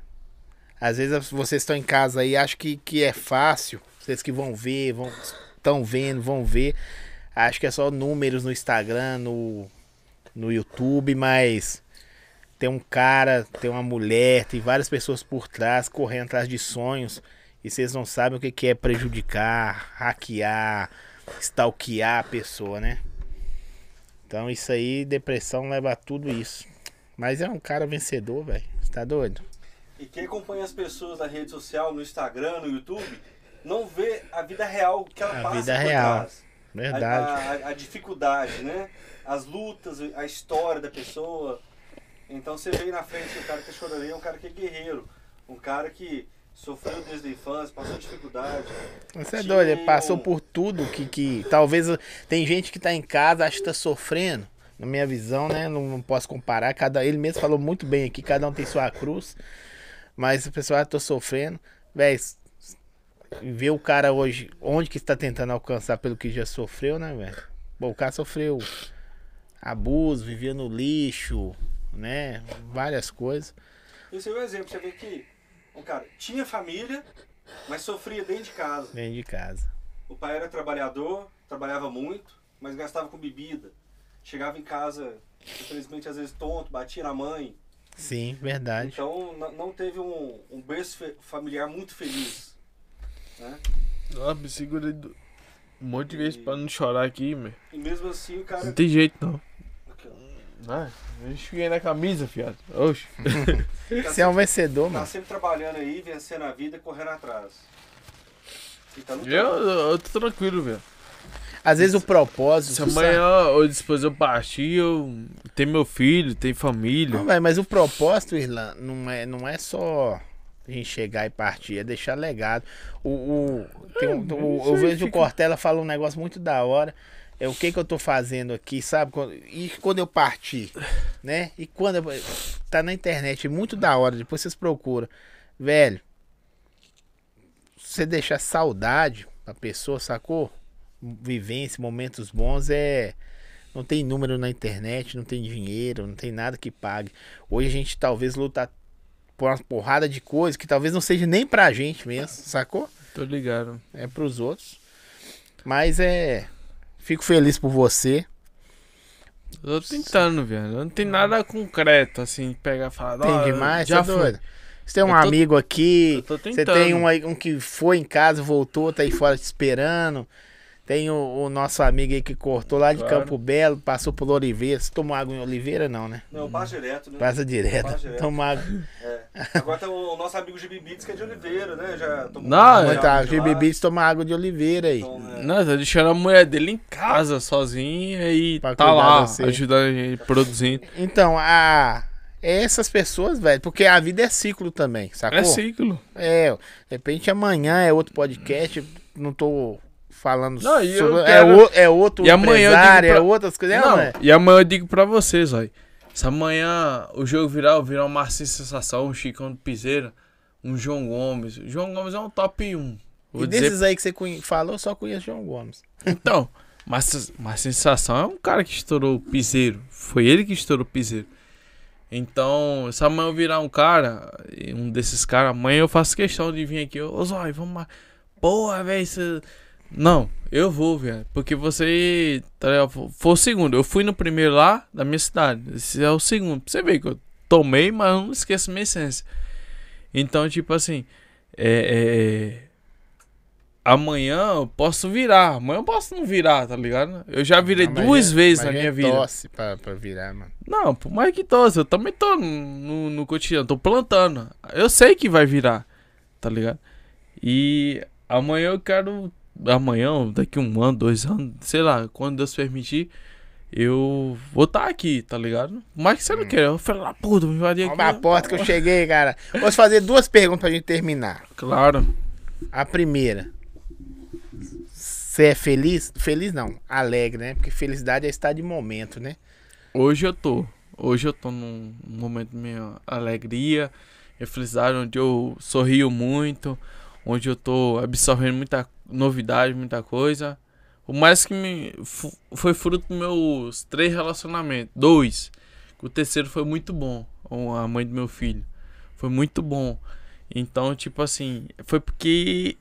Speaker 2: Às vezes vocês estão em casa aí, acham que, que é fácil. Vocês que vão ver, vão estão vendo, vão ver. Acho que é só números no Instagram, no, no YouTube, mas tem um cara, tem uma mulher, tem várias pessoas por trás correndo atrás de sonhos e vocês não sabem o que que é prejudicar, hackear, stalkear a pessoa, né? Então isso aí, depressão leva a tudo isso. Mas é um cara vencedor, velho. Você tá doido?
Speaker 4: E quem acompanha as pessoas na rede social, no Instagram, no YouTube, não vê a vida real que ela
Speaker 2: A
Speaker 4: passa
Speaker 2: vida
Speaker 4: por
Speaker 2: real.
Speaker 4: trás.
Speaker 2: Verdade.
Speaker 4: A, a- a dificuldade, né? As lutas, a história da pessoa. Então você vê na frente o cara que é choraria é um cara que é guerreiro. Um cara que sofreu desde a infância, passou dificuldade.
Speaker 2: Você é
Speaker 4: Tinha
Speaker 2: doido, ele passou por tudo que, que talvez tem gente que tá em casa, acha que tá sofrendo. Na minha visão, né? Não, não posso comparar. Cada, ele mesmo falou muito bem aqui, cada um tem sua cruz. Mas o pessoal, ah, tô sofrendo. Véi, ver o cara hoje, onde que está tentando alcançar pelo que já sofreu, né, velho? Bom, o cara sofreu abuso, vivia no lixo, né? Várias coisas.
Speaker 4: Esse é um exemplo. Você vê que um cara tinha família, mas sofria dentro de casa.
Speaker 2: Dentro de casa.
Speaker 4: O pai era trabalhador, trabalhava muito, mas gastava com bebida. Chegava em casa, infelizmente, às vezes tonto, batia na mãe.
Speaker 2: Sim, verdade.
Speaker 4: Então não teve um, um berço familiar muito feliz. Né?
Speaker 1: Ah, me segura um monte de vezes pra não chorar aqui, meu.
Speaker 4: E mesmo assim o cara.
Speaker 1: Não tem jeito, não. Ah, eu enxuguei na camisa, fiado. Oxe.
Speaker 4: tá
Speaker 2: Você é um vencedor,
Speaker 4: Tá
Speaker 2: mano.
Speaker 4: sempre trabalhando aí, vencendo a vida e correndo atrás. E tá
Speaker 1: Eu, eu tô tranquilo, velho.
Speaker 2: Às vezes o propósito.
Speaker 1: Se
Speaker 2: sabe?
Speaker 1: amanhã ou depois eu partir, eu tenho meu filho, tenho família.
Speaker 2: Não, véi, mas o propósito, Irlan, não é, não é só a gente chegar e partir, é deixar legado. O, o, tem um- o-
Speaker 1: isso
Speaker 2: eu vejo o
Speaker 1: fica-
Speaker 2: Cortella fala um negócio muito da hora. É o que que eu tô fazendo aqui, sabe? E quando eu partir, né? E quando eu, tá na internet, é muito da hora, depois vocês procuram. Velho, você deixar saudade pra pessoa, sacou? Vivência, momentos bons é não tem número na internet, não tem dinheiro, não tem nada que pague. Hoje a gente talvez luta por uma porrada de coisas que talvez não seja nem pra gente mesmo, sacou?
Speaker 1: Tô ligado.
Speaker 2: É pros outros. Mas é. Fico feliz por você.
Speaker 1: Eu tô tentando, velho. Não tem nada concreto, assim, pegar e falar.
Speaker 2: Tem
Speaker 1: "Ó,
Speaker 2: demais,
Speaker 1: já
Speaker 2: tá
Speaker 1: foi.
Speaker 2: doido? Você tem um
Speaker 1: tô-
Speaker 2: amigo aqui. Você tem um, um que foi em casa, voltou, tá aí fora te esperando. Tem o, o nosso amigo aí que cortou lá de
Speaker 1: Claro.
Speaker 2: Campo Belo, passou por Oliveira. Você tomou água em Oliveira, não, né?
Speaker 4: Não, passa direto, né?
Speaker 2: Passa direto.
Speaker 4: Passa direto.
Speaker 2: Toma água.
Speaker 4: É. Agora tem o nosso amigo Gibi Beats, que é de Oliveira, né? Já tomou
Speaker 1: Não,
Speaker 4: já
Speaker 2: Mas tá. GB Beats toma água de Oliveira aí.
Speaker 4: Então, é,
Speaker 1: Não, tá deixando a mulher dele em casa, sozinha, e
Speaker 2: Pra
Speaker 1: tá lá, ajudando a gente, produzindo.
Speaker 2: Então, a. é Essas pessoas, velho, porque a vida é ciclo também, sacou?
Speaker 1: É ciclo.
Speaker 2: É, de repente amanhã é outro podcast, não tô falando
Speaker 1: Não,
Speaker 2: sobre. É,
Speaker 1: quero-
Speaker 2: o- é outro
Speaker 1: E amanhã pra-
Speaker 2: é outras coisas.
Speaker 1: Não,
Speaker 2: é?
Speaker 1: e amanhã eu digo pra vocês, ó. Se amanhã o jogo virar, virar uma Marcinho Sensação, um Chicão do Piseira, um João Gomes. O João Gomes é um top 1. Vou
Speaker 2: E
Speaker 1: dizer
Speaker 2: desses aí que você conhe- falou, eu só conheço João Gomes.
Speaker 1: Então, mas, mas sensação é um cara que estourou o piseiro. Foi ele que estourou o piseiro. Então, se amanhã eu virar um cara, um desses caras, amanhã eu faço questão de vir aqui. Ô Zói, vamos lá. Porra, velho. Não, eu vou, velho. Porque você. Tá? Foi o segundo. Eu fui no primeiro lá da minha cidade. Esse é o segundo. Você ver que eu tomei, mas eu não esqueço minha essência. Então, tipo assim. É. é amanhã eu posso virar. Amanhã eu posso não virar, tá ligado? Eu já virei
Speaker 2: Não,
Speaker 1: duas
Speaker 2: é-
Speaker 1: vezes na
Speaker 2: é
Speaker 1: minha vida.
Speaker 2: Tosse pra, pra virar, mano.
Speaker 1: Não, por mais que tosse, eu também tô no, no, no cotidiano, tô plantando. Eu sei que vai virar, tá ligado? E amanhã eu quero amanhã, daqui um ano, dois anos, sei lá, quando Deus permitir, eu vou estar aqui, tá ligado? Mas que você não quer, eu falei lá, puta, me invadir aqui.
Speaker 2: Olha a porta que eu cheguei, cara. Vou te fazer duas perguntas pra gente terminar.
Speaker 1: Claro.
Speaker 2: A primeira. Você é feliz? Feliz não, alegre, né? Porque felicidade é estar de momento, né?
Speaker 1: Hoje eu tô. Hoje eu tô num momento de minha alegria e felicidade, onde eu sorrio muito, onde eu tô absorvendo muita novidade, muita coisa. O mais que me foi fruto dos meus três relacionamentos. Dois. O terceiro foi muito bom. A mãe do meu filho. Foi muito bom. Então, tipo assim, foi porque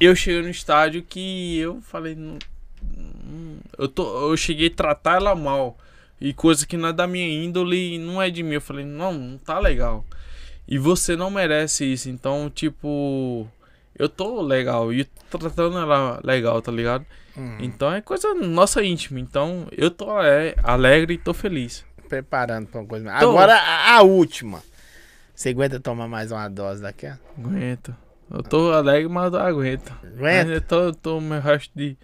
Speaker 1: eu cheguei no estádio que eu falei. "Não- não- eu, tô, eu cheguei a tratar ela mal. E coisa que não é da minha índole e não é de mim. Eu falei, não, não tá legal. E você não merece isso. Então, tipo, eu tô legal. E tô tratando ela legal, tá ligado?
Speaker 2: Hum,
Speaker 1: Então é coisa nossa íntima. Então eu tô é, alegre e tô feliz.
Speaker 2: preparando pra uma coisa.
Speaker 1: Tô.
Speaker 2: Agora a, a última. Você aguenta tomar mais uma dose daquela?
Speaker 1: Aguento. Eu tô alegre, mas eu aguento.
Speaker 2: Aguenta?
Speaker 1: eu tô, tô meu resto de,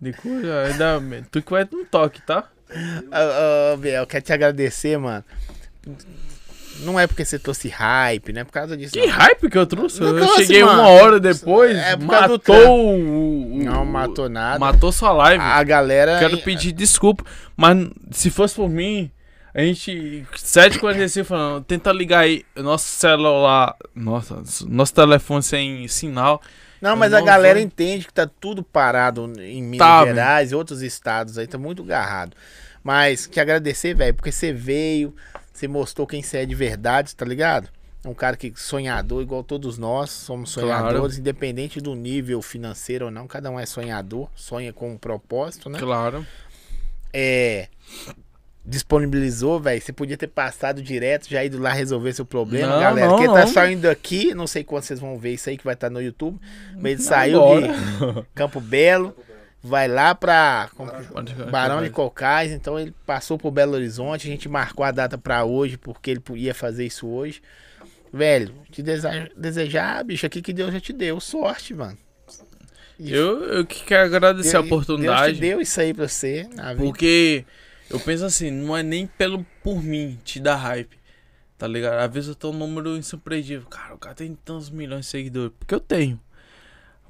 Speaker 1: de coisa. Ainda, tu que vai no toque, tá?
Speaker 2: Ô, ô, Biel, quero te agradecer, mano. Não é porque você trouxe hype, não é por causa disso.
Speaker 1: Que
Speaker 2: não.
Speaker 1: hype que eu trouxe.
Speaker 2: Não
Speaker 1: Eu
Speaker 2: trouxe,
Speaker 1: cheguei
Speaker 2: mano.
Speaker 1: uma hora depois,
Speaker 2: É do
Speaker 1: matou o, o-
Speaker 2: Não matou nada.
Speaker 1: Matou sua live.
Speaker 2: A galera.
Speaker 1: Quero pedir desculpa, mas se fosse por mim, a gente. 7h45 falando, tenta ligar aí. Nosso celular. Nossa, nosso telefone sem sinal.
Speaker 2: Não, mas
Speaker 1: Eu
Speaker 2: a
Speaker 1: não
Speaker 2: galera
Speaker 1: vou-
Speaker 2: entende que tá tudo parado em Minas
Speaker 1: Tá,
Speaker 2: Gerais e outros estados aí, tá muito garrado. Mas te agradecer, velho, porque você veio, você mostrou quem você é de verdade, tá ligado? É um cara que sonhador, igual todos nós, somos
Speaker 1: Claro.
Speaker 2: sonhadores, independente do nível financeiro ou não, cada um é sonhador, sonha com um propósito, né?
Speaker 1: Claro.
Speaker 2: É. Disponibilizou, velho. Você podia ter passado direto, já ido lá resolver seu problema,
Speaker 1: Não,
Speaker 2: galera.
Speaker 1: não,
Speaker 2: Quem tá
Speaker 1: não.
Speaker 2: saindo aqui, não sei quando vocês vão ver isso aí que vai estar no YouTube. Mas ele saiu de Campo Belo, vai lá
Speaker 1: ficar,
Speaker 2: Barão de. Cocais. Então ele passou por Belo Horizonte. A gente marcou a data pra hoje, porque ele ia fazer isso hoje. Velho, te desejar, bicho, aqui que Deus já te deu. Sorte, mano.
Speaker 1: Eu, eu que quero agradecer a
Speaker 2: Deus-
Speaker 1: oportunidade.
Speaker 2: Deus te deu isso aí pra você na vida.
Speaker 1: Porque eu penso assim, não é nem pelo por mim te dar hype. Tá ligado? Às vezes eu tô um número insurpreendível. Cara, o cara tem tantos milhões de seguidores. Porque eu tenho.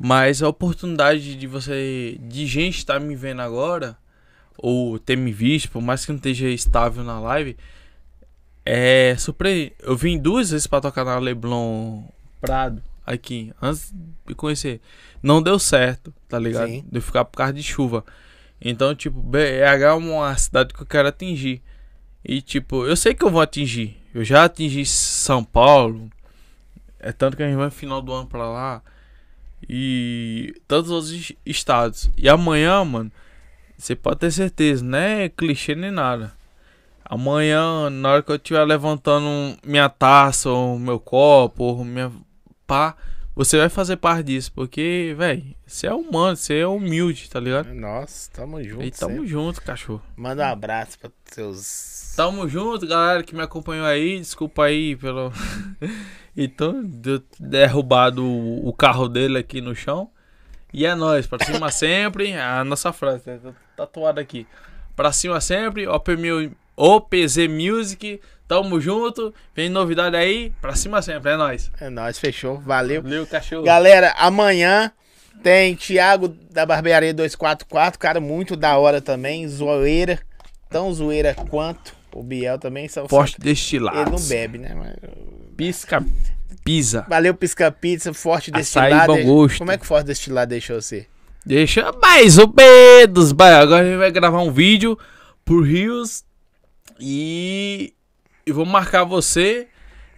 Speaker 1: Mas a oportunidade de você. De gente estar me vendo agora. Ou ter me visto, por mais que não esteja estável na live. É surpreendente. Eu vim duas vezes pra tocar na Leblon Prado. Aqui. Antes de conhecer. Não deu certo, tá ligado?
Speaker 2: Sim.
Speaker 1: De eu ficar por causa de chuva. Então, tipo, BH é uma cidade que eu quero atingir. E, tipo, eu sei que eu vou atingir. Eu já atingi São Paulo. É tanto que a gente vai no final do ano pra lá. E tantos outros es- estados. E amanhã, mano, você pode ter certeza, não é clichê nem nada. Amanhã, na hora que eu estiver levantando minha taça, ou meu copo, ou minha pá, você vai fazer parte disso. Porque, velho, você é humano, você é humilde, tá ligado?
Speaker 2: Nossa, tamo junto.
Speaker 1: E tamo
Speaker 2: sempre.
Speaker 1: junto, cachorro.
Speaker 2: Manda um abraço pra seus.
Speaker 1: Tamo junto, galera que me acompanhou aí. Desculpa aí pelo. então, derrubado o, carro dele aqui no chão. E é nóis, pra cima sempre. A nossa frase tá tatuada aqui. Pra cima sempre, OPZ Music. Tamo junto. Vem novidade aí, pra cima sempre. É nóis.
Speaker 2: É nóis, fechou. Valeu.
Speaker 1: Valeu, cachorro.
Speaker 2: Galera, amanhã tem Thiago da Barbearia 244, cara muito da hora também, zoeira, tão zoeira quanto o Biel também. Só,
Speaker 1: Forte
Speaker 2: só-
Speaker 1: destilado.
Speaker 2: Ele não bebe, né? Mas-
Speaker 1: Pisca, pisa.
Speaker 2: Valeu, Pisca Pizza, Forte
Speaker 1: Açaí,
Speaker 2: Destilado.
Speaker 1: bom gosto.
Speaker 2: Como é que Forte Destilado deixou você?
Speaker 1: Deixa mais o B dos ba- Agora a gente vai gravar um vídeo por Rios e, e vou marcar você.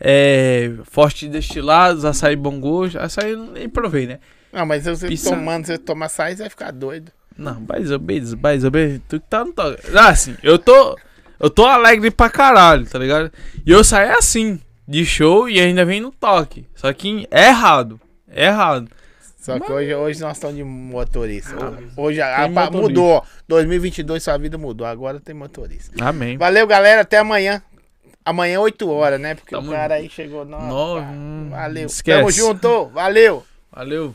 Speaker 1: É, forte destilados, açaí bom gosto. Açaí eu nem provei, né?
Speaker 2: Não, mas você
Speaker 1: Pizza.
Speaker 2: tomando, você tomar açaí, você vai ficar doido.
Speaker 1: Não, mais ou menos, mais ou menos. Tu que tá no toque. Ah, assim, eu tô. Eu tô alegre pra caralho, tá ligado? E eu saí assim, de show e ainda vem no toque. Só que é errado. É errado.
Speaker 2: Só que hoje, hoje nós estamos de motorista.
Speaker 1: Ah,
Speaker 2: Hoje a, a-
Speaker 1: tem motorista.
Speaker 2: mudou. 2022 sua vida mudou. Agora tem motorista.
Speaker 1: Amém.
Speaker 2: Valeu, galera. Até amanhã. Amanhã, 8 horas, né? Porque
Speaker 1: Tamo-
Speaker 2: o cara aí chegou. Não,
Speaker 1: Nove,
Speaker 2: pá,
Speaker 1: hum,
Speaker 2: valeu.
Speaker 1: esquece.
Speaker 2: Tamo junto. Valeu.
Speaker 1: Valeu.